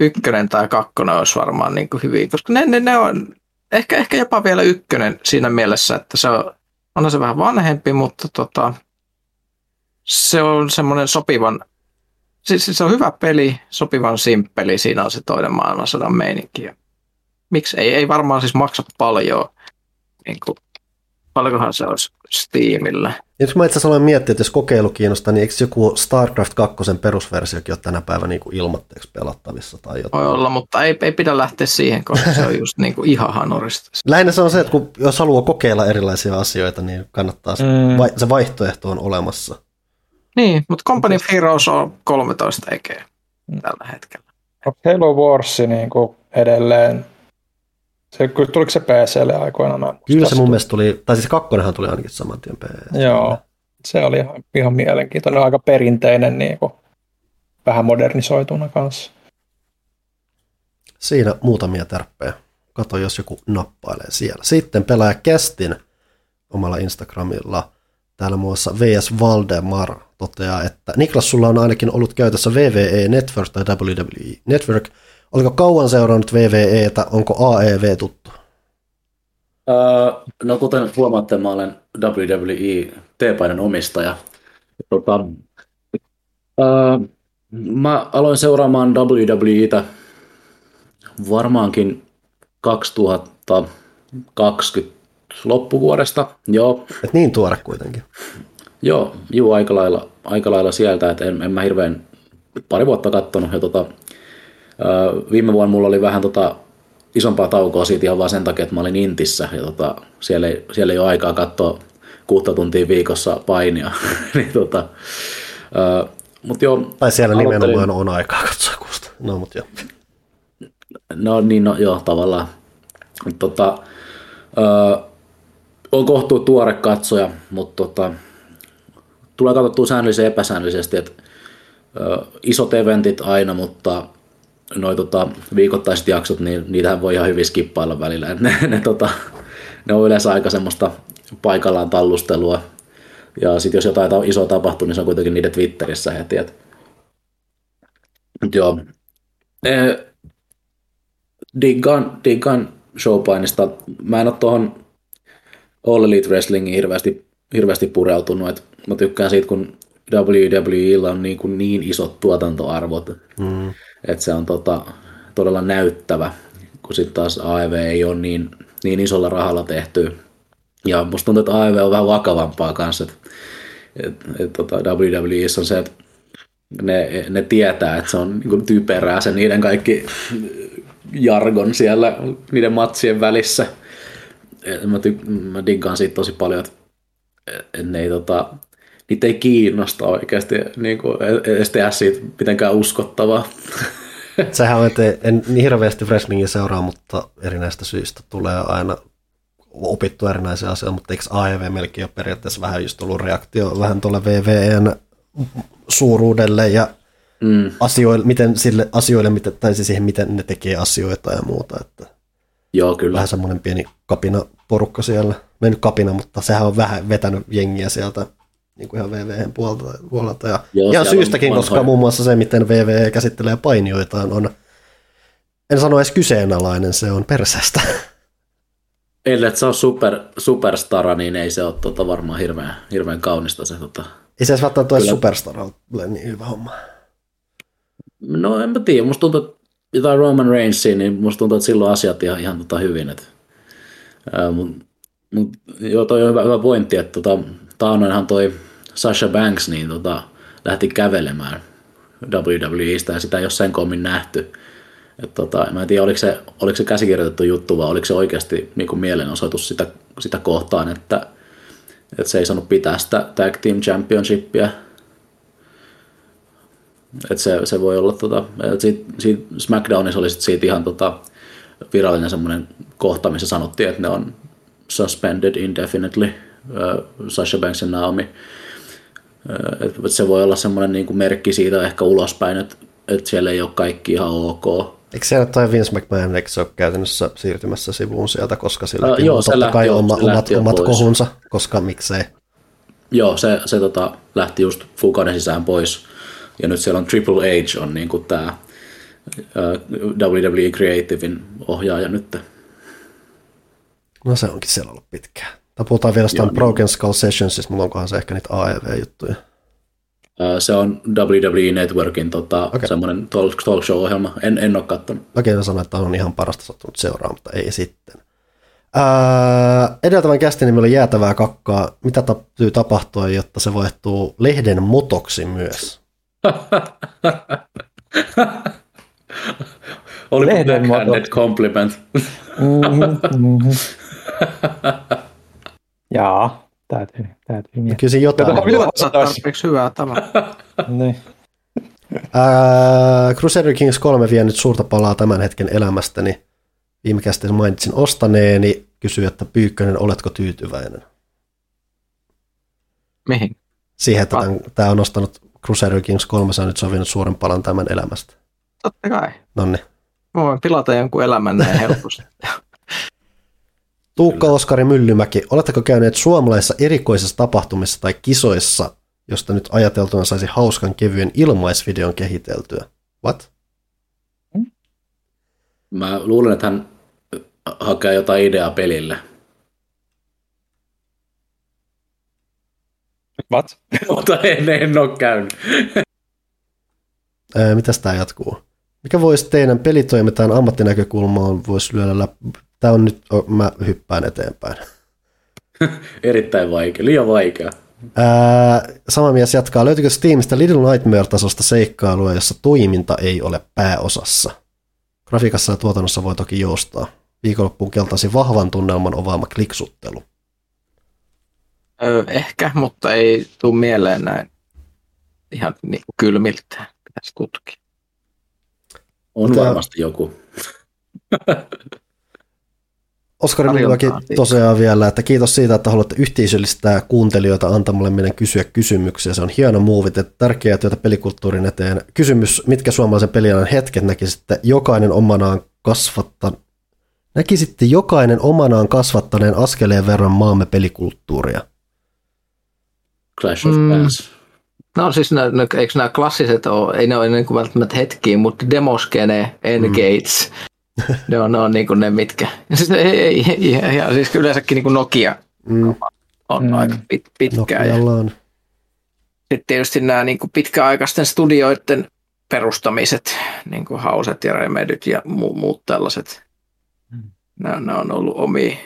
ykkönen tai kakkonen olisi varmaan niin kuin hyvin, koska ne, ne, ne on ehkä, ehkä jopa vielä ykkönen siinä mielessä, että se on, on se vähän vanhempi, mutta tota, se on semmoinen sopivan, siis se on hyvä peli, sopivan simppeli, siinä on se toinen maailmansodan meininki miksi ei, ei varmaan siis maksa paljon. Niin kuin, paljonkohan se olisi Steamillä. Ja jos mä itse asiassa olen miettinyt, että jos kokeilu kiinnostaa, niin eikö joku StarCraft 2 perusversiokin ole tänä päivänä niin kuin ilmatteeksi pelattavissa tai jotain? Voi olla, mutta ei, ei pidä lähteä siihen, koska se on just niin kuin ihan hanurista. Lähinnä se on se, että kun, jos haluaa kokeilla erilaisia asioita, niin kannattaa, se, mm. vai, se vaihtoehto on olemassa. Niin, mutta Company of Heroes on 13 ekeä tällä hetkellä. Halo Wars niin kuin edelleen se, tuliko se PClle aikoinaan? Kyllä se mun mielestä tuli, tai siis kakkonenhan tuli ainakin saman tien PC. Joo, se oli ihan, ihan mielenkiintoinen, aika perinteinen, niin kuin, vähän modernisoituna kanssa. Siinä muutamia tärppejä. Kato, jos joku nappailee siellä. Sitten pelaaja Kestin omalla Instagramilla. Täällä muassa VS Valdemar toteaa, että Niklas, sulla on ainakin ollut käytössä VVE Network tai WWE Network – Oliko kauan seurannut VVEtä, onko AEV tuttu? No kuten huomaatte, mä olen WWE T-paidan omistaja. Tota, mä aloin seuraamaan WWEtä varmaankin 2020 loppuvuodesta. Joo. Et niin tuore kuitenkin. Joo, juu, aika lailla, aika lailla sieltä, että en, en mä hirveän pari vuotta kattonut. Ja tota, Viime vuonna mulla oli vähän tota isompaa taukoa siitä ihan vaan sen takia, että mä olin Intissä ja tota, siellä, ei, siellä ei ole aikaa katsoa kuutta tuntia viikossa painia. niin, tota, uh, mut joo, tai siellä aloittelin... nimenomaan on aikaa katsoa kuusta. No, mut joo. No niin, no, joo, tavallaan. Mut, tota, uh, on kohtuu tuore katsoja, mutta tota, tulee katsottua säännöllisesti ja epäsäännöllisesti, että uh, isot eventit aina, mutta noi tota, viikoittaiset jaksot, niin niitähän voi ihan hyvin skippailla välillä. Ne, ne, tota, ne on yleensä aika semmoista paikallaan tallustelua. Ja sitten jos jotain ta- isoa tapahtuu, niin se on kuitenkin niiden Twitterissä heti. Et. Joo. E, diggaan, diggaan showpainista. Mä en ole tuohon All Elite Wrestlingiin hirveästi, hirveästi pureutunut. Et mä tykkään siitä, kun WWEllä on niin, kuin niin isot tuotantoarvot, mm. Että se on tota, todella näyttävä, kun sitten taas AEV ei ole niin, niin isolla rahalla tehty. Ja musta tuntuu, että AEV on vähän vakavampaa kanssa, että et, et, tota, WWEissä on se, että ne, ne tietää, että se on niin typerää se niiden kaikki jargon siellä niiden matsien välissä. Et mä, ty- mä diggaan siitä tosi paljon, että et ne ei tota, niitä ei kiinnosta oikeasti niin kuin, edes tehdä siitä mitenkään uskottavaa. Sehän on, että en niin hirveästi wrestlingin seuraa, mutta erinäistä syistä tulee aina opittu erinäisiä asioita, mutta eikö AEV melkein ole periaatteessa vähän just ollut reaktio vähän tuolle VVN suuruudelle ja mm. asioille, miten sille asioille, miten, tai siis siihen, miten ne tekee asioita ja muuta. Että Joo, kyllä. Vähän semmoinen pieni kapina porukka siellä. Mennyt kapina, mutta sehän on vähän vetänyt jengiä sieltä niin kuin ihan VVN puolelta. puolelta. Ja Joo, ihan syystäkin, koska muun muassa se, miten VVE käsittelee painioitaan, on, en sano edes kyseenalainen, se on persästä. Ellei se on super, superstara, niin ei se ole tota, varmaan hirveän, hirveän kaunista se. Tota. Ei se edes välttämättä ole superstara ole niin hyvä homma. No en mä tiedä, musta tuntuu, että jotain Roman Reignsia, niin musta tuntuu, että silloin asiat ihan, ihan tota hyvin. Et, ää, mut, mut, joo, toi on hyvä, hyvä pointti, että tota, taanoinhan toi Sasha Banks niin tota, lähti kävelemään WWEistä ja sitä ei ole sen kommin nähty. Et tota, mä en tiedä, oliko se, oliko se käsikirjoitettu juttu vai oliko se oikeasti niin mielenosoitus sitä, sitä kohtaan, että, että se ei saanut pitää sitä Tag Team Championshipia. Et se, se voi olla, tota, että siitä, siitä SmackDownissa oli sit siitä ihan tota, virallinen semmoinen kohta, missä sanottiin, että ne on suspended indefinitely, Sasha Banks ja Naomi. Että se voi olla semmoinen niin kuin merkki siitä ehkä ulospäin, että, että siellä ei ole kaikki ihan ok. Eikö se toi Vince McMahon, eikö se ole käytännössä siirtymässä sivuun sieltä, koska sillä uh, joo, on totta kai oma, omat, omat kohunsa, koska miksei. Joo, se, se tota, lähti just kuukauden sisään pois. Ja nyt siellä on Triple H on niin kuin tämä WWE Creativein ohjaaja nyt. No se onkin siellä ollut pitkään. Tai puhutaan vielä jostain Broken Skull Sessionsista, mutta onkohan se ehkä niitä AEV-juttuja? Se on WWE Networkin tota, okay. semmoinen talk, talk show-ohjelma. En, en ole katsonut. Okei, okay, sanoin, että on ihan parasta sattunut seuraa, mutta ei sitten. Ää, edeltävän kästin nimi oli jäätävää kakkaa. Mitä täytyy tapahtua, jotta se vaihtuu lehden motoksi myös? oli lehden backhanded compliment. Jaa, täytyy, täytyy miettiä. Kyllä siinä jotain. Mitä tarpeeksi hyvää tavalla. niin. Uh, Crusader Kings 3 vie nyt suurta palaa tämän hetken elämästäni. Viime käsitteessä mainitsin ostaneeni. Kysyi, että Pyykkönen, oletko tyytyväinen? Mihin? Siihen, että tämän, tämä on ostanut Crusader Kings 3 on nyt sovinut suuren palan tämän elämästä. Totta kai. Nonni. Mä voin pilata jonkun elämän näin helposti. Tuukka Oskari Myllymäki, oletteko käyneet suomalaisissa erikoisissa tapahtumissa tai kisoissa, josta nyt ajateltuna saisi hauskan kevyen ilmaisvideon kehiteltyä? What? Mä luulen, että hän hakee jotain ideaa pelille. What? Mutta en, en ole käynyt. mitäs tämä jatkuu? Mikä voisi teidän pelitoimintaan ammattinäkökulmaan voisi lyödä läpi? Tämä on nyt, mä hyppään eteenpäin. Erittäin vaikea, liian vaikea. Ää, sama mies jatkaa. Löytyykö Steamista Little Nightmare-tasosta seikkailua, jossa toiminta ei ole pääosassa? Grafiikassa ja tuotannossa voi toki joustaa. Viikonloppuun keltaisi vahvan tunnelman ovaama kliksuttelu. Öö, ehkä, mutta ei tule mieleen näin ihan niin kylmiltä. Pitäisi tutkia. On Tämä... varmasti joku. Oskari liikaa. tosiaan vielä, että kiitos siitä, että haluatte yhteisöllistää kuuntelijoita antamalla meidän kysyä kysymyksiä. Se on hieno muuvit, että tärkeää työtä pelikulttuurin eteen. Kysymys, mitkä suomalaisen pelialan hetket näkisitte jokainen omanaan kasvattan... Näkisitte jokainen omanaan kasvattaneen askeleen verran maamme pelikulttuuria? Clash of Mm. Clans. No siis nää, nää, eikö nämä klassiset ole, ei ne ole niin kuin välttämättä hetkiä, mutta Demoskene, N-Gates, ne on, ne on niin kuin ne mitkä. Ja siis, ei, ei, ei, ja, ja siis yleensäkin niin kuin Nokia Mm. on Mm. aika pit, pitkään. Ja Nokialla on. sitten tietysti nämä niin kuin pitkäaikaisten studioiden perustamiset, niin kuin Hauset ja Remedyt ja mu- muut tällaiset. Nämä, nämä on ollut omia,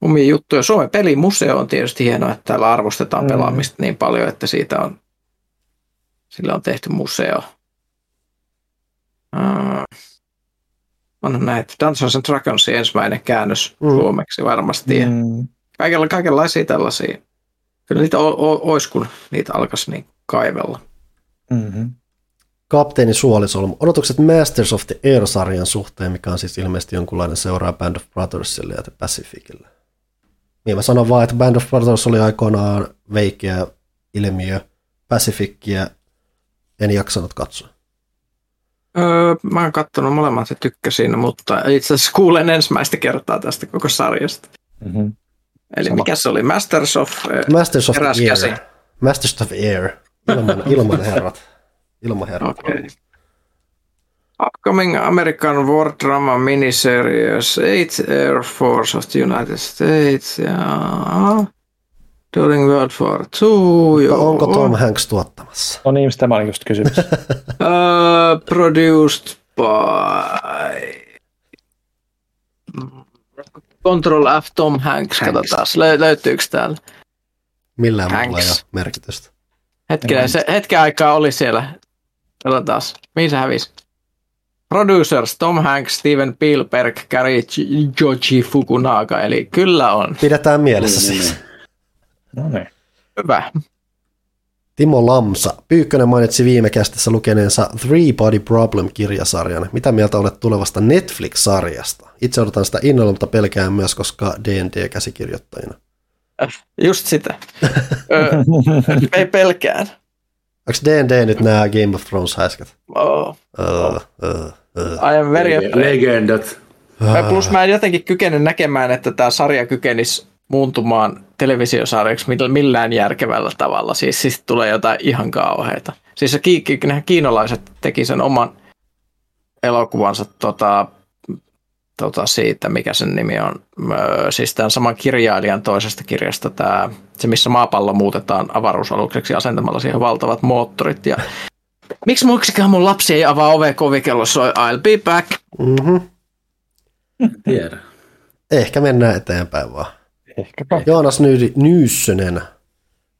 omia juttuja. Suomen pelimuseo on tietysti hienoa, että täällä arvostetaan Mm. pelaamista niin paljon, että siitä on, sillä on tehty museo. Uh, on näitä Dungeons and Dragonsin ensimmäinen käännös Mm. suomeksi varmasti. Mm. kaikella, kaikenlaisia tällaisia. Kyllä niitä o, o, olisi, kun niitä alkaisi niin kaivella. Mm-hmm. Kapteeni Suolisolmu. Odotukset Masters of the Air-sarjan suhteen, mikä on siis ilmeisesti jonkunlainen seuraa Band of Brothersille ja The Pacificille. Niin mä sanon vaan, että Band of Brothers oli aikoinaan veikeä ilmiö. Pacificia en jaksanut katsoa. Öö, mä oon katsonut molemmat ja tykkäsin, mutta itse asiassa kuulen ensimmäistä kertaa tästä koko sarjasta. Mm-hmm. Eli Sama. mikä se oli? Masters of... Masters of Air. käsi. Masters of Air. Ilman, ilman herrat. Ilman herrat. Okay. Upcoming American War Drama Miniseries 8 Air Force of the United States ja During World War II. Mutta onko Tom Hanks tuottamassa? No niin, tämä oli just kysymys. Uh, produced by Control F Tom Hanks. Katsotaan, lö- löytyykö täällä? Millään muulla ei Hanks. ole merkitystä. Hetkinen, se hetken aikaa oli siellä. Katsotaan, mihin se hävisi? Producers Tom Hanks, Steven Spielberg, Gary Joji Fukunaga, eli kyllä on. Pidetään mielessä Niin, siis. No niin. Hyvä. Timo Lamsa. Pyykkönen mainitsi viime kästissä lukeneensa Three Body Problem-kirjasarjan. Mitä mieltä olet tulevasta Netflix-sarjasta? Itse odotan sitä innolla, mutta pelkään myös, koska D&D-käsikirjoittajina. Just sitä. Ei pelkään. Onko D&D nyt nämä Game of Thrones-häiskät? Oh. Uh, uh, uh. I am very. Legendat. Ja Plus mä en jotenkin kykene näkemään, että tämä sarja kykenisi muuntumaan televisiosarjaksi millä- millään järkevällä tavalla. Siis, siis tulee jotain ihan kauheita. Siis se ki- ki- nehän kiinalaiset teki sen oman elokuvansa tota, tota siitä, mikä sen nimi on. Öö, siis tämän saman kirjailijan toisesta kirjasta, tämä, se missä maapallo muutetaan avaruusalukseksi asentamalla siihen valtavat moottorit. Ja Miksi muiksikaan mun lapsi ei avaa ove kovikello soi I'll be back. Mm-hmm. Tiedä. Ehkä mennään eteenpäin vaan. Ehkäpä. Joonas Nyyssönen.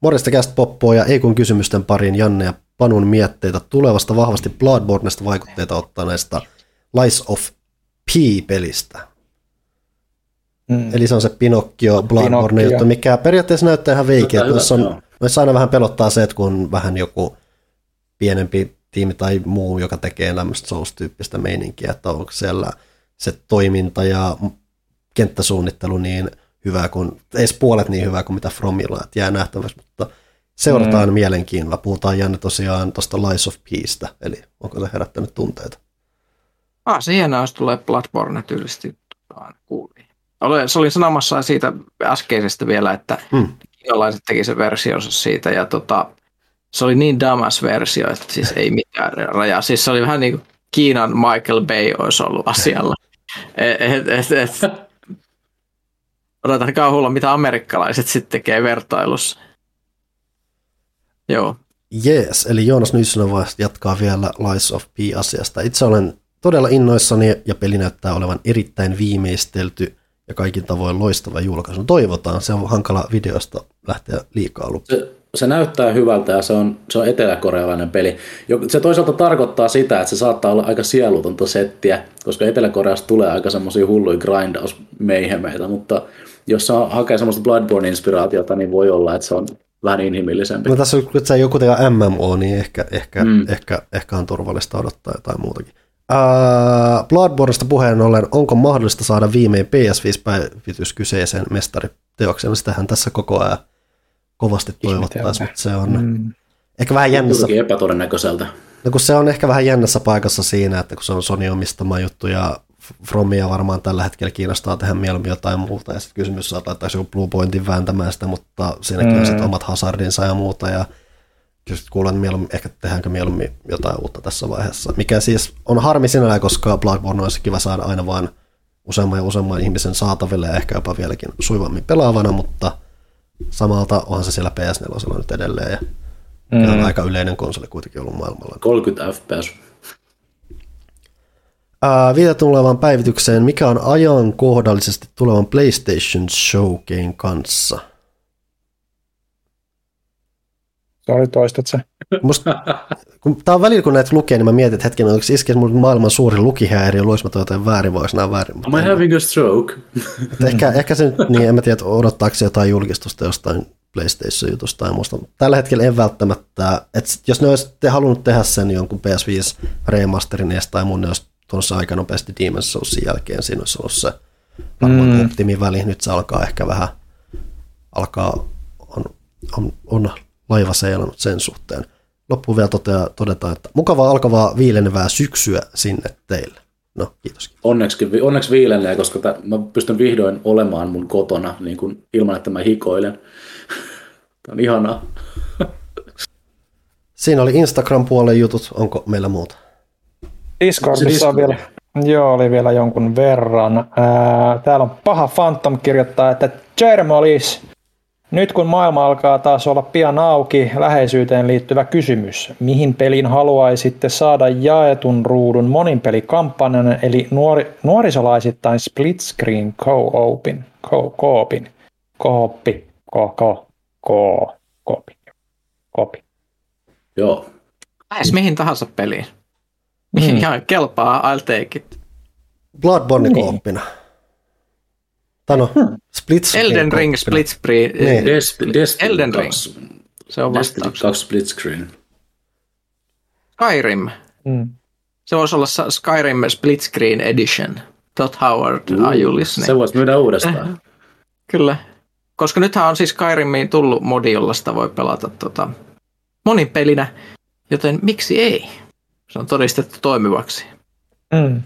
Morjesta kästä poppoa ja ei kun kysymysten pariin Janne ja Panun mietteitä tulevasta vahvasti Bloodborneista vaikutteita ottaneesta Lies of P-pelistä. Mm. Eli se on se Pinocchio Bloodborne juttu, mikä periaatteessa näyttää ihan veikeä. Noissa, on, noissa aina vähän pelottaa se, että kun vähän joku pienempi tiimi tai muu, joka tekee tämmöistä Souls-tyyppistä meininkiä, että onko siellä se toiminta ja kenttäsuunnittelu niin hyvää kuin, ei edes puolet niin hyvää kuin mitä Fromilla, että jää nähtäväksi, mutta seurataan mm. mielenkiinnolla. Puhutaan Janne tosiaan tuosta Lies of Peacestä, eli onko se herättänyt tunteita? Ah, se hienoa, jos tulee Bloodborne tyylisesti kuuliin. Se oli sanomassa siitä äskeisestä vielä, että Hmm. kiinalaiset teki sen versionsa siitä ja tota, se oli niin damas versio, että siis ei mitään rajaa. Siis se oli vähän niin kuin Kiinan Michael Bay olisi ollut asialla. Et, et, et, et. Odotan kauhulla, mitä amerikkalaiset sitten tekee vertailussa. Joo. Jees, eli Joonas Nyssynen vasta jatkaa vielä Lies of P-asiasta. Itse olen todella innoissani ja peli näyttää olevan erittäin viimeistelty ja kaikin tavoin loistava julkaisu. Toivotaan, se on hankala videosta lähteä liikaa lukemaan. Se, se näyttää hyvältä ja se on, se on eteläkorealainen peli. Se toisaalta tarkoittaa sitä, että se saattaa olla aika sielutonta settiä, koska Etelä-Koreasta tulee aika semmoisia hulluja grindausmeihemeitä, mutta jos saa hakee semmoista Bloodborne-inspiraatiota, niin voi olla, että se on vähän inhimillisempi. No tässä on, kun se ei ole kuitenkaan MMO, niin ehkä, ehkä, mm. Ehkä, ehkä on turvallista odottaa jotain muutakin. Uh, Bloodborneista puheen ollen, onko mahdollista saada viimein PS5-päivitys kyseiseen mestariteokseen? Sitähän tässä koko ajan kovasti toivottaisiin, mutta se on mm. ehkä vähän jännässä. Epätodennäköiseltä. No kun se on ehkä vähän jännässä paikassa siinä, että kun se on Sony omistama juttu ja Fromia varmaan tällä hetkellä kiinnostaa tehdä mieluummin jotain muuta ja sitten kysymys saattaa että joku Blue Pointin vääntämään sitä, mutta siinäkin mm. on sitten omat hazardinsa ja muuta ja just kuulen mieluummin, ehkä tehdäänkö mieluummin jotain uutta tässä vaiheessa. Mikä siis on harmi sinällään, koska Bloodborne olisi kiva saada aina vain useamman ja useamman ihmisen saataville ja ehkä jopa vieläkin suivammin pelaavana, mutta samalta onhan se siellä PS4 nyt edelleen ja mm. on aika yleinen konsoli kuitenkin ollut maailmalla. 30 fps. Uh, vielä tulevaan päivitykseen, mikä on ajankohdallisesti tulevan PlayStation Showcase kanssa? Sori, toistat se. Musta, kun, tää on välillä, kun näitä lukee, niin mä mietin, että hetken, onko iskee mun maailman suurin lukihäiriö, luis mä jotain väärin, voisi nämä väärin. Am I having a stroke? ehkä, ehkä se nyt, niin en mä tiedä, odottaako se jotain julkistusta jostain PlayStation-jutusta tai muusta. Tällä hetkellä en välttämättä, että jos ne olisitte halunnut tehdä sen jonkun PS5 remasterin edes tai mun, ne olisi tuonut se aika nopeasti Demon's Soulsin jälkeen, siinä olisi ollut se varmaan mm. optimiväli, nyt se alkaa ehkä vähän, alkaa, on, on, on laiva seilannut sen suhteen. Loppuun vielä totea, todetaan, että mukavaa alkavaa viilenevää syksyä sinne teille. No, kiitos. Onneksi, onneksi viilenee, koska t- mä pystyn vihdoin olemaan mun kotona niin kun, ilman, että mä hikoilen. Tämä on ihanaa. Siinä oli Instagram-puolen jutut. Onko meillä muuta? Discordissa on vielä, joo, oli vielä jonkun verran. Ää, täällä on paha Phantom kirjoittaa, että Jermolis, nyt kun maailma alkaa taas olla pian auki, läheisyyteen liittyvä kysymys. Mihin pelin haluaisitte saada jaetun ruudun moninpelikampanjan, eli nuori, nuorisolaisittain split screen co-opin, co-opin, co-oppi, co-co, co-opin, co-opin. Joo. Lähes mihin tahansa peliin. Mihin ihan kelpaa, I'll take it. Bloodborne niin. kooppina. Tai no, split screen Elden Ring kooppina. split screen. Niin. Des- Destiny Elden Ring. 2. Se on Destiny vastaus. 2 split screen. Skyrim. Mm. Se voisi olla Skyrim Split Screen Edition. Todd Howard, are you listening? Se voisi myydä uudestaan. Kyllä. Koska nythän on siis Skyrimiin tullut modi, jolla sitä voi pelata tota, monin pelinä, joten miksi ei? Se on todistettu toimivaksi. Mm.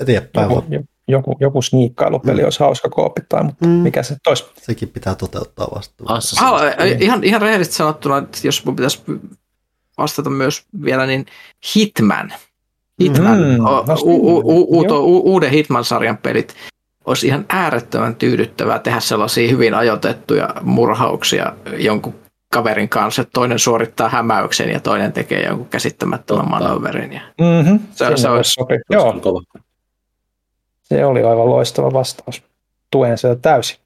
Eteenpäin. Joku, joku, joku sniikkailupeli olisi hauska koopittaa, mutta Mm. mikä se tois? Sekin pitää toteuttaa vasta. Assassin's Ah, ihan, ihan rehellisesti sanottuna, että jos mun pitäisi vastata myös vielä, niin Hitman. Hitman, Mm, o- u- u- u- joo. u- uuden Hitman-sarjan pelit olisi ihan äärettömän tyydyttävää tehdä sellaisia hyvin ajoitettuja murhauksia jonkun kaverin kanssa, että toinen suorittaa hämäyksen ja toinen tekee jonkun käsittämättömän manöverin. Ja Mm-hmm. Se- Se, olisi- sopi. Joo, kova. se oli aivan loistava vastaus. Tuen sitä täysin.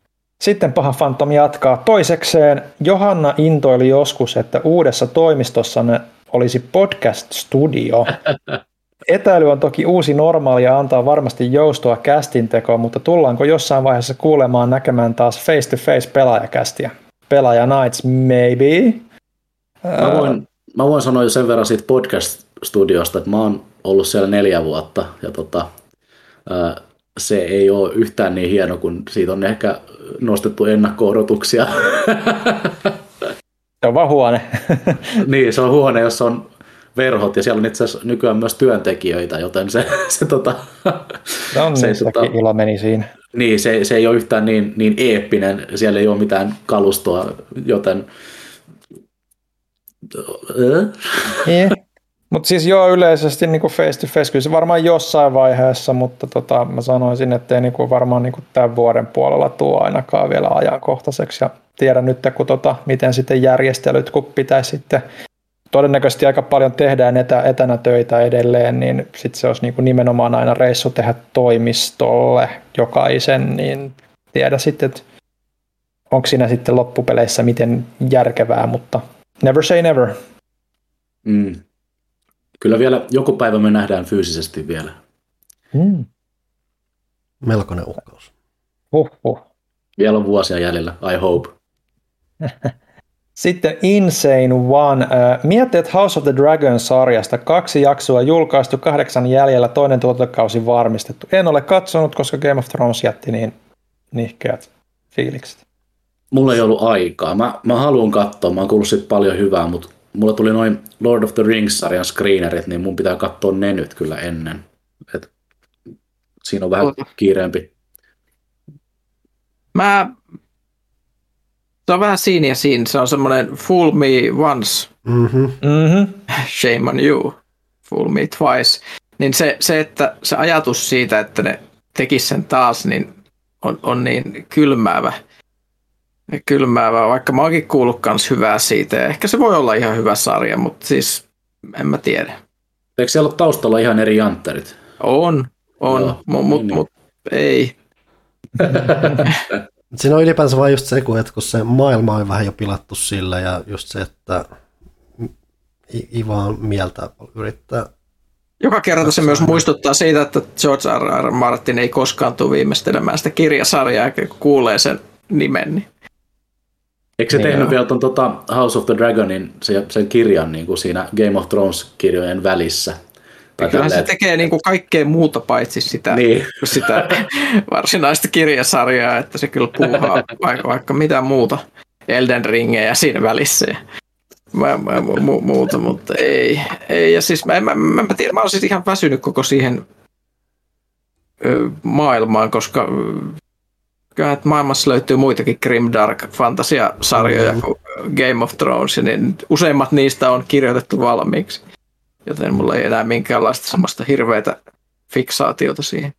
Sitten paha Phantom jatkaa. Toisekseen Johanna intoili joskus, että uudessa toimistossanne olisi podcast-studio. Etäily on toki uusi normaali ja antaa varmasti joustoa kästin tekoon, mutta tullaanko jossain vaiheessa kuulemaan näkemään taas face-to-face pelaajakästiä? Pelaaja Nights, maybe. Mä voin, mä voin sanoa jo sen verran siitä podcast-studiosta, että mä oon ollut siellä neljä vuotta ja tota, se ei ole yhtään niin hieno, kun siitä on ehkä nostettu ennakko-odotuksia. Se on vaan huone. niin, se on huone, jossa on verhot ja siellä on itse asiassa nykyään myös työntekijöitä, joten se, se, tota, No se, tota, ilo meni siinä. niin, se, se ei ole yhtään niin, niin eeppinen, siellä ei ole mitään kalustoa, joten Niin. Mutta siis joo, yleisesti niin face to face, kyllä se varmaan jossain vaiheessa, mutta tota, mä sanoisin, että ei niin kuin varmaan niin kuin tämän vuoden puolella tuo ainakaan vielä ajankohtaiseksi. Ja tiedän nyt, kun tota, miten sitten järjestelyt, kun pitäisi sitten todennäköisesti aika paljon tehdään etä, etänä töitä edelleen, niin sitten se olisi niin kuin nimenomaan aina reissu tehdä toimistolle jokaisen, niin tiedä sitten, että onko siinä sitten loppupeleissä miten järkevää, mutta never say never. mm, kyllä vielä joku päivä me nähdään fyysisesti vielä. Mm. Melkoinen uhkaus. Huh, huh. Vielä on vuosia jäljellä, I hope. Sitten Insane One. Äh, Mietteet House of the Dragon-sarjasta. Kaksi jaksoa julkaistu, kahdeksan jäljellä, toinen tuotantokausi varmistettu. En ole katsonut, koska Game of Thrones jätti niin nihkeät fiilikset. Mulla ei ollut aikaa. Mä, mä haluan katsoa, mä oon kuullut siitä paljon hyvää, mutta mulla tuli noin Lord of the Rings-sarjan screenerit, niin mun pitää katsoa ne nyt kyllä ennen. Et siinä on vähän kiireempi. Mä... Se on vähän siinä ja siinä. Se on semmoinen fool me once, Mm-hmm. Mm-hmm. shame on you. Fool me twice. Niin se, se, että se ajatus siitä, että ne tekis sen taas, niin on, on niin kylmäävä. Kylmäävä, vaikka mä oonkin kuullut kans hyvää siitä. Ehkä se voi olla ihan hyvä sarja, mutta siis en mä tiedä. Eikö siellä ole taustalla ihan eri jantterit? On, on, mutta mut, niin, mut, ei. Siinä on ylipäänsä vain just se, kun, että kun se maailma on vähän jo pilattu sillä ja just se, että Ivan mieltä yrittää. Joka kerta se myös muistuttaa siitä, että George R. R. Martin ei koskaan tule viimeistelemään sitä kirjasarjaa, kun kuulee sen nimen. Niin. Eikö se Niin tehnyt joo. vielä ton tota House of the Dragonin, se, sen kirjan niin kuin siinä Game of Thrones-kirjojen välissä? Tai Kyllähän se tekee niin kuin kaikkea muuta paitsi sitä, Niin. sitä varsinaista kirjasarjaa, että se kyllä puuhaa vaikka, vaikka mitä muuta. Elden Ringejä siinä välissä ja mä, mä, mu, muuta, mutta ei, ei. Ja siis mä, mä, mä, mä tiedän, mä olen siis ihan väsynyt koko siihen ö, maailmaan, koska ö, kyllä että maailmassa löytyy muitakin grimdark fantasiasarjoja Mhm. kuin Game of Thrones, niin useimmat niistä on kirjoitettu valmiiksi. Joten mulla ei enää minkäänlaista semmoista hirveätä fiksaatiota siihen.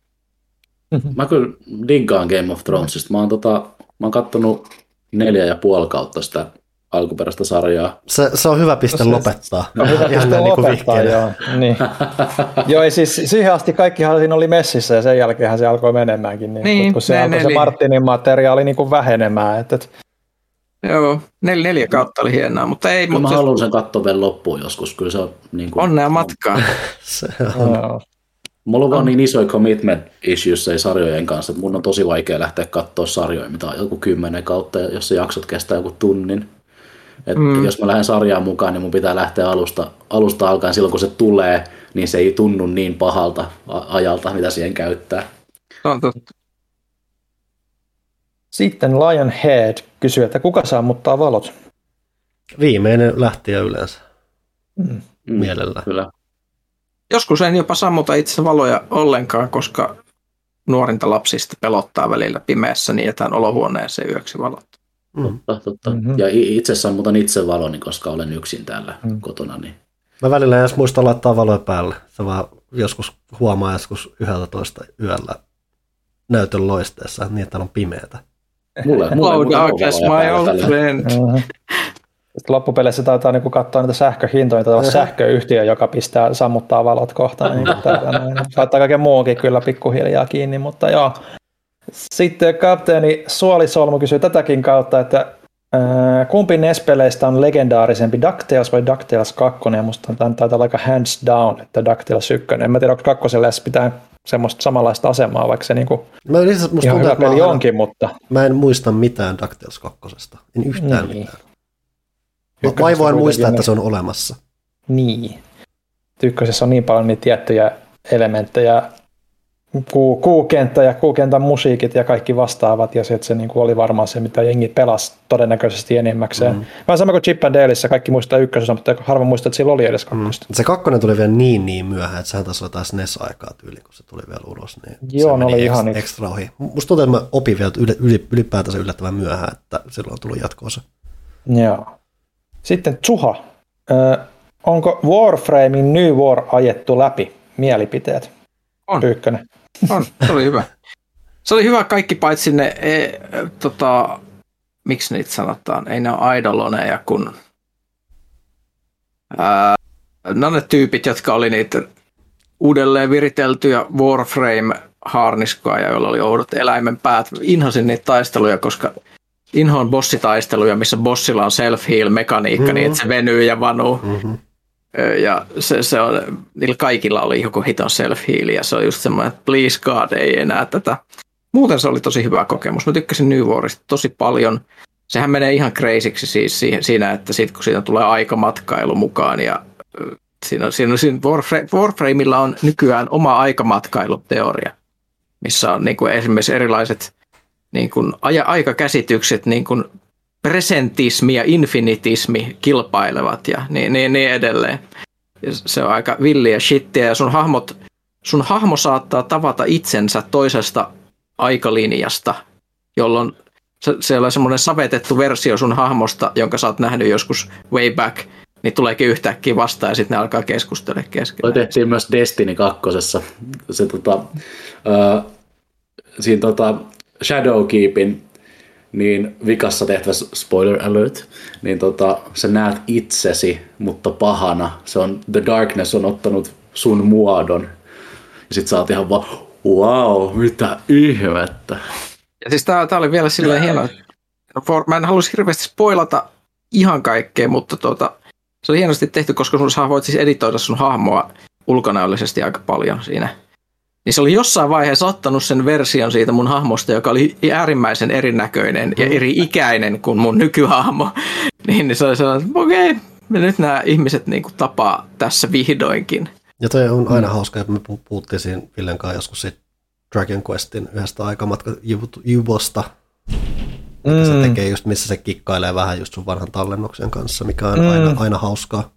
Mä kyllä diggaan Game of Thronesista. Mä oon, tota, mä oon kattonut neljä ja puoli kautta sitä alkuperäistä sarjaa. Se, se on hyvä piste Se- lopettaa. On hyvä Ihan piste näin niin kuin lopettaa, vihkeenä. joo. Niin. joo, ei siis siihen asti kaikkihan siinä oli messissä ja sen jälkeen se alkoi menemäänkin. Niin, Niin, kun se ne- alkoi se neli. Martinin materiaali niin kuin vähenemään. Että, että, Joo, nel, neljä kautta oli hienoa, mutta ei, Kyllä mä mutta siis haluan sen katsoa vielä loppuun joskus. Kyllä se on, niin kuin, onnea matkaa. Se on. joo. Mulla on vaan niin isoja commitment issues ei sarjojen kanssa, että mun on tosi vaikea lähteä katsoa sarjoja, mitä on joku kymmenen kautta, jos se jaksot kestää joku tunnin. Et mm. Jos mä lähden sarjaan mukaan, niin mun pitää lähteä alusta, alusta alkaen silloin, kun se tulee, niin se ei tunnu niin pahalta ajalta, mitä siihen käyttää. Se on totta. Sitten Lionhead kysyy, että kuka sammuttaa valot? Viimeinen lähtiö yleensä Mm. Mm, mielellään. Kyllä. Joskus en jopa sammuta itse valoja ollenkaan, koska nuorinta lapsista pelottaa välillä pimeässä niin, jätän olohuoneeseen yöksi valot. Mm. Totta, totta. Mhm. Mm-hmm. Ja itse sammutan itse valoni, koska olen yksin täällä Mm. kotona. Niin. Mä välillä en edes muista laittaa valoja päälle. Se vaan joskus huomaa joskus 11 yöllä näytön loisteessa, niin että on pimeätä. Mulle, mulle, Hello mulle my old friend. Mhm. Sitten loppupeleissä taitaa niin katsoa niitä sähköhintoja, tai olla sähköyhtiö, joka pistää, sammuttaa valot kohtaan. Niin. Laittaa kaiken muunkin kyllä pikkuhiljaa kiinni, mutta joo. Sitten kapteeni Suolisolmu kysyy tätäkin kautta, että ää, kumpi NES-peleistä on legendaarisempi, DuckTales vai DuckTales 2? Ja musta tämä taitaa olla aika hands down, että DuckTales 1. En mä tiedä, onko kakkoselle edes pitää semmoista samanlaista asemaa, vaikka se niinku Mä, yritän, musta ihan tuntuu, hyvä mä, peli aina- onkin, mutta mä en muista mitään DuckTales 2. En yhtään Niin. mitään. Mä vaivoin muistaa, niin- että se on olemassa. Niin. Ykkösessä on niin paljon niitä tiettyjä elementtejä, kuu, kuukenttä ja kuukentän musiikit ja kaikki vastaavat, ja se, että se niin kuin oli varmaan se, mitä jengi pelasi todennäköisesti enimmäkseen. Mm. Vähän sama kuin Chip and Daleissa, kaikki muistaa ykkösessä, mutta harva muistaa, että sillä oli edes kakkosta. Se kakkonen tuli vielä niin niin myöhään, että sehän taisi olla taas NES-aikaa tyyli, kun se tuli vielä ulos. Niin Joo, se meni oli ekstra, ihan ekstra ohi. Musta tuntuu, että mä opin vielä yli, yli, ylipäätänsä yllättävän myöhään, että silloin on tullut jatkoosa. Joo. Sitten Tsuha. Ö, onko Warframein New War ajettu läpi? Mielipiteet. On. Pyykkönen. On, se oli hyvä. Se oli hyvä kaikki paitsi ne, e, tota, miksi niitä sanotaan, ei ne ole idoloneja, kun ää, ne on ne tyypit, jotka oli niitä uudelleen viriteltyjä Warframe harniskoa, ja joilla oli oudot eläimen päät. Inhosin niitä taisteluja, koska inhoon bossitaisteluja, missä bossilla on self-heal-mekaniikka, mm-hmm. niin että se venyy ja vanuu. Mm-hmm. Ja se, se on, niillä kaikilla oli joku hiton self-heal, ja se on just semmoinen, että please God, ei enää tätä. Muuten se oli tosi hyvä kokemus. Mä tykkäsin New Warista tosi paljon. sehän menee ihan crazyksi siis siinä, että sit kun siinä tulee aikamatkailu mukaan ja siinä, siinä, siinä Warframe, Warframeilla on nykyään oma aikamatkailuteoria, missä on niin kuin esimerkiksi erilaiset niin kuin aja, aikakäsitykset, niin kuin presentismi ja infinitismi kilpailevat ja niin, niin, niin edelleen. Ja se on aika villiä shittiä ja sun hahmot, sun hahmo saattaa tavata itsensä toisesta aikalinjasta, jolloin se, on semmoinen savetettu versio sun hahmosta, jonka sä oot nähnyt joskus way back, niin tuleekin yhtäkkiä vastaan ja sitten ne alkaa keskustella Toi keskenään. tehtiin myös Destiny 2. Se, tota, ää, siinä tota Shadowkeepin niin vikassa tehtävässä, spoiler alert, niin tota, sä näet itsesi, mutta pahana. Se on, The Darkness on ottanut sun muodon. Ja sit sä oot ihan vaan, wow, mitä ihmettä. Ja siis tää, tää oli vielä silleen hieno, että for, mä en halusi hirveästi spoilata ihan kaikkea, mutta tuota, se oli hienosti tehty, koska sun sä voit siis editoida sun hahmoa ulkonäöllisesti aika paljon siinä. Niin se oli jossain vaiheessa ottanut sen version siitä mun hahmosta, joka oli äärimmäisen erinäköinen ja eri ikäinen kuin mun nykyhahmo. Niin, niin se oli sellainen, että okei, okay, nyt nämä ihmiset niin kuin tapaa tässä vihdoinkin. Ja toi on aina hauska, että me pu- puhuttiin siinä Villen kanssa joskus siitä Dragon Questin yhdestä aikamatka-juvosta. Mm. Se tekee just, missä se kikkailee vähän just sun vanhan tallennuksen kanssa, mikä on mm. aina, aina hauskaa.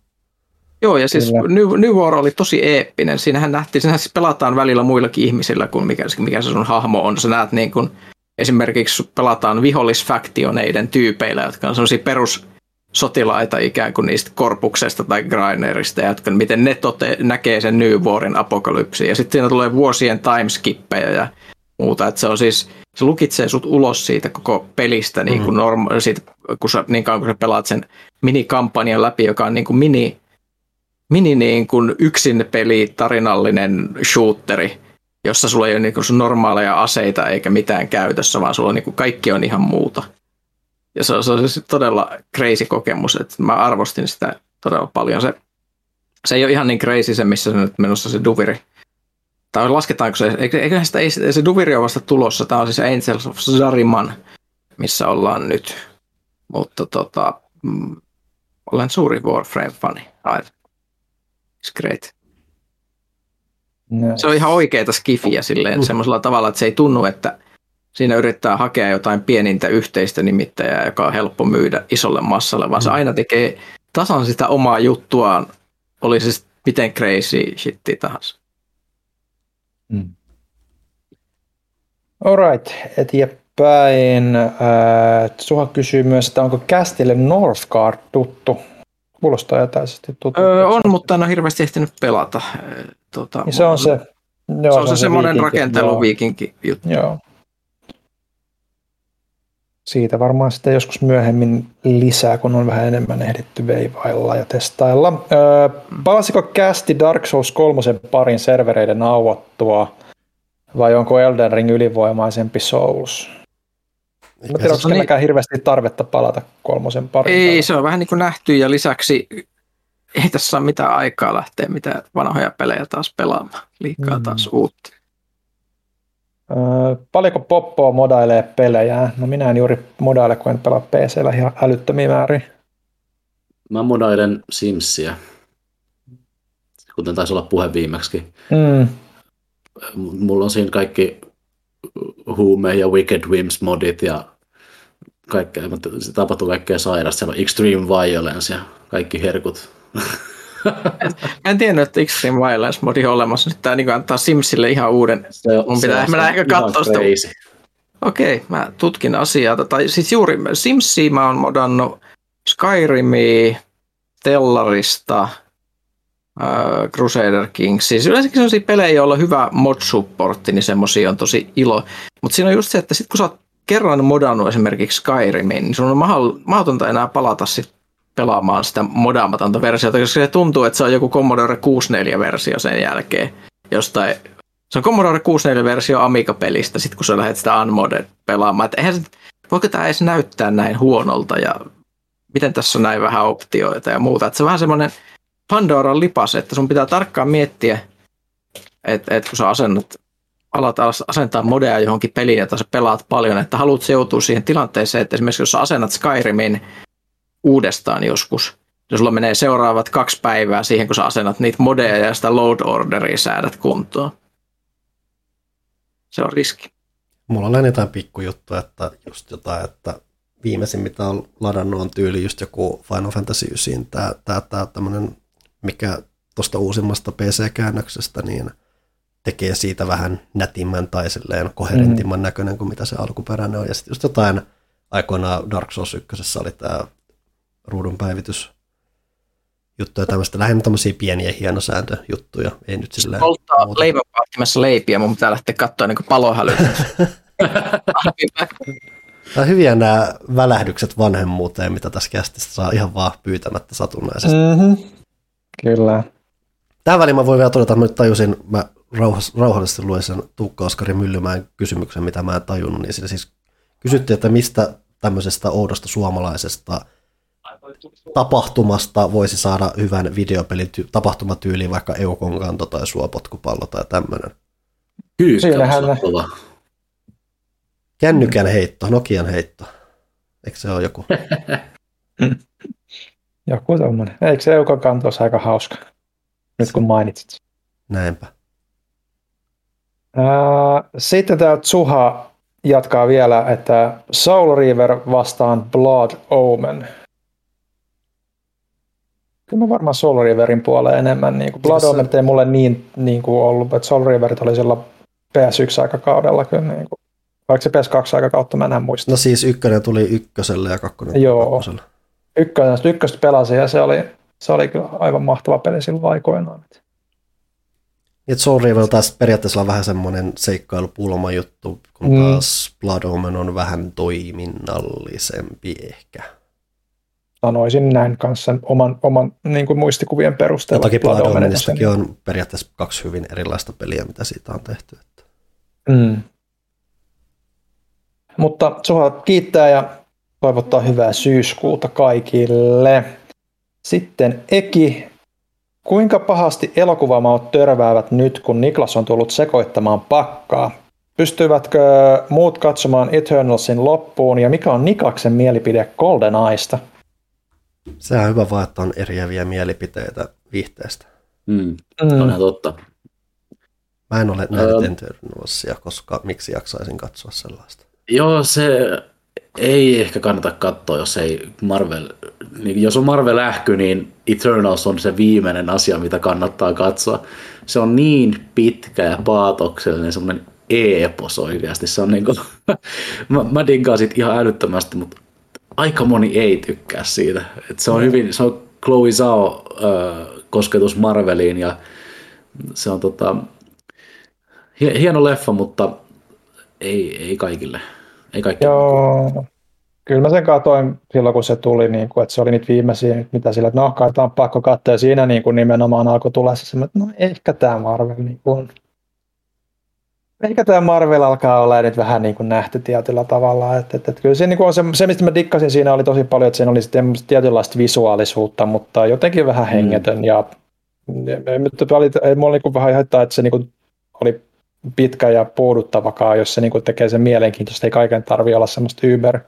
Joo, ja siis Kyllä. New, New War oli tosi eeppinen. Siinähän nähtiin, siinähän siis pelataan välillä muillakin ihmisillä kuin mikä, mikä se sun hahmo on. Sä näet niin kuin, esimerkiksi pelataan vihollisfaktioneiden tyypeillä, jotka on sellaisia perussotilaita ikään kuin niistä korpuksesta tai grinerista, jotka, miten ne tote, näkee sen New Warin apokalypsin. Ja sitten siinä tulee vuosien timeskippejä ja muuta. Että se on siis, se lukitsee sut ulos siitä koko pelistä, niin kuin norma- siitä, kun sä, niin kauan kun sä pelaat sen minikampanjan läpi, joka on niin kuin mini, mini niin kuin yksin peli tarinallinen shooteri, jossa sulla ei ole niin kuin sun normaaleja aseita eikä mitään käytössä, vaan sulla on niin kuin kaikki on ihan muuta. Ja se on, se on siis todella crazy kokemus, että mä arvostin sitä todella paljon. Se, se ei ole ihan niin crazy se, missä se nyt menossa se Duviri. Tai lasketaanko se, eikö- eiköhän sitä, ei, se Duviri on vasta tulossa, tämä on siis Angels of Zariman, missä ollaan nyt. Mutta tota, mm, olen suuri Warframe-fani. It's great. No. Se on ihan oikeita skifiä silleen semmoisella tavalla, että se ei tunnu, että siinä yrittää hakea jotain pienintä yhteistä nimittäjää, joka on helppo myydä isolle massalle, vaan se aina tekee tasan sitä omaa juttuaan, oli se miten crazy shitti tahansa. Mm. Alright, eteenpäin. Äh, Suha kysyy myös, että onko Kästille Northgard tuttu? Kuulostaa etäisesti tuttu. Öö, on, mutta en ole hirveästi ehtinyt pelata. Tota, Niin se on se. Joo, se, on se, semmoinen viikinki, rakentelu joo. viikinki juttu. Joo. Siitä varmaan sitten joskus myöhemmin lisää, kun on vähän enemmän ehditty veivailla ja testailla. Öö, palasiko kästi Dark Souls 3 parin servereiden auottua vai onko Elden Ring ylivoimaisempi Souls? Mä tiedän, onko on kenelläkään hirveästi tarvetta palata kolmosen pariin. Ei, se on vähän niin kuin nähty ja lisäksi ei tässä ole mitään aikaa lähteä mitään vanhoja pelejä taas pelaamaan. Liikaa Mm. taas uutta. Öö, paljonko Poppoa modailee pelejä? No minä en juuri modaile, kun en pelaa PCllä ihan älyttömiä määriä. Mä modailen Simsia, kuten taisi olla puhe viimeksi. Mm. Mulla on siinä kaikki huume ja Wicked Wims modit ja kaikkea, mutta se tapahtuu kaikkea sairasta. Siellä on Extreme Violence ja kaikki herkut. En tiennyt, että Extreme Violence modi on olemassa. Nyt tämä niin antaa Simsille ihan uuden. Se, Mun pitää- se mä ehkä katsoa sitä. crazy. Okei, mä tutkin asiaa. Tai siis juuri Simsia mä oon modannut Skyrimia, Tellarista, äh, Crusader Kings. Siis yleensäkin sellaisia pelejä, joilla on hyvä mod-supportti, niin semmosia on tosi ilo. Mutta siinä on just se, että sit kun sä oot kerran modannut esimerkiksi Skyrimin, niin sun on mahdotonta enää palata sit pelaamaan sitä modaamatonta versiota, koska se tuntuu, että se on joku Commodore 64-versio sen jälkeen jostain se on Commodore 64-versio Amiga-pelistä, sit kun sä lähdet sitä Unmodded pelaamaan. Et eihän se, voiko tämä edes näyttää näin huonolta ja miten tässä on näin vähän optioita ja muuta. Et se on vähän semmoinen Pandoran lipas, että sun pitää tarkkaan miettiä, että et kun sä asennat alat asentaa modeja johonkin peliin, jota sä pelaat paljon, että haluat seutua siihen tilanteeseen, että esimerkiksi jos sä asennat Skyrimin uudestaan joskus, ja sulla menee seuraavat kaksi päivää siihen, kun sä asennat niitä modeja ja sitä load orderia säädät kuntoon. Se on riski. Mulla on jotain pikkujuttuja, että just jotain, että viimeisin mitä on ladannut on tyyli just joku Final Fantasy 9, tää, tää, tää tämmönen, mikä tuosta uusimmasta PC-käännöksestä, niin tekee siitä vähän nätimmän tai silleen koherentimman mm. näköinen kuin mitä se alkuperäinen on. Ja sitten just jotain aikoinaan Dark Souls 1 oli tämä ruudun päivitys juttuja, tämmöistä lähinnä tämmöisiä pieniä hienosääntöjuttuja, ei nyt silleen Polttaa leivän leipiä, mun pitää lähteä katsoa niin on hyviä nämä välähdykset vanhemmuuteen, mitä tässä kästissä saa ihan vaan pyytämättä satunnaisesti. Mm-hmm. Kyllä. Tähän väliin mä voin vielä todeta, että mä nyt tajusin, mä rauhas, rauhallisesti luin sen Tuukka Oskari Myllymäen kysymyksen, mitä mä en tajunnut, niin siinä siis kysyttiin, että mistä tämmöisestä oudosta suomalaisesta tapahtumasta voisi saada hyvän videopelin ty- tapahtumatyyliin, vaikka eukonkanto tai suopotkupallo tai tämmöinen. Kyyskä Kännykän heitto, Nokian heitto. Eikö se ole joku? joku tommonen. Eikö se eukonkanto olisi aika hauska? Nyt kun mainitsit. Näinpä. Sitten tämä Tsuha jatkaa vielä, että Soul River vastaan Blood Omen. Kyllä mä varmaan Soul Riverin puoleen enemmän. Niin kuin Blood Omen ei mulle niin, niin kuin ollut, että Soul Riverit oli sillä PS1-aikakaudella kyllä. Niin kuin. Vaikka se PS2-aikakautta mä en muista. No siis ykkönen tuli ykköselle ja kakkonen Joo. Kakkoselle. Ykkönen, ykköstä pelasin ja se oli, se oli kyllä aivan mahtava peli silloin aikoinaan. Et Soul River taas periaatteessa on vähän semmoinen seikkailupulma juttu, kun mm. taas Blood Omen on vähän toiminnallisempi ehkä. Sanoisin näin kanssa oman, oman niin kuin muistikuvien perusteella. Ja toki Blood Omenistakin on periaatteessa kaksi hyvin erilaista peliä, mitä siitä on tehty. Mm. Mutta Suha kiittää ja toivottaa hyvää syyskuuta kaikille. Sitten Eki Kuinka pahasti elokuvamaut törväävät nyt, kun Niklas on tullut sekoittamaan pakkaa? Pystyvätkö muut katsomaan Eternalsin loppuun ja mikä on Nikaksen mielipide Golden Aista? Se on hyvä vaan, että on eriäviä mielipiteitä viihteestä. Mm, mm. on totta. Mä en ole nähnyt Eternalsia, koska miksi jaksaisin katsoa sellaista? Joo, se ei ehkä kannata katsoa, jos ei Marvel, niin jos on Marvel lähky, niin Eternals on se viimeinen asia, mitä kannattaa katsoa. Se on niin pitkä ja paatoksellinen, semmoinen epos oikeasti. Se on niin kuin, mä, mä diggaan siitä ihan älyttömästi, mutta aika moni ei tykkää siitä. Et se on hyvin, se on Chloe Zhao äh, kosketus Marveliin ja se on tota, hieno leffa, mutta ei, ei kaikille. Ei kaikki Joo, kyllä mä sen katoin silloin, kun se tuli, niin kuin, että se oli niitä viimeisiä, mitä sillä, että no, kai on pakko katsoa, ja siinä niin kuin nimenomaan alkoi tulla se, että no ehkä tämä Marvel niin kuin, ehkä tämä Marvel alkaa olla nyt vähän niin kuin nähty tietyllä tavalla. Että, että, että kyllä se, niin kuin on se, se, mistä mä dikkasin siinä oli tosi paljon, että siinä oli sitten tietynlaista visuaalisuutta, mutta jotenkin vähän mm. hengetön. Mm. Ja, ei, ei, mulla niin kuin vähän haittaa, että se niin kuin oli pitkä ja puuduttavakaan, jos se niin kuin tekee sen mielenkiintoista. Ei kaiken tarvitse olla semmoista yber,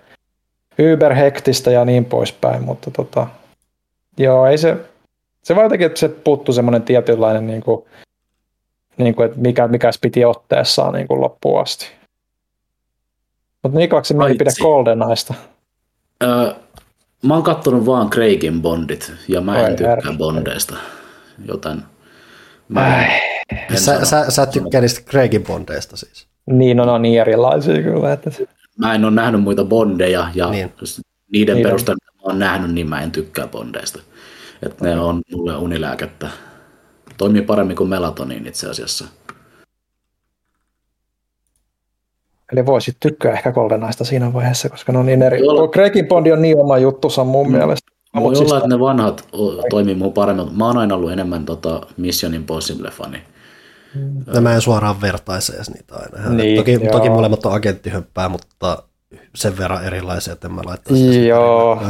yberhektistä ja niin poispäin, mutta tota, joo, ei se, se vaan jotenkin, että se puuttuu semmoinen tietynlainen, niin kuin, niin kuin, että mikä, mikä piti otteessaan niin kuin loppuun asti. Mutta Niklaksen mielipide GoldenEyesta. Öö, mä oon kattonut vaan Craigin Bondit ja mä en Oi, tykkää. Bondeista, joten mä en, en sä, sä, sä tykkäisit Craigin Bondeista siis? Niin, no, no niin erilaisia kyllä. Että... Mä en ole nähnyt muita Bondeja ja niin. niiden niin perusteella, mitä mä oon nähnyt, niin mä en tykkää Bondeista. Että ne on mulle unilääkettä. Toimii paremmin kuin melatoniin itse asiassa. Eli voisit tykkää ehkä GoldenEyesta siinä vaiheessa, koska ne on niin eri. Craigin Bondi on niin oma juttusa mun mm. mielestä. Voi siis olla, että ne vanhat toimii mun paremmin. Mä oon aina ollut enemmän tota Mission Impossible-fani. No, mä en suoraan vertaisi edes niitä aina. Niin, toki, toki molemmat on agenttihöppää, mutta sen verran erilaisia, että en mä laittaisi Joo.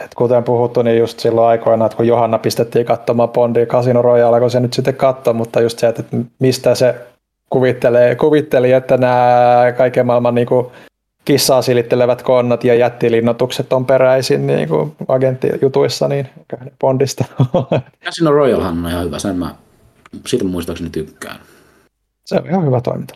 Et kuten puhuttu, niin just silloin aikoina, että kun Johanna pistettiin katsomaan Bondia Casino Royale, kun se nyt sitten katsoi, mutta just se, että mistä se kuvittelee, kuvitteli, että nämä kaiken maailman niin kuin, kissaa silittelevät konnat ja jättilinnoitukset on peräisin niin kuin agenttijutuissa, niin Bondista. Casino Royalehan on ihan hyvä, sen mä siitä muistaakseni tykkään. Se on ihan hyvä toiminta.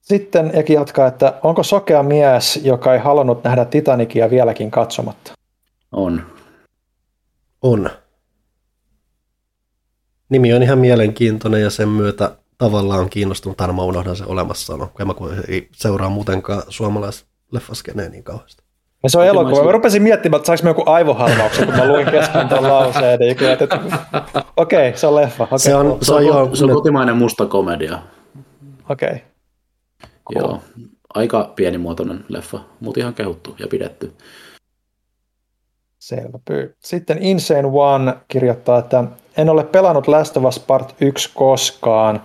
sitten Eki jatkaa, että onko sokea mies, joka ei halunnut nähdä Titanikia vieläkin katsomatta? On. On. Nimi on ihan mielenkiintoinen ja sen myötä tavallaan on kiinnostunut, aina mä unohdan sen olemassaolo, kun mä ei seuraa muutenkaan suomalaisleffaskeneen niin kauheasti. Ja se on elokuva. Mä rupesin miettimään, että saanko mä joku aivohalvauksen, kun mä luin kesken tuon lauseen. Niin kyllä, että, okei, okay, se on leffa. Okay, se, on, se, on, jo, se on kotimainen musta komedia. Okei. Okay. Cool. Joo, aika pienimuotoinen leffa, mutta ihan kehuttu ja pidetty. Selvä pyy. Sitten Insane One kirjoittaa, että en ole pelannut Last of Us Part 1 koskaan.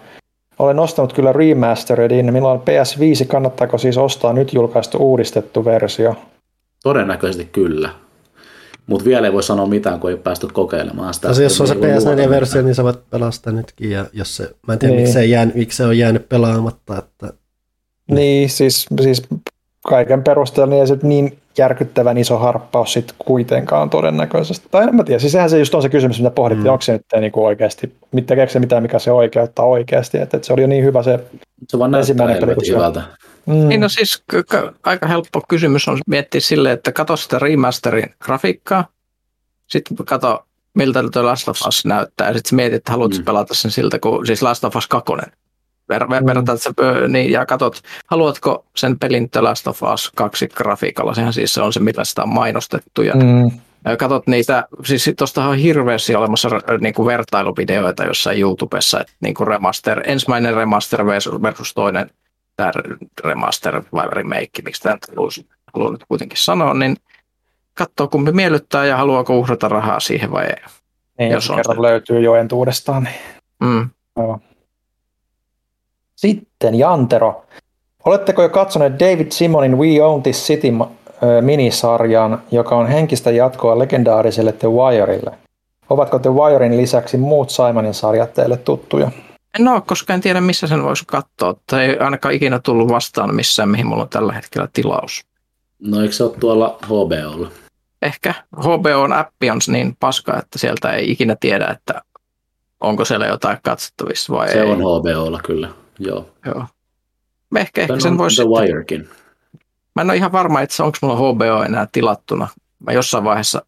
Olen ostanut kyllä remasteredin. Milloin PS5 kannattaako siis ostaa nyt julkaistu uudistettu versio? Todennäköisesti kyllä. Mutta vielä ei voi sanoa mitään, kun ei päästy kokeilemaan sitä. No, jos on se PS4-versio, niin sä voit pelaa sitä nytkin. Ja jos se, mä en tiedä, niin. miksi, se jäänyt, miksi se on jäänyt pelaamatta. Että... Niin, siis, siis kaiken perusteella niin ei se niin järkyttävän iso harppaus sitten kuitenkaan todennäköisesti. Tai en mä tiedä, siis sehän se just on se kysymys, mitä pohdittiin, mm. onko se nyt niin kuin oikeasti, tekeekö se mitään, mikä se oikeuttaa oikeasti, että, että se oli jo niin hyvä se, se vaan ensimmäinen peli. hyvältä. Mm. Niin no siis aika helppo kysymys on miettiä sille, että katso sitä remasterin grafiikkaa, sitten katso miltä tuo Last of Us näyttää, ja sitten mietit, että haluatko mm. pelata sen siltä kuin siis Last of Us 2 ver- ver- mm. vertaat se, niin, ja katsot, haluatko sen pelin The Last of Us 2 grafiikalla, sehän siis se on se, millä sitä on mainostettu, ja mm. katsot niitä, siis tuosta on hirveästi olemassa niin kuin vertailuvideoita jossain YouTubessa, että niin kuin remaster, ensimmäinen remaster versus toinen tämä remaster vai remake, miksi tämä haluan nyt kuitenkin sanoa, niin katsoo kumpi miellyttää ja haluaako uhrata rahaa siihen vai ei. Niin, jos on kerran se. löytyy jo entuudestaan. Niin. Mm. Joo. Sitten Jantero. Oletteko jo katsoneet David Simonin We Own This City minisarjan, joka on henkistä jatkoa legendaariselle The Wireille? Ovatko The Wirein lisäksi muut Simonin sarjat teille tuttuja? En ole, koska en tiedä missä sen voisi katsoa. Tai ei ainakaan ikinä tullut vastaan missään, mihin mulla on tällä hetkellä tilaus. No eikö se ole tuolla HBOlla? Ehkä. HBOn appi on niin paska, että sieltä ei ikinä tiedä, että onko siellä jotain katsottavissa vai se ei. Se on HBOlla kyllä. Joo. Joo. Ehkä, ehkä sen voisi... The Wirekin. Mä en ole ihan varma, että onko mulla HBO enää tilattuna. Mä jossain vaiheessa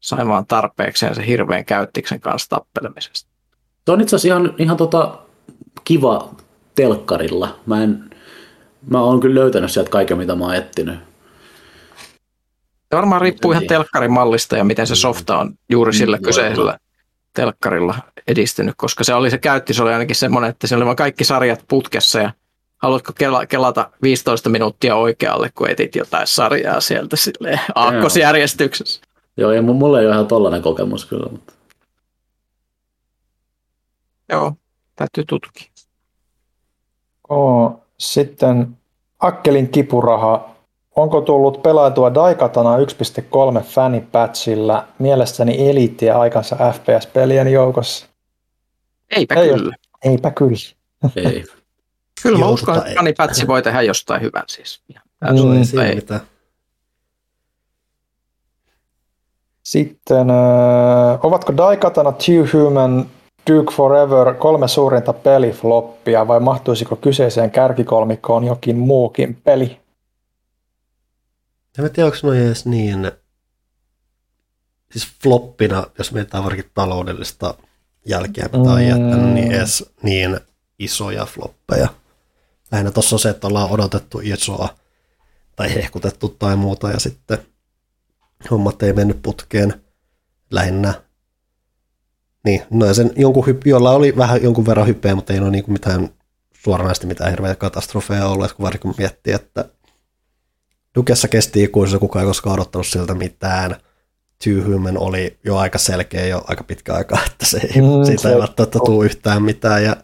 sain vaan tarpeekseen se hirveän käyttiksen kanssa tappelemisesta. Se on itse asiassa ihan, ihan tota kiva telkkarilla. Mä, en, mä oon kyllä löytänyt sieltä kaiken, mitä mä oon etsinyt. Se varmaan riippuu ihan telkkarin mallista ja miten se softa on juuri sillä kyseisellä telkkarilla edistynyt, koska se oli se käytti, se oli ainakin semmoinen, että se oli vaan kaikki sarjat putkessa ja haluatko kelata 15 minuuttia oikealle, kun etit jotain sarjaa sieltä silleen aakkosjärjestyksessä. Joo, ja mulla ei ole ihan tollainen kokemus kyllä. Mutta... Joo, täytyy tutkia. Oh, sitten Akkelin kipuraha Onko tullut pelaitua Daikatana 1.3 fanipatchillä mielestäni eliittiä aikansa FPS-pelien joukossa? Eipä Ei, kyllä. Eipä kyllä. Ei. kyllä mä uskon, että fanipatchi voi tehdä jostain hyvän siis. Mm, ei mitään. Sitten, äh, ovatko Daikatana, Two Human, Duke Forever kolme suurinta pelifloppia vai mahtuisiko kyseiseen kärkikolmikkoon jokin muukin peli? En tiedä, onko noin edes niin, siis floppina, jos mietitään varsinkin taloudellista jälkeä, mitä on jättänyt, niin edes niin isoja floppeja. Lähinnä tuossa on se, että ollaan odotettu isoa tai hehkutettu tai muuta ja sitten hommat ei mennyt putkeen lähinnä. Niin, no sen jonkun hyp, jolla oli vähän jonkun verran hypeä, mutta ei ole niin mitään suoranaisesti mitään hirveitä katastrofeja ollut, kun varsinkin miettii, että Dukessa kesti ikuisuus, kukaan ei koskaan odottanut siltä mitään. Two Human oli jo aika selkeä jo aika pitkä aika, että se ei, mm, siitä se ei välttämättä tule yhtään mitään. Ja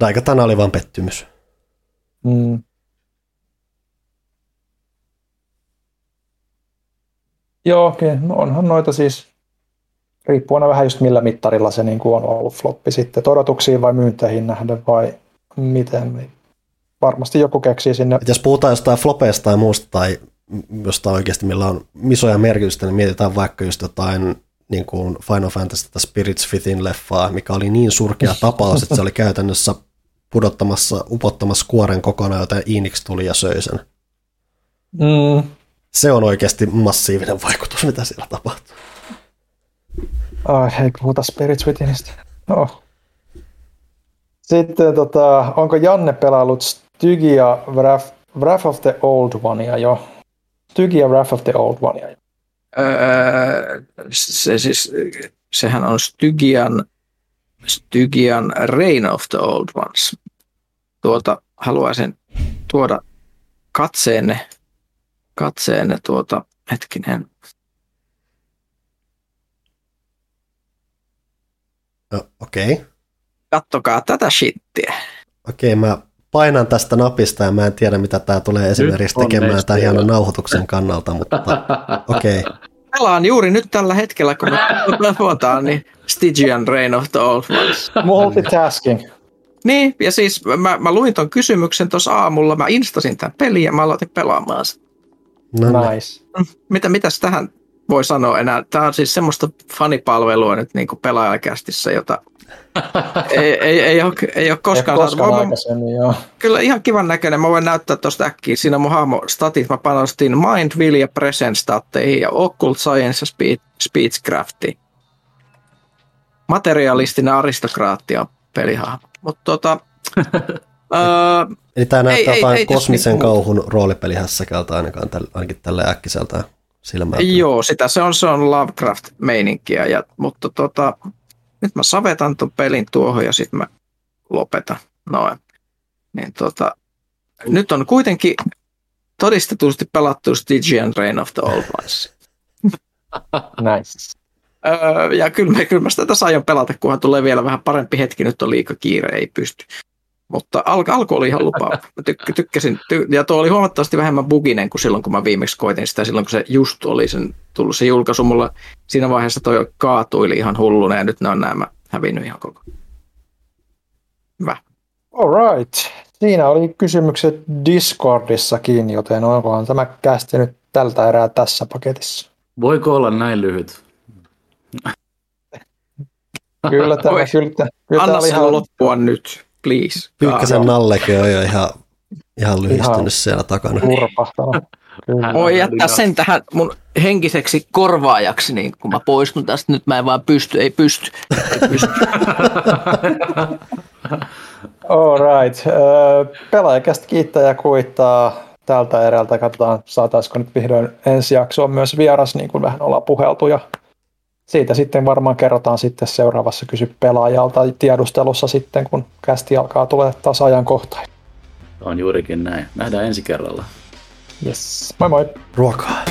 Daikatana oli vain pettymys. Mm. Joo, okei. Okay. No onhan noita siis riippuu aina vähän just millä mittarilla se niin kuin on ollut floppi sitten, että odotuksiin vai myynteihin nähden vai miten. Niin varmasti joku keksii sinne. Et jos puhutaan jostain flopeista tai muusta tai jostain oikeasti, millä on isoja merkitystä, niin mietitään vaikka just jotain niin kuin Final Fantasy tai Spirits Within leffaa, mikä oli niin surkea tapaus, että se oli käytännössä pudottamassa, upottamassa kuoren kokonaan, joten Enix tuli ja söi sen. Mm. Se on oikeasti massiivinen vaikutus, mitä siellä tapahtuu. Ai, ei puhuta Spirits Withinistä. No. Sitten tota, onko Janne pelaillut Stygia Wrath, Wrath of the Old Onea jo? Stygia Wrath of the Old Onea jo. Öö, se siis, sehän on Stygian, Stygian Reign of the Old Ones. Tuota, haluaisin tuoda katseenne, katseenne tuota, hetkinen, No, Okei. Okay. kattokaa tätä shittiä. Okei, mä painan tästä napista ja mä en tiedä, mitä tämä tulee esimerkiksi tekemään tämän hienon nauhoituksen kannalta, mutta okei. Okay. Pelaan juuri nyt tällä hetkellä, kun me puhutaan, niin Stygian Reign of the Old Ones. Multitasking. Niin, ja siis mä, mä luin ton kysymyksen tuossa aamulla, mä instasin tämän pelin ja mä aloitin pelaamaan sitä. No, niin. Nice. Mitä, mitäs tähän voi sanoa enää? Tämä on siis semmoista fanipalvelua nyt niin kuin pelaajakästissä, jota ei, ei, ei, ole, ei ole koskaan, Ei koskaan Mä- mä- aikaisemmin, joo. Kyllä ihan kivan näköinen. Mä voin näyttää tuosta äkkiä. Siinä on mun hahmo statit. Mä panostin Mind, Will ja Present statteihin ja Occult Science ja Speech, Speechcraftiin. Materialistinen aristokraatti on pelihahmo. Mutta tota, öö, Eli tämä näyttää ei- jotain ei kosmisen niinku- kauhun roolipelihässäkältä ainakaan, täl, ainakin tälle äkkiseltään silmältä. Joo, sitä se on, se on Lovecraft-meininkiä, ja, mutta tota, nyt mä savetan ton pelin tuohon ja sitten mä lopetan. Noin. Niin tota, nyt on kuitenkin todistetusti pelattu Stygian Reign of the Old Ones. Nice. Öö, ja kyllä, mä, kyllä mä sitä tässä aion pelata, kunhan tulee vielä vähän parempi hetki. Nyt on liika kiire, ei pysty. Mutta alku, alku oli ihan lupaava. Mä tykk, tykkäsin. Ty, ja tuo oli huomattavasti vähemmän buginen kuin silloin, kun mä viimeksi koitin sitä. Silloin, kun se just oli sen, tullut se julkaisu. Mulla siinä vaiheessa toi kaatuili ihan hulluna ja nyt ne on nämä hävinnyt ihan koko. Hyvä. Alright. Siinä oli kysymykset Discordissakin, joten onkohan tämä kästi nyt tältä erää tässä paketissa? Voiko olla näin lyhyt? Kyllä tämä, Oi. kyllä, tämä- kyllä tämä Anna oli sen ihan loppua nyt, please. Pyykkäsen Joo. nallekin on jo ihan, ihan lyhistynyt Ihan. siellä takana. Voi jättää sen tähän mun henkiseksi korvaajaksi, niin kun mä poistun tästä, nyt mä en vaan pysty, ei pysty. Ei pysty. Alright. Öö, Pelaajakästä kiittää ja kuittaa tältä erältä. Katsotaan, saataisiko nyt vihdoin ensi jaksoon myös vieras, niin kuin vähän ollaan puheltu. Ja siitä sitten varmaan kerrotaan sitten seuraavassa kysy pelaajalta tiedustelussa sitten, kun kästi alkaa tulee taas ajankohtaan. On juurikin näin. Nähdään ensi kerralla. Yes. Moi moi! Ruokaa.